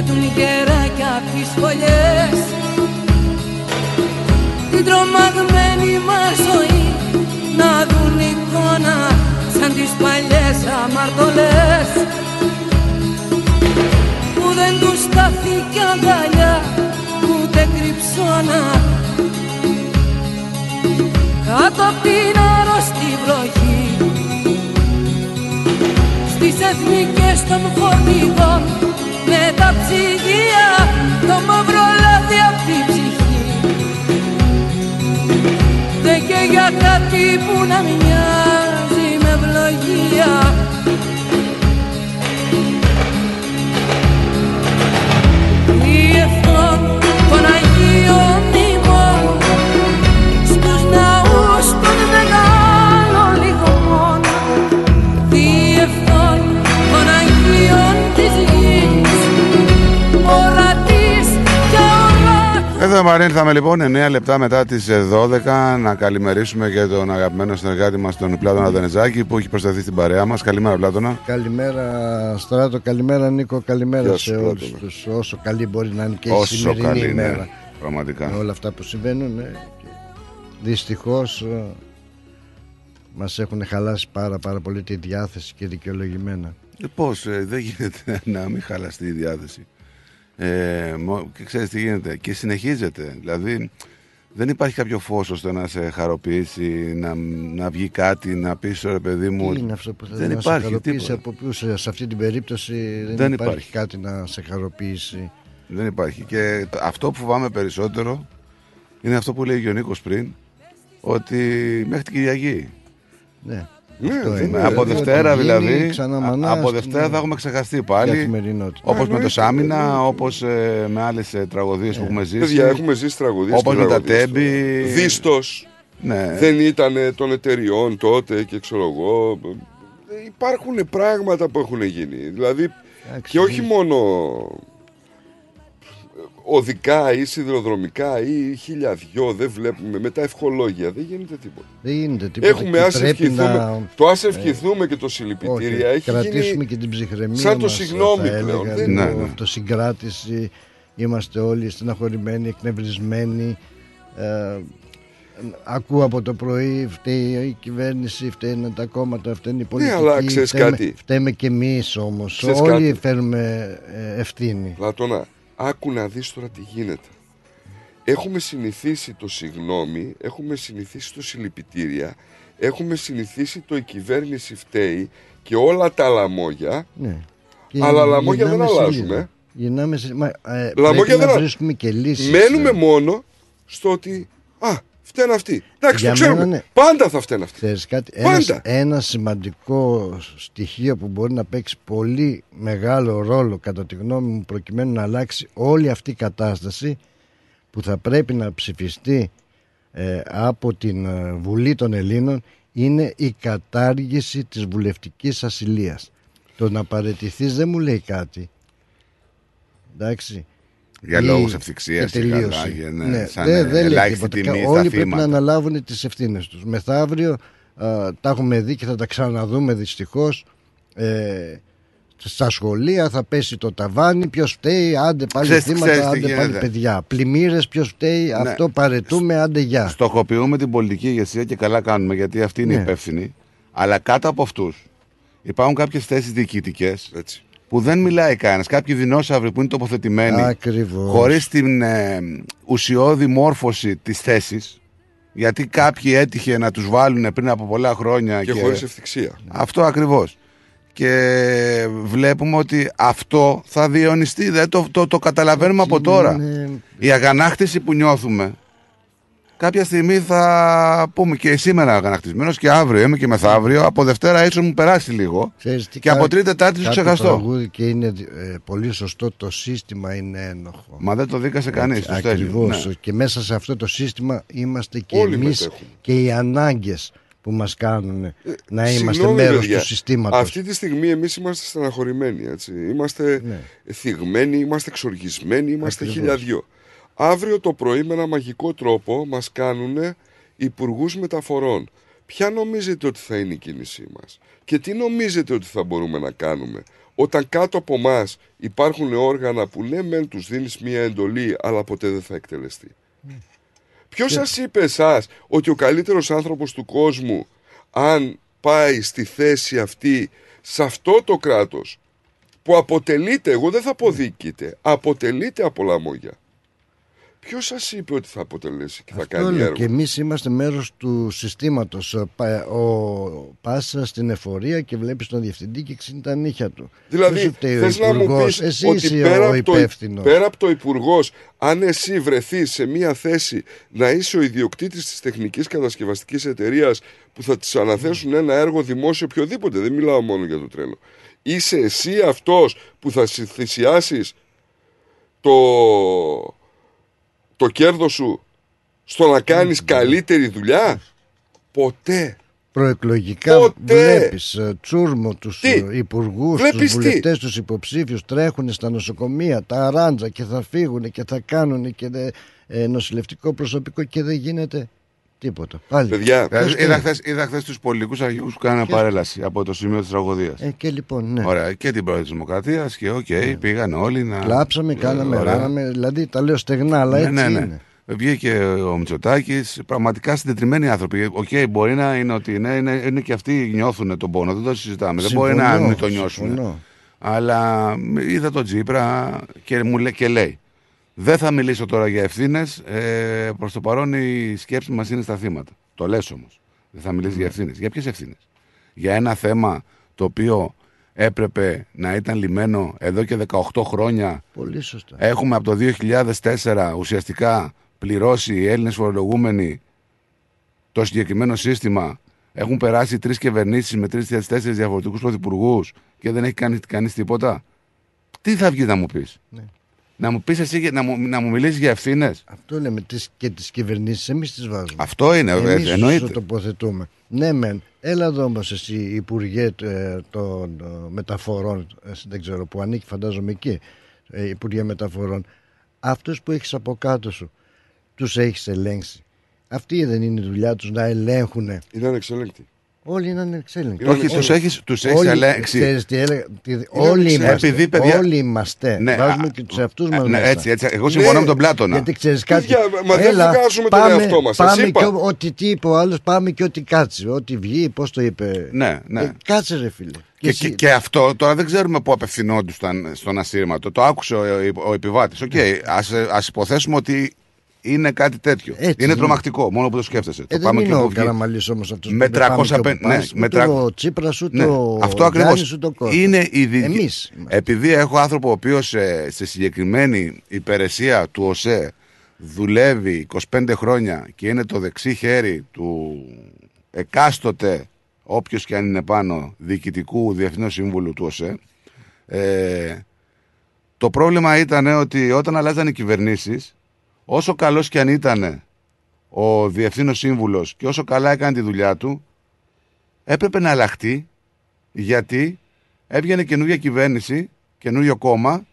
S45: Πετούν γεράκια απ' τις φωλιές. Την τρομαγμένη μας ζωή Να δουν εικόνα σαν τις παλιές αμαρτωλές. Που δεν τους στάθηκε αγκαλιά ούτε κρυψώνα. Κάτω απ' την άρρωστη βροχή. Στις εθνικές των φορτηγών με τα ψυγεία το μαύρο λάδι απ' την ψυχή. Δεν και για κάτι που να μοιάζει
S17: Εδώ επανήλθαμε λοιπόν 9 λεπτά μετά τις 12 να καλημερίσουμε και τον αγαπημένο συνεργάτη μας τον Πλάτωνα Δενεζάκη που έχει προσταθεί στην παρέα μας. Καλημέρα, Πλάτωνα.
S46: Καλημέρα Στράτο, καλημέρα Νίκο, καλημέρα
S17: Γεια σου,
S46: σε όλους
S17: Πλάτωνα.
S46: τους Όσο καλή μπορεί να είναι και η
S17: Όσο
S46: σημερινή
S17: καλή, ναι,
S46: ημέρα
S17: πραγματικά.
S46: Με όλα αυτά που συμβαίνουν ναι. Και Δυστυχώς ε, μας έχουν χαλάσει πάρα πάρα πολύ τη διάθεση και δικαιολογημένα
S17: Ε, πώς, ε, δεν γίνεται να μην χαλαστεί η διάθεση. Ε, μο- και ξέρεις τι γίνεται. Και συνεχίζεται. Δηλαδή δεν υπάρχει κάποιο φως ώστε να σε χαροποιήσει, να, να βγει κάτι, να πεις ρε παιδί μου.
S46: Τι είναι αυτό που θα
S17: δεν
S46: να σε
S17: υπάρχει
S46: χαροποιήσει
S17: τίποτα.
S46: από ποιους σε σε αυτή την περίπτωση δεν,
S17: Δεν
S46: υπάρχει,
S17: υπάρχει.
S46: κάτι να σε χαροποιήσει;
S17: Δεν υπάρχει. Και το- αυτό που φοβάμαι περισσότερο είναι αυτό που λέει και ο Νίκος πριν, ότι μέχρι την Κυριακή.
S46: Ναι.
S22: Ναι,
S46: Αυτό
S22: δεν
S46: είναι.
S22: είναι.
S17: από
S46: Ό,τι
S17: Δευτέρα
S46: γίνει,
S17: δηλαδή,
S46: ξανά
S17: α-
S46: μανά
S17: από
S46: στην
S17: Δευτέρα θα έχουμε ξεχαστεί πάλι.
S46: καθημερινότητα.
S17: Όπως με το
S22: εννοείται,
S17: Σάμινα,
S22: εννοείται.
S17: όπως ε, με άλλες ε, τραγωδίες που έχουμε ζήσει.
S22: Παιδιά, έχουμε ζήσει τραγωδίες
S17: Όπως
S22: και
S17: με τα
S22: τραγωδίες.
S17: τέμπη.
S22: Δίστος.
S17: Ναι.
S22: Δεν ήταν των εταιριών τότε και ξέρω εγώ. Ε, Υπάρχουν πράγματα που έχουν γίνει. Δηλαδή,
S46: Εντάξει,
S22: και όχι
S46: είναι-
S22: μόνο οδικά ή σιδηροδρομικά ή χίλια δυο δεν βλέπουμε. Με τα ευχολόγια δεν γίνεται τίποτα.
S46: Δεν γίνεται τίποτα.
S22: Έχουμε
S46: και
S22: ας
S46: πρέπει
S22: ευχηθούμε
S46: να-
S22: το ας
S46: ε,
S22: ευχηθούμε και το συλληπιτήρια
S46: Όχι,
S22: έχει
S46: κρατήσουμε
S22: γίνει
S46: και την ψυχραιμία
S22: σαν το
S46: μας,
S22: συγγνώμη
S46: θα
S22: πλέον
S46: έλεγα,
S22: Δεν-
S46: λίγο
S17: Ναι, ναι.
S46: αυτοσυγκράτηση είμαστε όλοι στεναχωρημένοι, εκνευρισμένοι. Ε, ακούω από το πρωί φταίει η κυβέρνηση, φταίνε τα κόμματα, φταίνε οι πολιτικοί
S22: Ναι, αλλά ξέρεις
S46: φταίμε,
S22: κάτι.
S46: φταίμε και εμείς όμως.
S22: Ξέρεις
S46: όλοι
S22: κάτι.
S46: φέρουμε ε, ευθύνη.
S22: Πλατώνα, άκου να δεις τώρα τι γίνεται. Έχουμε συνηθίσει το συγγνώμη, έχουμε συνηθίσει το συλληπιτήρια, έχουμε συνηθίσει το η κυβέρνηση φταίει και όλα τα λαμόγια,
S46: ναι.
S22: αλλά λαμόγια δεν
S46: γυρνάμε
S22: αλλάζουμε.
S46: σελίδα. Γυρνάμε σε... Μα, ε,
S22: Λαμόγια
S46: πρέπει
S22: δεν
S46: να
S22: α-
S46: βρίσκουμε και λύσεις
S22: Μένουμε
S46: ε.
S22: μόνο στο ότι, α, φταίνε αυτοί. Εντάξει,
S46: Για
S22: το ξέρουμε.
S46: μένα, ναι.
S22: Πάντα θα φταίνε αυτοί.
S46: Ξέρεις κάτι, ένας,
S22: Πάντα.
S46: ένας σημαντικό στοιχείο που μπορεί να παίξει πολύ μεγάλο ρόλο κατά τη γνώμη μου προκειμένου να αλλάξει όλη αυτή η κατάσταση που θα πρέπει να ψηφιστεί ε, από την ε, Βουλή των Ελλήνων είναι η κατάργηση της βουλευτικής ασυλίας. Το να παρετηθείς δεν μου λέει κάτι. Εντάξει.
S17: Για
S46: Ή-
S17: λόγους ευτυχίας
S46: και
S17: και καλά,
S46: τελείωσε.
S17: και ναι,
S46: ναι,
S17: σαν
S46: δεν, δεν λέει
S17: ελάχιστη
S46: τίποτα.
S17: τιμή στα
S46: Όλοι πρέπει
S17: θύματα.
S46: να αναλάβουν τις ευθύνες τους. Μεθαύριο α, τα έχουμε δει και θα τα ξαναδούμε δυστυχώς. Ε, στα σχολεία θα πέσει το ταβάνι, ποιος φταίει, άντε πάλι
S17: Ξέρεις-
S46: θύματα,
S17: ξέρεις τι
S46: άντε πάλι
S17: γίνεται.
S46: παιδιά. Πλημμύρες, ποιος φταίει,
S17: Ναι.
S46: αυτό παρετούμε, άντε γεια.
S17: Στοχοποιούμε την πολιτική ηγεσία και καλά κάνουμε γιατί αυτή είναι
S46: Ναι.
S17: υπεύθυνη. Αλλά κάτω από αυτούς υπάρχουν κάποιες θέσεις διοικητικές
S22: Έτσι.
S17: Που δεν μιλάει κανένας. Κάποιοι δεινόσαυροι που είναι τοποθετημένοι
S46: Ακριβώς.
S17: χωρίς την ε, ουσιώδη μόρφωση της θέσης. Γιατί κάποιοι έτυχε να τους βάλουν πριν από πολλά χρόνια.
S22: Και χωρίς ευθυξία.
S17: Αυτό ακριβώς. Και βλέπουμε ότι αυτό θα διαιωνιστεί. Δεν το, το, το καταλαβαίνουμε από τώρα.
S46: είναι-
S17: Η αγανάκτηση που νιώθουμε κάποια στιγμή θα πούμε και σήμερα αγανακτισμένος και αύριο είμαι και μεθαύριο. Από Δευτέρα ίσως μου περάσει λίγο.
S46: Ξέρεις τι
S17: και από
S46: κα-
S17: Τρίτη Τετάρτη σου
S46: κάποιο
S17: ξεχαστώ.
S46: τραγούδι και είναι ε, πολύ σωστό το σύστημα είναι ένοχο.
S17: Μα δεν το δίκασε κανείς.
S46: Ακριβώς. Και μέσα σε αυτό το σύστημα είμαστε και
S22: Όλοι
S46: εμείς
S22: μετέχουμε.
S46: και οι ανάγκες που μας κάνουν να είμαστε
S22: Ε, Συγγνώμη,
S46: μέρος
S22: παιδιά.
S46: του συστήματος.
S22: Αυτή τη στιγμή εμείς είμαστε στεναχωρημένοι. Έτσι. Είμαστε
S46: Ναι.
S22: θυγμένοι, είμαστε εξοργισμένοι, είμαστε
S46: Ακριβώς.
S22: χιλιαδιό. Αύριο το πρωί με ένα μαγικό τρόπο μας κάνουν υπουργούς μεταφορών. Ποια νομίζετε ότι θα είναι η κίνησή μας; Και τι νομίζετε ότι θα μπορούμε να κάνουμε όταν κάτω από εμά υπάρχουν όργανα που ναι μεν τους δίνεις μία εντολή αλλά ποτέ δεν θα εκτελεστεί. Ποιος σας είπε εσάς ότι ο καλύτερος άνθρωπος του κόσμου, αν πάει στη θέση αυτή, σε αυτό το κράτος, που αποτελείται, εγώ δεν θα πω διοικείται, αποτελείται από λαμόγια. Ποιος σας είπε ότι θα αποτελέσει και θα
S46: Αυτό
S22: κάνει
S46: λέω
S22: έργο;
S46: και εμείς είμαστε μέρος του συστήματος. Πα στην εφορία και βλέπει τον διευθυντή και ξύνει τα νύχια του.
S22: Δηλαδή,
S46: Δεν σου φταίει ο
S22: θες να μου
S46: υπουργός,
S22: πεις
S46: Εσύ
S22: ότι
S46: είσαι
S22: πέρα,
S46: ο
S22: από το,
S46: υπεύθυνος.
S22: πέρα από το υπουργός, αν εσύ βρεθείς σε μια θέση να είσαι ο ιδιοκτήτης της τεχνικής κατασκευαστικής εταιρείας που θα της αναθέσουν ένα έργο δημόσιο οποιοδήποτε, δεν μιλάω μόνο για το τρένο. Είσαι εσύ αυτός που θα συ- θυσιάσεις το, το κέρδος σου στο να κάνεις καλύτερη δουλειά; Ποτέ.
S46: Προεκλογικά
S22: Ποτέ.
S46: βλέπεις τσούρμο τους
S22: Τι;
S46: υπουργούς, τους
S22: Βλέπεις τι;
S46: βουλευτές, τους υποψήφιους τρέχουν στα νοσοκομεία, τα ράντζα και θα φύγουν και θα κάνουν και δε, ε, νοσηλευτικό προσωπικό και δεν γίνεται τίποτα. Πάλι.
S22: Παιδιά,
S46: Ποιος
S17: Δηλαδή, είδα,
S46: θέλει.
S17: χθες, είδα χθες τους πολιτικούς αρχηγούς που κάνανε
S46: Ποιος-
S17: παρέλαση από το σημείο της τραγωδίας.
S46: Ε, και λοιπόν, ναι.
S17: Ωραία, και την Πρόεδρο της Δημοκρατίας και οκ, πήγαν όλοι να...
S46: Κλάψαμε, κάναμε,
S17: Ωραία.
S46: ράναμε. Δηλαδή τα λέω στεγνά, αλλά
S17: Ναι,
S46: έτσι
S17: ναι, ναι.
S46: είναι.
S17: Βγήκε ο Μητσοτάκης, πραγματικά συντετριμμένοι άνθρωποι. Οκ, μπορεί να είναι ότι ναι, είναι, είναι και αυτοί νιώθουν τον πόνο, δεν το συζητάμε. δεν μπορεί να
S46: Συμφωνώ,
S17: μην το νιώσουν.
S46: συμφωνώ.
S17: Αλλά είδα τον Τζίπρα και, μου λέ, και λέει: Δεν θα μιλήσω τώρα για ευθύνες. Ε, Προς το παρόν η σκέψη μας είναι στα θύματα. Το λες όμως. Δεν θα μιλήσεις για ευθύνες. Για ποιες ευθύνες; Για ένα θέμα το οποίο έπρεπε να ήταν λυμένο εδώ και 18 χρόνια.
S46: Πολύ σωστά.
S17: Έχουμε από το 2004 ουσιαστικά πληρώσει οι Έλληνες φορολογούμενοι το συγκεκριμένο σύστημα. Έχουν περάσει τρεις κυβερνήσεις με τρει-τέσσερι διαφορετικούς πρωθυπουργούς και δεν έχει κάνει κανείς τίποτα. Τι θα βγει να μου πεις;
S46: Ναι.
S17: Να μου πεις εσύ, για- να μου, να μου μιλήσεις για ευθύνες.
S46: Αυτό λέμε τις, και τις κυβερνήσεις, εμείς τις βάζουμε.
S17: Αυτό είναι, ε,
S46: Εμείς
S17: εννοείται.
S46: το τοποθετούμε. Ναι, μεν. Έλα εδώ όμως εσύ, Υπουργέ ε, των ε, Μεταφορών, ε, δεν ξέρω που ανήκει, φαντάζομαι εκεί, ε, Υπουργέ Μεταφορών. Αυτού που έχεις από κάτω σου, τους έχεις ελέγξει. Αυτή δεν είναι η δουλειά τους να ελέγχουν.
S22: Είναι ανεξέλεγκτοι.
S46: Όλοι είναι ανεξέλεγκτοι.
S17: Όχι,
S46: Όλοι.
S17: τους έχεις- τους έχεις
S46: Όλοι-
S17: ελέγξει.
S46: ξέρεις τι έλεγα- τι-
S17: Είναι
S46: όλοι
S17: ανεξέλεγκτοι.
S46: είμαστε.
S17: Επειδή, παιδιά-
S46: Όλοι είμαστε.
S17: Ναι,
S46: Βάζουμε
S17: α,
S46: και τους εαυτούς
S17: α,
S46: μας.
S17: ναι, έτσι, έτσι. Εγώ συμφωνώ με τον Πλάτωνα.
S46: Γιατί ξέρεις κάτι;
S22: Παιδιά, μα δεν βγάζουμε τον
S46: πάμε,
S22: εαυτό μας, σας
S46: Πάμε
S22: είπα.
S46: και ό- ό,τι τι είπε ο άλλος, πάμε και ό,τι κάτσει. Ό,τι βγει, πώς το είπε.
S17: Ναι, ναι.
S46: Ε, κάτσε, ρε φίλε.
S17: Και,
S46: εσύ-
S17: και, και αυτό τώρα δεν ξέρουμε πού απευθυνόντουσαν στον ασύρματο. Το άκουσε ο, ο, ο επιβάτης. Οκ, ας, ε, ας υποθέσουμε ότι είναι κάτι τέτοιο.
S46: Έτσι
S17: είναι
S46: είναι.
S17: τρομακτικό, μόνο που το σκέφτεσαι.
S46: Ε,
S17: το
S46: δεν
S17: πάμε
S46: είναι
S17: και
S46: ο
S17: όπου βγει.
S46: Καραμαλής όμως αυτός
S17: Με
S46: που είπε, πάμε και
S17: 350.
S46: όπου
S17: Ναι,
S46: πας,
S17: με
S46: ούτε
S17: τρα-
S46: ο Τσίπρας, ούτε
S17: Ναι,
S46: ο
S17: Αυτό ακριβώς.
S46: Γιάννης, ούτε ο Κώστας.
S17: Είναι η δι...
S46: Εμείς
S17: Επειδή έχω άνθρωπο ο οποίος σε συγκεκριμένη υπηρεσία του ΟΣΕ δουλεύει 25 χρόνια και είναι το δεξί χέρι του εκάστοτε όποιος και αν είναι πάνω διοικητικού διευθυνού σύμβουλου του ΟΣΕ ε, το πρόβλημα ήταν ότι όταν αλλάζαν οι κυβερνήσεις όσο καλός και αν ήταν ο διευθύνων σύμβουλος και όσο καλά έκανε τη δουλειά του έπρεπε να αλλάχτεί γιατί έβγαινε καινούργια κυβέρνηση, καινούριο κόμμα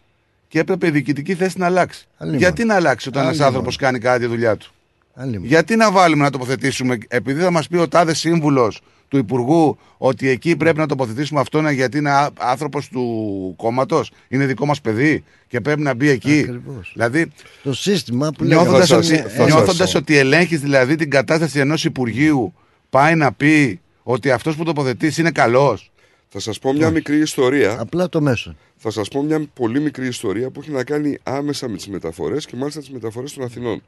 S17: και έπρεπε η διοικητική θέση να αλλάξει.
S46: Αλλήμον.
S17: Γιατί να αλλάξει όταν ένας
S46: Αλλήμον.
S17: άνθρωπος κάνει κάτι τη δουλειά του;
S46: Αλλήμον.
S17: Γιατί να βάλουμε να τοποθετήσουμε, επειδή θα μας πει ο τάδε σύμβουλος του Υπουργού ότι εκεί πρέπει να τοποθετήσουμε αυτόν γιατί είναι άνθρωπος του κόμματος, είναι δικό μας παιδί και πρέπει να μπει εκεί.
S46: Ακριβώς.
S17: Δηλαδή,
S46: Το σύστημα που
S17: νιώθοντας
S46: λέγαμε-
S17: ότι,
S46: Ε,
S17: νιώθοντας ότι ελέγχεις δηλαδή την κατάσταση ενός Υπουργείου, πάει να πει ότι αυτός που τοποθετείς είναι καλός.
S22: Θα σας πω μια μικρή ιστορία.
S46: Απλά το μέσο.
S22: Θα σας πω μια πολύ μικρή ιστορία που έχει να κάνει άμεσα με τις μεταφορές και μάλιστα τις μεταφορές των Αθηνών.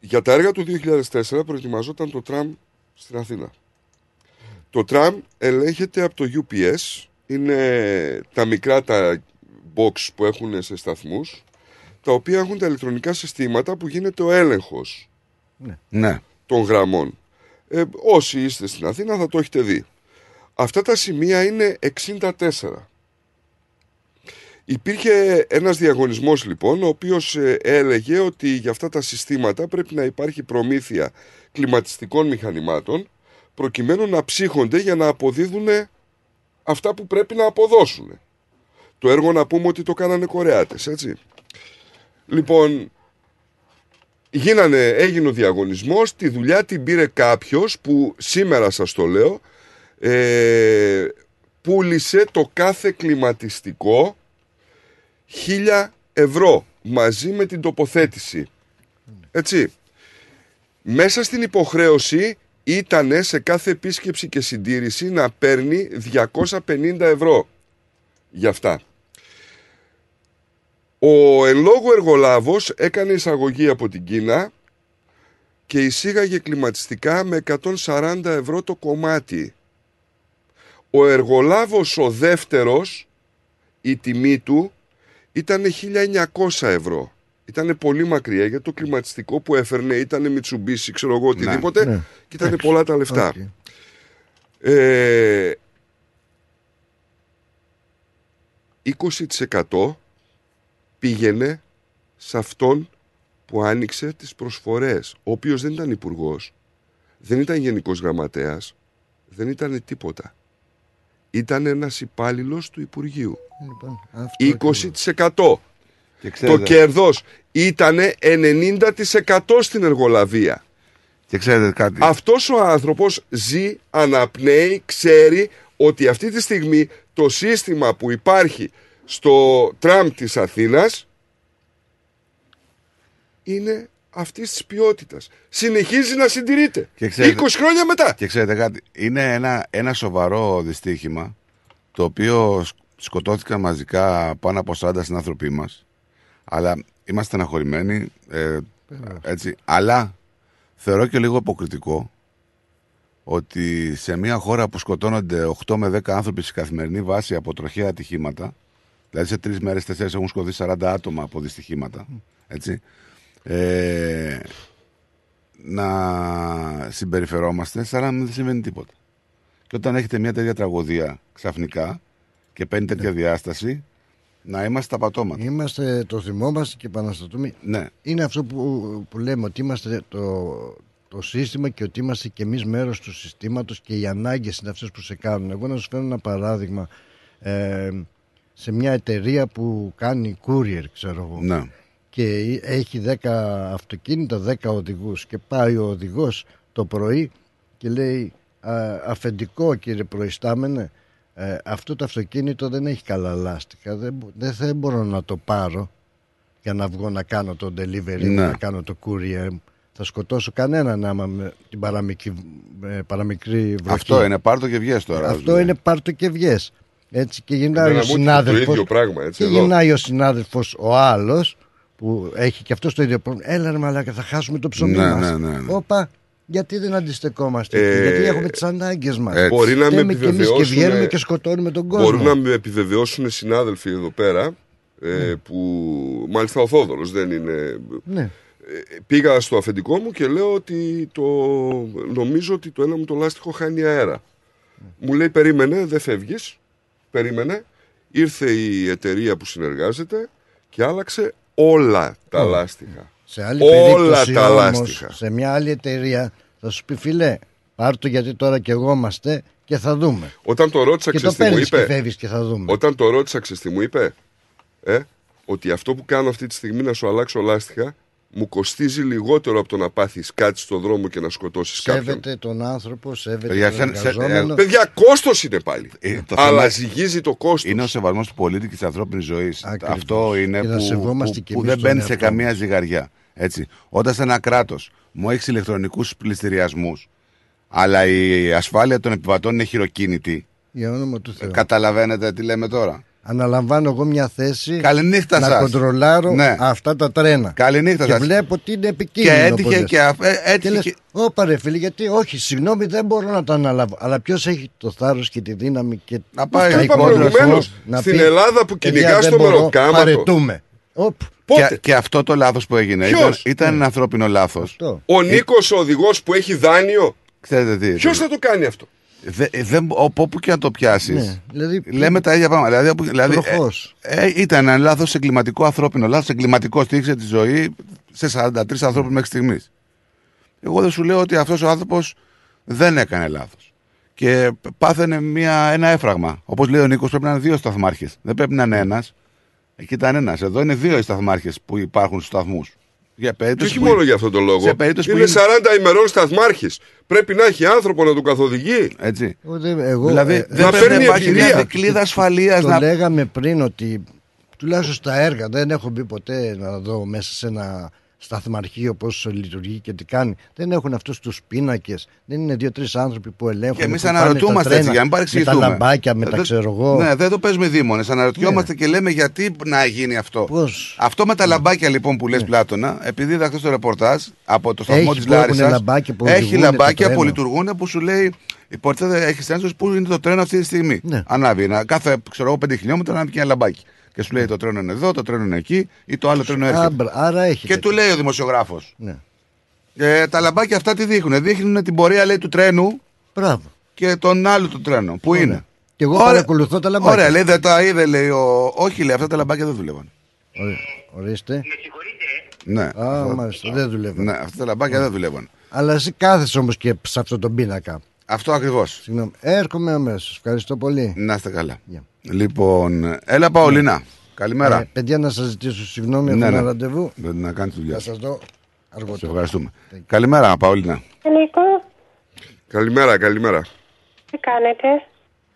S22: Για τα έργα του 2004 προετοιμαζόταν το τραμ στην Αθήνα. Το τραμ ελέγχεται από το UPS. Είναι τα μικρά τα box που έχουν σε σταθμούς. τα οποία έχουν τα ηλεκτρονικά συστήματα που γίνεται ο έλεγχος
S17: Ναι.
S22: των γραμμών. Ε, όσοι είστε στην Αθήνα θα το έχετε δει. Αυτά τα σημεία είναι 64. Υπήρχε ένας διαγωνισμός λοιπόν, ο οποίος ε, έλεγε ότι για αυτά τα συστήματα πρέπει να υπάρχει προμήθεια κλιματιστικών μηχανημάτων προκειμένου να ψύχονται για να αποδίδουν αυτά που πρέπει να αποδώσουν. Το έργο να πούμε ότι το κάνανε Κορεάτες, έτσι. Λοιπόν, γίνανε, έγινε ο διαγωνισμός, τη δουλειά την πήρε κάποιος που σήμερα σας το λέω, ε, πούλησε το κάθε κλιματιστικό χίλια ευρώ μαζί με την τοποθέτηση. Έτσι. Μέσα στην υποχρέωση ήταν σε κάθε επίσκεψη και συντήρηση να παίρνει 250 ευρώ για αυτά. Ο εν λόγω εργολάβος έκανε εισαγωγή από την Κίνα και εισήγαγε κλιματιστικά με 140 ευρώ το κομμάτι. Ο εργολάβος ο δεύτερος, η τιμή του ήταν 1900 ευρώ. Ήταν πολύ μακριά γιατί το κλιματιστικό που έφερνε ήταν Mitsubishi, ξέρω εγώ οτιδήποτε
S46: Ναι.
S22: και ήταν
S46: Εντάξει.
S22: πολλά τα λεφτά.
S46: Οκ.
S22: Ε, 20% πήγαινε σε αυτόν που άνοιξε τις προσφορές, ο οποίος δεν ήταν υπουργός, δεν ήταν γενικός γραμματέας, δεν ήταν τίποτα. Ήταν ένας υπάλληλος του Υπουργείου.
S46: Λοιπόν, αυτό
S22: 20%.
S17: Και
S22: Το
S17: ξέρετε,
S22: κέρδος ήταν 90% στην εργολαβία.
S17: και ξέρετε κάτι.
S22: Αυτός ο άνθρωπος ζει, αναπνέει, ξέρει ότι αυτή τη στιγμή το σύστημα που υπάρχει στο τραμ της Αθήνας είναι αυτής της ποιότητας. Συνεχίζει να συντηρείται.
S17: Και ξέρετε-
S22: 20 χρόνια μετά.
S17: Και ξέρετε κάτι, είναι ένα, ένα σοβαρό δυστύχημα το οποίο σκ- σκοτώθηκαν μαζικά πάνω από 40 συνάνθρωποι μας αλλά είμαστε στεναχωρημένοι ε, έτσι, αλλά θεωρώ και λίγο αποκριτικό ότι σε μια χώρα που σκοτώνονται 8 με 10 άνθρωποι σε καθημερινή βάση από τροχαία ατυχήματα δηλαδή σε τρεις μέρες, τέσσερις έχουν σκοτωθεί 40 άτομα από δυστυχήματα έτσι, ε, να συμπεριφερόμαστε σαν να μην συμβαίνει τίποτα. Και όταν έχετε μια τέτοια τραγωδία ξαφνικά και παίρνει τέτοια διάσταση, να είμαστε τα πατώματα.
S46: Είμαστε, το θυμόμαστε και επαναστατούμε.
S17: Ναι.
S46: Είναι αυτό που, που λέμε ότι είμαστε το, το σύστημα και ότι είμαστε και εμείς μέρος του συστήματος και οι ανάγκες είναι αυτές που σε κάνουν. Εγώ να σου φέρω ένα παράδειγμα. Ε, σε μια εταιρεία που κάνει courier, ξέρω εγώ.
S17: Ναι.
S46: Και έχει 10 αυτοκίνητα, 10 οδηγούς και πάει ο οδηγός το πρωί και λέει «Α, αφεντικό κύριε προϊστάμενε ε, αυτό το αυτοκίνητο δεν έχει καλά λάστιχα δεν, μπο- δεν θα μπορώ να το πάρω για να βγω να κάνω το delivery
S17: Ναι.
S46: να κάνω το courier μου. θα σκοτώσω κανέναν άμα με την παραμικρή, ε, παραμικρή βροχή
S17: Αυτό είναι, πάρ' το και βγες τώρα.
S46: αυτό είναι πάρτο και βγες έτσι και γυρνάει
S22: Εμένα
S46: ο
S22: μου έρχεται
S46: συνάδελφος
S22: Το ίδιο πράγμα, έτσι.
S46: και
S22: εδώ.
S46: γυρνάει ο συνάδελφος ο άλλος που έχει και αυτό το ίδιο πρόβλημα. Έλα ρε μαλάκα θα χάσουμε το ψωμί
S17: Ναι,
S46: μας.
S17: ναι, ναι, ναι.
S46: Όπα, γιατί δεν αντιστεκόμαστε
S22: Ε,
S46: εκεί, γιατί έχουμε τις ανάγκες μας.
S22: Ε, μπορεί να με
S46: Φταίμε και εμείς και
S22: επιβεβαιώσουν.
S46: βγαίνουμε και σκοτώνουμε τον κόσμο.
S22: Μπορούν να με επιβεβαιώσουν συνάδελφοι εδώ πέρα. Ε, που μάλιστα ο Θόδωρος δεν είναι
S46: Ναι.
S22: Ε, πήγα στο αφεντικό μου και λέω ότι το, νομίζω ότι το ένα μου το λάστιχο χάνει αέρα. Μου λέει περίμενε, δεν φεύγεις. Περίμενε. Ήρθε η εταιρεία που συνεργάζεται και άλλαξε όλα τα
S46: Όλα.
S22: λάστιχα.
S46: Σε άλλη
S22: όλα
S46: περίπτωση
S22: τα
S46: όμως,
S22: λάστιχα.
S46: σε μια άλλη εταιρεία θα σου πει φιλέ, πάρ' το γιατί τώρα και εγώ είμαστε και θα δούμε.
S22: Όταν το ρώτησα,
S46: και το
S22: ξέρεις τι μου
S46: παίρνεις και
S22: είπε.
S46: φεύγεις και θα δούμε.
S22: Όταν το ρώτησα, ξέρεις τι μου είπε. Ε, ότι αυτό που κάνω αυτή τη στιγμή να σου αλλάξω λάστιχα μου κοστίζει λιγότερο από το να πάθεις κάτι στο δρόμο και να σκοτώσεις κάποιον.
S46: Σέβεται τον άνθρωπο, σέβεται
S17: Παιδιά,
S46: τον
S17: σε- σε-
S46: εργαζόμενο.
S22: Παιδιά, κόστος είναι πάλι.
S17: Ε, το
S22: Αλλά
S17: θέμα-
S22: ζυγίζει το κόστος.
S17: Είναι ο σεβασμός του πολίτη και της ανθρώπινης ζωής.
S46: Ακριβώς.
S17: Αυτό είναι
S46: Και να
S17: που,
S46: σεβόμαστε
S17: που,
S46: και
S17: που
S46: εμείς
S17: δεν
S46: τον
S17: μπαίνει σε
S46: εαυτό
S17: καμία
S46: μας.
S17: ζυγαριά. Έτσι. Όταν σε ένα κράτος μου έχεις ηλεκτρονικούς πληστηριασμούς, αλλά η ασφάλεια των επιβατών είναι χειροκίνητη.
S46: Για όνομα του Θεού.
S17: Καταλαβαίνετε τι λέμε τώρα;
S46: Αναλαμβάνω εγώ μια θέση
S17: Καληνύχτα
S46: να
S17: σας.
S46: κοντρολάρω
S17: Ναι.
S46: αυτά τα τρένα.
S17: Καληνύχτα
S46: και
S17: σας.
S46: βλέπω ότι είναι επικίνδυνο.
S17: Και έτυχε
S46: πολλές.
S17: και αφ- ε, έτυχε
S46: Και λες,
S17: και-
S46: Ωπα ρε φίλε, γιατί όχι, συγγνώμη, δεν μπορώ να το αναλάβω. Αλλά ποιος έχει το θάρρος και τη δύναμη και
S17: Να πάει
S46: τα
S22: είπα
S46: εικόνα
S22: προηγουμένως,
S46: σου να
S22: στην
S46: πει,
S22: Ελλάδα που
S46: «Παιδιά,
S22: κυνηγάς
S46: δεν
S22: το
S46: μπορώ,
S22: μεροκάματο».
S46: Παρετούμε. Οπ,
S22: Πότε;
S17: Και, και αυτό το λάθος που έγινε
S22: Ποιος;
S17: ήταν, ήταν ένα ανθρώπινο λάθος.
S22: Ο Νίκος ο οδηγός που έχει δάνειο.
S17: Ξέρετε τι.
S22: Ποιος θα το κάνει αυτό;
S17: Δε, δεν, όπου όπου και να το πιάσεις.
S46: Ναι, δηλαδή,
S17: λέμε τα ίδια πράγματα. Δηλαδή, όπου- δηλαδή,
S46: Προφώς.
S17: ε, ε, ήταν ένα λάθος εγκληματικό ανθρώπινο. Λάθος εγκληματικό στήριξε τη ζωή σε 43 ανθρώπους μέχρι στιγμής. Εγώ δεν σου λέω ότι αυτός ο άνθρωπος δεν έκανε λάθος. Και πάθαινε μια, ένα έφραγμα. Όπως λέει ο Νίκος, πρέπει να είναι δύο σταθμάρχες. Δεν πρέπει να είναι ένας. Εκεί ήταν ένας. Εδώ είναι δύο οι σταθμάρχες που υπάρχουν στους σταθμούς. Για
S22: Και
S17: περίπτωση
S22: όχι
S17: που-
S22: μόνο για αυτόν τον λόγο.
S17: Σε περίπτωση που
S22: είναι 40 ημερών σταθμάρχης. Πρέπει να έχει άνθρωπο να του καθοδηγεί.
S17: Έτσι.
S46: Εγώ δεν- εγώ,
S17: Δηλαδή,
S46: ε,
S17: δεν
S22: να
S17: πρέπει
S22: παίρνει
S17: να υπάρχει μια
S22: εμπειρία.
S17: δικλίδα ασφαλείας.
S46: Το
S17: Να...
S46: λέγαμε πριν ότι τουλάχιστον στα έργα δεν έχω μπει ποτέ να δω μέσα σε ένα σταθμαρχείο πώς λειτουργεί και τι κάνει. Δεν έχουν αυτούς τους πίνακες. Δεν είναι δύο-τρεις άνθρωποι που ελέγχουν.
S17: Και εμείς
S46: που πάνε
S17: αναρωτιόμαστε
S46: τα
S17: έτσι,
S46: τρένα
S17: για να μην
S46: Με
S17: παρεξηγηθούμε.
S46: τα λαμπάκια, με τα
S17: Δεν-
S46: ξέρω εγώ.
S17: Ναι, δεν το παίζουμε δίμονες. Αναρωτιόμαστε και λέμε γιατί να γίνει αυτό.
S46: Πώς;
S17: Αυτό με τα λαμπάκια λοιπόν που λες Πλάτωνα, επειδή είδα χθες το ρεπορτάζ από το σταθμό
S46: Έχει
S17: της
S46: που έχουν
S17: Λάρισας.
S46: λαμπάκια που
S17: Έχει
S46: οδηγούν το
S17: λαμπάκια
S46: τρένο.
S17: που λειτουργούν που σου λέει. Υποτίθεται έχεις ένσταση που είναι το τρένο αυτή τη στιγμή.
S46: Ναι.
S17: Ανάβει. Ένα, κάθε ξέρω, εγώ, 5 χιλιόμετρα ανάβει και ένα λαμπάκι. Και σου λέει το τρένο είναι εδώ, το τρένο είναι εκεί ή το άλλο τρένο έρχεται.
S46: Άμπρα, άρα έχει.
S17: Και του λέει ο δημοσιογράφος.
S46: Ναι.
S17: Ε, τα λαμπάκια αυτά τι δείχνουν. Δείχνουν την πορεία λέει, του τρένου
S46: Μπράβο.
S17: και τον άλλο του τρένου. Πού είναι;
S46: Και εγώ
S17: Ωραία.
S46: παρακολουθώ τα λαμπάκια.
S17: Ωραία, λέει δεν τα είδε, λέει. Ο... Όχι, λέει, αυτά τα λαμπάκια δεν δουλεύαν.
S46: Ωρι- Ορίστε.
S17: Ναι.
S46: Α,
S17: αυτά-
S46: μάλιστα, δεν δουλεύαν.
S17: Ναι, αυτά τα λαμπάκια δεν δουλεύαν.
S46: Αλλά εσύ κάθεσαι όμως και σε αυτόν τον πίνακα.
S17: Αυτό ακριβώς.
S46: Συγγνώμη. Έρχομαι αμέσως. Ευχαριστώ πολύ.
S17: Να είστε καλά.
S46: Γεια.
S17: Λοιπόν, έλα Παολίνα. Καλημέρα.
S46: Ε, παιδιά, να σας ζητήσω συγγνώμη,
S17: Ναι,
S46: έχω
S17: ναι.
S46: ένα ραντεβού.
S17: Δεν να κάνεις τη δουλειά
S46: Θα
S17: σου.
S46: σα δω
S17: Σε
S46: αργότερα.
S17: ευχαριστούμε. Καλημέρα, Παολίνα.
S47: Νίκο,
S22: Καλημέρα, καλημέρα.
S47: τι κάνετε;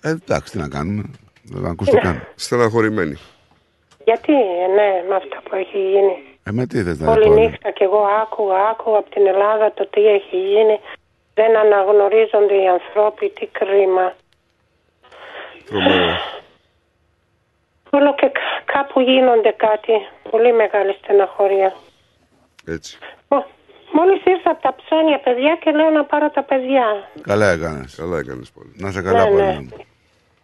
S17: Ε, εντάξει, τι να κάνουμε. Δεν ακούς το κάνω.
S22: Στεναχωρημένη.
S47: Γιατί, ναι, με αυτό που έχει γίνει.
S17: Ε, με τι θες να
S47: Όλη
S17: πω.
S47: νύχτα και εγώ άκουγα, άκουγα από την Ελλάδα το τι έχει γίνει. Δεν αναγνωρίζονται οι ανθρώποι, τι κρίμα.
S22: Τρομερό.
S47: Όλο και κα- κάπου γίνονται κάτι. Πολύ μεγάλη στεναχωρία.
S22: Έτσι.
S47: Μ- Μόλις ήρθα από τα ψώνια παιδιά και λέω να πάρω τα παιδιά.
S17: Καλά έκανες.
S22: Καλά έκανες πολύ.
S17: Να σε καλά,
S47: Ναι,
S17: Παολίνα.
S47: ναι.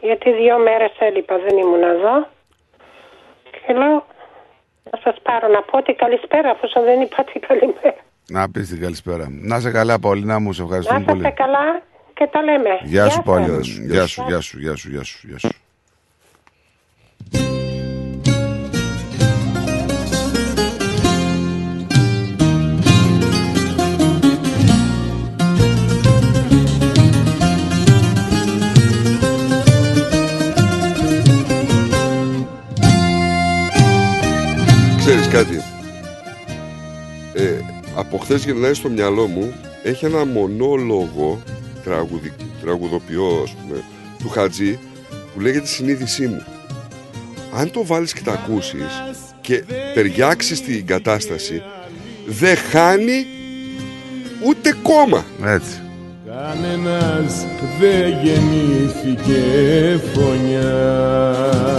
S47: Γιατί δύο μέρες έλειπα, δεν ήμουν εδώ. Και λέω να σας πάρω να πω ότι καλησπέρα, αφού δεν είπατε καλημέρα.
S17: Να πεις την καλησπέρα. Να σε καλά, Παολίνα μου, σε
S47: Να
S17: ευχαριστούμε
S47: είστε
S17: πολύ.
S47: καλά και τα λέμε.
S17: Γεια σου, Παολίνα.
S22: Γεια σου,
S17: Γεια σου, γεια σου, γεια σου, γεια σου, γεια σου.
S22: Ξέρεις κάτι; Ε, από χθες γυρνάει στο μυαλό μου έχει ένα μονόλογο τραγουδι, τραγουδοποιό ας πούμε, του Χατζή που λέγεται συνείδησή μου. Αν το βάλεις και τα ακούσεις και ταιριάξεις την κατάσταση δεν χάνει ούτε κόμμα.
S17: Έτσι.
S48: Κανένας δεν γεννήθηκε φωνιάς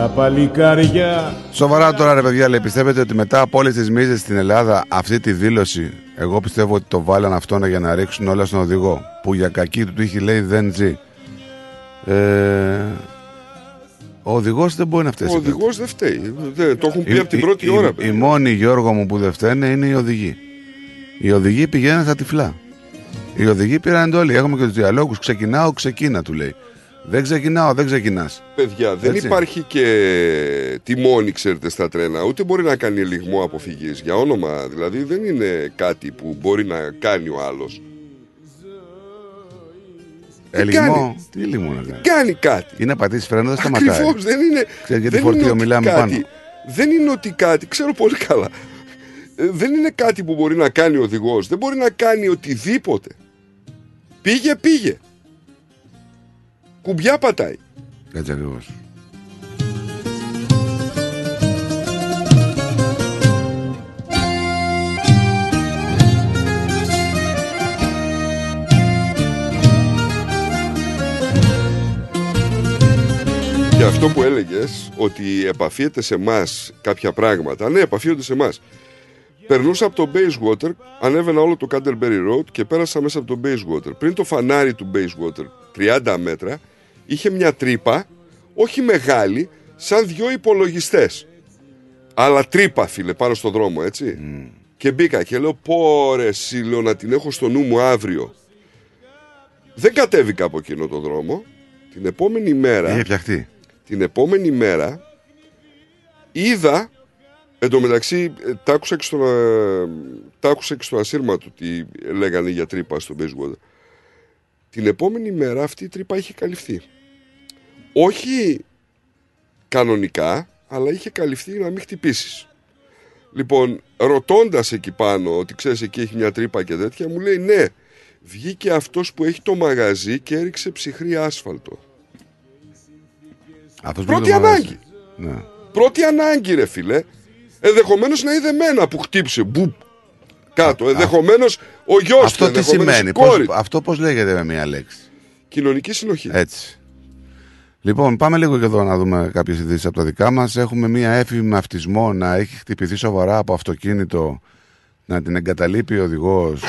S48: Τα παλικάρια
S17: Σοβαρά τώρα, ρε παιδιά, λέει, πιστεύετε ότι μετά από όλες τις μίζε στην Ελλάδα, αυτή τη δήλωση, εγώ πιστεύω ότι το βάλαν αυτόν για να ρίξουν όλα στον οδηγό. Που για κακή του τύχη λέει δεν ζει. Ε, ο οδηγός δεν μπορεί να φταίει.
S22: Ο οδηγός δεν φταίει. Δεν, το έχουν πει από την πρώτη
S17: η,
S22: ώρα.
S17: Η,
S22: παιδιά.
S17: οι μόνοι Γιώργο μου που δεν φταίνε είναι οι οδηγοί. Οι οδηγοί πηγαίνουν στα τυφλά. Οι οδηγοί πήραν εντόλη. Έχουμε και τους διαλόγους. Ξεκινάω, ξεκίνα, του λέει. Δεν ξεκινάω, δεν ξεκινάς.
S22: Παιδιά, δεν
S17: Έτσι.
S22: υπάρχει και τιμόνι, ξέρετε, στα τρένα. Ούτε μπορεί να κάνει λιγμό αποφυγής. Για όνομα, δηλαδή, δεν είναι κάτι που μπορεί να κάνει ο άλλος.
S17: Ελιγμό.
S22: κάνει;
S17: Τι λιγμό να κάνει;
S22: Κάνει κάτι;
S17: Είναι να πατήσεις φρένο, δεν σταματάει.
S22: Ακριβώς, δεν είναι.
S17: Ξέρεις γιατί
S22: δεν
S17: φορτίο
S22: είναι ότι
S17: μιλάμε
S22: κάτι,
S17: πάνω.
S22: Δεν είναι ότι κάτι, ξέρω πολύ καλά. Ε, Δεν είναι κάτι που μπορεί να κάνει ο οδηγός. Δεν μπορεί να κάνει οτιδήποτε. Πήγε, πήγε. Κουμπιά πατάει.
S17: Έτσι ακριβώς.
S22: Και αυτό που έλεγες ότι επαφίεται σε εμάς κάποια πράγματα. Ναι, επαφίονται σε εμάς. Περνούσα από το Bayswater, ανέβαινα όλο το Canterbury Road και πέρασα μέσα από το Bayswater. Πριν το φανάρι του Bayswater, 30 μέτρα, είχε μια τρύπα, όχι μεγάλη, σαν δυο υπολογιστές. Αλλά τρύπα, φίλε, πάνω στο δρόμο, έτσι. Και μπήκα και λέω, πόρε, εσύ, λέω, να την έχω στο νου μου αύριο. Δεν κατέβηκα από εκείνο το δρόμο. Την επόμενη μέρα.
S17: Είχε φτιαχτεί.
S22: Την επόμενη μέρα είδα. Εν τω μεταξύ, ε, τ' άκουσα και, στον, ε, τ' άκουσα και στο ασύρματο τι λέγανε για τρύπα στο Basewater. Την επόμενη μέρα αυτή η τρύπα είχε καλυφθεί. Όχι κανονικά, αλλά είχε καλυφθεί να μην χτυπήσεις. Λοιπόν, ρωτώντας εκεί πάνω ότι ξέρεις εκεί έχει μια τρύπα και τέτοια, μου λέει ναι, βγήκε αυτός που έχει το μαγαζί και έριξε ψυχρή άσφαλτο.
S17: Αυτός
S22: Πρώτη
S17: πήγε το μαγαζί.
S22: ανάγκη.
S17: Ναι.
S22: Πρώτη ανάγκη, ρε φίλε. Ενδεχομένως να είδε μένα που χτύπησε. Μπουπ. Κάτω. Ενδεχομένως ο γιος του.
S17: Αυτό τι
S22: ενδεχομένως
S17: σημαίνει,
S22: η κόρη.
S17: πώς, αυτό πώς λέγεται με μία λέξη;
S22: Κοινωνική συνοχή.
S17: Έτσι. Λοιπόν, πάμε λίγο και εδώ να δούμε κάποιες ειδήσεις από τα δικά μας. Έχουμε μία έφηβη με αυτισμό να έχει χτυπηθεί σοβαρά από αυτοκίνητο, να την εγκαταλείπει ο οδηγός.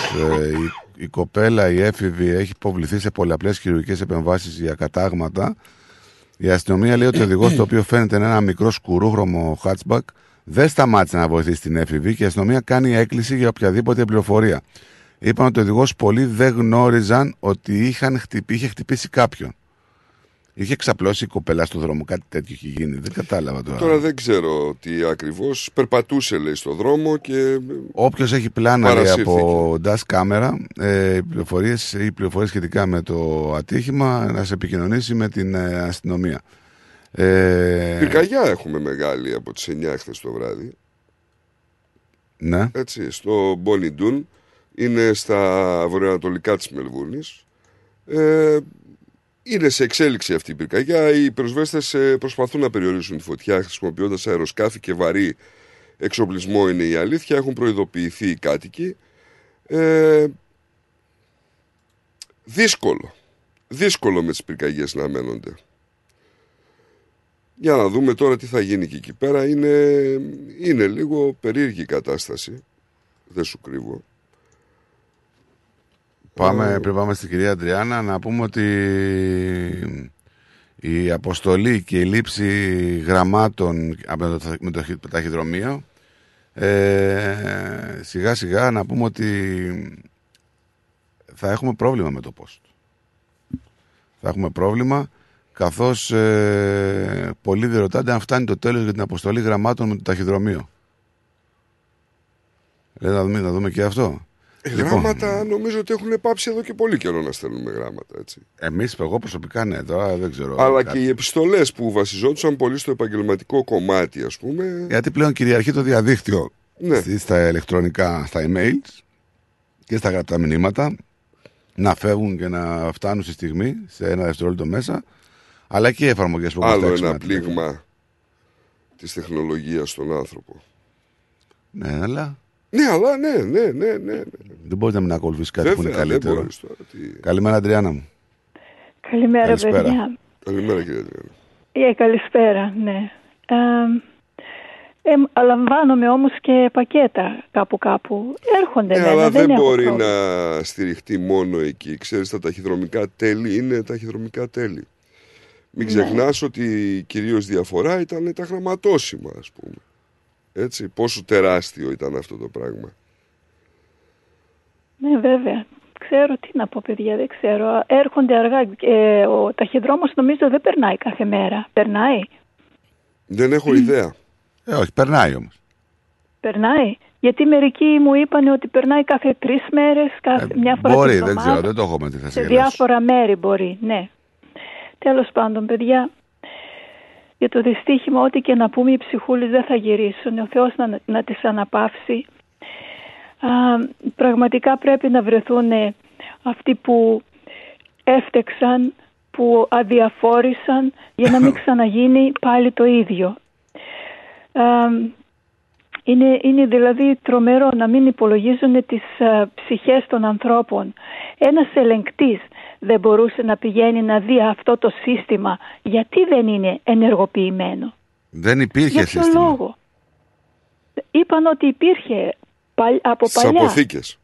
S17: η, η κοπέλα, η έφηβη, έχει υποβληθεί σε πολλαπλές χειρουργικές επεμβάσεις για κατάγματα. Η αστυνομία λέει ότι ο οδηγός, το οποίο φαίνεται να είναι ένα μικρό σκουρούχρωμο hatchback, δεν σταμάτησε να βοηθήσει την έφηβη και η αστυνομία κάνει έκκληση για οποιαδήποτε πληροφορία. Είπαν ότι ο οδηγός πολλοί δεν γνώριζαν ότι είχαν χτυπήσει, είχε χτυπήσει κάποιον. Είχε ξαπλώσει η κοπέλα στο δρόμο, κάτι τέτοιο είχε γίνει. Δεν κατάλαβα τώρα.
S22: Τώρα δεν ξέρω τι ακριβώς. Περπατούσε, λέει, στο δρόμο και.
S17: Όποιος έχει πλάνα λέει,
S22: Παρασύρθηκε.
S17: από DAS κάμερα, ε, οι πληροφορίες ή πληροφορίες σχετικά με το ατύχημα, να σε επικοινωνήσει με την ε, αστυνομία. Ε,
S22: Πυρκαγιά έχουμε μεγάλη από τις 9 χθες το βράδυ.
S17: ναι.
S22: Έτσι, στο Μπονιντούν. Είναι στα βορειοανατολικά της Μελβούρνη. Ε, είναι σε εξέλιξη αυτή η πυρκαγιά. Οι πυροσβέστες ε, προσπαθούν να περιορίσουν τη φωτιά χρησιμοποιώντας αεροσκάφη και βαρύ εξοπλισμό, είναι η αλήθεια. Έχουν προειδοποιηθεί οι κάτοικοι. Ε, δύσκολο. Δύσκολο με τις πυρκαγιές να μένονται. Για να δούμε τώρα τι θα γίνει και εκεί πέρα. Είναι, είναι λίγο περίεργη η κατάσταση. Δεν σου κρύβω.
S17: Πάμε,
S22: Ε,
S17: πριν πάμε στην κυρία Αντριάννα, να πούμε ότι η αποστολή και η λήψη γραμμάτων από το, με το χι- ταχυδρομείο ε, σιγά σιγά να πούμε ότι θα έχουμε πρόβλημα με το post. Θα έχουμε πρόβλημα καθώς ε, πολλοί δεν ρωτάνε αν φτάνει το τέλος για την αποστολή γραμμάτων με το ταχυδρομείο. Λέει, να, δούμε, να δούμε και αυτό.
S22: Ε,
S17: Λοιπόν,
S22: Γράμματα νομίζω ότι έχουν πάψει εδώ και πολύ καιρό να στέλνουμε γράμματα. Έτσι.
S17: Εμείς, εγώ προσωπικά ναι, τώρα δεν ξέρω.
S22: Αλλά
S17: κάτι.
S22: και οι επιστολές που βασιζόντουσαν πολύ στο επαγγελματικό κομμάτι, ας πούμε.
S17: Γιατί πλέον κυριαρχεί το διαδίκτυο
S22: Ναι.
S17: στη- στα ηλεκτρονικά, στα emails και στα γραπτά μηνύματα να φεύγουν και να φτάνουν στη στιγμή σε ένα δευτερόλεπτο μέσα αλλά και οι εφαρμογές που
S22: Άλλο
S17: φτιάξουμε
S22: ένα
S17: να την-
S22: πλήγμα της τεχνολογίας στον άνθρωπο.
S17: Ναι, αλλά
S22: Ναι, αλλά ναι, ναι, ναι, ναι. ναι.
S17: δεν μπορεί να μην ακολουθήσει κάτι που είναι
S22: Βέβαια, δεν
S17: καλύτερο.
S22: μπορείς τώρα, τι-
S17: Καλημέρα, Αντριάννα μου.
S49: Καλημέρα,
S17: Καλησπέρα.
S49: παιδιά.
S22: Καλημέρα, κύριε Αντριάννα.
S49: Ε, καλησπέρα, ναι. Ε, ε, λαμβάνομαι όμως και πακέτα κάπου κάπου. Έρχονται
S22: Ε,
S49: βέβαια,
S22: αλλά δεν,
S49: έχω
S22: μπορεί
S49: πρόβλημα.
S22: να στηριχτεί μόνο εκεί. Ξέρεις, τα ταχυδρομικά τέλη είναι ταχυδρομικά τέλη. Μην
S49: Ναι.
S22: ξεχνάς ότι κυρίως διαφορά ήταν τα γραμματόσημα, ας πούμε. Έτσι, πόσο τεράστιο ήταν αυτό το πράγμα.
S49: Ναι, βέβαια. Ξέρω τι να πω, παιδιά, δεν ξέρω. Έρχονται αργά. Ε, ο ταχυδρόμος νομίζω δεν περνάει κάθε μέρα. Περνάει;
S22: Δεν έχω ιδέα.
S17: Ε, όχι, περνάει όμως.
S49: Περνάει; Γιατί μερικοί μου είπαν ότι περνάει κάθε τρεις μέρες, κάθε μια φορά
S17: Ε, Μπορεί,
S49: την
S17: δεν
S49: εβδομάδα.
S17: ξέρω, δεν το έχω με τη θα σε
S49: Σε
S17: γελάσω.
S49: διάφορα μέρη μπορεί, ναι. Τέλος πάντων, παιδιά, για το δυστύχημα, ό,τι και να πούμε, οι ψυχούλες δεν θα γυρίσουν. Ο Θεός να, να τις αναπαύσει. Α, πραγματικά πρέπει να βρεθούν ε, αυτοί που έφτεξαν, που αδιαφόρησαν για να μην ξαναγίνει πάλι το ίδιο. Α, είναι, είναι δηλαδή τρομερό να μην υπολογίζουν τις α, ψυχές των ανθρώπων. Ένας ελεγκτής δεν μπορούσε να πηγαίνει να δει αυτό το σύστημα γιατί δεν είναι ενεργοποιημένο;
S17: Δεν υπήρχε
S49: Για ποιο
S17: σύστημα.
S49: λόγο; Είπαν ότι υπήρχε παλ- από
S22: Στις
S49: παλιά.
S22: αποθήκες.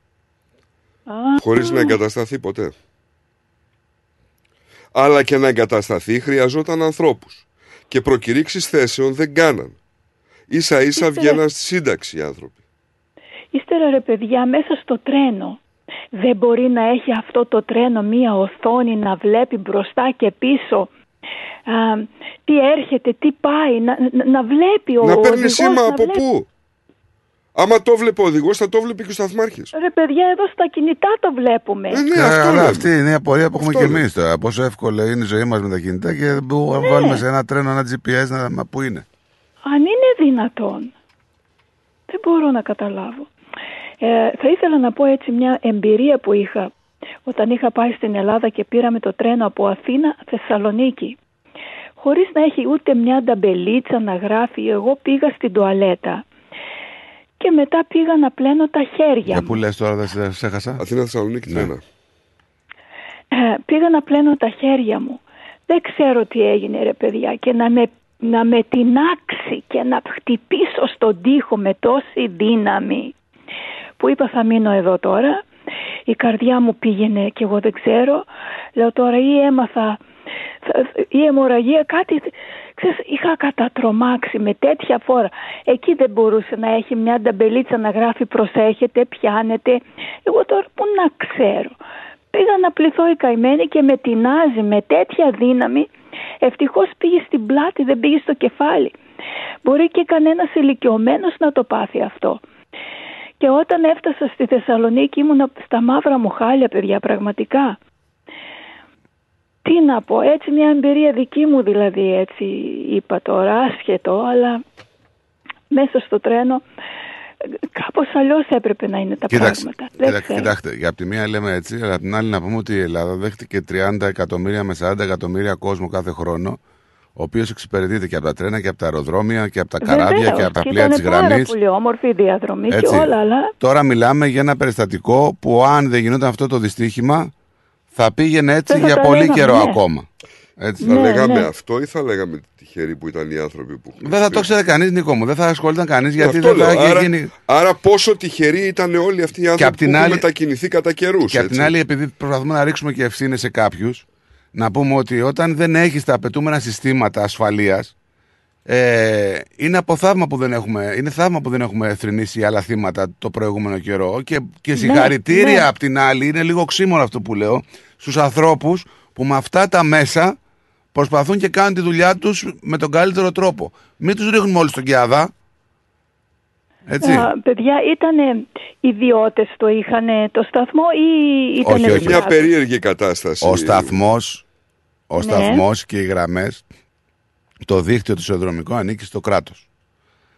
S49: Α,
S22: Χωρίς να εγκατασταθεί ποτέ. Αλλά και να εγκατασταθεί χρειαζόταν ανθρώπους. και προκηρύξεις θέσεων δεν κάναν. Ίσα ίσα
S49: Ύστερα-
S22: βγαίναν στη σύνταξη οι άνθρωποι.
S49: Ύστερα ρε παιδιά μέσα στο τρένο δεν μπορεί να έχει αυτό το τρένο μία οθόνη να βλέπει μπροστά και πίσω α, τι έρχεται, τι πάει, να, να, να βλέπει ο
S22: να παίρνει
S49: οδηγός,
S22: σήμα
S49: να
S22: από
S49: βλέπει.
S22: πού; Άμα το βλέπει ο οδηγός, θα το βλέπει και ο σταθμάρχης.
S49: Ρε παιδιά εδώ στα κινητά το βλέπουμε.
S22: ναι,
S17: Ε,
S22: αυτό
S17: αλλά
S22: λέμε.
S17: αυτή είναι η απορία που έχουμε
S22: Αυτό
S17: και εμείς τώρα. Πόσο εύκολο είναι η ζωή μας με τα κινητά και δεν μπορούμε
S49: Ναι.
S17: να βάλουμε σε ένα τρένο ένα GPS να μα πού είναι.
S49: Αν είναι δυνατόν. Δεν μπορώ να καταλάβω. Ε, θα ήθελα να πω έτσι μια εμπειρία που είχα όταν είχα πάει στην Ελλάδα και πήραμε το τρένο από Αθήνα Θεσσαλονίκη. Χωρίς να έχει ούτε μια νταμπελίτσα να γράφει, εγώ πήγα στην τουαλέτα και μετά πήγα να πλένω τα χέρια
S17: Για
S49: μου.
S17: πού λες τώρα, δεν σε- σε έχασα.
S22: Αθήνα Θεσσαλονίκη
S17: Ναι.
S22: τρένα.
S49: Ε, πήγα να πλένω τα χέρια μου. Δεν ξέρω τι έγινε ρε παιδιά και να με, να με τεινάξει και να χτυπήσω στον τοίχο με τόση δύναμη που είπα θα μείνω εδώ τώρα. Η καρδιά μου πήγαινε και εγώ δεν ξέρω. Λέω τώρα ή έμαθα θα- η αιμορραγία κάτι ξέρεις, είχα κατατρομάξει με τέτοια φόρα. Εκεί δεν μπορούσε να έχει μια νταμπελίτσα να γράφει προσέχετε, πιάνετε εγώ τώρα που να ξέρω. Πήγα να πληθώ η καημένη και με τεινάζει με τέτοια δύναμη. Ευτυχώς πήγε στην πλάτη δεν πήγε στο κεφάλι. Μπορεί και κανένας ηλικιωμένος να το πάθει αυτό και όταν έφτασα στη Θεσσαλονίκη ήμουν στα μαύρα μου χάλια παιδιά πραγματικά τι να πω, έτσι μια εμπειρία δική μου δηλαδή έτσι είπα τώρα, άσχετο, αλλά μέσα στο τρένο ε, κάπως αλλιώς έπρεπε να είναι τα
S17: Κοίταξε,
S49: πράγματα. Δεν
S17: κοίταξε,
S49: ξέρω.
S17: κοιτάξτε, για από τη μία λέμε έτσι, αλλά από την άλλη να πούμε ότι η Ελλάδα δέχτηκε 30 εκατομμύρια με 40 εκατομμύρια κόσμο κάθε χρόνο, ο οποίος εξυπηρετείται και από τα τρένα και από τα αεροδρόμια και από τα καράβια
S49: Βεβαίως,
S17: και από τα
S49: και
S17: πλοία
S49: ήταν
S17: της γραμμής.
S49: πάρα πολύ όμορφη η διαδρομή και όλα, αλλά
S17: Τώρα μιλάμε για ένα περιστατικό που αν δεν γινόταν αυτό το δυστύχημα θα πήγαινε έτσι
S49: Δεν θα
S17: για
S49: τα
S17: πολύ
S49: λέγαμε,
S17: καιρό
S49: ναι.
S17: ακόμα. Έτσι.
S22: Θα
S49: Ναι,
S22: λέγαμε
S49: ναι.
S22: αυτό ή θα λέγαμε τυχεροί που ήταν οι άνθρωποι που.
S17: Δεν θα το ξέρει κανείς, Νίκο μου. Δεν θα ασχολείται κανείς γιατί
S22: Αυτό
S17: δεν θα
S22: λέω.
S17: είχε
S22: άρα,
S17: γίνει.
S22: άρα πόσο τυχεροί ήταν όλοι αυτοί οι άνθρωποι
S17: απ' την
S22: που
S17: άλλη-
S22: έχουν μετακινηθεί κατά καιρούς.
S17: Και απ' την άλλη, επειδή προσπαθούμε να ρίξουμε και ευθύνες σε κάποιους, να πούμε ότι όταν δεν έχεις τα απαιτούμενα συστήματα ασφαλείας, ε, είναι από θαύμα που δεν έχουμε, είναι θαύμα που δεν έχουμε θρυνήσει άλλα θύματα το προηγούμενο καιρό και, και συγχαρητήρια
S49: ναι.
S17: απ' την άλλη, είναι λίγο ξύμορο αυτό που λέω, στους ανθρώπους που με αυτά τα μέσα προσπαθούν και κάνουν τη δουλειά τους με τον καλύτερο τρόπο. Μην τους ρίχνουμε όλοι στον Κιάδα. Έτσι.
S49: α, παιδιά ήταν ιδιώτες το είχαν το σταθμό ή ήταν
S17: Όχι, όχι.
S22: Μια περίεργη κατάσταση.
S17: Ο σταθμός, ο
S49: Ναι.
S17: σταθμός και οι γραμμές, το δίκτυο του ισοδρομικού ανήκει στο κράτος.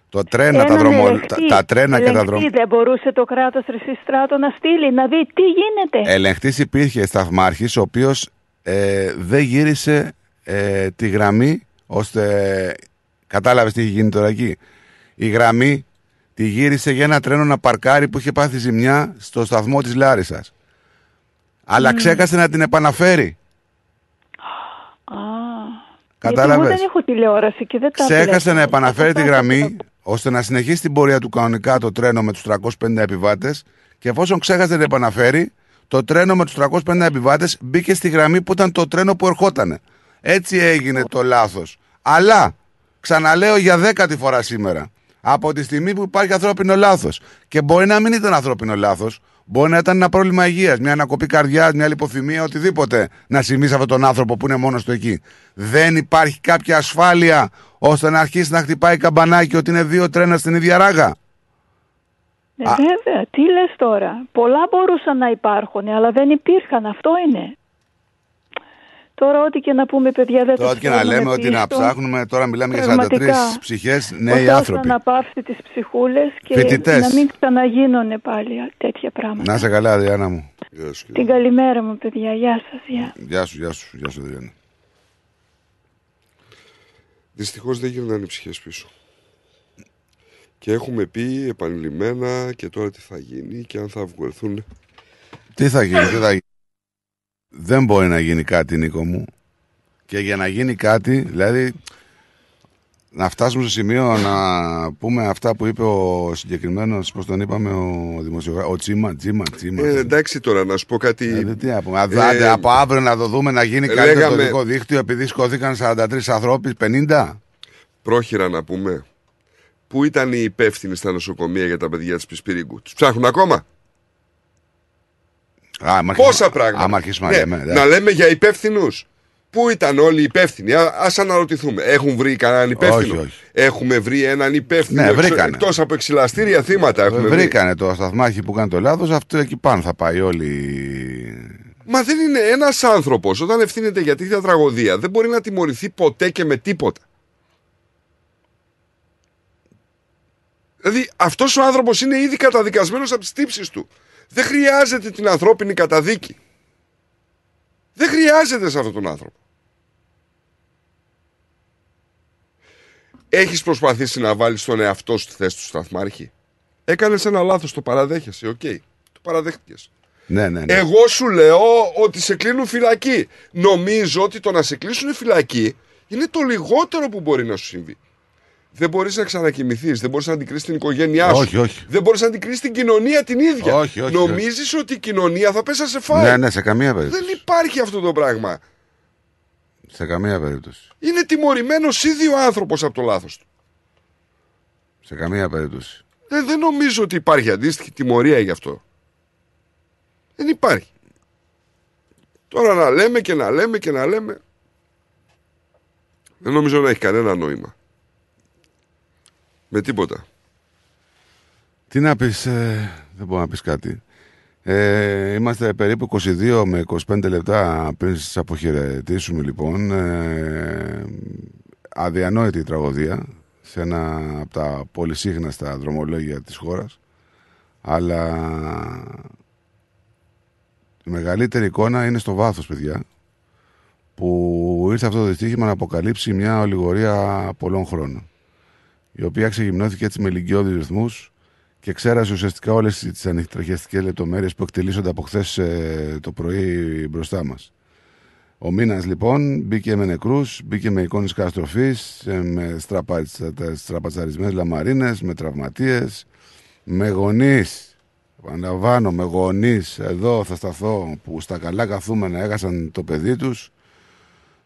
S17: Το τρένα, τα,
S49: Έναν
S17: δρομο... τα,
S49: ελεγχτή,
S17: τα τρένα και τα
S49: ελεγχτή
S17: δρομ...
S49: δεν μπορούσε το κράτος Ρεσιστράτο να στείλει, να δει τι γίνεται.
S17: Ελεγχτής υπήρχε σταθμάρχης, ο οποίος ε, δεν γύρισε ε, τη γραμμή, ώστε... Κατάλαβες τι είχε γίνει τώρα εκεί. Η γραμμή τη γύρισε για ένα τρένο να παρκάρει που είχε πάθει ζημιά στο σταθμό της Λάρισας. Αλλά
S49: Μμ.
S17: ξέχασε να την επαναφέρει.
S49: Α,
S17: Κατάλαβες.
S49: Γιατί εγώ δεν έχω τηλεόραση και δεν τα
S17: Ξέχασε
S49: βλέπω.
S17: να επαναφέρει τη γραμμή ώστε να συνεχίσει την πορεία του κανονικά το τρένο με τους 350 επιβάτες και εφόσον ξέχασε να την επαναφέρει, το τρένο με τους 350 επιβάτες μπήκε στη γραμμή που ήταν το τρένο που ερχότανε. Έτσι έγινε το λάθος. Αλλά, ξαναλέω για δέκατη φορά σήμερα, από τη στιγμή που υπάρχει ανθρώπινο λάθος και μπορεί να μην ήταν ανθρώπινο λάθος, μπορεί να ήταν ένα πρόβλημα υγείας, μια ανακοπή καρδιάς, μια λιποθυμία, οτιδήποτε να συμβεί σε αυτόν τον άνθρωπο που είναι μόνος του εκεί. Δεν υπάρχει κάποια ασφάλεια ώστε να αρχίσει να χτυπάει καμπανάκι ότι είναι δύο τρένα στην ίδια ράγα.
S49: Ε, βέβαια, τι λες τώρα. Πολλά μπορούσαν να υπάρχουν, αλλά δεν υπήρχαν. Αυτό είναι. Τώρα ό,τι και να πούμε παιδιά δεν
S17: Τώρα
S49: το
S17: ό,τι και να
S49: φέρνουμε
S17: λέμε ότι να
S49: πίσω.
S17: ψάχνουμε, τώρα μιλάμε για 43
S49: Πραγματικά.
S17: ψυχές
S49: Ο
S17: νέοι
S49: Θεός
S17: άνθρωποι.
S49: να αναπαύσει τις ψυχούλες και
S17: Φοιτητές.
S49: να μην ξαναγίνουν πάλι τέτοια πράγματα.
S17: Να είσαι καλά, Διάννα μου.
S49: Την καλημέρα μου παιδιά. Γεια σας. Γεια.
S17: Γεια σου, γεια σου, γεια σου, Διάννα.
S22: Δυστυχώς δεν γυρνάνε οι ψυχές πίσω. Και έχουμε πει επανειλημμένα και τώρα τι θα γίνει και αν θα βγουερθούν.
S17: Τι θα γίνει, τι θα γίνει. Δεν μπορεί να γίνει κάτι, Νίκο μου. Και για να γίνει κάτι, δηλαδή, να φτάσουμε στο σημείο να πούμε αυτά που είπε ο συγκεκριμένος, πώς τον είπαμε, ο δημοσιογράφος. Ο Τσίμα, Τσίμα, Τσίμα.
S22: Ε, εντάξει τώρα, να σου πω κάτι.
S17: Ε, τι να πούμε. Ε, από αύριο να το δούμε να γίνει καλύτερο
S22: λέγαμε-
S17: το δικό δίκτυο επειδή σκόθηκαν 43 ανθρώποι, 50.
S22: Πρόχειρα να πούμε. Πού ήταν οι υπεύθυνοι στα νοσοκομεία για τα παιδιά της Πισπυρίγκου. Τους ψάχνουν ακόμα;
S17: Α, άμα
S22: Πόσα
S17: αρχίσουμε-
S22: πράγματα.
S17: Άμα αρχίσουμε
S22: Ναι,
S17: να λέμε.
S22: να λέμε για υπεύθυνους. Πού ήταν όλοι οι υπεύθυνοι, α ας αναρωτηθούμε. Έχουν βρει κανέναν υπεύθυνο;
S17: Όχι, όχι.
S22: Έχουμε βρει έναν υπεύθυνο.
S17: Ναι, βρήκανε.
S22: Εκτός από εξυλαστήρια θύματα έχουμε βρει.
S17: Βρήκανε το σταθμάρχη που κάνει το λάθος, αυτό εκεί πάνω θα πάει όλοι.
S22: Μα δεν είναι ένας άνθρωπος όταν ευθύνεται για τέτοια τραγωδία. Δεν μπορεί να τιμωρηθεί ποτέ και με τίποτα. Δηλαδή αυτός ο άνθρωπος είναι ήδη καταδικασμένος από τις τύψεις του. Δεν χρειάζεται την ανθρώπινη καταδίκη. Δεν χρειάζεται σε αυτόν τον άνθρωπο. Έχεις προσπαθήσει να βάλεις τον εαυτό σου στη θέση του σταθμάρχη; Έκανες ένα λάθος, το παραδέχεσαι, οκ. Το παραδέχτηκες.
S17: Ναι, ναι, ναι.
S22: Εγώ σου λέω ότι σε κλείνουν φυλακή. Νομίζω ότι το να σε κλείσουν φυλακή είναι το λιγότερο που μπορεί να σου συμβεί. Δεν μπορείς να ξανακοιμηθείς, δεν μπορείς να αντικρίσεις την οικογένειά σου.
S17: Όχι, όχι.
S22: Δεν μπορείς να αντικρίσεις την κοινωνία την ίδια.
S17: Όχι, όχι,
S22: Νομίζεις ότι η κοινωνία θα πέσει να σε φάει.
S17: Ναι, ναι, σε καμία περίπτωση.
S22: Δεν υπάρχει αυτό το πράγμα.
S17: Σε καμία περίπτωση.
S22: Είναι τιμωρημένος ήδη ο άνθρωπος από το λάθος του.
S17: Σε καμία περίπτωση.
S22: Δεν, δεν νομίζω ότι υπάρχει αντίστοιχη τιμωρία γι' αυτό. Δεν υπάρχει. Τώρα να λέμε και να λέμε και να λέμε. Δεν νομίζω να έχει κανένα νόημα. Με τίποτα.
S17: Τι να πεις, ε, δεν μπορώ να πεις κάτι. Ε, είμαστε περίπου 22 με 25 λεπτά πριν σας αποχαιρετήσουμε λοιπόν. Ε, αδιανόητη τραγωδία σε ένα από τα πολυσύχναστα δρομολόγια της χώρας. Αλλά η μεγαλύτερη εικόνα είναι στο βάθος παιδιά που ήρθε αυτό το δυστύχημα να αποκαλύψει μια ολιγορία πολλών χρόνων η οποία ξεγυμνώθηκε έτσι με λυγκιώδεις ρυθμούς και ξέρασε ουσιαστικά όλες τις ανοιχτραχιαστικές λεπτομέρειες που εκτελήσονται από χθες το πρωί μπροστά μας. Ο μήνας λοιπόν μπήκε με νεκρούς, μπήκε με εικόνες καταστροφής, ε, με στραπατσα- στραπατσαρισμένες λαμαρίνες, με τραυματίες, με γονείς, επαναλαμβάνω, με γονείς, εδώ θα σταθώ, που στα καλά καθούμενα έχασαν το παιδί τους,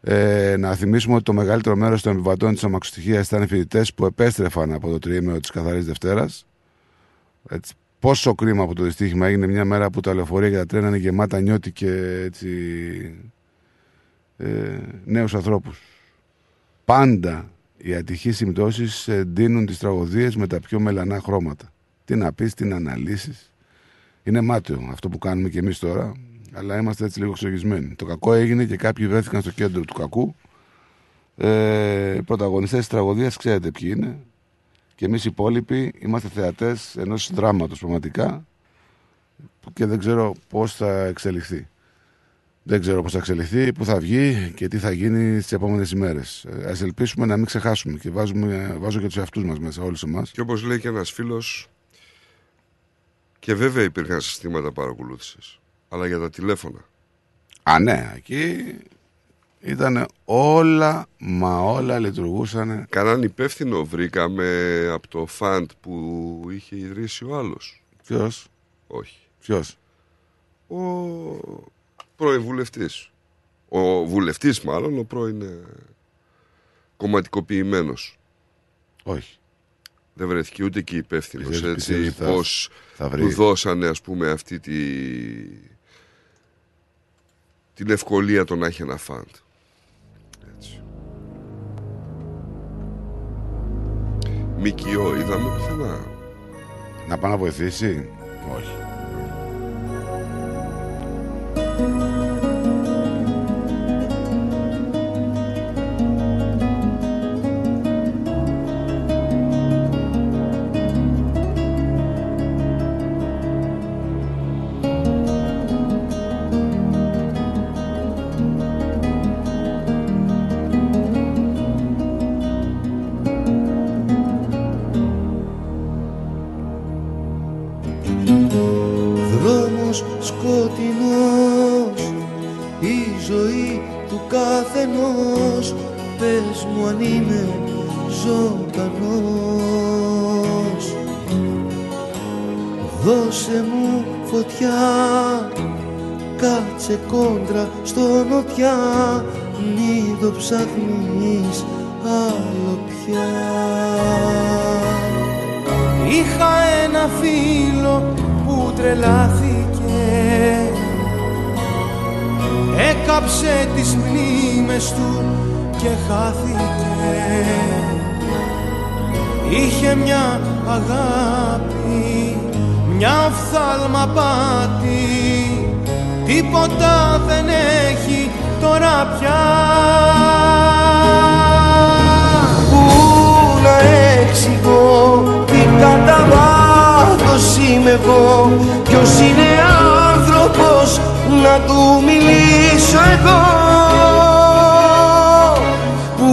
S17: ε, να θυμίσουμε ότι το μεγαλύτερο μέρος των επιβατών της αμαξοστοιχεία ήταν φοιτητές που επέστρεφαν από το τριήμερο της Καθαρής Δευτέρας. Πόσο κρίμα που το δυστύχημα έγινε μια μέρα που τα λεωφορεία και τα τρένα είναι γεμάτα νιώτη και έτσι, ε, νέους ανθρώπους. Πάντα οι ατυχείς συμπτώσεις ε, ντύνουν τις τραγωδίες με τα πιο μελανά χρώματα. Τι να πεις, τι να αναλύσεις. Είναι μάταιο αυτό που κάνουμε και εμείς τώρα, αλλά είμαστε έτσι λίγο εξοργισμένοι. Το κακό έγινε και κάποιοι βρέθηκαν στο κέντρο του κακού. Ε, οι πρωταγωνιστές της τραγωδίας ξέρετε ποιοι είναι. Και εμείς οι υπόλοιποι είμαστε θεατές ενός δράματος πραγματικά και δεν ξέρω πώς θα εξελιχθεί. Δεν ξέρω πώς θα εξελιχθεί, πού θα βγει και τι θα γίνει στις επόμενες ημέρες. Ε, ας ελπίσουμε να μην ξεχάσουμε και βάζουμε, βάζω και τους εαυτούς μας μέσα, όλους εμάς.
S22: Και όπως λέει και ένας φίλος, και βέβαια υπήρχαν συστήματα παρακολούθησης, αλλά για τα τηλέφωνα.
S17: Α, ναι, εκεί ήταν όλα, μα όλα λειτουργούσαν.
S22: Κανέναν υπεύθυνο βρήκαμε από το φαντ που είχε ιδρύσει ο άλλος.
S17: Ποιος;
S22: Όχι.
S17: Ποιος;
S22: Ο πρώην βουλευτής. Ο βουλευτής μάλλον, ο πρώην ε, κομματικοποιημένος.
S17: Όχι.
S22: Δεν βρέθηκε ούτε και υπεύθυνος.
S17: Πιστεύεις-
S22: Έτσι,
S17: πιστεύεις θα-
S22: πώς
S17: θα βρει.
S22: του δώσανε ας πούμε αυτή τη... την ευκολία το να έχει ένα φαντ. Έτσι. Μικιό, είδαμε πουθενά.
S17: Να πάει να βοηθήσει; Όχι.
S19: Ψάχνεις άλλο πια.
S34: Είχα ένα φίλο που τρελάθηκε. Έκαψε τις μνήμες του και χάθηκε. Είχε μια αγάπη, μια οφθάλμα πάτη Τίποτα δεν έχει τώρα πια.
S19: Πού να εξηγώ τι κατά βάθος είμαι εγώ. Ποιος είναι άνθρωπος να του μιλήσω εγώ. Πού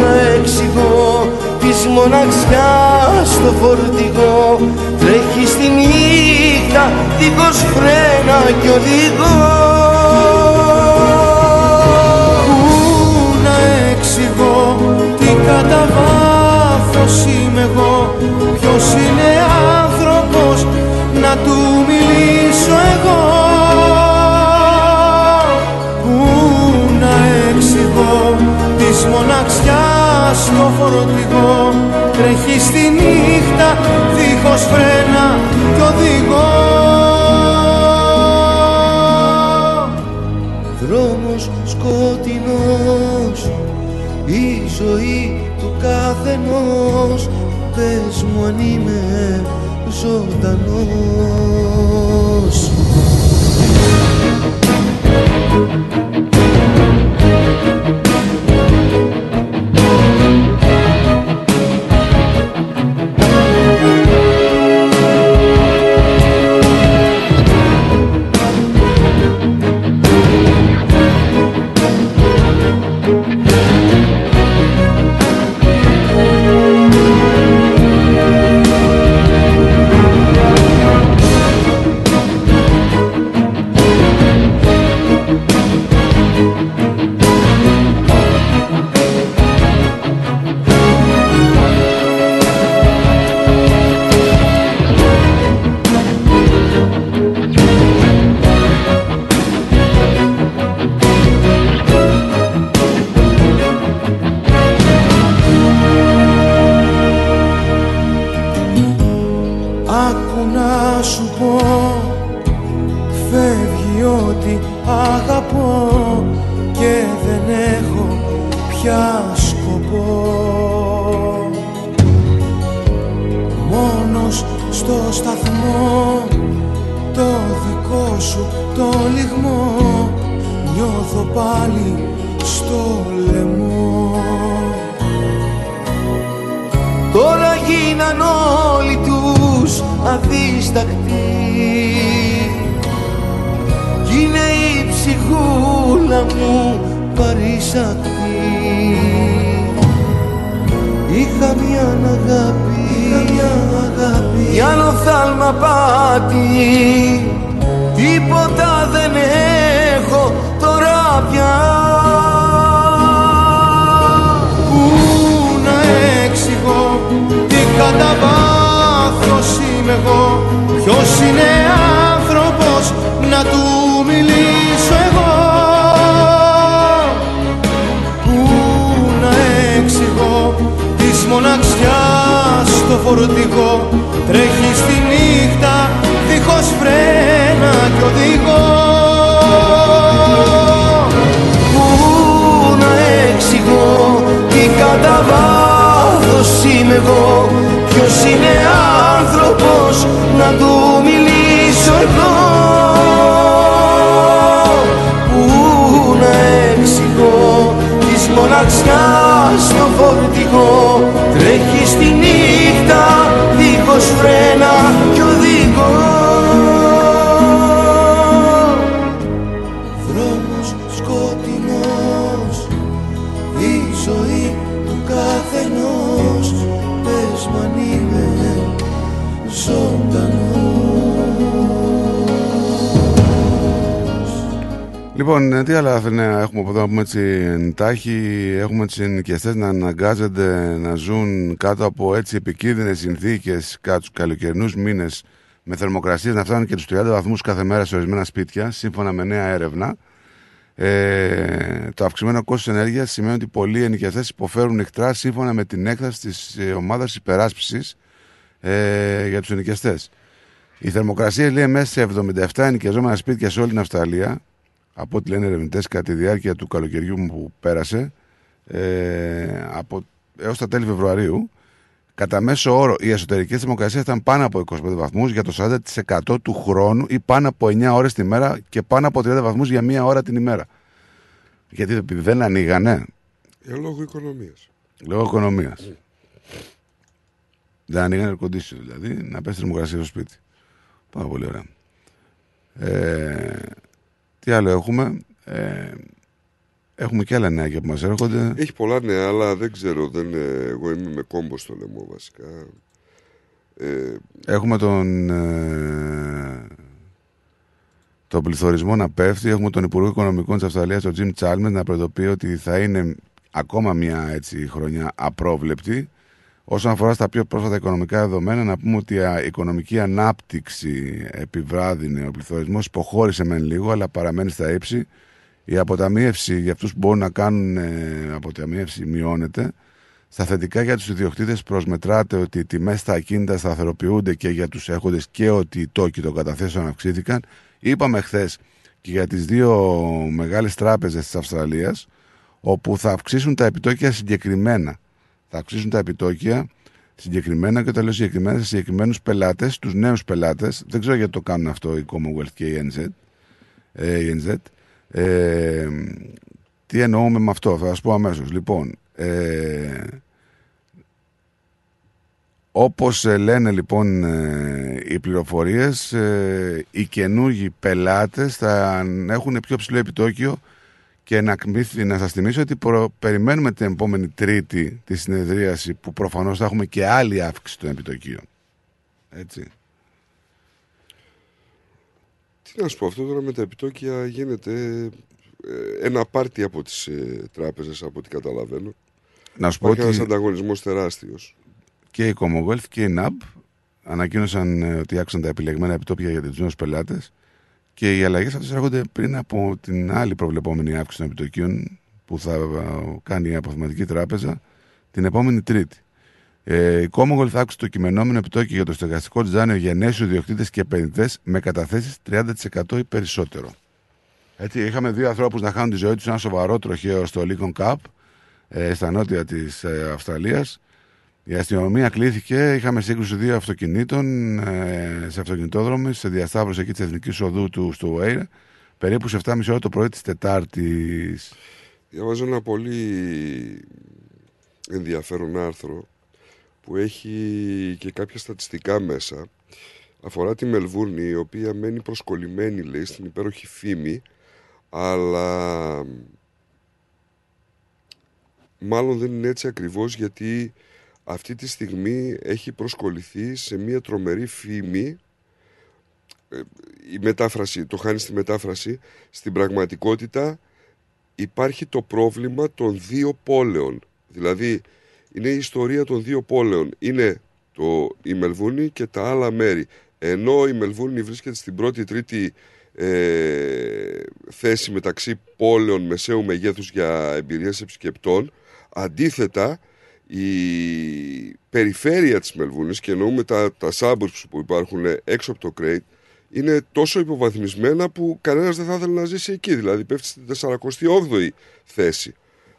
S19: να εξηγώ της μοναξιάς το φορτηγό. Τρέχει στη νύχτα δίχως φρένα κι
S34: οδηγός τι κατά βάθος είμαι εγώ. Ποιος είναι άνθρωπος να του μιλήσω εγώ; Πού να εξηγώ της μοναξιάς το φορτηγό Τρέχει στη νύχτα δίχως φρένα κι οδηγό
S19: Δρόμος σκοτεινός η ζωή του καθενός. Πες μου αν είμαι ζωντανός αδίστακτοι Κι είναι η ψυχούλα μου παρήσακτη Είχα μια αγάπη, είχα μια αγάπη. Κι άλλο θάλμα πάτη. Τίποτα δεν έχω τώρα πια.
S34: Πού να εξηγώ τι κατά βάθος είμαι εγώ Ποιος είναι άνθρωπος να του μιλήσω εγώ. Πού να εξηγώ της μοναξιάς το φορτηγό Τρέχει στη νύχτα δίχως φρένα κι οδηγό.
S19: Πού να εξηγώ τι κατά βάθος είμαι εγώ Ποιος είναι άνθρωπος να του μιλήσω εγώ; Πού να εξηγώ της μοναξιάς το φορτηγό; Τρέχει στη νύχτα δίχως φρένα
S17: Λοιπόν, ε, τι άλλα νέα έχουμε από εδώ να πούμε έτσι εντάχει. Έχουμε του ενοικιαστές να αναγκάζονται να ζουν κάτω από έτσι επικίνδυνες συνθήκες κατά τους καλοκαιρινούς μήνες με θερμοκρασίες να φτάνουν και τους 30 βαθμούς κάθε μέρα σε ορισμένα σπίτια, σύμφωνα με νέα έρευνα. Ε, το αυξημένο κόστος ενέργειας σημαίνει ότι πολλοί ενοικιαστές υποφέρουν εκτρά σύμφωνα με την έκταση της ε, ομάδας υπεράσπισης ε, για τους ενοικιαστές. Οι θερμοκρασίε λέει μέσα σε 77 ενοικιαζόμενα σπίτια σε όλη την Αυστραλία, από ό,τι λένε ερευνητές κατά τη διάρκεια του καλοκαιριού που πέρασε, ε, από, έως τα τέλη Φεβρουαρίου, κατά μέσο όρο οι εσωτερικέ θερμοκρασίε ήταν πάνω από 25 βαθμούς για το 40% του χρόνου ή πάνω από 9 ώρες τη μέρα και πάνω από 30 βαθμούς για μία ώρα την ημέρα. Γιατί επειδή δεν ανοίγανε.
S22: Ε, λόγω οικονομίας.
S17: Λόγω οικονομίας. Δεν ανοίγανε air condition δηλαδή, να πέσει θερμοκρασία στο σπίτι. Πάρα πολύ ωραία. Ε, τι άλλο έχουμε; Ε, έχουμε και άλλα νέα που μας έρχονται.
S22: Έχει πολλά νέα, αλλά δεν ξέρω. Δεν, ε, εγώ είμαι με κόμπο στο λαιμό βασικά. Ε,
S17: Έχουμε τον, ε, τον πληθωρισμό να πέφτει. Έχουμε τον Υπουργό Οικονομικών της Αυστραλίας, τον Jim Chalmers, να προειδοποιεί ότι θα είναι ακόμα μια έτσι, χρονιά απρόβλεπτη. Όσον αφορά στα πιο πρόσφατα οικονομικά δεδομένα, να πούμε ότι η οικονομική ανάπτυξη επιβράδυνε, ο πληθωρισμός υποχώρησε μεν λίγο, αλλά παραμένει στα ύψη. Η αποταμίευση για αυτούς που μπορούν να κάνουν ε, αποταμίευση μειώνεται. Στα θετικά για τους ιδιοκτήτες προσμετράται ότι οι τιμές στα ακίνητα σταθεροποιούνται και για τους έχοντες και ότι οι τόκοι των καταθέσεων αυξήθηκαν. Είπαμε χθες και για τις δύο μεγάλες τράπεζες της Αυστραλίας, όπου θα αυξήσουν τα επιτόκια συγκεκριμένα θα αυξήσουν τα επιτόκια συγκεκριμένα και όταν λέω συγκεκριμένα σε συγκεκριμένους πελάτες, τους νέους πελάτες. Δεν ξέρω γιατί το κάνουν αυτό η Commonwealth και η NZ. Ε, η NZ. Ε, τι εννοούμε με αυτό, θα σας πω αμέσως. Λοιπόν, ε, όπως ε, λένε λοιπόν ε, οι πληροφορίες, ε, οι καινούργοι πελάτες θα έχουν πιο ψηλό επιτόκιο και να, να σας θυμίσω ότι προ, περιμένουμε την επόμενη τρίτη τη συνεδρίαση που προφανώς θα έχουμε και άλλη αύξηση των επιτοκίων. Έτσι.
S22: Τι να σου πω, αυτό τώρα με τα επιτόκια γίνεται ε, ένα πάρτι από τις ε, τράπεζες από ό,τι καταλαβαίνω.
S17: Να σου πω
S22: Υπάρχει
S17: ότι
S22: ένας ανταγωνισμός τεράστιος.
S17: και η Commonwealth και η NAB ανακοίνωσαν ε, ότι άξαν τα επιλεγμένα επιτόπια για τους νέους πελάτες και οι αλλαγές αυτές έρχονται πριν από την άλλη προβλεπόμενη αύξηση των επιτοκίων που θα ε, κάνει η Αποθεματική Τράπεζα την επόμενη Τρίτη. Ε, η Commonwealth θα άξισε το κειμενόμενο επιτόκιο για το στεγαστικό της δάνειο για νέους ιδιοκτήτες και επενδυτές με καταθέσεις 30% ή περισσότερο. Έτσι, είχαμε δύο ανθρώπους να χάνουν τη ζωή τους σε ένα σοβαρό τροχαίο στο Lincoln Cup, ε, στα νότια της ε, Αυστραλίας. Η αστυνομία κλήθηκε, είχαμε σύγκρουση δύο αυτοκινήτων ε, σε αυτοκινητόδρομοι, σε διασταύρωση εκεί της Εθνικής Οδού του στο Βέιρ, περίπου σε 7.30 ώρα το πρωί της Τετάρτης.
S22: Διαβάζω ένα πολύ ενδιαφέρον άρθρο που έχει και κάποια στατιστικά μέσα. Αφορά τη Μελβούρνη, η οποία μένει προσκολλημένη, λέει, στην υπέροχη φήμη, αλλά μάλλον δεν είναι έτσι ακριβώς γιατί αυτή τη στιγμή έχει προσκοληθεί σε μια τρομερή φήμη. Ε, η μετάφραση, το χάνεις στη μετάφραση στην πραγματικότητα υπάρχει το πρόβλημα των δύο πόλεων. Δηλαδή είναι η ιστορία των δύο πόλεων. Είναι το, η Μελβούνη και τα άλλα μέρη. Ενώ η Μελβούνη βρίσκεται στην πρώτη τρίτη ε, θέση μεταξύ πόλεων μεσαίου μεγέθους για εμπειρίες επισκεπτών αντίθετα η περιφέρεια της Μελβούνης και εννοούμε τα, τα suburbs που υπάρχουν έξω από το Crate είναι τόσο υποβαθμισμένα που κανένας δεν θα ήθελε να ζήσει εκεί. Δηλαδή πέφτει στην 48η θέση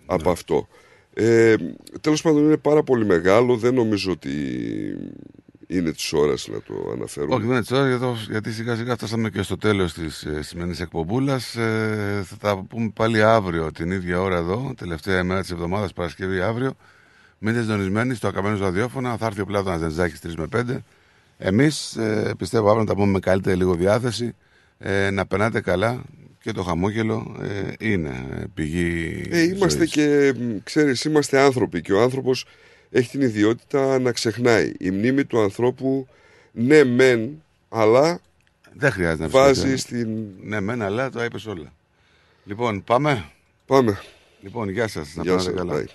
S22: από αυτό. Ε, τέλος πάντων είναι πάρα πολύ μεγάλο. Δεν νομίζω ότι είναι της ώρας να το αναφέρουμε.
S17: Όχι, δεν είναι της ώρας, γιατί, γιατί σιγά σιγά φτάσαμε και στο τέλος της ε, σημερινής εκπομπούλας. Ε, θα τα πούμε πάλι αύριο την ίδια ώρα εδώ, τελευταία ημέρα της εβδομάδας, Παρασκευή αύριο. Μείνετε συντονισμένοι στο ακαμένο ραδιόφωνα. Θα έρθει ο Πλάτωνα Δενζάκης 3 με 5. Εμείς ε, πιστεύω αύριο να τα πούμε με καλύτερη λίγο διάθεση. Ε, να περνάτε καλά και το χαμόγελο ε, είναι ε, πηγή.
S22: Ε, είμαστε
S17: ζωής.
S22: και, μ, ξέρεις, είμαστε άνθρωποι και ο άνθρωπος έχει την ιδιότητα να ξεχνάει. Η μνήμη του ανθρώπου, ναι μεν, αλλά
S17: Δεν χρειάζεται να
S22: βάζει
S17: ψηφίσετε.
S22: στην...
S17: Ναι, μεν, αλλά το είπες όλα. Λοιπόν, πάμε.
S22: Πάμε.
S17: Λοιπόν, γεια σας. Να
S22: Γεια
S17: πάτε
S22: σας,
S17: καλά.
S22: bye.